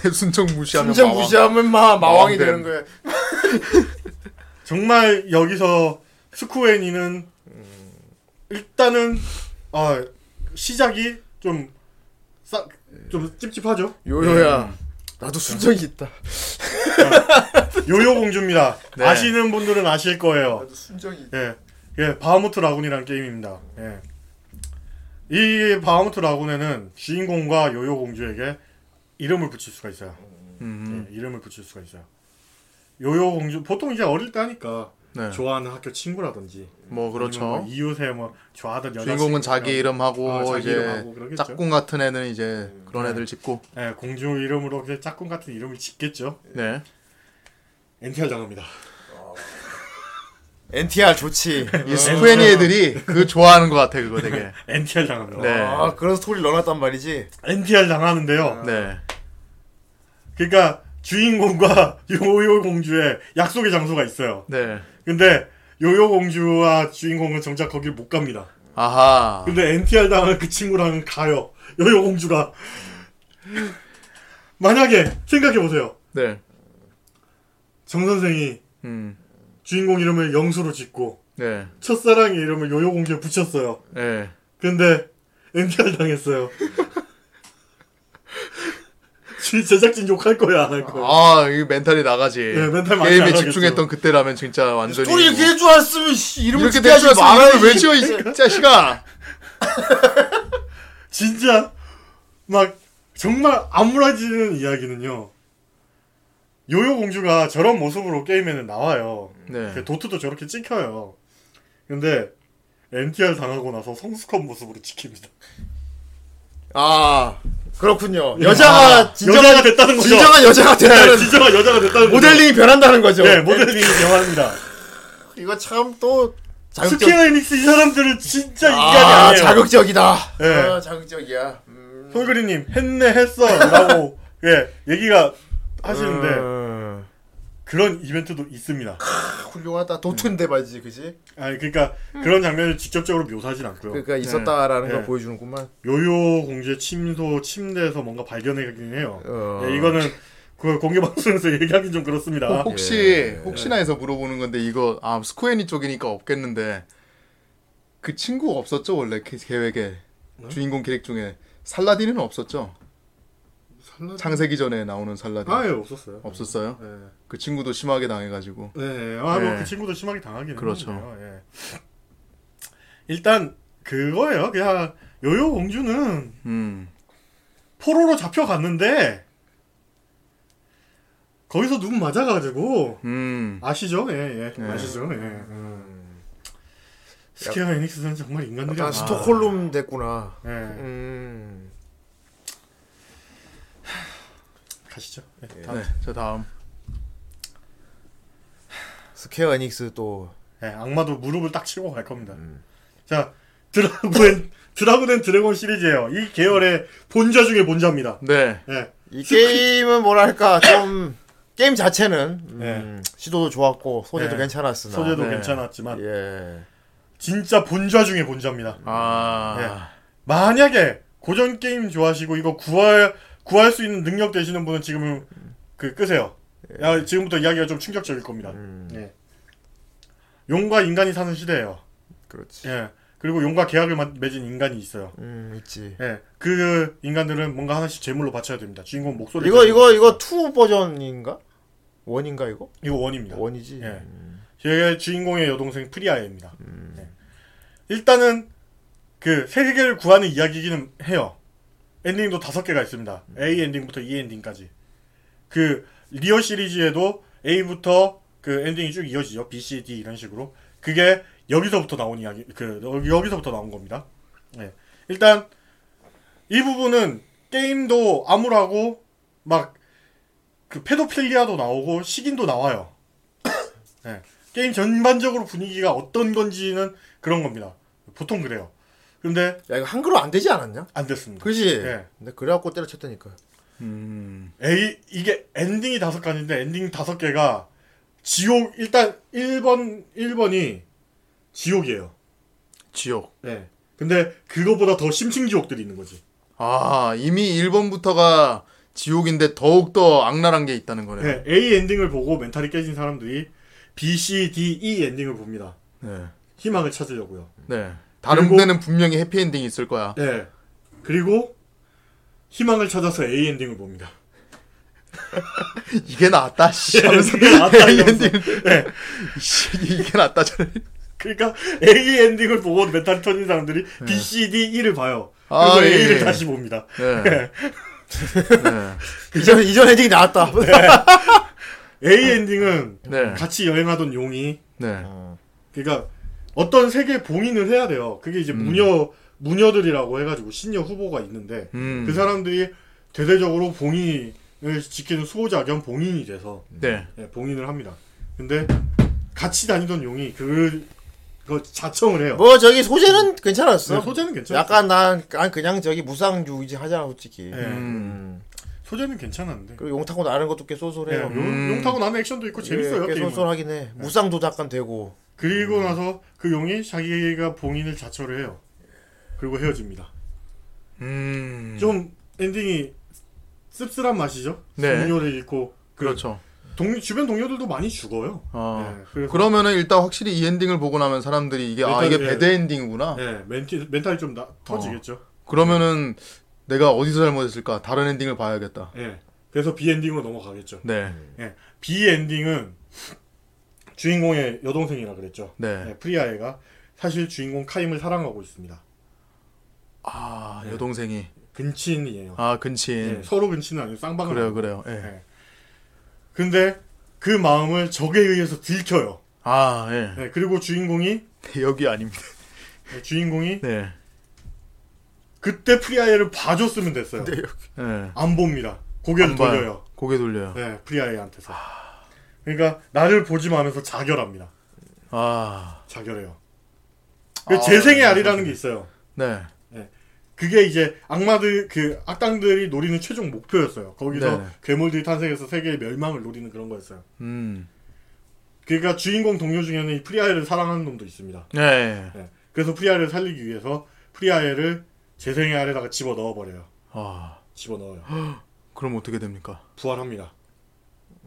내 순정 무시하면 순정 마왕. 무시하면 마, 마왕이 마왕 되는 거야. 정말 여기서 스쿠엔이는 일단은 아, 시작이 좀 싹, 좀 찝찝하죠. 요요야. 나도 순정이 있다. 요요 공주입니다. 네. 아시는 분들은 아실 거예요. 나도 순정이 있다. 예, 예, 바하무트 라군이라는 게임입니다. 예. 이 바하무트 라군에는 주인공과 요요 공주에게 이름을 붙일 수가 있어요. 음. 예, 이름을 붙일 수가 있어요. 요요 공주 보통 이제 어릴 때 하니까 네. 좋아하는 학교 친구라든지 뭐 그렇죠. 뭐 이웃에 뭐 좋아하던 여자 주인공은 자기 이름하고 어, 자기 이제 이름하고. 짝꿍 같은 애는 이제 그런 네. 애들 짓고. 예, 공주 이름으로 그냥 짝꿍 같은 이름을 짓겠죠. 네. NTR 당합니다. NTR 좋지. 이 스쿠엔이 애들이 그 좋아하는 것 같아 그거 되게. NTR 당합니다. 네. 아, 그런 스토리 넣어놨단 말이지. NTR 당하는데요. 네. 그러니까 주인공과 요요 공주의 약속의 장소가 있어요. 네. 근데 요요 공주와 주인공은 정작 거길 못 갑니다. 아하. 근데 NTR 당한 그 친구랑은 가요. 요요 공주가 만약에 생각해 보세요. 네. 정 선생이 음. 주인공 이름을 영수로 짓고 네. 첫사랑의 이름을 요요 공주에 붙였어요. 네. 근데 NTR 당했어요. 지- 제작진 욕할 거야 안 할 거야. 아, 이 멘탈이 나가지. 네, 멘탈 많이 게임에 나가겠죠. 집중했던 그때라면 진짜 완전히 뭐 이렇게 해줄 알았으면 씨, 이름을 이렇게 대충 말아야지. 말을 왜 지어 이 자식아. 진짜 막 정말 아무라지는 이야기는요. 요요 공주가 저런 모습으로 게임에는 나와요. 네. 그 도트도 저렇게 찍혀요. 근데 MTR 당하고 나서 성숙한 모습으로 찍힙니다. 아 그렇군요. 여자가 아, 진정한 여자가 됐다는 거죠. 진정한 여자가 된다는 네, 진정한 여자가 됐다는 거죠. 모델링이 변한다는 거죠. 네, 모델링이 변합니다. 이거 참 또 자극적. 스퀘어 에닉스 이 사람들은 진짜 인간이 아, 아니에요. 자극적이다. 네. 아, 자극적이야. 음. 솔그리님 했네 했어라고 예 얘기가 하시는데 음. 그런 이벤트도 있습니다. 훌륭하다. 도트인데 말이지, 그지? 아니 그러니까 그런 장면을 직접적으로 묘사하진 않고요. 그러니까 있었다라는 네. 걸 보여주는구만. 요요 공주의 침소 침대에서 뭔가 발견하긴 해요. 어. 예, 이거는 그 공개 방송에서 얘기하긴 좀 그렇습니다. 혹시 예. 혹시나 해서 물어보는 건데 이거 아 스코애니 쪽이니까 없겠는데 그 친구 없었죠 원래 계- 계획에 주인공 캐릭 중에 살라딘은 없었죠 창세기 전에 나오는 살라딘 아예 없었어요. 없었어요 네. 그 친구도 심하게 당해가지고 네, 아뭐 네. 그 친구도 심하게 당하긴 그렇죠. 했는데요. 예. 일단 그거예요. 그냥 요요 공주는 음 포로로 잡혀갔는데 거기서 눈 맞아가지고 음. 아시죠? 예, 예. 네. 아시죠? 예. 음. 스퀘어 에닉스는 정말 인간들이. 스톡홀름 됐구나. 예. 음. 가시죠. 예, 다음. 네, 저 다음 스퀘어 에닉스 또 예, 악마도 무릎을 딱 치고 갈 겁니다. 음. 자, 드라곤 드래그 온 드라군 시리즈예요. 이 계열의 본좌 중에 본좌입니다. 네 예. 이 게임은 뭐랄까 좀 게임 자체는 음, 네. 시도도 좋았고 소재도 네. 괜찮았으나 소재도 네. 괜찮았지만 예. 진짜 본좌 중에 본좌입니다. 아, 만약에 고전 게임 좋아하시고 이거 구할 구할 수 있는 능력 되시는 분은 지금은 그 끄세요. 야, 지금부터 이야기가 좀 충격적일 겁니다. 음, 예. 용과 인간이 사는 시대예요. 그렇지. 예. 그리고 용과 계약을 마- 맺은 인간이 있어요. 음, 있지. 예. 그 인간들은 뭔가 하나씩 제물로 바쳐야 됩니다. 주인공 목소리. 이거 이거 이거 two 버전인가? one인가 이거? 이거 one입니다. one이지. 예. 음. 제 주인공의 여동생 프리아에입니다. 네. 일단은 그 세계를 구하는 이야기기는 해요. 엔딩도 다섯 개가 있습니다. A 엔딩부터 E 엔딩까지. 그 니어 시리즈에도 A부터 그 엔딩이 쭉 이어지죠. B, C, D 이런 식으로. 그게 여기서부터 나온 이야기, 그 여기- 여기서부터 나온 겁니다. 네. 일단 이 부분은 게임도 암울하고 막 그 pedophilia도 나오고 식인도 나와요. 네. 게임 전반적으로 분위기가 어떤 건지는 그런 겁니다. 보통 그래요. 근데 야 이거 한글로 안 되지 않았냐? 안 됐습니다. 그지? 예. 근데 그래갖고 때려쳤다니까. 음, A 이게 엔딩이 다섯 가지인데 엔딩 다섯 개가 지옥 일단 1번 1번이 지옥이에요. 지옥 네. 근데 그거보다 더 심층 지옥들이 있는 거지. 아 이미 1번부터가 지옥인데 더욱 더 악랄한 게 있다는 거네요 네. A 엔딩을 보고 멘탈이 깨진 사람들이 B, C, D, E 엔딩을 봅니다. 네. 희망을 찾으려고요. 네. 다른 그리고- 데는 분명히 해피엔딩이 있을 거야 네. 그리고 희망을 찾아서 A 엔딩을 봅니다. 이게 낫다 씨 하면서 이게 낫다, 이 이러면서. 엔딩 네. 씨, 이게 낫다 저래 그러니까 A 엔딩을 보고 멘탈이 터진 사람들이 B, C, D, E를 봐요. 그리고 아, 예, A를 예. 다시 봅니다. 네. 네. 이전 이전 엔딩이 나왔다. A 엔딩은 네. 같이 여행하던 용이 네. 그러니까 어떤 세계 봉인을 해야 돼요. 그게 이제 무녀 무녀들이라고 해가지고 신녀 후보가 있는데 음. 그 사람들이 대대적으로 봉인을 지키는 수호자 겸 봉인이 돼서 네. 예, 봉인을 합니다. 근데 같이 다니던 용이 그, 그 자청을 해요. 뭐 저기 소재는 괜찮았어. 네, 소재는 괜찮아. 약간 난 난 그냥 저기 무상주의지 하잖아 솔직히. 네. 음. 소재는 괜찮았는데. 그리고 용 타고 나는 것도 꽤 예, 쏘쏠해요. 용, 음. 용 타고 나는 액션도 있고 재밌어요. 예, 꽤 게임은. 쏠쏠하긴 해. 무상도 잠깐 되고. 그리고 나서 그 용이 자기가 봉인을 자처를 해요. 그리고 헤어집니다. 음. 좀 엔딩이 씁쓸한 맛이죠. 네. 동료를 잃고 그 그렇죠. 동, 주변 동료들도 많이 죽어요. 어. 네, 그러면은 일단 확실히 이 엔딩을 보고 나면 사람들이 이게 아 일단, 이게 예. bad ending이구나. 네, 멘티, 멘탈이 좀 나, 터지겠죠. 그러면은 내가 어디서 잘못했을까? 다른 엔딩을 봐야겠다. 네. 그래서 B 엔딩으로 넘어가겠죠. 네. 예. B 엔딩은 주인공의 여동생이라 그랬죠. 네. 네, 프리아에가 사실 주인공 카임을 사랑하고 있습니다. 아 여동생이. 근친이에요. 아, 근친. 네, 서로 근친은 아니고 쌍방은 그래요. 그래요. 예. 네. 근데 그 마음을 적에 의해서 들켜요. 아, 예. 네, 그리고 주인공이 여기 아닙니다. 네, 주인공이 네. 그때 프리아이를 봐줬으면 됐어요. 예. 안 봅니다. 고개를 안 봐요. 돌려요. 고개 돌려요. 네, 프리아이한테서. 그러니까 나를 보지 마면서 자결합니다. 아, 자결해요. 그 재생의 알이라는 게 있어요. 네. 그게 이제 악마들 그 악당들이 노리는 최종 목표였어요. 거기서 네네. 괴물들이 탄생해서 세계의 멸망을 노리는 그런 거였어요. 음. 그러니까 주인공 동료 중에는 이 프리아이를 사랑하는 놈도 있습니다. 네. 네. 그래서 프리아이를 살리기 위해서 프리아이를 재생의 알에다가 집어 넣어 버려요. 아, 집어 넣어요. 그럼 어떻게 됩니까? 부활합니다.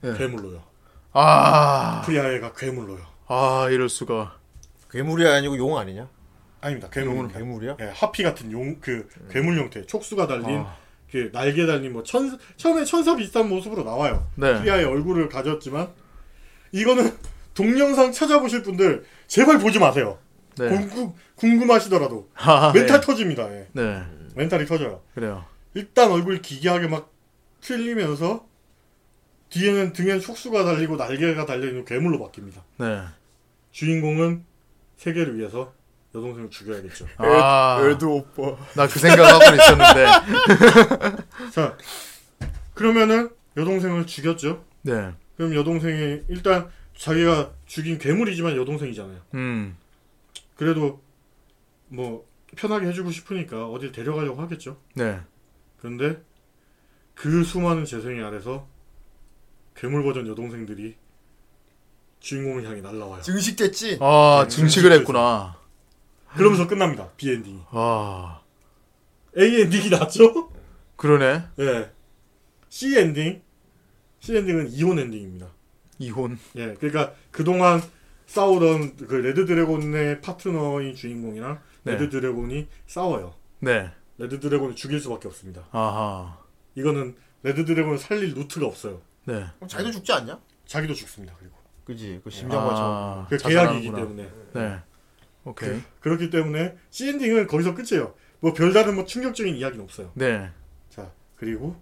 네. 괴물로요. 아, 프리아이가 괴물로요. 아, 이럴 수가. 괴물이 아니고 용 아니냐? 아닙니다. 용은 괴물입니다. 괴물이야? 예, harpy 같은 용 그 괴물 형태, 촉수가 달린 아. 그 날개 달린 뭐 천 처음에 천사 비슷한 모습으로 나와요. 네. 프리아의 얼굴을 가졌지만 이거는 동영상 찾아보실 분들 제발 보지 마세요. 네. 궁금, 궁금하시더라도 아, 멘탈 네. 터집니다. 예. 네. 멘탈이 터져요. 그래요. 일단 얼굴 기괴하게 막 틀리면서 뒤에는 등엔 촉수가 달리고 날개가 달려있는 괴물로 바뀝니다. 네. 주인공은 세계를 위해서 여동생을 죽여야겠죠. 아, 에드 오빠. 나 그 생각하고 있었는데. 자, 그러면은 여동생을 죽였죠. 네. 그럼 여동생이 일단 자기가 죽인 괴물이지만 여동생이잖아요. 음. 그래도 뭐 편하게 해주고 싶으니까 어딜 데려가려고 하겠죠. 네. 그런데 그 수많은 재생의 알에서 괴물 버전 여동생들이 주인공을 향해 날라와요. 증식됐지? 아, 네, 증식을 증식을 했구나. 그러면서 끝납니다. B 엔딩이. 아, A 엔딩이 낫죠? 그러네. 예. C 엔딩. C 엔딩은 이혼 엔딩입니다. 이혼. 예. 그러니까 그동안 싸우던 그 red dragon의 파트너인 주인공이랑 네. red dragon이 싸워요. 네. red dragon을 죽일 수밖에 없습니다. 아하. 이거는 red dragon을 살릴 루트가 없어요. 네. 그럼 자기도 죽지 않냐? 자기도 죽습니다. 그리고 그지? 그 심장마차. 아, 그 계약이기. 때문에 네. 오케이. 그렇기 때문에 C 엔딩은 거기서 끝이에요. 뭐 별다른 뭐 충격적인 이야기는 없어요. 네. 자 그리고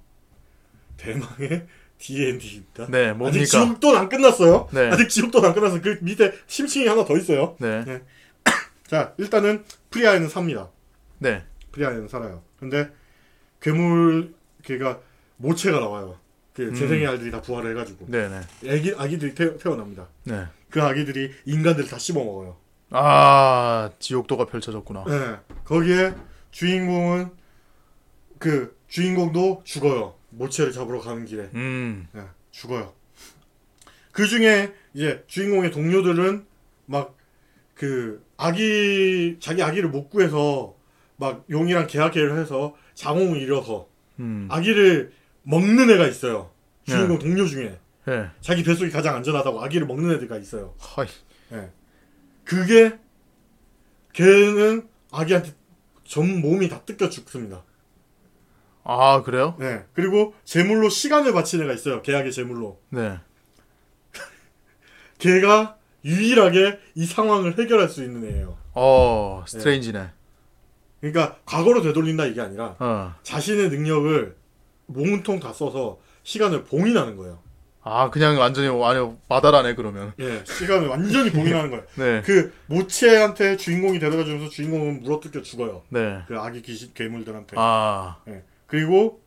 대망의 D 엔딩입니다. 네, 아직 뭡니까? 지옥도는 안 끝났어요. 네. 아직 지옥도는 안 끝났어. 그 밑에 심층이 하나 더 있어요. 네. 자 일단은 프리아에는 삽니다. 네. 프리아에는 살아요. 근데 괴물 걔가 모체가 나와요. 그 재생의 알들이 다 부활을 해가지고 네, 네. 애기 아기들이 태, 태어납니다. 네. 그 아기들이 인간들을 다 씹어 먹어요. 아, 지옥도가 펼쳐졌구나. 네. 거기에 주인공은 그 주인공도 죽어요. 모체를 잡으러 가는 길에 음. 네, 죽어요. 그 중에 이제 주인공의 동료들은 막 그 아기 자기 아기를 못 구해서 막 용이랑 계약회를 해서 장홍을 잃어서 음. 아기를 먹는 애가 있어요. 주인공 동료 중에 네. 자기 뱃속이 가장 안전하다고 아기를 먹는 애들가 있어요. 하이. 예. 그게 걔는 아기한테 전 몸이 다 뜯겨 죽습니다. 아, 그래요? 네. 그리고 제물로 시간을 바친 애가 있어요. 계약의 제물로. 네. 걔가 유일하게 이 상황을 해결할 수 있는 애예요. 어, 스트레인지네. 그러니까 과거로 되돌린다 이게 아니라 어. 자신의 능력을 몸통 다 써서 시간을 봉인하는 거예요. 아, 그냥 완전히 완전 마다라네 그러면. 예, 시간을 완전히 봉인하는 거예요. 네. 그 모체한테 주인공이 데려다 주면서 주인공은 물어뜯겨 죽어요. 네. 그 아기 귀신 괴물들한테. 아, 예. 그리고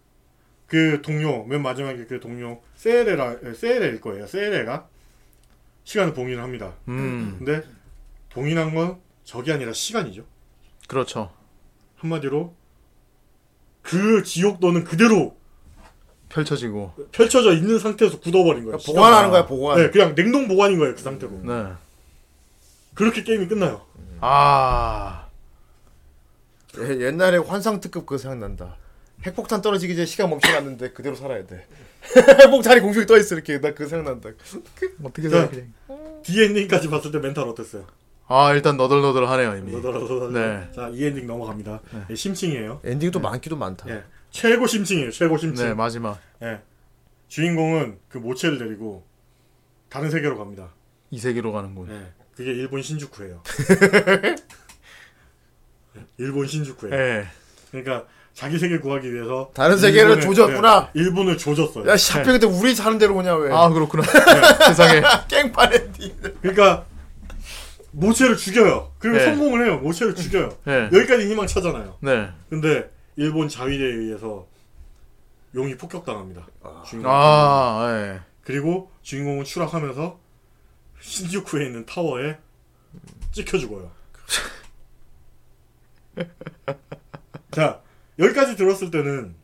그 동료 맨 마지막에 그 동료 세레라 에, 세레일 거예요. 세레가 시간을 봉인을 합니다. 음. 근데 봉인한 건 적이 아니라 시간이죠. 그렇죠. 한마디로 그 지옥도는 그대로 펼쳐지고. 펼쳐져 있는 상태에서 굳어버린 거예요. 보관하는 거야. 보관. 네, 그냥 냉동 보관인 거예요. 그 상태로. 네. 그렇게 게임이 끝나요. 아, 예, 옛날에 환상 특급 그거 생각난다. 핵폭탄 떨어지기 전에 시간 멈춰놨는데 그대로 살아야 돼. 핵폭탄이 공중에 떠 있어 이렇게 나 그거 생각난다. 어떻게 자, 생각해? D 엔딩까지 봤을 때 멘탈 어땠어요? 아, 일단 너덜너덜하네요, 이미. 너덜너덜. 네. 자, E 엔딩 넘어갑니다. 예, 심층이에요. 엔딩도 많기도 많다. 예. 최고 심층이에요. 최고 심층. 네, 마지막. 예. 주인공은 그 모체를 데리고 다른 세계로 갑니다. 이 세계로 가는군. 예. 그게 일본 신주쿠예요. 예, 일본 신주쿠예요. 예. 그러니까 자기 세계 구하기 위해서 다른 세계를 조졌구나. 네, 일본을 조졌어요. 야, 씨, 하필 근데 우리 사는 대로 오냐, 왜. 아 그렇구나. 세상에. 깽판 엔딩. 그러니까 모체를 죽여요. 그리고 네. 성공을 해요. 모체를 죽여요. 네. 여기까지 희망 차잖아요. 네. 근데 일본 자위대에 의해서 용이 폭격당합니다. 주인공. 아, 예. 그리고 주인공은 추락하면서 신주쿠에 있는 타워에 찍혀 죽어요. 자 여기까지 들었을 때는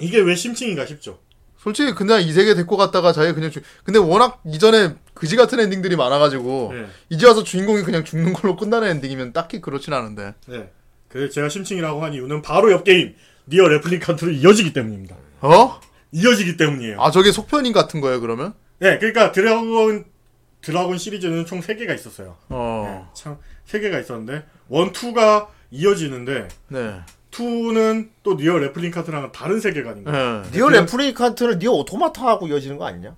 이게 왜 심층인가 싶죠. 솔직히 그냥 이 세계 데리고 갔다가 자기 그냥 주... 근데 워낙 이전에 그지 같은 엔딩들이 많아가지고 네. 이제 와서 주인공이 그냥 죽는 걸로 끝나는 엔딩이면 딱히 그렇진 않은데. 네. 그래서 제가 심층이라고 한 이유는 바로 옆 게임 니어 레플리칸트로 이어지기 때문입니다. 어? 이어지기 때문이에요. 아 저게 속편인 같은 거예요 그러면? 네, 그러니까 드래그 온 드라군 시리즈는 총 3개가 있었어요. 어. 참 3개가 있었는데 1, 2가 이어지는데 네. 2는 또 니어 레플리칸트랑은 다른 세계관인가요? 네. 니어 레플리칸트는 니어 오토마타하고 이어지는 거 아니냐?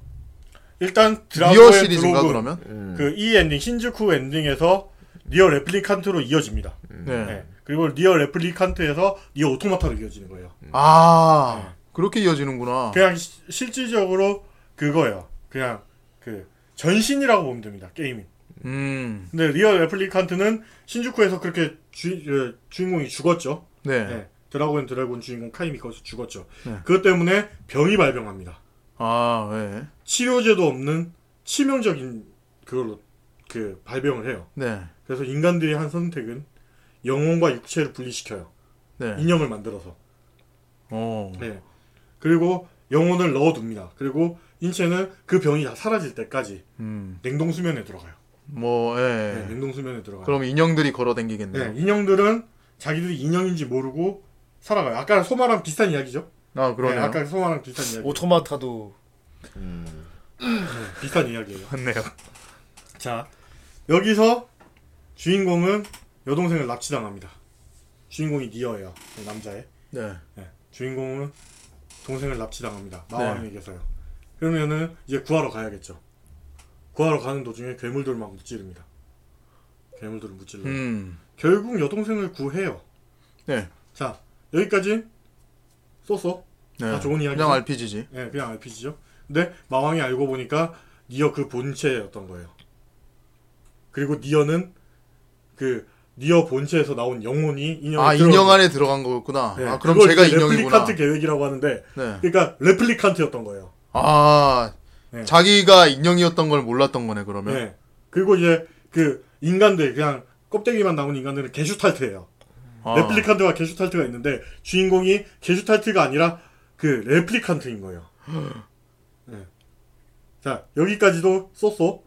일단 니어 드라곤의 시리즈인가 그러면? 음. 그 E 엔딩 신주쿠 엔딩에서 니어 레플리칸트로 이어집니다. 네. 네. 그리고 니어 레플리칸트에서 니어 오토마타로 이어지는 거예요. 아 그렇게 이어지는구나. 그냥 시- 실질적으로 그거예요. 그냥 그 전신이라고 보면 됩니다. 게임이. 음. 근데 니어 레플리칸트는 신주쿠에서 그렇게 주, 그 주인공이 죽었죠. 네. 네. 드래그 온 드라군 주인공 카임이 거기서 죽었죠. 네. 그것 때문에 병이 발병합니다. 아 네. 치료제도 없는 치명적인 그걸로 그 발병을 해요. 네. 그래서 인간들이 한 선택은 영혼과 육체를 분리시켜요. 네. 인형을 만들어서. 어. 네. 그리고 영혼을 넣어둡니다. 그리고 인체는 그 병이 다 사라질 때까지 음. 냉동 수면에 들어가요. 뭐 예. 네, 냉동 수면에 들어가요. 그럼 인형들이 걸어댕기겠네요. 네, 인형들은 자기들이 인형인지 모르고 살아가요. 아까 소마랑 비슷한 이야기죠? 아 네, 그러네요. 아까 소마랑 비슷한 이야기. 오토마타도 비슷한 이야기예요. 맞네요. 자, 여기서 주인공은 여동생을 납치당합니다. 주인공이 니어예요. 남자애. 네. 네, 주인공은 동생을 납치당합니다. 네. 마왕에게서요. 그러면은 이제 구하러 가야겠죠. 구하러 가는 도중에 괴물들을 막 무찌릅니다. 괴물들을 무찔러. 요 음. 결국 여동생을 구해요. 네. 자, 여기까지 So so. 네. 다 좋은 이야기죠? 그냥 RPG지. 예, 그냥 RPG죠. 근데 마왕이 알고 보니까 니어 그 본체였던 거예요. 그리고 니어는 그 니어 본체에서 나온 영혼이 인형 아 인형 안에 들어간 거였구나. 네, 아 그럼 제가 인형이구나. 레플리칸트 계획이라고 하는데 네. 그러니까 레플리칸트였던 거예요. 아 네. 자기가 인형이었던 걸 몰랐던 거네 그러면. 네. 그리고 이제 그 인간들 그냥 껍데기만 나온 인간들은 게슈탈트예요. 아. 레플리칸트와 게슈탈트가 있는데 주인공이 게슈탈트가 아니라 그 레플리칸트인 거예요. 네. 자 여기까지도 so so.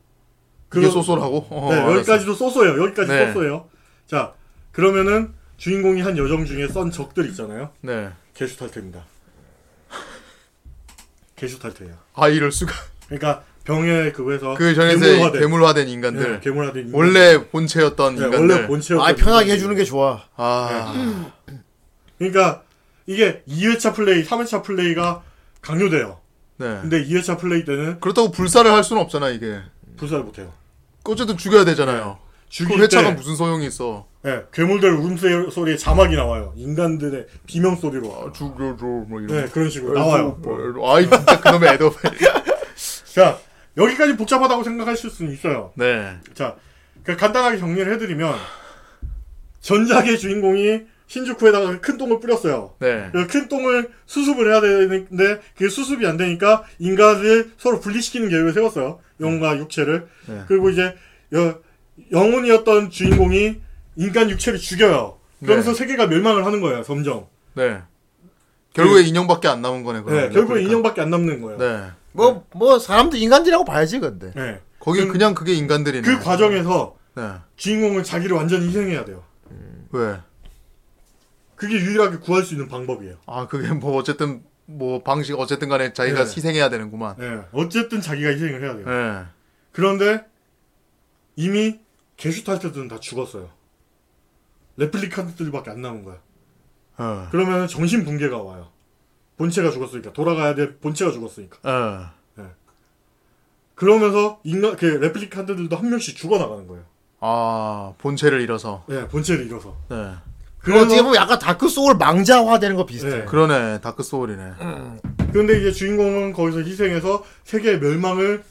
그게 그러- so so라고? 어, 네 알았어. 여기까지도 so so예요. 여기까지 네. So so예요. 자 그러면은 주인공이 한 여정 중에 썬 적들 있잖아요. 네. 게슈탈트입니다. 게슈탈트예요. 아 이럴 수가. 그러니까 병에 그거에서 그 전에서 괴물화된- 괴물화된 인간들. 네, 괴물화된 인간들. 원래 본체였던 네, 인간들. 원래 본체였던 아 편하게. 해주는 게 좋아. 아. 그러니까 이게 2회차 플레이, 3회차 플레이가 강요돼요. 네. 근데 2회차 플레이 때는 그렇다고 불사를 할 수는 없잖아 이게. 불사를 못해요. 어쨌든 죽여야 되잖아요. 그 죽일 회차가 때 무슨 소용이 있어? 네, 괴물들 울음소리에 자막이 나와요. 인간들의 비명 소리로. 아, 죽여줘 뭐 이런. 네, 그런 식으로 나와요. 아이 진짜 그놈의 애도. 자, 여기까지 복잡하다고 생각하실 수는 있어요. 네. 자, 그 간단하게 정리를 해드리면 전작의 주인공이 신주쿠에다가 큰 똥을 뿌렸어요. 네. 그큰 똥을 수습을 해야 되는데 그게 수습이 안 되니까 인간을 서로 분리시키는 계획을 세웠어요. 영과 육체를. 네. 그리고 이제 여- 영혼이었던 주인공이 인간 육체를 죽여요. 그러면서 네. 세계가 멸망을 하는 거예요. 점점. 네. 결국에 인형밖에 안 남은 거네. 네, 그러면. 결국에 그러니까. 인형밖에 안 남는 거예요. 네. 뭐뭐 사람도 인간들이라고 봐야지 근데. 네. 거기 그- 그냥 그게 인간들이네. 그 과정에서 네. 주인공은 자기를 완전히 희생해야 돼요. 왜? 그게 유일하게 구할 수 있는 방법이에요. 아 그게 뭐 어쨌든 뭐 방식 어쨌든 간에 자기가 네. 희생해야 되는구만. 네. 어쨌든 자기가 희생을 해야 돼요. 네. 그런데 이미 게슈탈트들은 다 죽었어요. 레플리칸트들밖에 안 남은 거야. 어. 그러면 정신 붕괴가 와요. 본체가 죽었으니까 돌아가야 돼. 본체가 죽었으니까. 어. 그러면서 인간 그 레플리칸트들도 한 명씩 죽어 나가는 거예요. 아 본체를 잃어서. 네, 본체를 잃어서. 네. 그 어떻게 보면 약간 다크 소울 망자화 되는 거 비슷해. 네. 그러네. 다크 소울이네. 그런데 이제 주인공은 거기서 희생해서 세계의 멸망을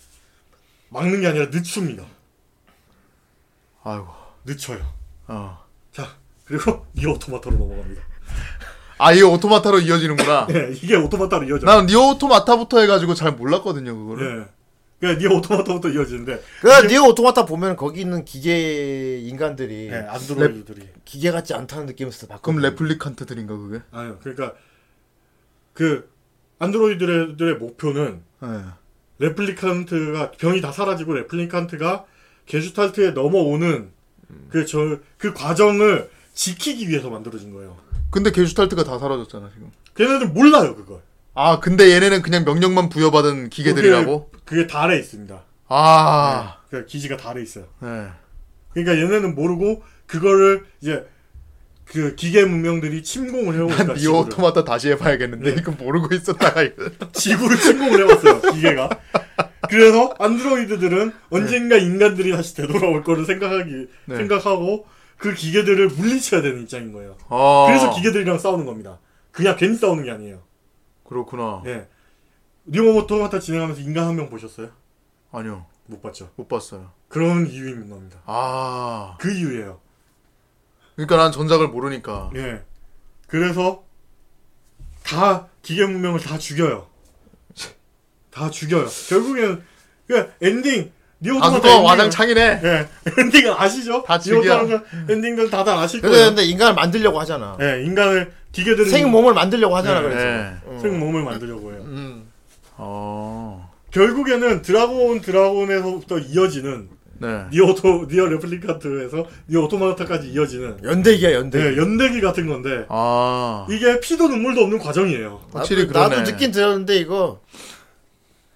막는 게 아니라 늦춥니다. 아이고. 늦춰요. 어. 자, 그리고 니어 오토마타로 넘어갑니다. 아, 이게 오토마타로 이어지는구나. 예, 이게 오토마타로 이어져. 난 니어 오토마타부터 해가지고 잘 몰랐거든요, 그거를. 예. 그러니까 니어 오토마타부터 이어지는데, 그러니까 니어 오토마타 보면 거기 있는 기계 인간들이 예, 안드로이드들이. 기계 같지 않다는 느낌에서 그럼 바꾸면 레플리칸트들인가, 그게? 아니요, 그러니까 그 안드로이드들의 목표는 예. 레플리칸트가 병이 다 사라지고 레플리칸트가 게슈탈트에 넘어오는 그저그 과정을 지키기 위해서 만들어진 거예요. 근데 게슈탈트가 다 사라졌잖아, 지금. 걔네들 몰라요 그걸. 아, 근데 얘네는 그냥 명령만 부여받은 기계들이라고? 그게, 그게 달에 있습니다. 아, 그 기지가 달에 있어요. 네. 그러니까 얘네는 모르고 그거를 이제 그 기계 문명들이 침공을 해오니까 난 니오 오토마타 다시 해봐야겠는데, 네. 이거 모르고 있었다가. 지구를 침공을 해왔어요 기계가. 그래서 안드로이드들은 언젠가 인간들이 다시 되돌아올 거를 생각하기 네. 생각하고 그 기계들을 물리쳐야 되는 입장인 거예요. 아, 그래서 기계들이랑 싸우는 겁니다. 그냥 괜히 싸우는 게 아니에요. 그렇구나. 예. 니어 오토마타 진행하면서 인간 한 명 보셨어요? 아니요, 못 봤죠. 못 봤어요. 그런 이유인 겁니다. 아, 그 이유예요. 그러니까 난 전작을 모르니까. 예. 그래서 다 기계 문명을 다 죽여요. 다 죽여요. 결국에는 그 엔딩 다수가 엔딩은- 와장창이네. 예. 엔딩은 아시죠? 다 죽여. 엔딩들 다들 아실 거예요. 근데 인간을 만들려고 하잖아. 예, 인간을 기계들은 생 몸을 만들려고 하잖아. 네, 그래서. 네. 어. 생 몸을 만들려고 해요. 음. 어, 결국에는 드래그 온 드라군에서부터 이어지는 네. 니오토 니어 레플리칸트에서 니어 오토마타까지 이어지는 연대기야 연대기. 네, 연대기 같은 건데 아, 이게 피도 눈물도 없는 과정이에요. 확실히 나도, 나도 그러네. 느낀 들었는데 이거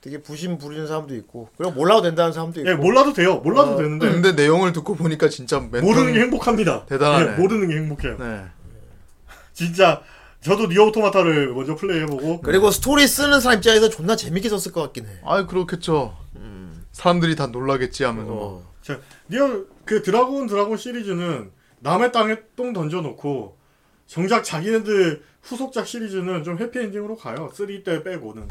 되게 부심 부리는 사람도 있고 그리고 몰라도 된다는 사람도 있고. 예, 몰라도 돼요. 몰라도 어, 되는데 근데 내용을 듣고 보니까 진짜 모르는 게 행복합니다. 대단하네. 예, 모르는 게 행복해요. 네. 진짜 저도 니어 오토마타를 먼저 플레이해보고 그리고 스토리 쓰는 사람 입장에서 존나 재밌게 썼을 것 같긴 해. 아, 그렇겠죠. 사람들이 다 놀라겠지 하면서 막. 어. 자, 니어 그 드래그 온 드라군 시리즈는 남의 땅에 똥 던져놓고 정작 자기네들 후속작 시리즈는 좀 해피엔딩으로 가요. 3 때 빼고는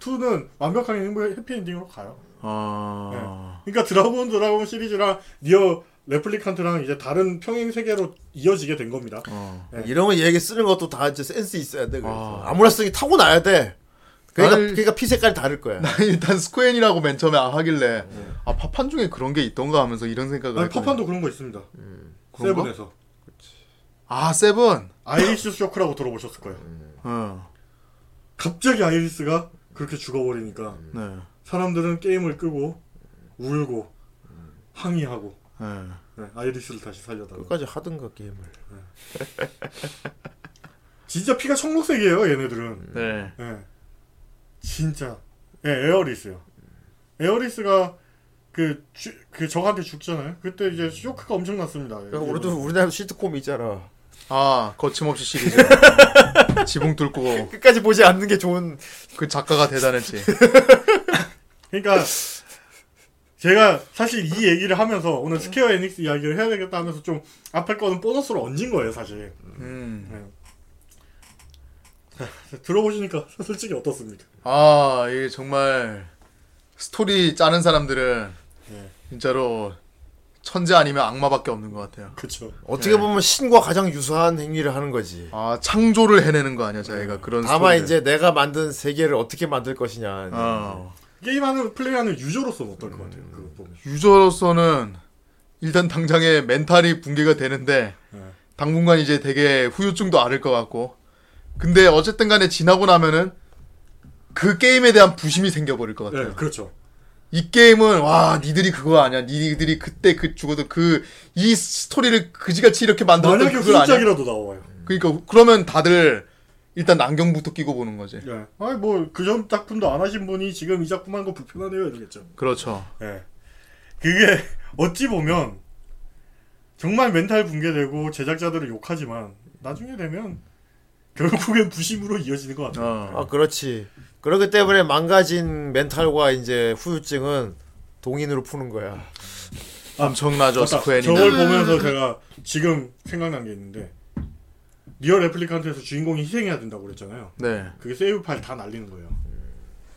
2는 완벽하게 행복- 해피엔딩으로 가요. 아, 그러니까 드래그 온 드라군 시리즈랑 니어 레플리칸트랑 이제 다른 평행 세계로 이어지게 된 겁니다. 어. 이런 거 얘기 쓰는 것도 다 이제 센스 있어야 돼. 그래서. 아. 아. 무나 쓰기 타고 나야 돼. 그러니까 나는- 그러니까 피 색깔이 다를 거야. 난 일단 스퀘니라고 맨 처음에 하길래 아 파판 중에 그런 게 있던가 하면서 이런 생각을 아니. 파판도 그런 거 있습니다. 그런가? Seven에서 아 seven. 아이리스 쇼크라고 들어보셨을 거예요. 어. 갑자기 아이리스가 그렇게 죽어버리니까 네. 사람들은 게임을 끄고 울고 항의하고 네. 네, 아이리스를 다시 살려달라. 끝까지 하든가 게임을. 진짜 피가 청록색이에요, 얘네들은. 네. 예. 진짜. 예, 에어리스요. 에어리스가 그, 주, 그 적한테 죽잖아요. 그때 이제 쇼크가 엄청 났습니다. 그러니까 우리도 우리나라도 시트콤 있잖아. 아 거침없이 시리즈. 지붕 뚫고 끝까지 보지 않는 게 좋은. 그 작가가 대단했지. 그러니까 제가 사실 이 얘기를 하면서 오늘 스퀘어 에닉스 이야기를 해야 되겠다 하면서 좀 앞에 거는 보너스로 얹은 거예요, 사실. 음. 들어보시니까 솔직히 어떻습니까? 아 이게 정말 스토리 짜는 사람들은 네. 진짜로 천재 아니면 악마밖에 없는 것 같아요. 그쵸. 어떻게 보면 신과 가장 유사한 행위를 하는 거지. 아 창조를 해내는 거 아니야 자기가 그런. 다만 스토리를. 이제 내가 만든 세계를 어떻게 만들 것이냐. 어. 게임하는, 플레이하는 user로서는 어떨 것 같아요, 그거 보면. user로서는 일단 당장에 멘탈이 붕괴가 되는데 네. 당분간 이제 되게 후유증도 앓을 것 같고 근데 어쨌든 간에 지나고 나면은 그 게임에 대한 부심이 생겨버릴 것 같아요 네, 그렇죠. 이 게임은 와 니들이 그거 아니야 니들이 그때 그 죽어도 그 이 스토리를 그지같이 이렇게 만들었던 만약에 그걸 아니야 후속작이라도 나와요. 그러니까 그러면 다들 일단 안경부터 끼고 보는 거지 네. 아니, 뭐, 그전 작품도 안 하신 분이 지금 이 작품 한거 불편하네요, 이러겠죠. 그렇죠 예. 그게 어찌 보면 정말 멘탈 붕괴되고 제작자들을 욕하지만 나중에 되면 결국엔 부심으로 이어지는 것 같아요. 어. 아 그렇지. 그렇기 때문에 망가진 멘탈과 이제 후유증은 동인으로 푸는 거야. 엄청나죠 맞다. 스퀘어니는 저걸 보면서 제가 지금 생각난 게 있는데 니어 레플리칸트에서 주인공이 희생해야 된다고 그랬잖아요. 네. 그게 세이브 파일 다 날리는 거예요.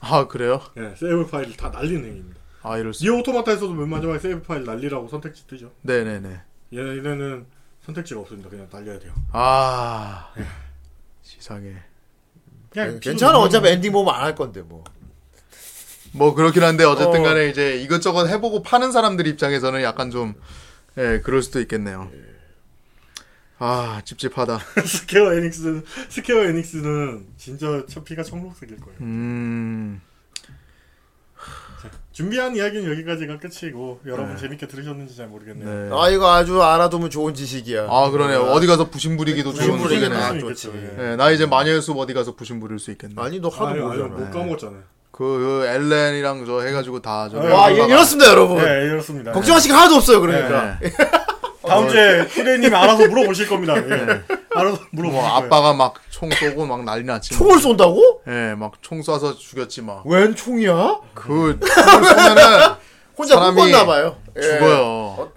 아 그래요? 예, 세이브 파일 다 날리는 행위입니다. 아 이럴 수. 니어 오토마타에서도 맨 마지막에 세이브 파일 날리라고 선택지 뜨죠. 네네네. 얘네는 선택지가 없습니다. 그냥 날려야 돼요. 아 세상에. 그냥 괜찮아 어차피 엔딩 보면 안 할 건데 뭐. 뭐 그렇긴 한데 어쨌든 어. 간에 이제 이것저것 해보고 파는 사람들 입장에서는 약간 좀, 예, 그럴 수도 있겠네요. 아, 찝찝하다. 스퀘어 에닉스 스퀘어 에닉스는 진짜 저 피가 청록색일 거예요. 음, 준비한 이야기는 여기까지가 끝이고 여러분 재밌게 들으셨는지 잘 모르겠네요. 네. 아 이거 아주 알아두면 좋은 지식이야. 아, 그러네요. 어디 가서 부심 부리기도 좋은 부심 부리기는 소리네. 아, 수 좋지. 예. 예, 나 이제 마녀의 숲 어디 가서 부심 부릴 수 있겠네. 아니 너 하도 아니, 아니, 모르잖아. 못 까먹었잖아요. 그, 그 엘렌이랑 저 해가지고 다 저기. 아, 와 이- 이렇습니다 여러분. 네, 이렇습니다. 걱정하실 게 하나도 없어요 그러니까. 예. 다음 주에 후대님이 알아서 물어보실 겁니다. 예. 알아서 물어보실 뭐 거예요. 아빠가 막 총 쏘고 막 난리 났지. 뭐. 총을 쏜다고? 예, 막 총 쏴서 죽였지 막. 웬 총이야? 그 총을 쏘면은 혼자 사람이 묶었나 봐요. 예. 죽어요.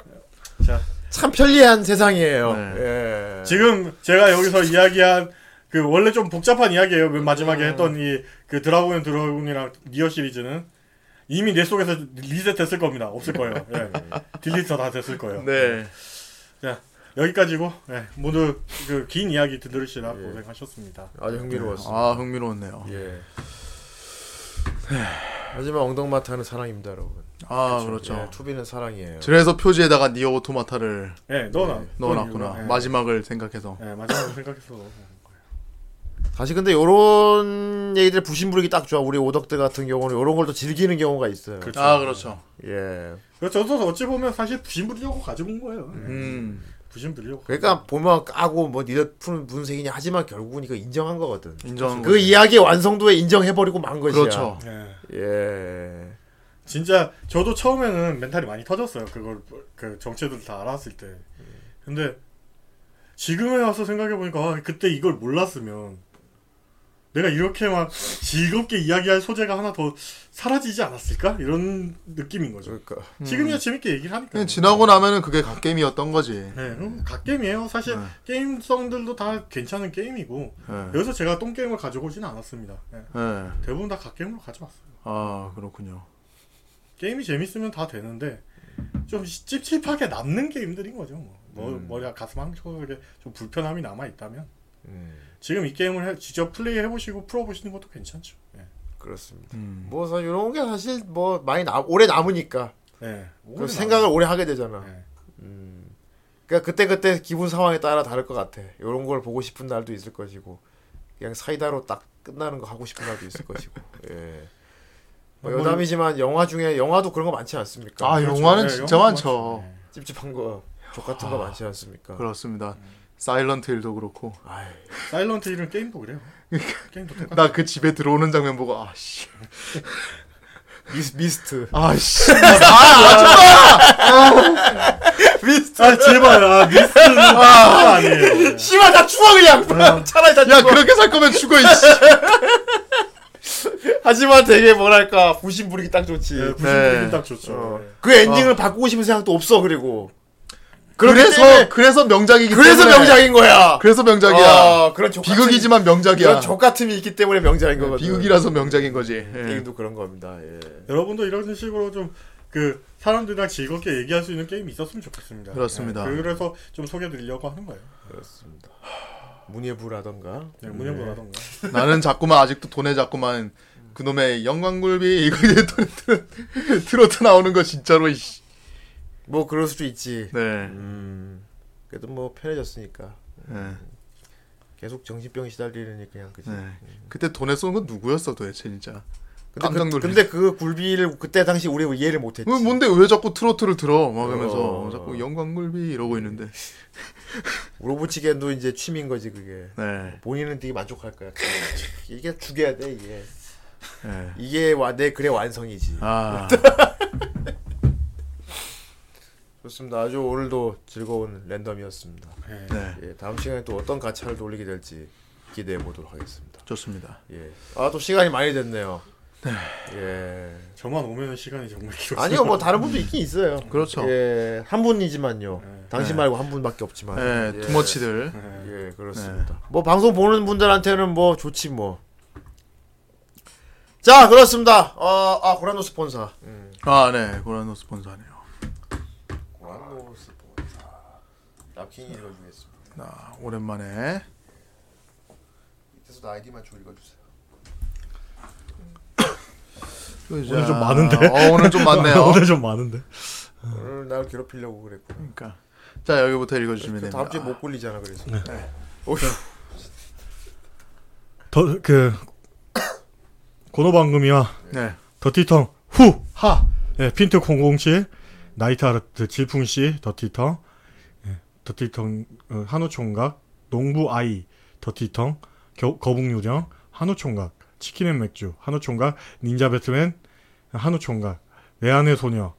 자, 참 편리한 세상이에요. 네. 예. 지금 제가 여기서 이야기한 그 원래 좀 복잡한 이야기예요. 맨 마지막에 했던 이 그 드래그 온 드라군이랑 니어 시리즈는 이미 내 속에서 리셋했을 겁니다. 없을 거예요. 예. delete 다 됐을 거예요. 네. 자 여기까지고 예. 모두 그 긴 이야기 들으시느라 고생하셨습니다. 아주 흥미로웠어. 아, 흥미로웠네요. 예. 하지만 엉덩마타는 사랑입니다, 여러분. 아, 그렇죠. 예, 2B는 사랑이에요. 그래서 표지에다가 니어 오토마타를 예, 넣어놔. 넣어놨구나. 예. 마지막을 생각해서. 예, 마지막으로 생각해서. 다시 근데 요런 얘기들 부심부리기 딱 좋아. 우리 오덕들 같은 경우는 요런 걸 또 즐기는 경우가 있어요. 그렇죠. 아, 그렇죠. 예. 저도 어찌 보면 사실 부심 부리려고 가지고 온 거예요. 예. 음. 부심 부리려고. 그러니까 보면 까고 뭐 니들 푸는 무슨 색이냐 하지만 결국은 이거 인정한 거거든. 인정한 그 거지. 이야기의 완성도에 인정해버리고 만 것이야. 그렇죠. 예. 예. 진짜 저도 처음에는 멘탈이 많이 터졌어요. 그걸 그 정체들 다 알았을 때. 근데 지금에 와서 생각해 보니까 아, 그때 이걸 몰랐으면 내가 이렇게 막 즐겁게 이야기할 소재가 하나 더 사라지지 않았을까 이런 느낌인 거죠. 그러니까 지금이야 재밌게 얘기를 하니까. 지나고 나면은 그게 갓게임이었던 거지. 네, 그럼 갓게임이에요. 사실 네. 게임성들도 다 괜찮은 게임이고 예. 여기서 제가 똥게임을 가져오지는 않았습니다. 네, 예. 대부분 다 갓게임으로 가져왔어요. 아, 그렇군요. 게임이 재밌으면 다 되는데 좀 찝찝하게 남는 게임들인 거죠. 뭐, 뭐 음. 머리가 가슴 한쪽에 좀 불편함이 남아 있다면 음, 지금 이 게임을 해- 직접 플레이 해보시고 풀어보시는 것도 괜찮죠. 예. 그렇습니다. 음. 뭐 사실 이런 게 사실 뭐 많이 나, 오래 남으니까 예. 그 오래 생각을 오래 하게 되잖아. 예. 음. 그러니까 그때 그때 기분 상황에 따라 다를 것 같아. 이런 걸 보고 싶은 날도 있을 것이고 그냥 사이다로 딱 끝나는 거 하고 싶은 날도 있을 것이고. 예. 뭐 뭐, 여담이지만 영화 중에 영화도 그런 거 많지 않습니까? 아, 그렇죠. 영화는 예, 진짜 영화도 많죠. 많죠. 찝찝한 거, 족 같은 거 많지 않습니까? 그렇습니다. 사일런트 힐도 그렇고. 아이, 예. 사일런트 힐은 게임도 그래요. 게임도 똑같아. 나그 집에 들어오는 장면 보고, 아, 씨. 미스, 미스트. 아, 씨. 미스트. 아 제발 아 미스는 아, 아니에요. 씨발 다 추워 그냥. 차라리 다 야, 추워. 그렇게 살 거면 죽어, 이씨. 하지만 되게 뭐랄까 부심 부리기 딱 좋지. 예, 부심 네. 딱 좋죠. 어. 예. 그 엔딩을 바꾸고 싶은 생각도 없어 그리고. 그래서, 때문에- 그래서 명작이기 그래서 때문에. 명작인 거야. 그래서 명작이야. 아, 그런 비극이지만 명작이야. 그런 족 같음이 있기 때문에 명작인 거거든. 비극이라서 명작인 거지. 예. 게임도 그런 겁니다. 예. 여러분도 이런 식으로 좀 그 사람들이랑 즐겁게 얘기할 수 있는 게임이 있었으면 좋겠습니다. 그렇습니다. 예, 그래서 좀 소개드리려고 하는 거예요. 그렇습니다. 문예부라던가. 네, 문현보라던가. 나는 자꾸만 아직도 돈에 자꾸만 그놈의 영광굴비 이거 이제 트로트 나오는 거 진짜로 이씨. 뭐 그럴 수도 있지. 네. 음. 그래도 뭐 편해졌으니까. 네. 계속 정신병 시달리니 그냥 그지. 네. 그때 돈에 쏜 건 누구였어 도대체 진짜. 근데, 그. 근데 그 굴비를 그때 당시 우리 이해를 못했지. 어, 뭔데 왜 자꾸 트로트를 들어? 막 하면서 어. 자꾸 영광굴비 이러고 있는데. 로봇치겐도 이제 취미인 거지 그게. 네. 본인은 되게 만족할 거야. 이게 죽여야 돼 이게. 네. 이게 와, 내 글의 완성이지. 아. 좋습니다. 아주 오늘도 즐거운 랜덤이었습니다. 예. 네. 예, 다음 시간에 또 어떤 가차를 돌리게 될지 기대해 보도록 하겠습니다. 좋습니다. 예. 아, 또 시간이 많이 됐네요. 예. 저만 오면 시간이 정말 길었어요. 아니요, 뭐 다른 분도 있긴 있어요. 그렇죠. 예, 한 분이지만요. 당신 네. 말고 한 분밖에 없지만. 예, 예. 두머치들. 예, 그렇습니다. 뭐 방송 보는 분들한테는 뭐 좋지 뭐. 자, 그렇습니다. 어, 아 고란노 스폰서. 음. 아, 네. 고란노 스폰서. 납킹이 읽어주겠습니다. 아, 오랜만에. 밑에서도 아이디만 좀 읽어주세요. 오늘 좀 많은데? 어, 오늘 좀 많네요. 오늘 좀 많은데. 오늘 날 괴롭히려고 그랬고. 그러니까. 자, 여기부터 읽어주시면 됩니다. 다음 주에 못 굴리잖아 그래서. 어휴. 더그 고노방금이와 네. 더티텅 후 하. 예, 핀트 007 나이트 아르트 질풍 씨 더티텅 예, 더티텅 어, 한우 총각 농부 아이 더티텅 겨, 거북 유령 한우 총각 치킨 앤 맥주 한우 총각 닌자 배트맨 한우 총각 내 안의 소녀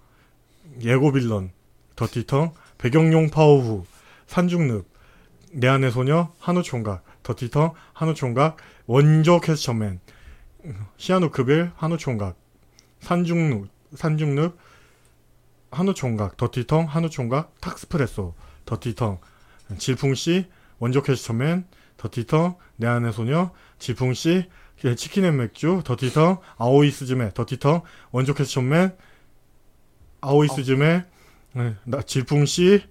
예고 빌런 더티텅 배경용 파워후 산중늪 내 안의 소녀 한우 총각 더티텅 한우 총각 원조 캐스처맨 시아누크빌 한우 총각 산중늪 산중늪 한우 총각 더티텅 한우 총각 탁스프레소 더티텅 질풍씨 원조 캐스처맨 더티텅 내 안의 소녀 질풍씨 치킨 앤 맥주 더티텅 아오이 스즈메 더티텅 원조 캐스처맨 아오이 스즈메 네, 나 질풍씨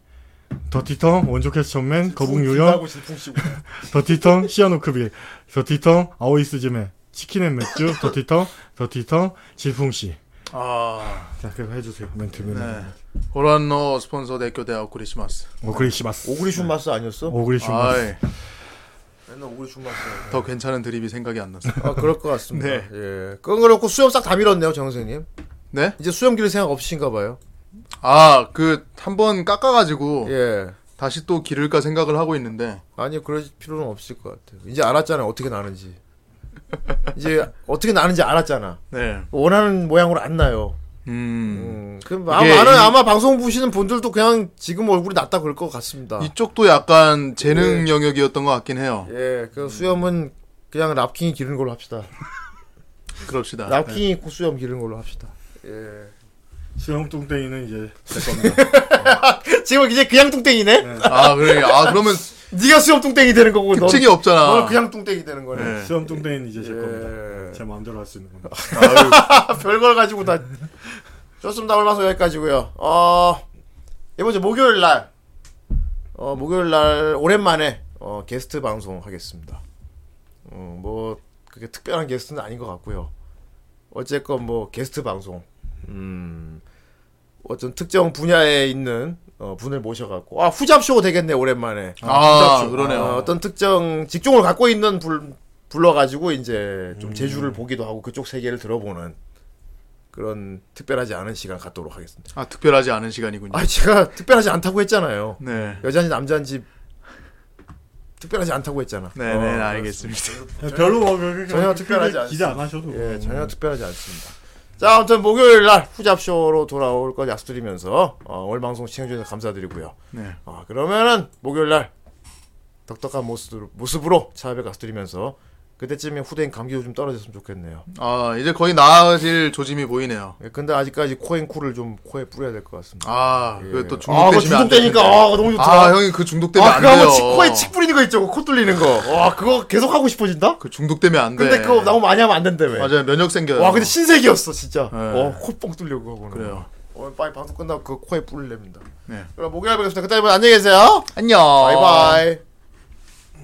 더티텅 원조 캐스처맨 거북 유령 하고 질풍씨고. 더티텅 시아노크빌 더티텅 아오이 스즈메 치킨 앤 맥주 더티텅 더티텅 질풍씨 아, 자 그거 해주세요 멘트는 네. 고라노 스폰서 대교 대학 구리시마스. 오그리시마스 오그리 shum마스 아니었어? 오그리시마스 아이, 맨날 오그리 shum마스. 더 괜찮은 드립이 생각이 안 났어요. 아 그럴 것 같습니다. 네. 예. 그건 그렇고 수염 싹 다 밀었네요, 정 선생님. 네? 이제 수염 기를 생각 없으신가 봐요. 아, 그, 한 번 깎아 가지고, 예. 다시 또 기를까 생각을 하고 있는데, 아니 그럴 필요는 없을 것 같아요. 이제 알았잖아요, 어떻게 나는지. 이제 어떻게 나는지 알았잖아. 네. 원하는 모양으로 안 나요. 음, 음. 그럼 이게 아마, 이- 아마 방송 보시는 분들도 그냥 지금 얼굴이 낫다 그럴 것 같습니다. 이쪽도 약간 재능 영역이었던 것 같긴 해요. 예, 그 수염은 그냥 랍킹이 기르는 걸로 합시다. 그럽시다. 랍킹이 그 수염 기르는 걸로 합시다. 예. 수영 뚱땡이는 이제 제 겁니다 지금 이제 그냥 뚱땡이네? 아, 그래. 아, 그러면 네가 수염 뚱땡이 되는 거고 넌, 특징이 없잖아. 넌 그냥 뚱땡이 되는 거네. 네. 수영 뚱땡이는 이제 제 예. 겁니다 제 마음대로 할 수 있는 겁니다 아, 별걸 가지고 다. 좋습니다. 오늘 방송 여기까지고요 어, 이번 주 목요일 날, 어, 목요일 날 오랜만에 어, 게스트 방송 하겠습니다. 어, 뭐 그게 특별한 게스트는 아닌 것 같고요. 어쨌건 뭐 게스트 방송, 음, 어떤 특정 분야에 있는 어, 분을 모셔갖고 아 후잡쇼 되겠네 오랜만에. 아, 그러네요. 어, 어떤 특정 직종을 갖고 있는 불, 불러가지고 이제 좀 제주를 보기도 하고 그쪽 세계를 들어보는 그런 특별하지 않은 시간 갖도록 하겠습니다. 아, 특별하지 않은 시간이군요. 아 제가 특별하지 않다고 했잖아요. 네. 여자인지 남자인지 특별하지 않다고 했잖아. 네네, 어, 알겠습니다. 별로 뭐 전혀 특별하지 크게 기대 안 하셔도 예, 전혀 특별하지 않습니다. 자, 아무튼 목요일 날 후잡쇼로 돌아올 거 약속드리면서 어, 오늘 방송 시청해주셔서 감사드리고요. 네. 아, 그러면은 목요일 날 덕덕한 모습으로, 모습으로 찾아뵙 약속드리면서 그때쯤에 후대인 감기도 좀 떨어졌으면 좋겠네요. 아, 이제 거의 나아질 조짐이 보이네요. 예, 근데 아직까지 코앤쿨을 좀 코에 뿌려야 될 것 같습니다. 아, 예. 그또 아, 그거 중독되시면 안 중독되니까. 아, 너무 좋다. 아, 형이 그 중독되면 아, 안 그거 한번 돼요. 치- 코에 칙 뿌리는 거 있죠. 코 뚫리는 거. 와, 그거 계속 하고 싶어진다? 그 중독되면 안 돼. 근데 그거 너무 많이 하면 안 된다며. 맞아요. 면역 생겨요. 와, 근데 신세계였어, 진짜. 네. 어, 코뻥 뚫려고 하고는. 그래요. 오늘 빨리 방송 끝나고 그 코에 뿌리렵니다. 네. 그럼 목요일에 뵙겠습니다. 그때 안녕히 계세요. 안녕. 바이바이.